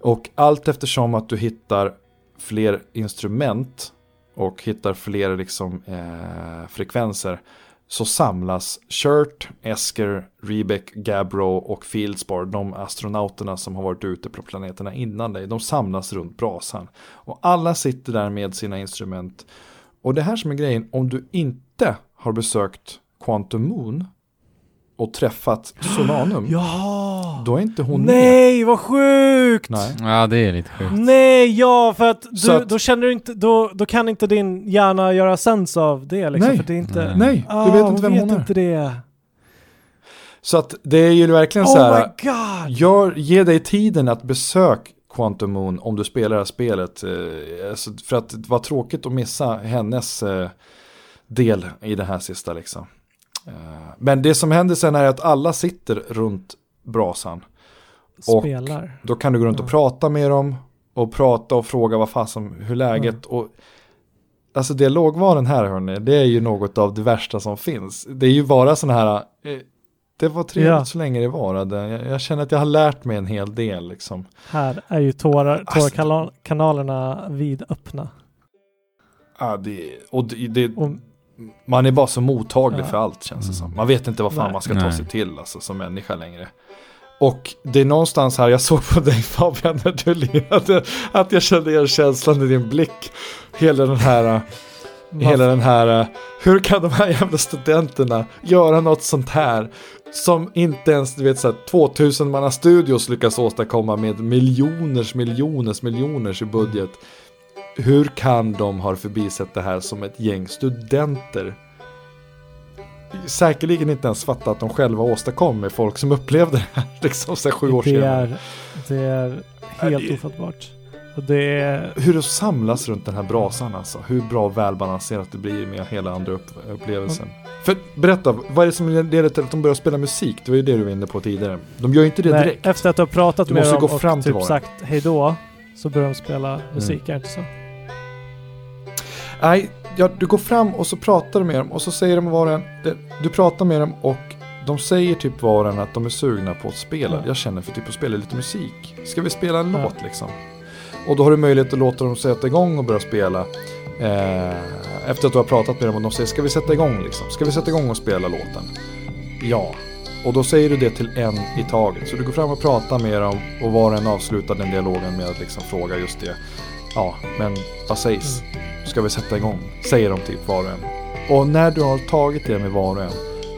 Och allt eftersom att du hittar fler instrument och hittar fler liksom, eh, frekvenser så samlas Shirt, Esker, Rebeck, Gabro och Fieldspar, de astronauterna som har varit ute på planeterna innan dig, de samlas runt brasan. Och alla sitter där med sina instrument. Och det här som är grejen, om du inte har besökt Quantum Moon och träffat Solanum, Ja! Då är inte hon med. Nej, vad sjukt! Nej. Ja, det är lite sjukt. Nej, ja, för att, du, Så att- då känner du inte, då, då kan inte din hjärna göra sens av det liksom. Nej. För det är inte... Nej. Nej, Ah, du vet inte vem vet hon är. inte det. Så att det är ju verkligen så Oh här. my god! Gör, ge dig tiden att besöka Quantum Moon om du spelar det här spelet. Eh, alltså, för att det var tråkigt att missa hennes eh, del i det här sista liksom. Eh, men det som händer sen är att alla sitter runt brasan. Och- Spelar. Då kan du gå runt och Ja. prata med dem och prata och fråga vad fasen, hur läget och Alltså dialogvaren här hörni, det är ju något av det värsta som finns. Det är ju bara sådana här, eh, det var trevligt Ja. så länge det varade. Jag, jag känner att jag har lärt mig en hel del liksom. Här är ju tårar, Alltså- tårkanalerna vidöppna. Ja, det, och det, det, Och, man är bara så mottaglig Ja. för allt känns det som. Mm. Man vet inte vad fan Nej. man ska ta Nej. sig till alltså, som människa längre. Och det är någonstans här, jag såg på dig Fabian när du lirade, att jag kände igen känslan i din blick. Hela den här, hela den här, hur kan de här jävla studenterna göra något sånt här? Som inte ens, du vet så här, 2000 manna studios lyckas åstadkomma med miljoners, miljoners, miljoners i budget. Hur kan de ha förbisett det här som ett gäng studenter? Säkerligen inte ens fatta att de själva åstadkom med folk som upplevde det här liksom så här sju år det senare. det är helt det- ofattbart. Det är... Hur det samlas runt den här brasan alltså. Hur bra och välbalanserat det blir med hela andra upp upplevelsen. För berätta, vad är det som leder till att de börjar spela musik? Det var ju det du var inne på tidigare. De gör ju inte det Nej, direkt. efter att du har pratat Du med dem och typ sagt hejdå så börjar de spela musik, Mm. är det inte så? Nej, ja, du går fram och så pratar du med dem och så säger de var och en, du pratar med dem och de säger typ var och en att de är sugna på att spela. Ja. Jag känner för typ att spela lite musik. Ska vi spela en låt liksom? Och då har du möjlighet att låta dem sätta igång och börja spela. Eh, efter att du har pratat med dem och de säger ska vi sätta igång liksom? Ska vi sätta igång och spela låten? Ja. Och då säger du det till en i taget. Så du går fram och pratar med dem och var och en avslutar den dialogen med att liksom fråga just det. Ja, men vad sägs? Ska vi sätta igång? Säger de typ var och en. Och när du har tagit det med var och en.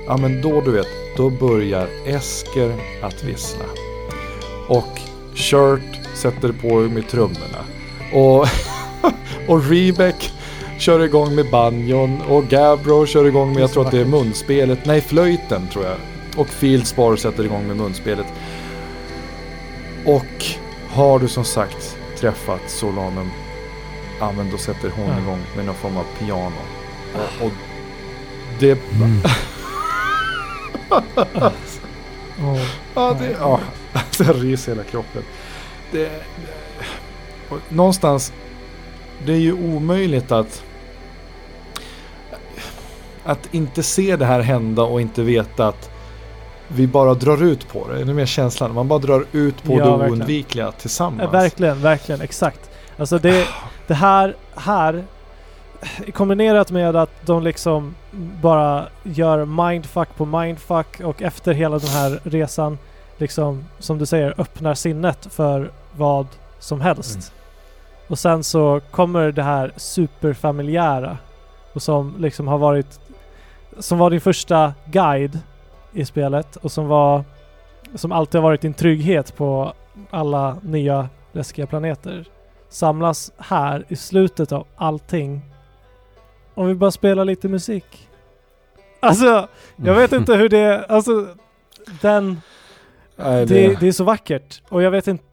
Ja men då du vet, då börjar Esker att vissla. Och Shirt sätter på med trummorna. Och, och Rebeck kör igång med banjon. Och Gabro kör igång med, jag tror att det är munspelet. Nej, flöjten tror jag. Och Fieldspar sätter igång med munspelet. Och har du som sagt träffat Solanum använder och sätter hon Ja. igång med någon form av piano. Och, och det... Mm. Åh. Ja, det... Ja, det ryser hela kroppen. Det, det, och någonstans, det är ju omöjligt att att inte se det här hända och inte veta att vi bara drar ut på det. Är det mer känslan? Man bara drar ut på Ja, det verkligen. oundvikliga tillsammans. Eh, Verkligen, verkligen, exakt. Alltså det, det här, här kombinerat med att de liksom bara gör mindfuck på mindfuck och efter hela den här resan liksom, som du säger, öppnar sinnet för vad som helst. Mm. Och sen så kommer det här superfamiljära och som liksom har varit som var din första guide i spelet och som var som alltid har varit din trygghet på alla nya läskiga planeter samlas här i slutet av allting om vi bara spelar lite musik. Alltså, jag vet inte hur det... Alltså, den... Nej, Det, det, det är så vackert. Och jag vet inte...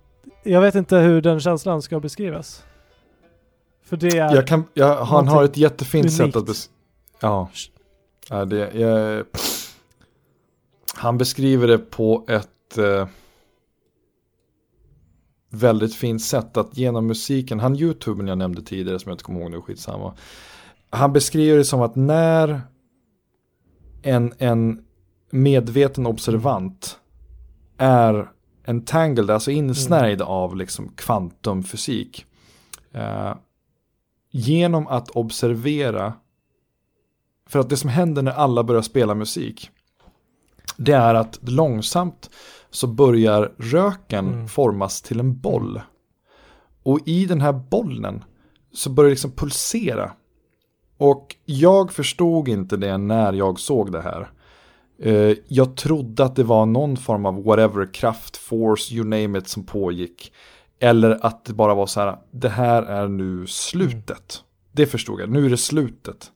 Jag vet inte hur den känslan ska beskrivas. För det är... jag kan, jag, han har ett jättefint sätt unikt. att bes- Ja. ja det, jag, han beskriver det på ett eh, väldigt fint sätt att genom musiken, han youtuben jag nämnde tidigare som jag inte kommer ihåg nu, skitsamma. Han beskriver det som att när en, en medveten observant är entangled, alltså insnärjd av liksom kvantumfysik. Eh, genom att observera, för att det som händer när alla börjar spela musik, det är att långsamt så börjar röken Mm. formas till en boll. Och i den här bollen så börjar det liksom pulsera. Och jag förstod inte det när jag såg det här. Eh, jag trodde att det var någon form av whatever, kraft, force, you name it som pågick. Eller att det bara var så här, det här är nu slutet. Det förstod jag, nu är det slutet.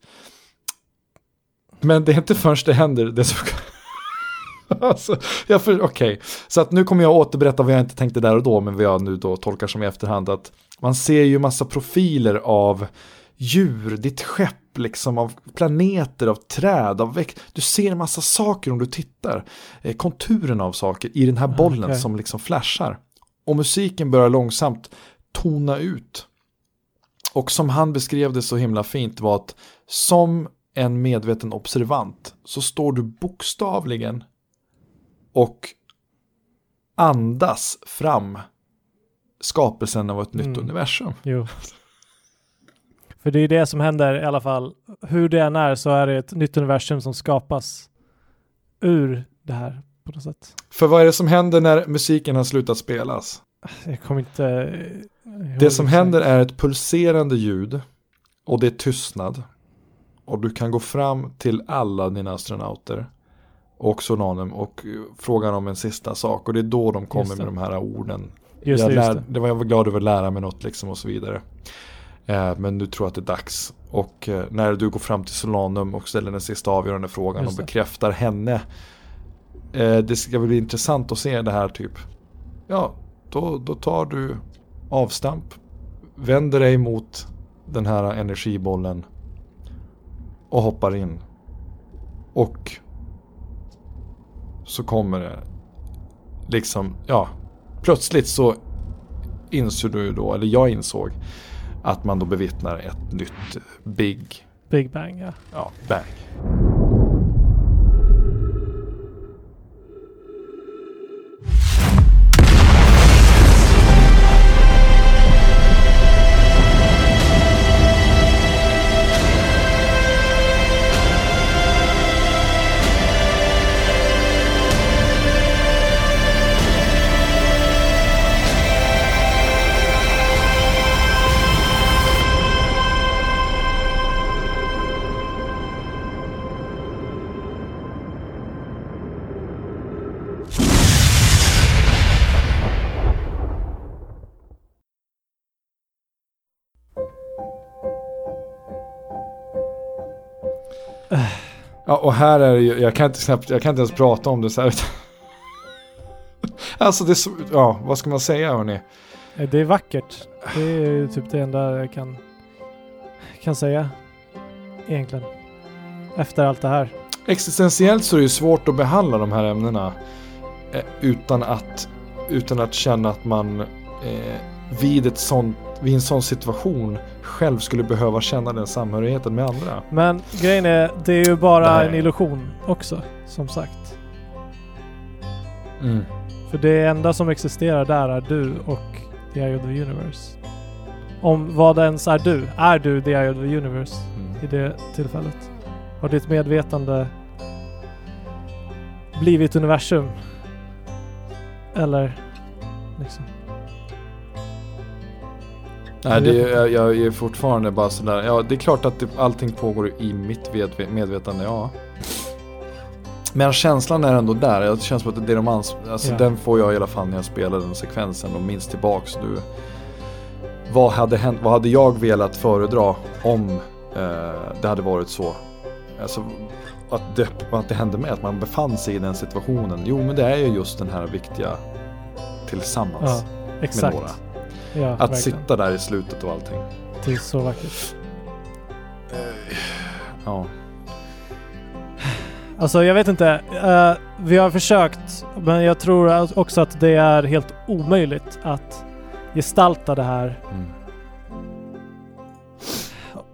Men det är inte förrän det händer, det så... alltså, okej. Så att nu kommer jag återberätta vad jag inte tänkte där och då, men vad jag nu då tolkar som i efterhand. Att man ser ju massa profiler av djur, ditt skepp, liksom av planeter, av träd, av växt. Du ser en massa saker om du tittar. Eh, konturerna av saker i den här bollen okej. som liksom flashar. Och musiken börjar långsamt tona ut. Och som han beskrev det så himla fint var att som en medveten observant så står du bokstavligen och andas fram skapelsen av ett nytt Mm. universum. Jo. För det är det som händer i alla fall. Hur det än är så är det ett nytt universum som skapas ur det här på något sätt. För vad är det som händer när musiken har slutat spelas? Jag kommer inte... Det som händer är ett pulserande ljud och det är tystnad. Och du kan gå fram till alla dina astronauter och Solanum och eh, fråga dem en sista sak. Och det är då de kommer med de här orden. Just jag, det, lär, det. det var jag var glad över att lära mig något liksom och så vidare. Eh, men nu tror jag att det är dags. Och eh, när du går fram till Solanum och ställer den sista avgörande frågan Just och det. bekräftar henne. Eh, det ska bli intressant att se det här typ. Ja, då, då tar du avstamp. Vänder dig mot den här energibollen. Och hoppar in. Och så kommer det liksom, ja, plötsligt så inser du då, eller jag insåg, att man då bevittnar ett nytt big, Big Bang, ja. ja, bang. Ja, och här är det ju, jag kan inte, knappt, jag kan inte ens prata om det så här. Alltså det är så, ja, vad ska man säga hörni? Eh, Det är vackert. Det är typ det enda jag kan, kan säga. Egentligen. Efter allt det här. Existentiellt så är det ju svårt att behandla de här ämnena eh, utan, att, utan att känna att man eh, vid, ett sånt, vid en sån situation själv skulle behöva känna den samhörigheten med andra. Men grejen är, det är ju bara Nej. en illusion också. Som sagt. Mm. För det enda som existerar där är du och The Eye of the Universe. Om vad ens är du? Är du The Eye of the Universe Mm. i det tillfället? Har ditt medvetande blivit universum? Eller liksom? Nej, det är, jag, jag är fortfarande bara sådär. Ja, det är klart att det, allting pågår i mitt medvetande, ja. Men känslan är ändå där. Det känns som att det är de ans- alltså, Ja. Den får jag i alla fall när jag spelar den sekvensen och minns tillbaks. Du, vad, hade hänt, vad hade jag velat föredra om eh, det hade varit så? Alltså, att det, att det hände med, att man befann sig i den situationen. Jo, men det är ju just den här viktiga tillsammans. Ja, exakt. några. Ja, Att verkligen. sitta där i slutet och allting. Det är så vackert. Ja. Alltså jag vet inte. eh, vi har försökt, men jag tror också att det är helt omöjligt att gestalta det här Mm.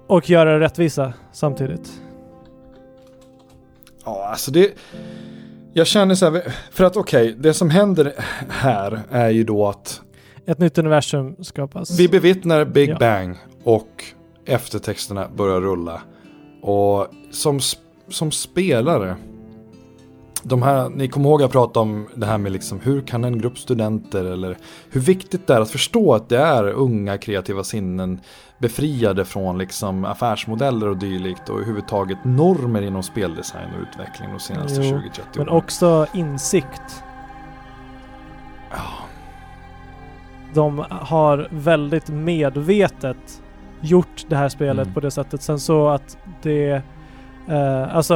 och göra det rättvisa samtidigt. Ja, alltså det... Jag känner så här, för att okej, det som händer här är ju då att Ett nytt universum skapas. vi bevittnar Big Ja. Bang och eftertexterna börjar rulla. Och som, som spelare, de här, ni kommer ihåg jag pratade om det här med liksom hur kan en grupp studenter eller hur viktigt det är att förstå att det är unga kreativa sinnen befriade från liksom affärsmodeller och dylikt och överhuvudtaget normer inom speldesign och utveckling de senaste Jo, 20-30 men åren. också insikt. De har väldigt medvetet gjort det här spelet Mm. på det sättet. Sen så att det... Eh, alltså...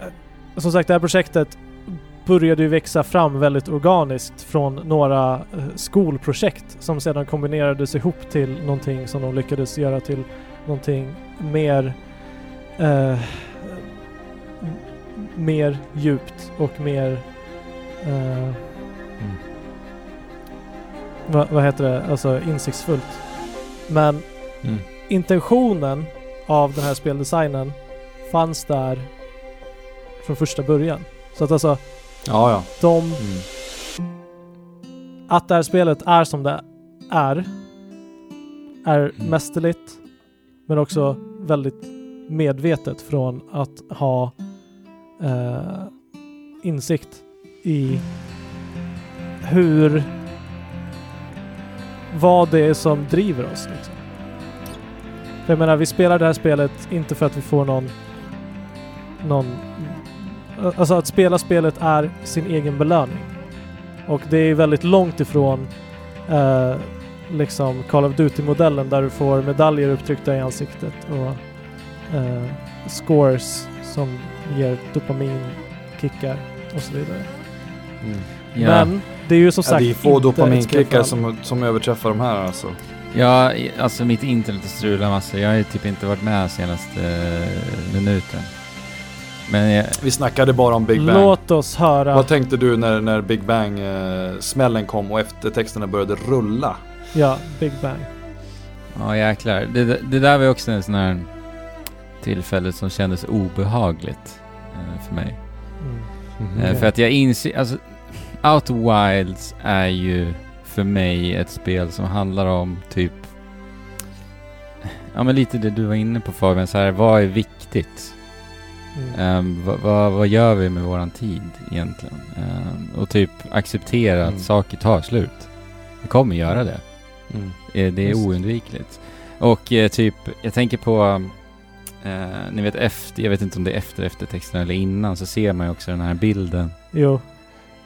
eh, Som sagt, det här projektet började ju växa fram väldigt organiskt från några eh, skolprojekt som sedan kombinerades ihop till någonting som de lyckades göra till någonting mer eh, mer djupt och mer eh. Vad, vad heter det, alltså insiktsfullt. Men Mm. intentionen av den här speldesignen fanns där från första början. Så att alltså Ja, ja. de, Mm. att det här spelet är som det är, är Mm. mästerligt men också väldigt medvetet från att ha eh, insikt i hur vad det är som driver oss. Liksom. För jag menar, vi spelar det här spelet inte för att vi får någon någon Alltså att spela spelet är sin egen belöning. Och det är väldigt långt ifrån eh, liksom Call of Duty-modellen där du får medaljer upptryckta i ansiktet och eh, scores som ger dopaminkickar och så vidare. Mm. Ja, Men det är ju som Ja, sagt det är få alla. som, som överträffar de här alltså. ja, alltså mitt internet strular massor. Jag har ju typ inte varit med senaste eh, minuten. Men jag, Vi snackade bara om Big Bang. Låt oss höra. Vad tänkte du när, när Big Bang-smällen kom och eftertexterna började rulla? Ja, Big Bang. ja jäklar. Det, det där var ju också en sån här tillfälle som kändes obehagligt eh, för mig. Mm. Eh, Okej. För att jag inser, alltså Outer Wilds är ju för mig ett spel som handlar om typ Ja men lite det du var inne på Fabian, så här, vad är viktigt? Mm. Ehm, vad, vad, vad gör vi med våran tid egentligen? Ehm, och typ acceptera Mm. att saker tar slut. Det kommer göra det. Eh, Det är Just. oundvikligt. Och eh, typ, jag tänker på, eh, ni vet efter, jag vet inte om det är efter eftertexten eller innan, så ser man ju också den här bilden. Jo,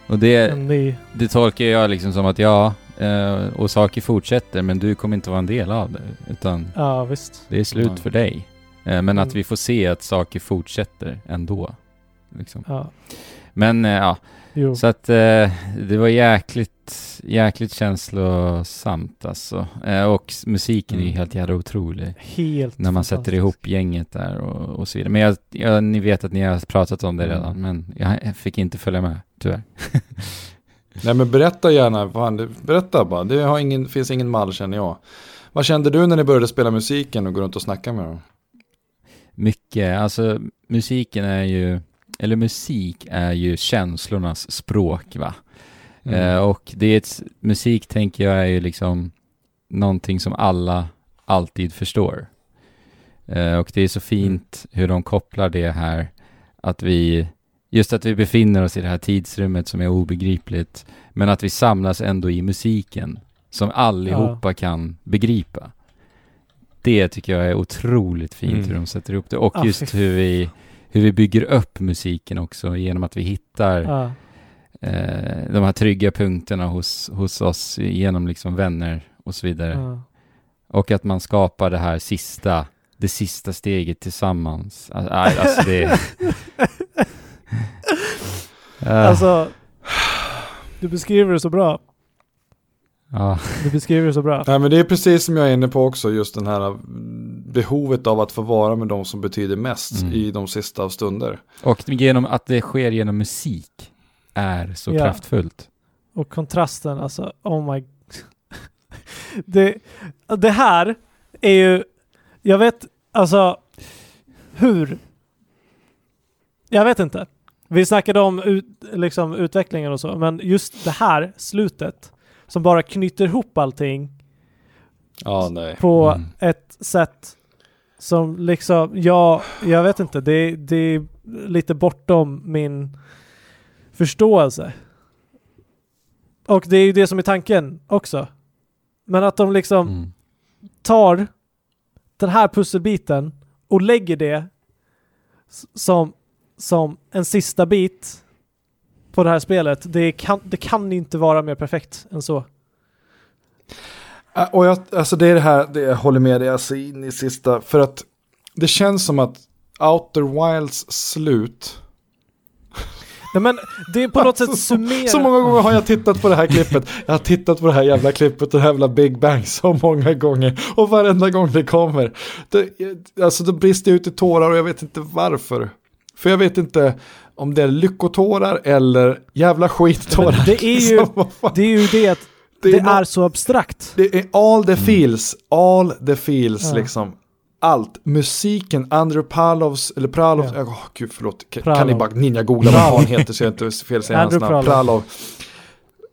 Och det, ny. det tolkar jag liksom som att ja, eh, och saker fortsätter men du kommer inte vara en del av det. Utan Ja, visst. det är slut Nej. för dig. Eh, men att Mm. vi får se att saker fortsätter ändå. Liksom. Ja, Men eh, ja, jo. så att eh, det var jäkligt jäkligt, känslosamt alltså. Eh, och musiken är ju Mm. helt jävla otrolig. Helt När man sätter ihop gänget där och, och så vidare. Men jag, jag, ni vet att ni har pratat om det Mm. redan, men jag fick inte följa med, tyvärr. Nej men berätta gärna, fan, berätta bara. Det har ingen, finns ingen mall känner jag. Vad kände du när ni började spela musiken och gå runt och snacka med dem? Mycket, alltså musiken är ju, eller musik är ju känslornas språk va? Mm. Eh, och det är ett, musik tänker jag är ju liksom någonting som alla alltid förstår. Eh, och det är så fint hur de kopplar det här, att vi, just att vi befinner oss i det här tidsrummet som är obegripligt, men att vi samlas ändå i musiken, som allihopa kan begripa. Det tycker jag är otroligt fint Mm. hur de sätter ihop det, och Ah, just hur vi, hur vi bygger upp musiken också genom att vi hittar Ja. Eh, de här trygga punkterna hos, hos oss genom liksom vänner och så vidare. Ja. Och att man skapar det här sista, det sista steget tillsammans. Alltså, alltså det... Eh, Alltså, du beskriver det så bra. ja, Du beskriver det så bra. Nej men det är precis som jag är inne på också, just den här mm, behovet av att få vara med de som betyder mest Mm. i de sista av stunder. och genom att det sker genom musik är så Ja. kraftfullt. Och kontrasten, alltså, oh my... det, det här är ju, jag vet, alltså, hur? Jag vet inte. Vi snackade om ut, liksom, utvecklingen och så, men just det här slutet som bara knyter ihop allting nej. på Mm. ett sätt som liksom, ja, jag vet inte, det, det är lite bortom min förståelse. Och det är ju det som är tanken också. Men att de liksom Mm. tar den här pusselbiten och lägger det som, som en sista bit på det här spelet. Det kan, det kan inte vara mer perfekt än så. Och jag, alltså det är det här, det jag håller med dig alltså in i sista, för att det känns som att Outer Wilds slut, Nej, men det är på något sätt Så- summera... så många gånger har jag tittat på det här klippet, jag har tittat på det här jävla klippet, det här jävla Big Bang så många gånger, och varenda gång det kommer, det, alltså det brister ut i tårar och jag vet inte varför. För jag vet inte om det är lyckotårar eller jävla skittårar. Det är ju-. Det är ju det att Det det, är är så abstrakt. Det är all the feels, all the feels Ja. liksom. Allt, musiken, Andrew Palovs, eller Pralovs, Ja. åh gud förlåt, kan, Pralov. kan ni bara ninja-googla vad han heter så jag inte fel säger hans namn, Pralov. Pralov.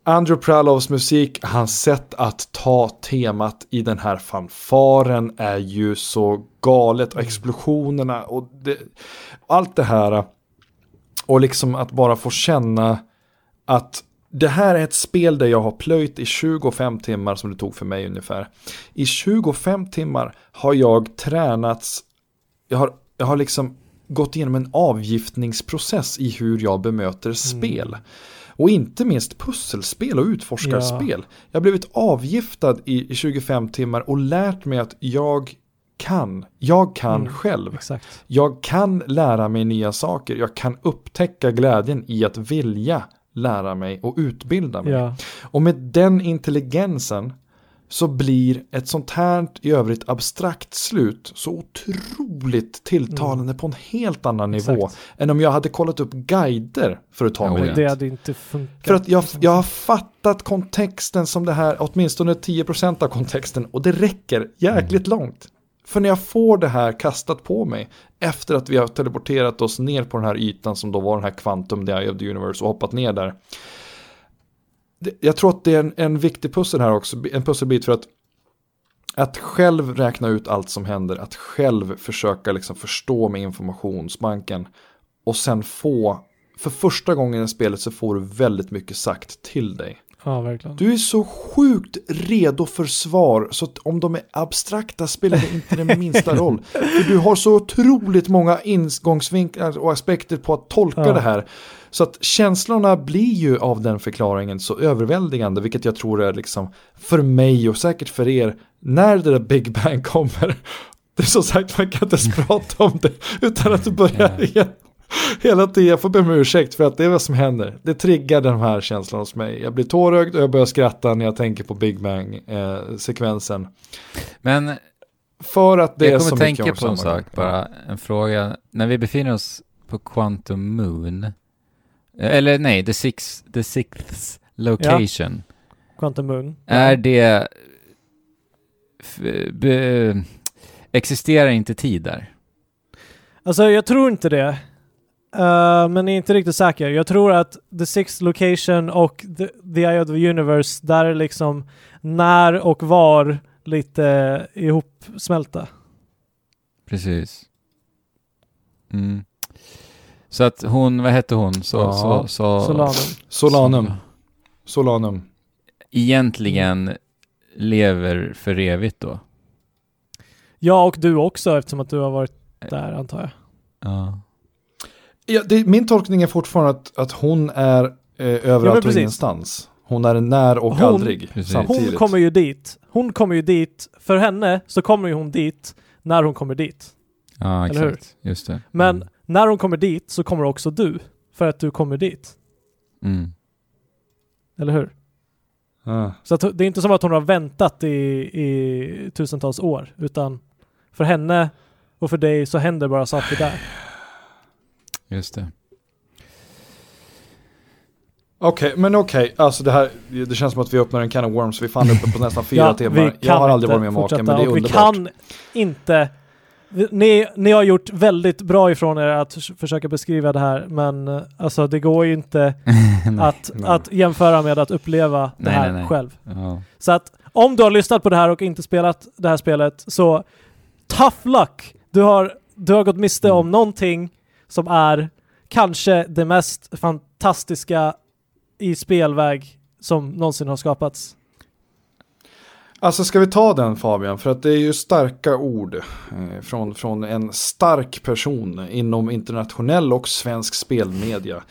Andrew Pralovs musik, hans sätt att ta temat i den här fanfaren är ju så galet och explosionerna och det, allt det här och liksom att bara få känna att det här är ett spel där jag har plöjt i 25 timmar som det tog för mig ungefär. I 25 timmar har jag tränats, jag har, jag har liksom gått igenom en avgiftningsprocess i hur jag bemöter spel. Och inte minst pusselspel och utforskarspel. Jag har blivit avgiftad i, i 25 timmar och lärt mig att jag kan, jag kan Mm. själv. Exakt. Jag kan lära mig nya saker. Jag kan upptäcka glädjen i att vilja lära mig och utbilda mig. Ja. Och med den intelligensen så blir ett sånt här i övrigt abstrakt slut så otroligt tilltalande på en helt annan nivå Mm. Exakt. än om jag hade kollat upp guider för att ta Ja, mig dit. Det hade inte funkat. För att jag, jag har fattat kontexten som det här, åtminstone 10% av kontexten och det räcker jäkligt långt. För när jag får det här kastat på mig efter att vi har teleporterat oss ner på den här ytan som då var den här Quantum, the Eye of the Universe och hoppat ner där. Jag tror att det är en, en viktig pussel här också, en pusselbit för att att själv räkna ut allt som händer, att själv försöka liksom förstå med informationsbanken och sen få, för första gången i spelet så får du väldigt mycket sagt till dig. Ja, verkligen. Du är så sjukt redo för svar så om de är abstrakta spelar det inte den minsta roll. För du har så otroligt många ingångsvinklar och aspekter på att tolka Ja. det här. Så att känslorna blir ju av den förklaringen så överväldigande, vilket jag tror är liksom för mig och säkert för er, när det där Big Bang kommer. Det är som sagt, man kan inte ens prata om det utan att det börjar Ja. igen. Hela tiden, jag får be om ursäkt för att det är vad som händer. Det triggar den här känslan hos mig. Jag blir tårögd och jag börjar skratta när jag tänker på Big Bang-sekvensen. Men för att det jag är kommer så tänka mycket på en sak bara, en fråga. När vi befinner oss på Quantum Moon, eller nej, the, six, the sixth location, Quantum Moon. är det, be, existerar inte tid där? Alltså jag tror inte det. Uh, men är inte riktigt säker. Jag tror att The Sixth Location och The, the Eye of the Universe, där är liksom när och var lite ihopsmälta. Precis. Mm. Så att hon, vad hette hon? Så, Ja. så, så, Solanum. Solanum. Solanum. Egentligen lever för evigt då? Ja, och du också eftersom att du har varit där antar jag. Ja. Ja, det, min tolkning är fortfarande att, att hon är eh, överallt och precis. ingenstans. Hon är när och Hon- aldrig Precis. samtidigt. Hon kommer ju dit. Hon kommer ju dit. För henne så kommer ju hon dit när hon kommer dit. Ja, Eller hur? exakt. Just det. Men Mm. när hon kommer dit så kommer också du. För att du kommer dit. Mm. Eller hur? Ja. Så att det är inte som att hon har väntat i, i tusentals år, utan för henne och för dig så händer bara saker där. Just det. Okej, men okej. Alltså det här, det känns som att vi öppnar en can of worms. Vi fann uppe på nästan fyra timmar. vi Jag har kan aldrig varit med om maken, fortsätta men det är och underbart. Vi kan inte... Ni, ni har gjort väldigt bra ifrån er att förs- försöka beskriva det här, men eh, alltså det går ju inte Nej. att, nej. att jämföra med att uppleva det Nej, här nej, nej. själv. Ja. Så att om du har lyssnat på det här och inte spelat det här spelet så tough luck! Du har, du har gått miste Mm. om någonting som är kanske det mest fantastiska i spelväg som någonsin har skapats. Alltså ska vi ta den Fabian? För att det är ju starka ord eh, från, från en stark person inom internationell och svensk spelmedia.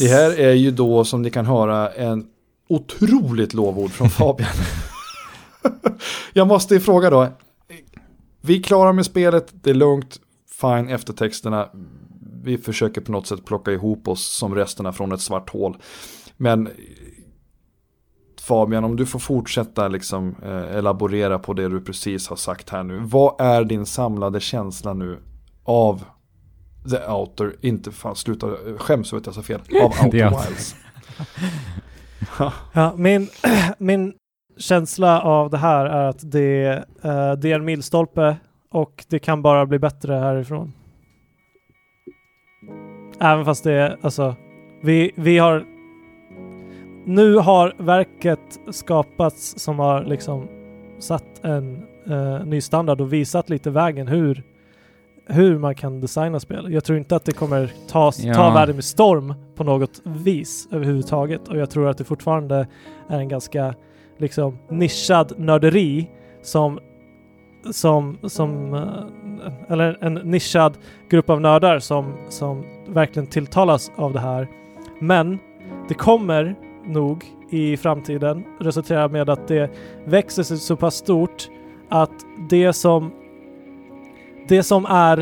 Det här är ju då som ni kan höra en otroligt lovord från Fabian. Jag måste ju fråga då. Vi är klara med spelet, det är lugnt, fine eftertexterna. Vi försöker på något sätt plocka ihop oss som resterna från ett svart hål. Men Fabian, om du får fortsätta liksom, eh, elaborera på det du precis har sagt här nu. Vad är din samlade känsla nu av The Outer, inte fan sluta, skäms över att jag sa fel, av Outer. Wilds. Ja, min, min känsla av det här är att det, eh, det är en milstolpe och det kan bara bli bättre härifrån. Även fast det är, alltså, vi, vi har nu har verket skapats som har liksom satt en eh, ny standard och visat lite vägen hur, hur man kan designa spel. Jag tror inte att det kommer ta, ta Ja. världen med storm på något vis överhuvudtaget och jag tror att det fortfarande är en ganska liksom nischad nörderi som som, som eh, eller en nischad grupp av nördar som, som verkligen tilltalas av det här. Men det kommer nog i framtiden resultera med att det växer sig så pass stort att det som det som är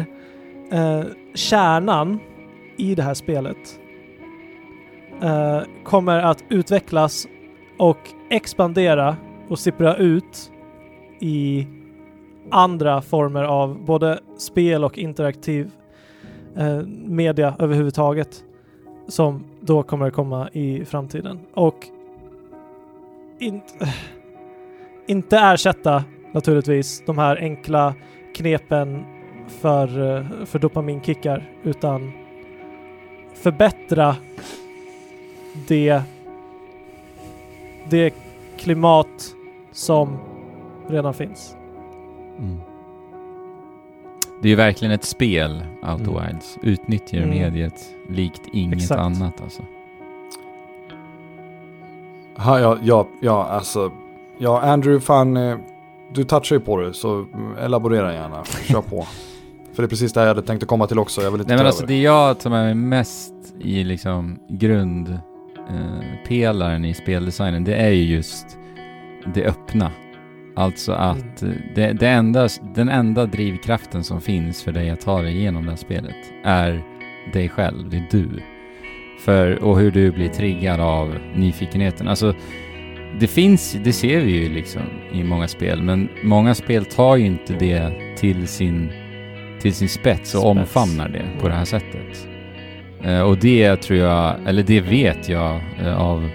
eh, kärnan i det här spelet eh, kommer att utvecklas och expandera och sippra ut i andra former av både spel och interaktiv eh, media överhuvudtaget som då kommer komma i framtiden. Och inte, eh, inte ersätta naturligtvis de här enkla knepen för, eh, för dopaminkickar utan förbättra det, det klimat som redan finns. Mm. Det är ju verkligen ett spel, Outer Mm. Wilds. Utnyttjar Mm. mediet likt inget Exakt. annat alltså. Ha, ja, ja, ja, alltså. Ja, Andrew, fan, eh, du touchar ju på det, så elaborera gärna. Kör på. För det är precis det jag hade tänkt att komma till också, jag vill inte Nej men alltså över. det jag tar med mig mest i liksom grund eh, i speldesignen, det är ju just det öppna. Alltså att eh, det, det enda, den enda drivkraften som finns för dig att ta dig igenom det här spelet är dig själv, det är du. För, och hur du blir triggad av nyfikenheten. Alltså, det finns, det ser vi ju liksom i många spel, men många spel tar ju inte det till sin, till sin spets och Spets. omfamnar det på det här sättet. Eh, och det tror jag, eller det vet jag eh, av,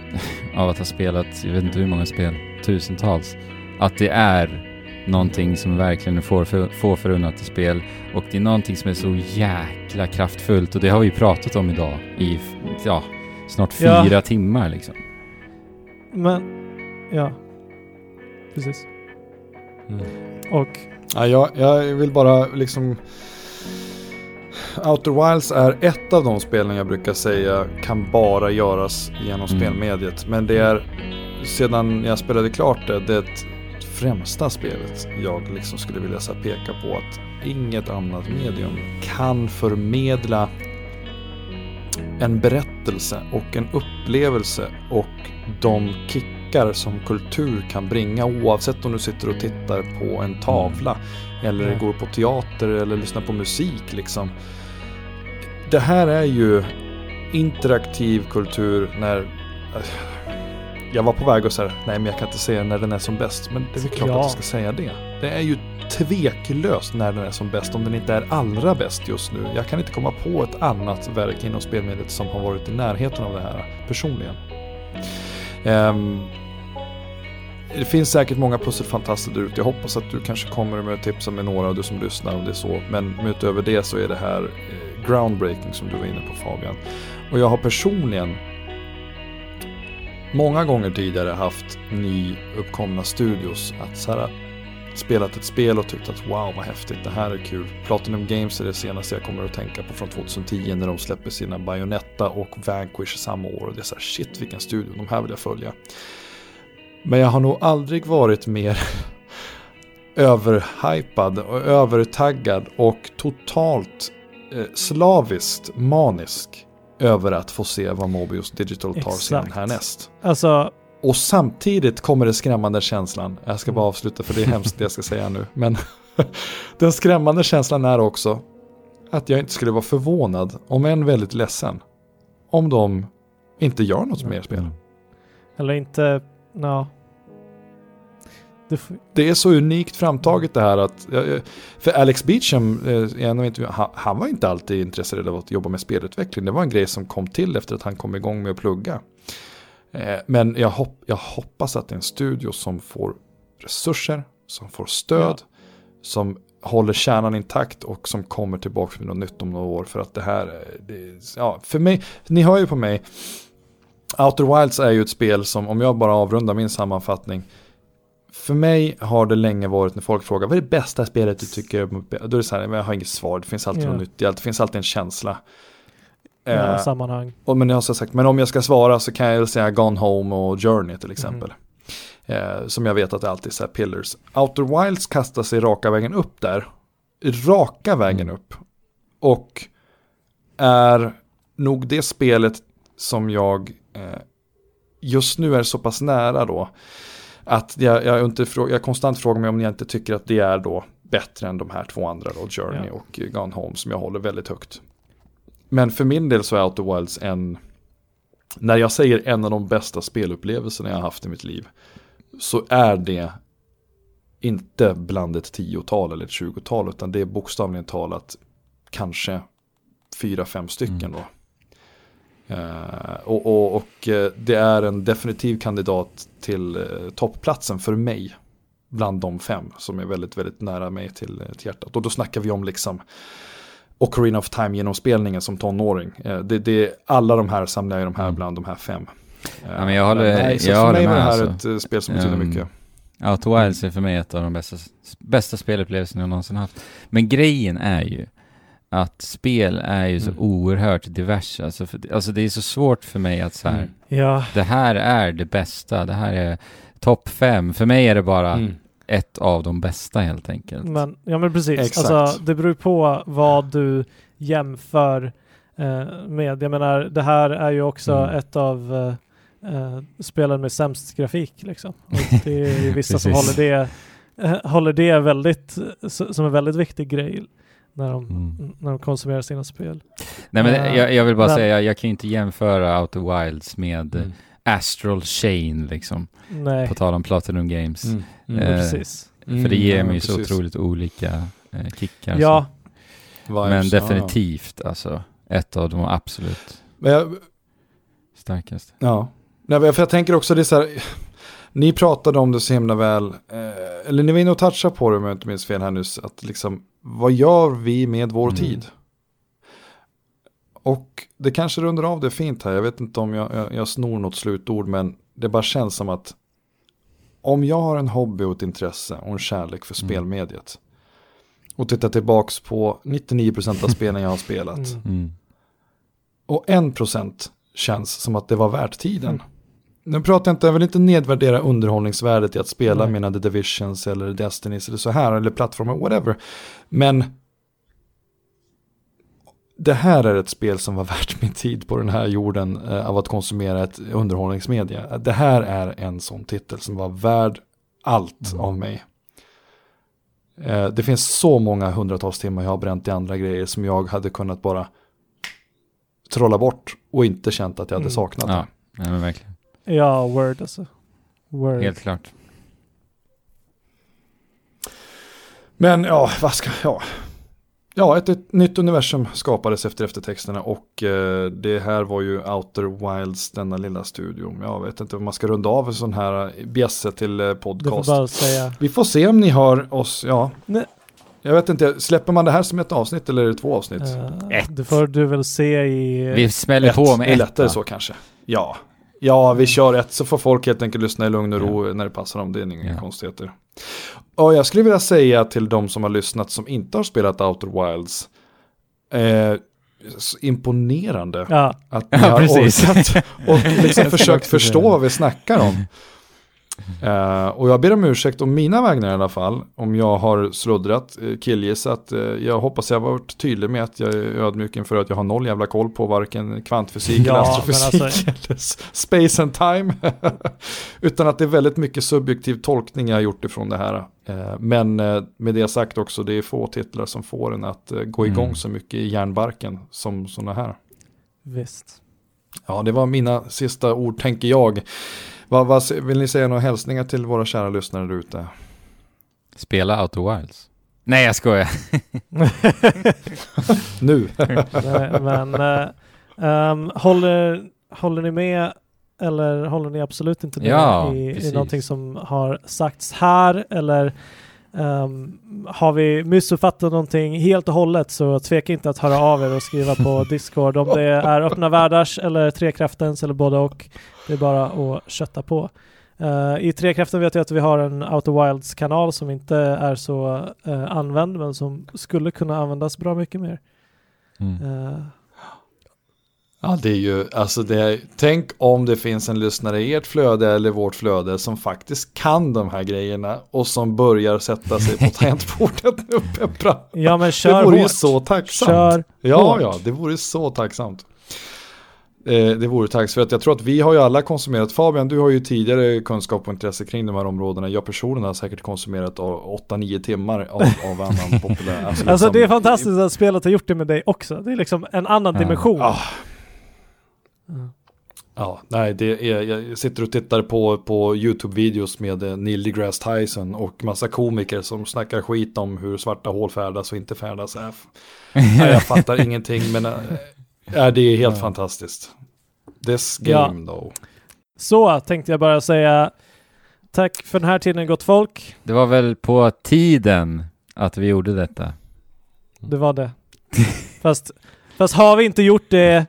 av att ha spelat, jag vet inte hur många spel, tusentals, att det är någonting som verkligen får, för, får förunnat i spel och det är någonting som är så jäkla kraftfullt och det har vi ju pratat om idag i, ja, snart Ja. fyra timmar liksom. Men, ja. Precis. Mm. Och Ja, jag, jag vill bara liksom... Outer Wilds är ett av de spelen jag brukar säga kan bara göras genom Mm. spelmediet. Men det är, sedan jag spelade klart det, det främsta spelet jag liksom skulle vilja så peka på att inget annat medium kan förmedla en berättelse och en upplevelse och de kickar som kultur kan bringa oavsett om du sitter och tittar på en tavla eller Ja. går på teater eller lyssnar på musik liksom. Det här är ju interaktiv kultur när jag var på väg att säga, nej men jag kan inte säga när den är som bäst. Men det är väl klart Ja. att jag ska säga det. Det är ju tveklöst när den är som bäst, om den inte är allra bäst just nu. Jag kan inte komma på ett annat verk inom spelmediet som har varit i närheten av det här personligen. Ehm, det finns säkert många pusselfantaster där ute. Jag hoppas att du kanske kommer med tips med några av du som lyssnar om det är så. Men utöver det så är det här eh, groundbreaking som du var inne på Fabian. Och jag har personligen många gånger tidigare haft nyuppkomna studios att så här, spelat ett spel och tyckt att wow vad häftigt, det här är kul. Platinum Games är det senaste jag kommer att tänka på från 2010 när de släpper sina Bayonetta och Vanquish samma år. Och det är så här shit vilken studio, de här vill jag följa. Men jag har nog aldrig varit mer överhypad och övertaggad och totalt eh, slaviskt manisk över att få se vad Mobius Digital tar sig an härnäst. alltså, Och samtidigt kommer det skrämmande känslan. Jag ska bara avsluta för det är hemskt det jag ska säga nu. Men den skrämmande känslan är också att jag inte skulle vara förvånad, om än väldigt ledsen, om de inte gör något mer spel. eller inte, ja. Det Det är så unikt framtaget det här att, för Alex Beecham, eh, han, han var inte alltid intresserad av att jobba med spelutveckling. Det var en grej som kom till efter att han kom igång med att plugga. Eh, Men jag, hopp, jag hoppas att det är en studio som får resurser, som får stöd, som håller kärnan intakt och som kommer tillbaka med något nytt om några år. För att det här, eh, det, ja, för mig, ni hör ju på mig, Outer Wilds är ju ett spel som, om jag bara avrundar min sammanfattning, för mig har det länge varit när folk frågar vad är det bästa spelet du tycker om? Då är det så här, jag har inget svar, det finns alltid Ja. något nytt, det finns alltid en känsla. ja, Eh, sammanhang. och, men, jag har sagt, men om jag ska svara så kan jag säga Gone Home och Journey till exempel. Eh, som jag vet att det alltid är så här pillars. Outer Wilds kastar sig raka vägen upp där. Raka vägen upp. Och är nog det spelet som jag eh, just nu är så pass nära då. Att jag, jag, inte frå- jag konstant frågar mig om jag inte tycker att det är då bättre än de här två andra då, Journey Ja. och Gone Home som jag håller väldigt högt. Men för min del så är Outer Wilds en, när jag säger en av de bästa spelupplevelserna jag har haft i mitt liv, så är det inte bland ett tiotal eller ett tjugotal, utan det är bokstavligen talat kanske fyra, fem stycken Mm. då. Eh, och, och, och eh, det är en definitiv kandidat till uh, toppplatsen för mig. Bland de fem som är väldigt, väldigt nära mig till, till hjärtat. Och då snackar vi om liksom Ocarina of Time genomspelningen som tonåring. Det, det, alla de här samlar jag de här Mm. bland de här fem. Ja, men jag håller- nej, så jag för håller mig var det med, här alltså. ett spel som betyder Ehm, mycket. Outer Wilds är för mig ett av de bästa, bästa spelupplevelserna jag någonsin haft. Men grejen är ju att spel är ju så Mm. oerhört diverse. Alltså, för, alltså det är så svårt för mig att så här, Mm. Ja, det här är det bästa, det här är topp fem. För mig är det bara Mm. ett av de bästa helt enkelt. men, ja men precis. Exakt. Alltså, det beror på vad du jämför eh, med. Jag menar, det här är ju också Mm. ett av eh, eh, spelen med sämst grafik liksom. Och det är ju vissa som håller det, eh, håller det väldigt, som en väldigt viktig grej. När de, Mm. när de konsumerar sina spel. Nej men Eh, jag, jag vill bara men- säga, jag, kan ju inte jämföra Outer Wilds med Mm. Astral Chain liksom. Nej, På tal om Platinum Games. Mm. ja, eh, precis. Mm, För det ger ja, mig ju så precis. otroligt olika eh, kickar. Ja, Vibes, så. Men ja, definitivt alltså, ett av de absolut ja. Men jag, starkaste. Ja, Nej, för jag tänker också det är så här, ni pratade om det så himla väl, eh, eller ni var inne och touchade på det om jag inte minns fel här nyss, att liksom, vad gör vi med vår Mm. tid? Och det kanske rundar av det fint här, jag vet inte om jag, jag, jag snor något slutord, men det bara känns som att om jag har en hobby och ett intresse och en kärlek för Mm. spelmediet och tittar tillbaks på 99% av spelen jag har spelat Mm. Mm. och 1% känns som att det var värt tiden. Mm. Nu pratar jag inte, jag vill inte nedvärdera underhållningsvärdet i att spela Nej. mina The Divisions eller Destinys eller så här, eller plattformar, whatever. Men det här är ett spel som var värt min tid på den här jorden eh, av att konsumera ett underhållningsmedia. Det här är en sån titel som var värd allt Mm. av mig. Eh, det finns så många hundratals timmar jag har bränt i andra grejer som jag hade kunnat bara trolla bort och inte känt att jag hade Mm. saknat Ja, det. nej, men verkligen. Ja, word alltså. Word. Helt klart. Men ja, vad ska ja. Ja, ett, ett nytt universum skapades efter eftertexterna och eh, det här var ju Outer Wilds, denna lilla studio. Jag vet inte om man ska runda av en sån här bjässe till eh, får podcast. bara säga. Vi får se om ni hör oss, ja. Nej. Jag vet inte, släpper man det här som ett avsnitt eller är det två avsnitt? eh, Ett. det får du väl se i... Vi smäller Ett. på med det är ett. lättare så kanske. Ja. Ja, vi kör ett så får folk helt enkelt lyssna i lugn och ro när det passar dem. Det är inga Ja. konstigheter. Och jag skulle vilja säga till de som har lyssnat som inte har spelat Outer Wilds. Eh, imponerande Ja, att ni Ja, har precis. orkat och liksom försökt förstå vad vi snackar om. Eh, och jag ber om ursäkt om mina vägnar i alla fall. Om jag har sluddrat, uh, killgissat. Eh, jag hoppas jag har varit tydlig med att jag är ödmjuk inför att jag har noll jävla koll på varken kvantfysik Ja, eller men astrofysik alltså- eller space and time. Utan att det är väldigt mycket subjektiv tolkning jag har gjort ifrån det här. Eh, men eh, med det sagt också, det är få titlar som får en att eh, gå igång Mm. så mycket i hjärnbarken som sådana här. visst. Ja, det var mina sista ord tänker jag. Vad, vad, vill ni säga några hälsningar till våra kära lyssnare där ute? Spela Outer Wilds. Nej jag skojar. Nu. Nej, men eh, ehm, håller, håller ni med eller håller ni absolut inte med Ja, i, i någonting som har sagts här eller ehm, har vi missuppfattat någonting helt och hållet så tveka inte att höra av er och skriva på Discord om det är öppna världars eller trekraftens eller båda och. Det är bara att kötta på. Eh, I Trekraften vet jag att vi har en Outer Wilds kanal som inte är så eh, använd men som skulle kunna användas bra mycket mer. Mm. Eh, Ja, det är ju, alltså det är, tänk om det finns en lyssnare i ert flöde eller vårt flöde som faktiskt kan de här grejerna och som börjar sätta sig på tangentbordet nu Peppra. Ja men Det kör vore ju hårt. så tacksamt. Kör Ja, hårt. ja, det vore så tacksamt. Eh, det vore tacksamt, jag tror att vi har ju alla konsumerat, Fabian du har ju tidigare kunskap och intresse kring de här områdena, jag personligen har säkert konsumerat 8-9 timmar av, av annan populär. Alltså liksom- det är fantastiskt att spelet har gjort det med dig också. Det är liksom en annan dimension. Ah, Ja. Ja, nej, det är, jag sitter och tittar på, på YouTube-videos med eh, Neil deGrasse Tyson och massa komiker som snackar skit om hur svarta hål färdas och inte färdas. Äh, nej, jag fattar ingenting, men är det är helt Ja. fantastiskt. This Ja. game though. Så tänkte jag bara säga tack för den här tiden gott folk. Det var väl på tiden att vi gjorde detta. Det var det. fast, fast har vi inte gjort det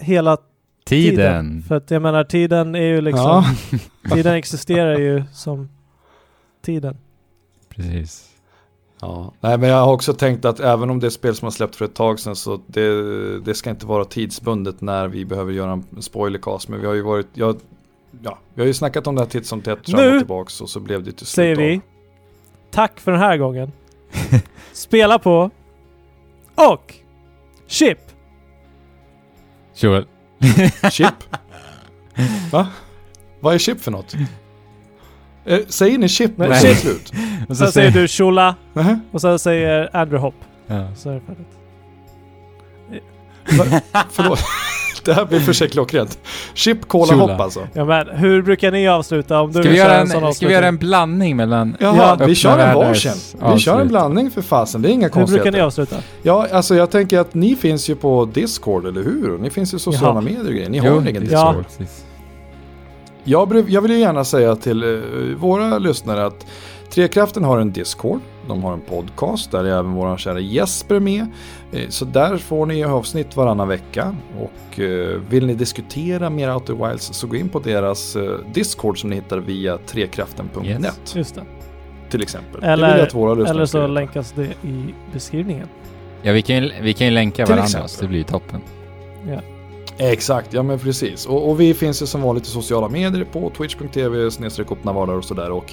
hela Tiden. För att jag menar tiden är ju liksom, Ja. tiden existerar ju som tiden. Precis. Ja, nej men jag har också tänkt att även om det är spel som har släppt för ett tag sedan så det, det ska inte vara tidsbundet när vi behöver göra en spoilercast. Men vi har ju varit, jag, ja, vi har ju snackat om det här titt som tätt fram Nu och tillbaks och så blev det till slut Säger av. vi. Tack för den här gången. Spela på och chip. Joel. Chip? Va? Vad är chip för något? Eh, säger ni chip chip. så är det slut? Och Sen säger du Nähä? och sen säger Andrew Hopp. Ja. Så är det färdigt. Förlåt. det här blir för sig klockrent. Chip, cola, Chula. hopp alltså. Ja, men hur brukar ni avsluta? Om du Ska vi, göra en en, ska vi göra en blandning mellan... Jaha, Ja. vi kör en varsin. Vi kör en blandning för fasen, det är inga Hur brukar ni konstigheter. avsluta? Ja, alltså jag tänker att ni finns ju på Discord, eller hur? Ni finns ju sociala Jaha. medier och grejer. Ni Jo, har ingen det Discord. Ja. precis. Jag, jag vill ju gärna säga till eh, våra lyssnare att Trekraften har en Discord, de har en podcast där även vår kära Jesper är med. Eh, Så där får ni avsnitt varannan vecka. Och eh, vill ni diskutera mer Outer Wilds så gå in på deras Discord som ni hittar via trekraften.net Yes. Till exempel. det vill Eller, jag att våra lyssnare eller så länkas det i beskrivningen. Ja, vi kan ju, vi kan ju länka Till varandra, så det blir ju toppen. Exakt, ja men precis. Och, och vi finns ju som vanligt i sociala medier på twitch.tv snedstreck öppnavardar och sådär. Och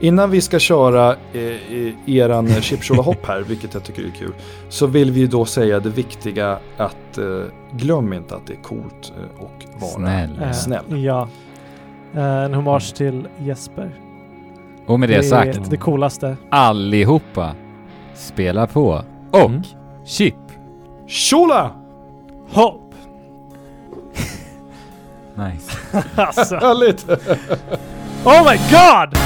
innan vi ska köra eh, eh, eran chipchola-hopp här, vilket jag tycker är kul, så vill vi ju då säga det viktiga att eh, glöm inte att det är coolt eh, och vara Snäll. Eh, snäll. Ja. Eh, en hommage till Jesper. Och med det, är sagt, det coolaste. allihopa spela på. Och Mm. chip! Chola! Hopp! Nice. alltså. Härligt! Oh my god!